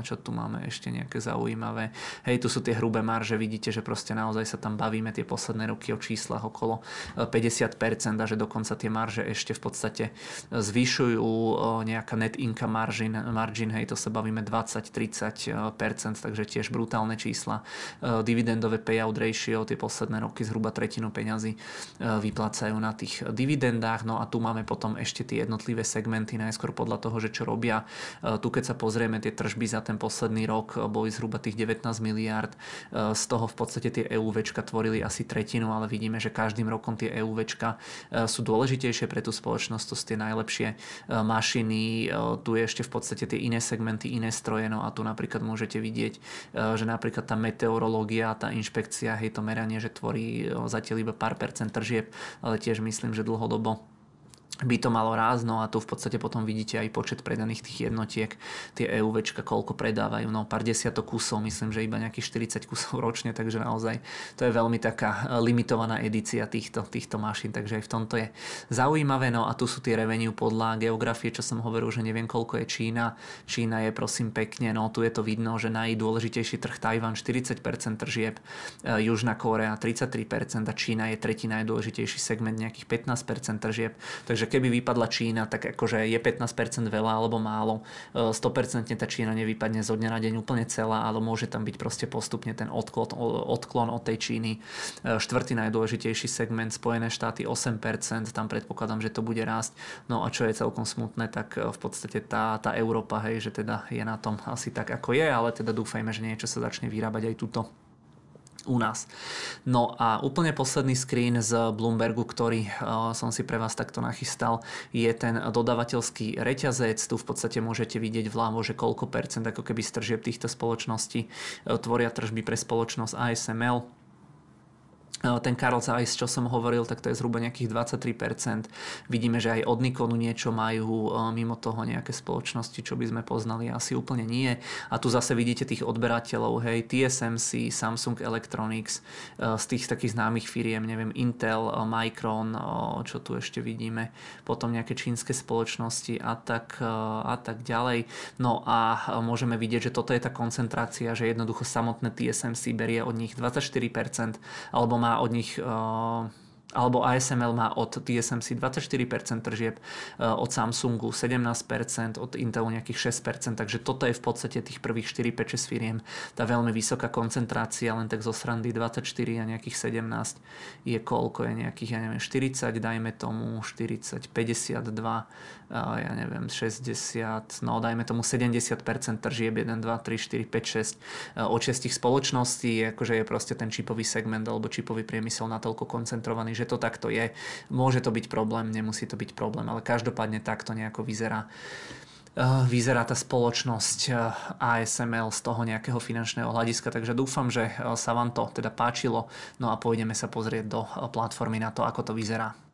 čo tu máme ešte nejaké zaujímavé. Hej, tu sú tie hrubé marže, vidíte, že proste naozaj sa tam bavíme tie posledné roky o číslach okolo 50% a že dokonca tie marže ešte v podstate zvyšujú nejaká net income margin, margin hej, to sa bavíme 20-30%, takže tiež brutálne čísla. Dividendové payout ratio, tie posledné roky zhruba tretinu peňazí e, vyplácajú na tých dividendách. No a tu máme potom ešte tie jednotlivé segmenty, najskôr podľa toho, že čo robia. E, tu keď sa pozrieme, tie tržby za ten posledný rok e, boli zhruba tých 19 miliard. Z toho v podstate tie EUVčka tvorili asi tretinu, ale vidíme, že každým rokom tie EUVčka sú dôležitejšie pre tú spoločnosť, to sú tie najlepšie mašiny, tu je ešte v podstate tie iné segmenty, iné stroje, no a tu napríklad môžete vidieť, že napríklad tá meteorológia, tá inšpekcia, hej, to meranie, že tvorí zatiaľ iba pár percent tržieb, ale tiež myslím, že dlhodobo by to malo rásť, no a tu v podstate potom vidíte aj počet predaných tých jednotiek, tie EUVčka koľko predávajú, no pár desiatok kusov, myslím, že iba nejakých 40 kusov ročne, takže naozaj to je veľmi taká e, limitovaná edícia týchto, týchto mašín, takže aj v tomto je zaujímavé, no a tu sú tie revenue podľa geografie, čo som hovoril, že neviem koľko je Čína, Čína je prosím pekne, no tu je to vidno, že najdôležitejší trh Tajvan 40% tržieb, e, Južná Kórea 33% a Čína je tretí najdôležitejší segment, nejakých 15% tržieb, takže že keby vypadla Čína, tak akože je 15% veľa alebo málo. 100% e, tá Čína nevypadne zo dňa na deň úplne celá, ale môže tam byť proste postupne ten odklon, odklon od tej Číny. E, štvrtý najdôležitejší segment Spojené štáty 8%, tam predpokladám, že to bude rásť. No a čo je celkom smutné, tak e, v podstate tá, tá Európa, hej, že teda je na tom asi tak, ako je, ale teda dúfajme, že niečo sa začne vyrábať aj tuto u nás. No a úplne posledný screen z Bloombergu, ktorý uh, som si pre vás takto nachystal, je ten dodavateľský reťazec. Tu v podstate môžete vidieť vľavo, že koľko percent ako keby stržieb týchto spoločností uh, tvoria tržby pre spoločnosť ASML ten Carl Zeiss, čo som hovoril, tak to je zhruba nejakých 23%. Vidíme, že aj od Nikonu niečo majú, mimo toho nejaké spoločnosti, čo by sme poznali, asi úplne nie. A tu zase vidíte tých odberateľov, hej, TSMC, Samsung Electronics, z tých takých známych firiem, neviem, Intel, Micron, čo tu ešte vidíme, potom nejaké čínske spoločnosti a tak, a tak ďalej. No a môžeme vidieť, že toto je tá koncentrácia, že jednoducho samotné TSMC berie od nich 24%, alebo má od nich uh, alebo ASML má od TSMC 24% tržieb, eh, od Samsungu 17%, od Intelu nejakých 6%, takže toto je v podstate tých prvých 4-5-6 firiem. Tá veľmi vysoká koncentrácia, len tak zo srandy 24 a nejakých 17 je koľko? Je nejakých, ja neviem, 40, dajme tomu 40, 52, ja neviem, 60, no dajme tomu 70% tržieb 1, 2, 3, 4, 5, 6 od 6 spoločností, akože je proste ten čipový segment alebo čipový priemysel natoľko koncentrovaný, že to takto je. Môže to byť problém, nemusí to byť problém, ale každopádne takto nejako vyzerá uh, vyzerá tá spoločnosť uh, ASML z toho nejakého finančného hľadiska. Takže dúfam, že uh, sa vám to teda páčilo. No a pôjdeme sa pozrieť do platformy na to, ako to vyzerá.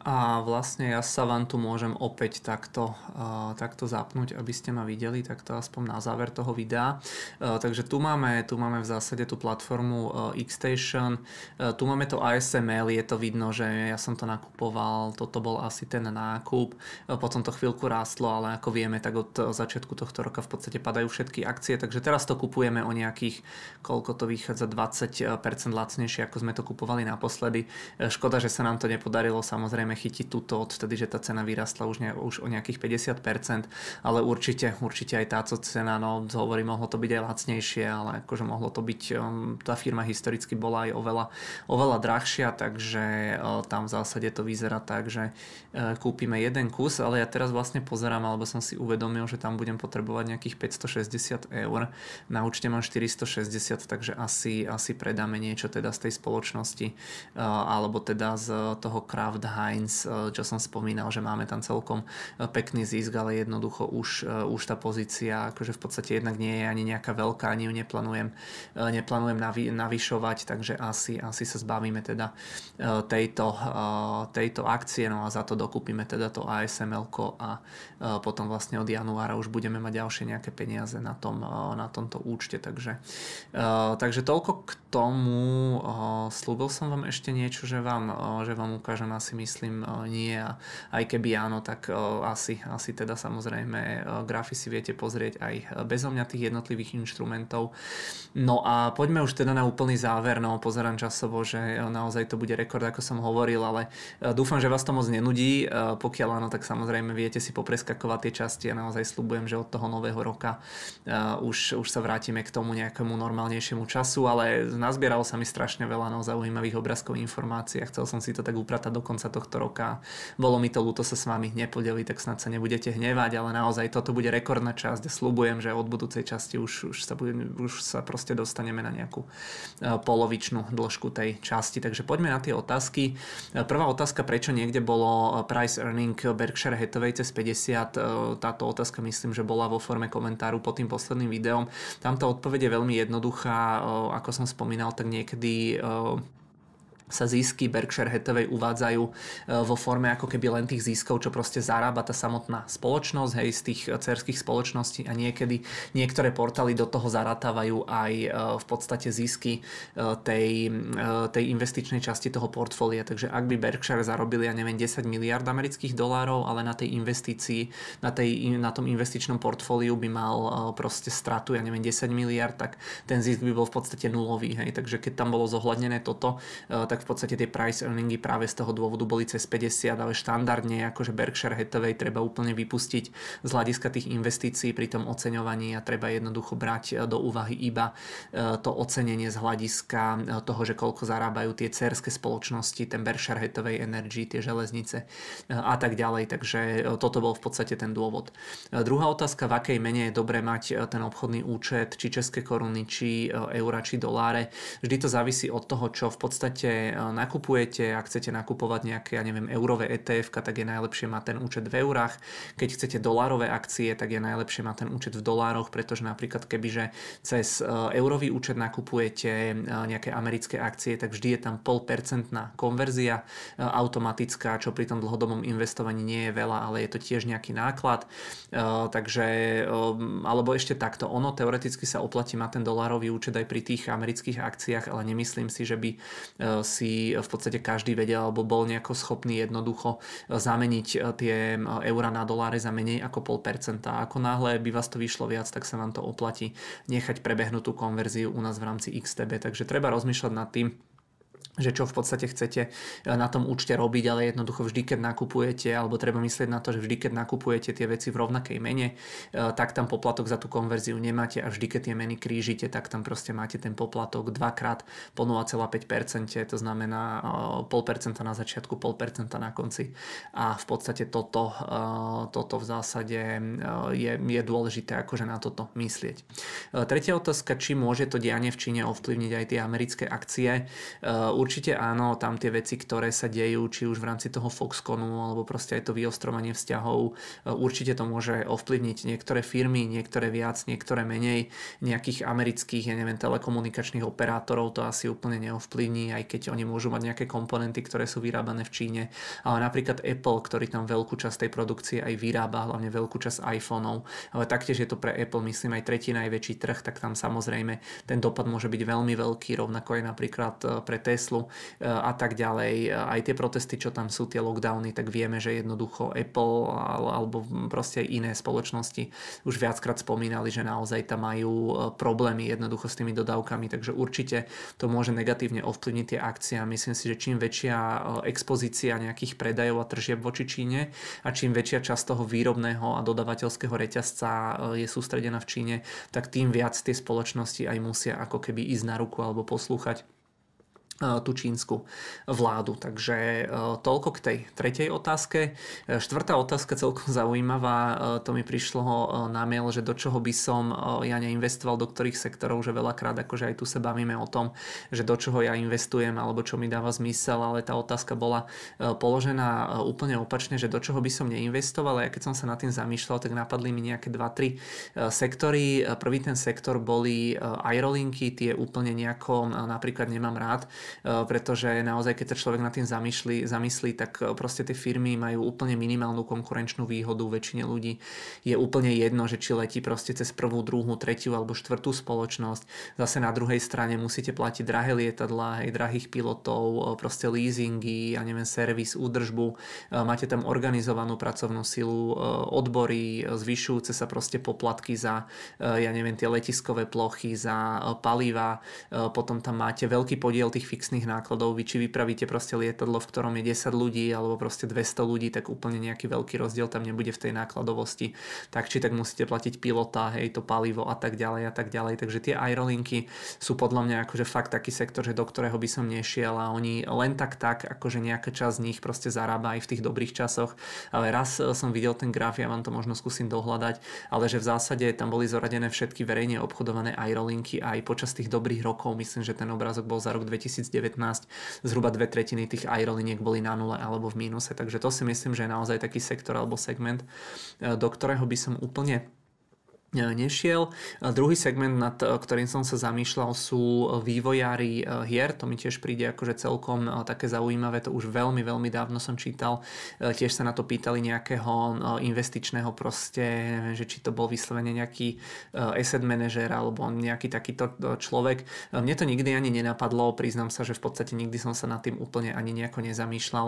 A vlastne ja sa vám tu môžem opäť takto, uh, takto zapnúť, aby ste ma videli, takto aspoň na záver toho videa. Uh, takže tu máme, tu máme v zásade tú platformu uh, Xstation, uh, tu máme to ASML, je to vidno, že ja som to nakupoval, toto bol asi ten nákup, uh, potom to chvíľku rástlo, ale ako vieme, tak od začiatku tohto roka v podstate padajú všetky akcie, takže teraz to kupujeme o nejakých, koľko to vychádza, 20% lacnejšie, ako sme to kupovali naposledy. Uh, škoda, že sa nám to nepodarilo samozrejme budeme chytiť túto odtedy, že tá cena vyrastla už, ne, už o nejakých 50%, ale určite, určite aj táto cena, no hovorím, mohlo to byť aj lacnejšie, ale akože mohlo to byť, um, tá firma historicky bola aj oveľa, oveľa drahšia, takže uh, tam v zásade to vyzerá tak, že uh, kúpime jeden kus, ale ja teraz vlastne pozerám, alebo som si uvedomil, že tam budem potrebovať nejakých 560 eur, na účte mám 460, takže asi, asi predáme niečo teda z tej spoločnosti, uh, alebo teda z toho Kraft Heinz Heinz, eh, čo som spomínal, že máme tam celkom eh, pekný zisk, ale jednoducho už, eh, už tá pozícia akože v podstate jednak nie je ani nejaká veľká, ani ju neplánujem, neplánujem navi, navyšovať, takže asi, asi sa zbavíme teda tejto, tejto akcie, no a za to dokúpime teda to ASML a potom vlastne od januára už budeme mať ďalšie nejaké peniaze na, tom, na tomto účte, takže, takže toľko k tomu. Slúbil som vám ešte niečo, že vám, že vám ukážem asi myslím myslím nie a aj keby áno, tak asi, asi teda samozrejme grafy si viete pozrieť aj bezo mňa tých jednotlivých inštrumentov. No a poďme už teda na úplný záver, no pozerám časovo, že naozaj to bude rekord, ako som hovoril, ale dúfam, že vás to moc nenudí, pokiaľ áno, tak samozrejme viete si popreskakovať tie časti a naozaj slúbujem, že od toho nového roka už, už sa vrátime k tomu nejakému normálnejšiemu času, ale nazbieralo sa mi strašne veľa no, zaujímavých obrázkov informácií a chcel som si to tak upratať do konca tohto roka. Bolo mi to ľúto sa s vami nepodeliť, tak snad sa nebudete hnevať, ale naozaj toto bude rekordná časť a slúbujem, že od budúcej časti už, už, sa, bude, už sa proste dostaneme na nejakú e, polovičnú dĺžku tej časti. Takže poďme na tie otázky. E, prvá otázka, prečo niekde bolo e, price earning Berkshire Hathaway cez 50? Táto otázka myslím, že bola vo forme komentáru pod tým posledným videom. Tam tá odpoveď je veľmi jednoduchá. Ako som spomínal, tak niekedy sa zisky Berkshire Hathaway uvádzajú e, vo forme ako keby len tých ziskov, čo proste zarába tá samotná spoločnosť, hej, z tých cerských spoločností a niekedy niektoré portály do toho zaratávajú aj e, v podstate zisky e, tej, tej investičnej časti toho portfólia. Takže ak by Berkshire zarobili, ja neviem, 10 miliard amerických dolárov, ale na tej investícii, na, tej, na tom investičnom portfóliu by mal proste stratu, ja neviem, 10 miliard, tak ten zisk by bol v podstate nulový. Hej. Takže keď tam bolo zohľadnené toto, tak v podstate tie price earningy práve z toho dôvodu boli cez 50, ale štandardne akože Berkshire Hathaway treba úplne vypustiť z hľadiska tých investícií pri tom oceňovaní a treba jednoducho brať do úvahy iba to ocenenie z hľadiska toho, že koľko zarábajú tie cerské spoločnosti, ten Berkshire Hathaway Energy, tie železnice a tak ďalej. Takže toto bol v podstate ten dôvod. Druhá otázka, v akej mene je dobré mať ten obchodný účet, či české koruny, či eura, či doláre. Vždy to závisí od toho, čo v podstate nakupujete. Ak chcete nakupovať nejaké, ja neviem, eurové ETF, tak je najlepšie mať ten účet v eurách. Keď chcete dolárové akcie, tak je najlepšie mať ten účet v dolároch, pretože napríklad kebyže cez eurový účet nakupujete nejaké americké akcie, tak vždy je tam polpercentná konverzia automatická, čo pri tom dlhodobom investovaní nie je veľa, ale je to tiež nejaký náklad. Takže, alebo ešte takto, ono teoreticky sa oplatí mať ten dolárový účet aj pri tých amerických akciách, ale nemyslím si, že by si v podstate každý vedel alebo bol nejako schopný jednoducho zameniť tie eura na doláre za menej ako pol percenta. Ako náhle by vás to vyšlo viac, tak sa vám to oplatí nechať prebehnutú konverziu u nás v rámci XTB. Takže treba rozmýšľať nad tým, že čo v podstate chcete eh, na tom účte robiť, ale jednoducho vždy, keď nakupujete, alebo treba myslieť na to, že vždy, keď nakupujete tie veci v rovnakej mene, eh, tak tam poplatok za tú konverziu nemáte a vždy, keď tie meny krížite, tak tam proste máte ten poplatok dvakrát po 0,5%, to znamená eh, pol percenta na začiatku, pol percenta na konci. A v podstate toto, toto v zásade je, je dôležité akože na toto myslieť. Tretia otázka, či môže to dianie v Číne ovplyvniť aj tie americké akcie. Určite áno, tam tie veci, ktoré sa dejú, či už v rámci toho Foxconu, alebo proste aj to vyostrovanie vzťahov, e, určite to môže ovplyvniť niektoré firmy, niektoré viac, niektoré menej, nejakých amerických, ja neviem, telekomunikačných operátorov to asi úplne neovplyvní, aj keď oni môžu mať nejaké komponenty, ktoré sú vyrábané v Číne. Ale napríklad Apple, ktorý tam veľkú časť tej produkcie aj vyrába, hlavne veľkú časť iPhoneov, ale taktiež je to pre Apple, myslím, aj tretí najväčší trh, tak tam samozrejme ten dopad môže byť veľmi veľký, rovnako aj napríklad e, pre Teslu, E, a tak ďalej. Aj tie protesty, čo tam sú, tie lockdowny, tak vieme, že jednoducho Apple alebo proste iné spoločnosti už viackrát spomínali, že naozaj tam majú e, problémy jednoducho s tými dodávkami, takže určite to môže negatívne ovplyvniť tie akcie a myslím si, že čím väčšia e, expozícia nejakých predajov a tržieb voči Číne a čím väčšia časť toho výrobného a dodavateľského reťazca je sústredená v Číne, tak tým viac tie spoločnosti aj musia ako keby ísť na ruku alebo poslúchať tú čínsku vládu. Takže toľko k tej tretej otázke. E, štvrtá otázka celkom zaujímavá. E, to mi prišlo na mail, že do čoho by som ja neinvestoval, do ktorých sektorov, že veľakrát akože aj tu sa bavíme o tom, že do čoho ja investujem alebo čo mi dáva zmysel, ale tá otázka bola e, položená úplne opačne, že do čoho by som neinvestoval. A ja keď som sa nad tým zamýšľal, tak napadli mi nejaké 2-3 sektory. Prvý ten sektor boli aerolinky, tie úplne nejako napríklad nemám rád pretože naozaj, keď sa človek nad tým zamýšli, zamyslí, tak eh, proste tie firmy majú úplne minimálnu konkurenčnú výhodu. Väčšine ľudí je úplne jedno, že či letí proste cez prvú, druhú, tretiu alebo štvrtú spoločnosť. Zase na druhej strane musíte platiť drahé lietadlá, aj drahých pilotov, eh, proste leasingy, ja neviem, servis, údržbu. Máte tam organizovanú pracovnú silu, odbory, zvyšujúce sa proste poplatky za, ja neviem, tie letiskové plochy, za paliva. Potom tam máte veľký podiel tých fixných nákladov. Vy či vypravíte proste lietadlo, v ktorom je 10 ľudí alebo proste 200 ľudí, tak úplne nejaký veľký rozdiel tam nebude v tej nákladovosti. Tak či tak musíte platiť pilota, hej, to palivo a tak ďalej a tak ďalej. Takže tie aerolinky sú podľa mňa akože fakt taký sektor, že do ktorého by som nešiel a oni len tak tak, akože nejaká časť z nich proste zarába aj v tých dobrých časoch. Ale raz e, som videl ten graf, ja vám to možno skúsim dohľadať, ale že v zásade tam boli zoradené všetky verejne obchodované aerolinky aj počas tých dobrých rokov. Myslím, že ten obrázok bol za rok 2000 2019 zhruba dve tretiny tých aeroliniek boli na nule alebo v mínuse. Takže to si myslím, že je naozaj taký sektor alebo segment, e, do ktorého by som úplne E, nešiel. Druhý segment, nad e, ktorým som sa zamýšľal, sú vývojári e, hier. To mi tiež príde akože celkom také zaujímavé. To už veľmi, veľmi dávno som čítal. Tiež sa na to pýtali nejakého investičného proste, neviem, že či to bol vyslovene nejaký asset manager alebo nejaký takýto človek. Mne to nikdy ani nenapadlo. Priznám sa, že v podstate nikdy som sa nad tým úplne ani nejako nezamýšľal,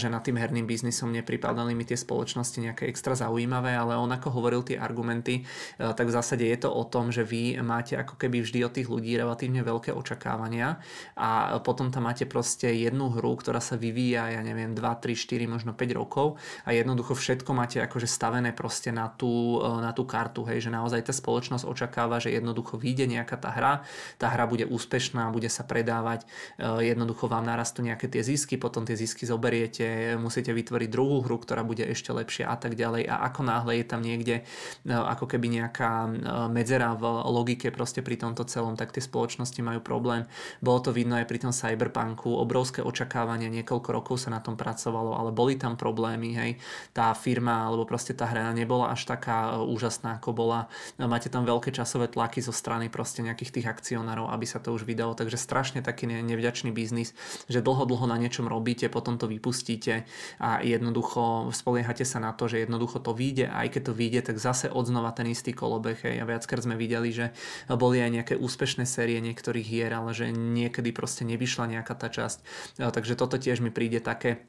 že nad tým herným biznisom nepripadali mi tie spoločnosti nejaké extra zaujímavé, ale on ako hovoril tie argumenty, tak v zásade je to o tom, že vy máte ako keby vždy od tých ľudí relatívne veľké očakávania a potom tam máte proste jednu hru, ktorá sa vyvíja, ja neviem, 2, 3, 4, možno 5 rokov a jednoducho všetko máte akože stavené proste na tú, na tú kartu, hej, že naozaj tá spoločnosť očakáva, že jednoducho vyjde nejaká tá hra, tá hra bude úspešná, bude sa predávať, jednoducho vám narastú nejaké tie zisky, potom tie zisky zoberiete, musíte vytvoriť druhú hru, ktorá bude ešte lepšia a tak ďalej. A ako náhle je tam niekde ako keby nejaká medzera v logike proste pri tomto celom, tak tie spoločnosti majú problém. Bolo to vidno aj pri tom cyberpunku, obrovské očakávania, niekoľko rokov sa na tom pracovalo, ale boli tam problémy, hej. Tá firma alebo proste tá hra nebola až taká e, úžasná, ako bola. Máte tam veľké časové tlaky zo strany proste nejakých tých akcionárov, aby sa to už vydalo, takže strašne taký nevďačný biznis, že dlho, dlho na niečom robíte, potom to vypustíte a jednoducho spoliehate sa na to, že jednoducho to vyjde a aj keď to vyjde, tak zase odznova ten istý kolobeh. Hej. A viackrát sme videli, že boli aj nejaké úspešné série niektorých hier, ale že niekedy proste nevyšla nejaká tá časť. Takže toto tiež mi príde také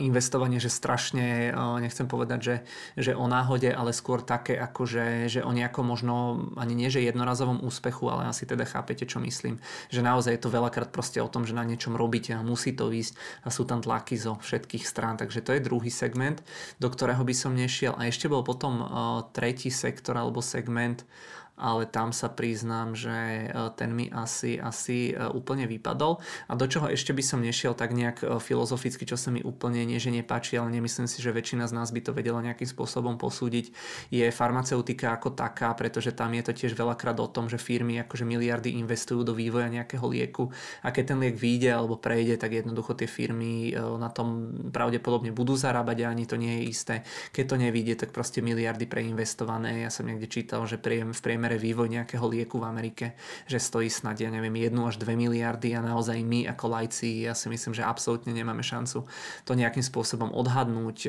investovanie, že strašne, nechcem povedať, že, že o náhode, ale skôr také, ako že, o nejakom možno, ani nie že jednorazovom úspechu, ale asi teda chápete, čo myslím. Že naozaj je to veľakrát proste o tom, že na niečom robíte a musí to ísť a sú tam tlaky zo všetkých strán. Takže to je druhý segment, do ktorého by som nešiel. A ešte bol potom tretí sektor alebo segment, ale tam sa priznám, že e, ten mi asi, asi e, úplne vypadol. A do čoho ešte by som nešiel tak nejak e, filozoficky, čo sa mi úplne nie, že nepáči, ale nemyslím si, že väčšina z nás by to vedela nejakým spôsobom posúdiť, je farmaceutika ako taká, pretože tam je to tiež veľakrát o tom, že firmy akože miliardy investujú do vývoja nejakého lieku a keď ten liek vyjde alebo prejde, tak jednoducho tie firmy na tom pravdepodobne budú zarábať a ani to nie je isté. Keď to nevyjde, tak proste miliardy preinvestované. Ja som niekde čítal, že v priemere priemere vývoj nejakého lieku v Amerike, že stojí snad, ja neviem, 1 až 2 miliardy a naozaj my ako lajci, ja si myslím, že absolútne nemáme šancu to nejakým spôsobom odhadnúť, e,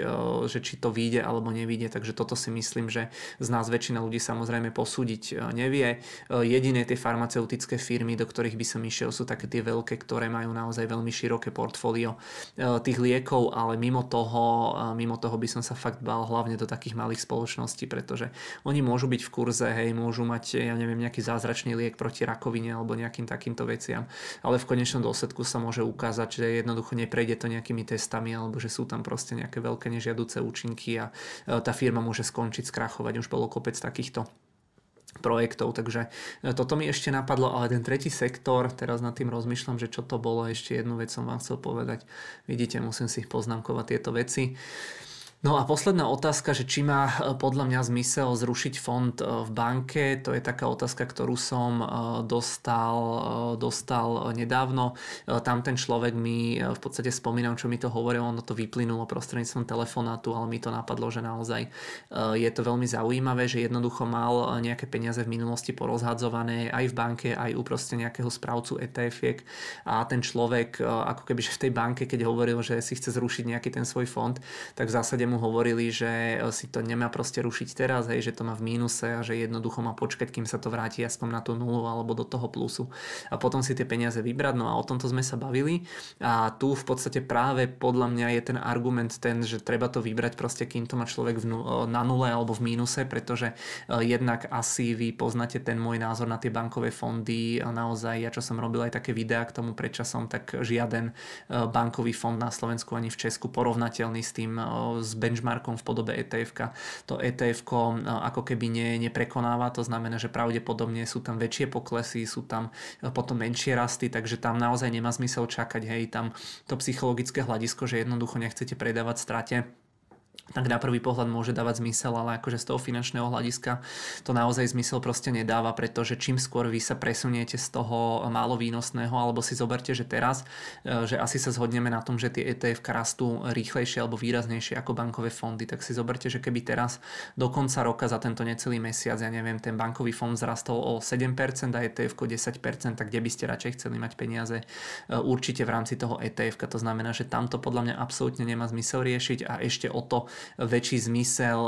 že či to vyjde alebo nevyjde, takže toto si myslím, že z nás väčšina ľudí samozrejme posúdiť e, nevie. E, jediné tie farmaceutické firmy, do ktorých by som išiel, sú také tie veľké, ktoré majú naozaj veľmi široké portfólio tých liekov, ale mimo toho, mimo toho by som sa fakt bal hlavne do takých malých spoločností, pretože oni môžu byť v kurze, hej, môžu mať, ja neviem, nejaký zázračný liek proti rakovine alebo nejakým takýmto veciam. Ale v konečnom dôsledku sa môže ukázať, že jednoducho neprejde to nejakými testami alebo že sú tam proste nejaké veľké nežiaduce účinky a e, tá firma môže skončiť, skrachovať. Už bolo kopec takýchto projektov, takže e, toto mi ešte napadlo, ale ten tretí sektor, teraz nad tým rozmýšľam, že čo to bolo, ešte jednu vec som vám chcel povedať. Vidíte, musím si poznámkovať tieto veci. No a posledná otázka, že či má e, podľa mňa zmysel zrušiť fond e, v banke, to je taká otázka, ktorú som e, dostal, dostal nedávno. Tam ten človek mi v podstate spomínam, čo mi to hovoril, ono to vyplynulo prostredníctvom telefonátu, ale mi to napadlo, že naozaj je to veľmi zaujímavé, že jednoducho mal nejaké peniaze v minulosti porozhadzované aj v banke, aj u nejakého správcu etf a ten človek ako keby v tej banke, keď hovoril, že si chce zrušiť nejaký ten svoj fond, tak v zásade mu mu hovorili, že eh, si to nemá proste rušiť teraz, hej, že to má v mínuse a že jednoducho má počkať, kým sa to vráti aspoň na tú nulu alebo do toho plusu a potom si tie peniaze vybrať. No a o tomto sme sa bavili a tu v podstate práve podľa mňa je ten argument ten, že treba to vybrať proste, kým to má človek v, eh, na nule alebo v mínuse, pretože eh, jednak asi vy poznáte ten môj názor na tie bankové fondy. Naozaj, ja čo som robil aj také videá k tomu predčasom, tak žiaden bankový fond na Slovensku ani v Česku porovnateľný s tým s benchmarkom v podobe etf to etf ako keby ne, neprekonáva, to znamená, že pravdepodobne sú tam väčšie poklesy, sú tam e, potom menšie rasty, takže tam naozaj nemá zmysel čakať, hej, tam to psychologické hľadisko, že jednoducho nechcete predávať strate tak na prvý pohľad môže dávať zmysel, ale akože z toho finančného hľadiska to naozaj zmysel proste nedáva, pretože čím skôr vy sa presuniete z toho málo výnosného, alebo si zoberte, že teraz, e, že asi sa zhodneme na tom, že tie ETF rastú rýchlejšie alebo výraznejšie ako bankové fondy, tak si zoberte, že keby teraz do konca roka za tento necelý mesiac, ja neviem, ten bankový fond zrastol o 7% a ETF 10%, tak kde by ste radšej chceli mať peniaze? E, určite v rámci toho ETF, to znamená, že tamto podľa mňa absolútne nemá zmysel riešiť a ešte o to väčší zmysel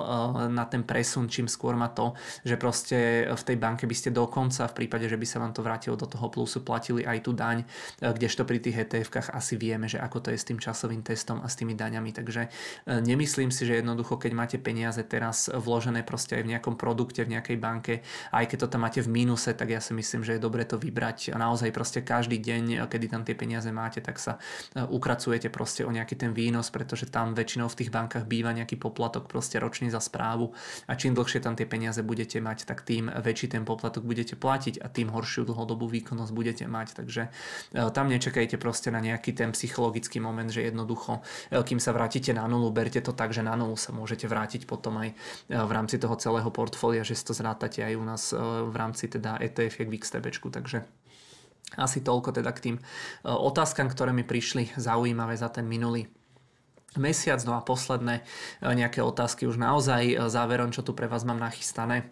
na ten presun, čím skôr má to, že proste v tej banke by ste dokonca v prípade, že by sa vám to vrátilo do toho plusu, platili aj tú daň, kdežto pri tých ETF-kách asi vieme, že ako to je s tým časovým testom a s tými daňami. Takže nemyslím si, že jednoducho, keď máte peniaze teraz vložené proste aj v nejakom produkte, v nejakej banke, aj keď to tam máte v mínuse, tak ja si myslím, že je dobre to vybrať a naozaj proste každý deň, kedy tam tie peniaze máte, tak sa ukracujete proste o nejaký ten výnos, pretože tam väčšinou v tých bankách býva nejaký poplatok proste ročný za správu a čím dlhšie tam tie peniaze budete mať, tak tým väčší ten poplatok budete platiť a tým horšiu dlhodobú výkonnosť budete mať. Takže e, tam nečakajte proste na nejaký ten psychologický moment, že jednoducho, e, kým sa vrátite na nulu, berte to tak, že na nulu sa môžete vrátiť potom aj e, v rámci toho celého portfólia, že si to zrátate aj u nás v rámci teda ETF k XTB. Takže asi toľko teda k tým otázkam, ktoré mi prišli zaujímavé za ten minulý mesiac. No a posledné nejaké otázky už naozaj záverom, čo tu pre vás mám nachystané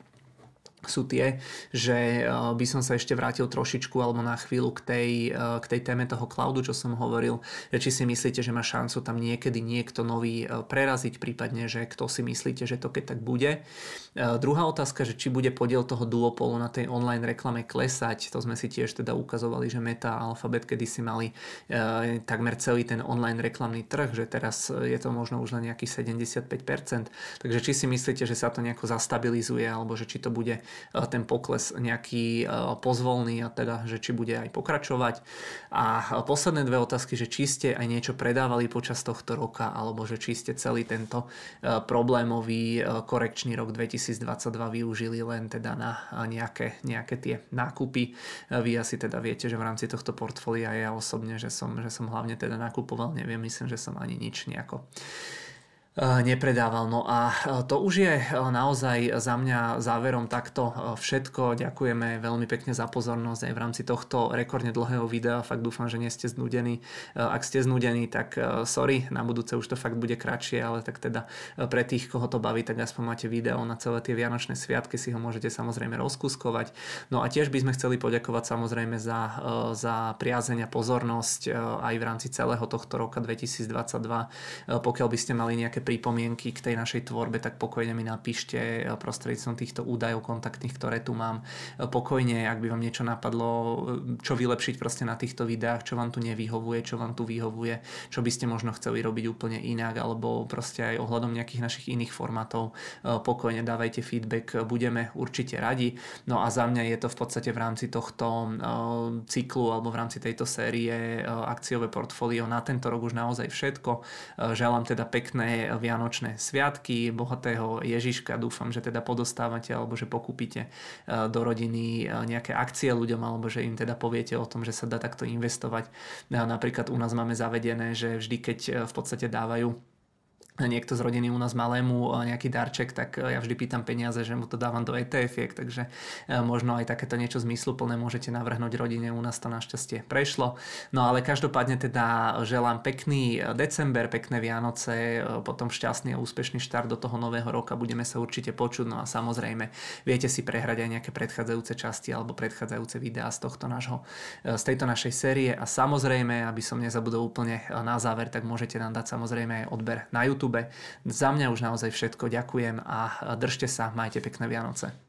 sú tie, že eh, by som sa ešte vrátil trošičku alebo na chvíľu k tej, eh, k tej téme toho cloudu, čo som hovoril, že či si myslíte, že má šancu tam niekedy niekto nový eh, preraziť, prípadne, že kto si myslíte, že to keď tak bude. Druhá otázka, že či bude podiel toho duopolu na tej online reklame klesať, to sme si tiež teda ukazovali, že Meta a Alphabet kedy si mali takmer celý ten online reklamný trh, že teraz je to možno už len nejakých 75%. Takže či si myslíte, že sa to nejako zastabilizuje alebo že či to bude ten pokles nejaký pozvolný a teda, že či bude aj pokračovať. A posledné dve otázky, že či ste aj niečo predávali počas tohto roka alebo že či ste celý tento problémový korekčný rok 2022 využili len teda na nejaké, nejaké tie nákupy. Vy asi teda viete, že v rámci tohto portfólia ja osobne, že som, že som hlavne teda nakupoval, neviem, myslím, že som ani nič nejako nepredával. No a eh, to už je eh, naozaj za mňa záverom takto všetko. Ďakujeme veľmi pekne za pozornosť aj v rámci tohto rekordne dlhého videa. Fakt dúfam, že nie ste znudení. Ak ste znudení, tak sorry, na budúce už to fakt bude kratšie, ale tak teda pre tých, koho to baví, tak aspoň máte video na celé tie Vianočné sviatky, si ho môžete samozrejme rozkuskovať. No a tiež by sme chceli poďakovať samozrejme za, za priazeň a pozornosť aj v rámci celého tohto roka 2022. Pokiaľ by ste mali nejaké pripomienky k tej našej tvorbe, tak pokojne mi napíšte eh, prostredníctvom týchto údajov kontaktných, ktoré tu mám. Eh, pokojne, ak by vám niečo napadlo, eh, čo vylepšiť proste na týchto videách, čo vám tu nevyhovuje, čo vám tu vyhovuje, čo by ste možno chceli robiť úplne inak, alebo proste aj ohľadom nejakých našich iných formátov, pokojne dávajte feedback, budeme určite radi. No a za mňa je to v podstate v rámci tohto cyklu alebo v rámci tejto série akciové portfólio na tento rok už naozaj všetko. Želám teda pekné Vianočné sviatky, bohatého Ježiška. Dúfam, že teda podostávate alebo že pokúpite e, do rodiny e, nejaké akcie ľuďom alebo že im teda poviete o tom, že sa dá takto investovať. Napríklad u nás máme zavedené, že vždy keď e, v podstate dávajú niekto z rodiny u nás malému e, nejaký darček, tak e, ja vždy pýtam peniaze, že mu to dávam do etf takže e, možno aj takéto niečo zmysluplné môžete navrhnúť rodine, u nás to našťastie prešlo. No ale každopádne teda želám pekný december, pekné Vianoce, potom šťastný a úspešný štart do toho nového roka, budeme sa určite počuť, no a samozrejme viete si prehrať aj nejaké predchádzajúce časti alebo predchádzajúce videá z tohto nášho, z tejto našej série. A samozrejme, aby som nezabudol úplne na záver, tak môžete nám dať samozrejme aj odber na YouTube YouTube. Za mňa už naozaj všetko. Ďakujem a držte sa. Majte pekné Vianoce.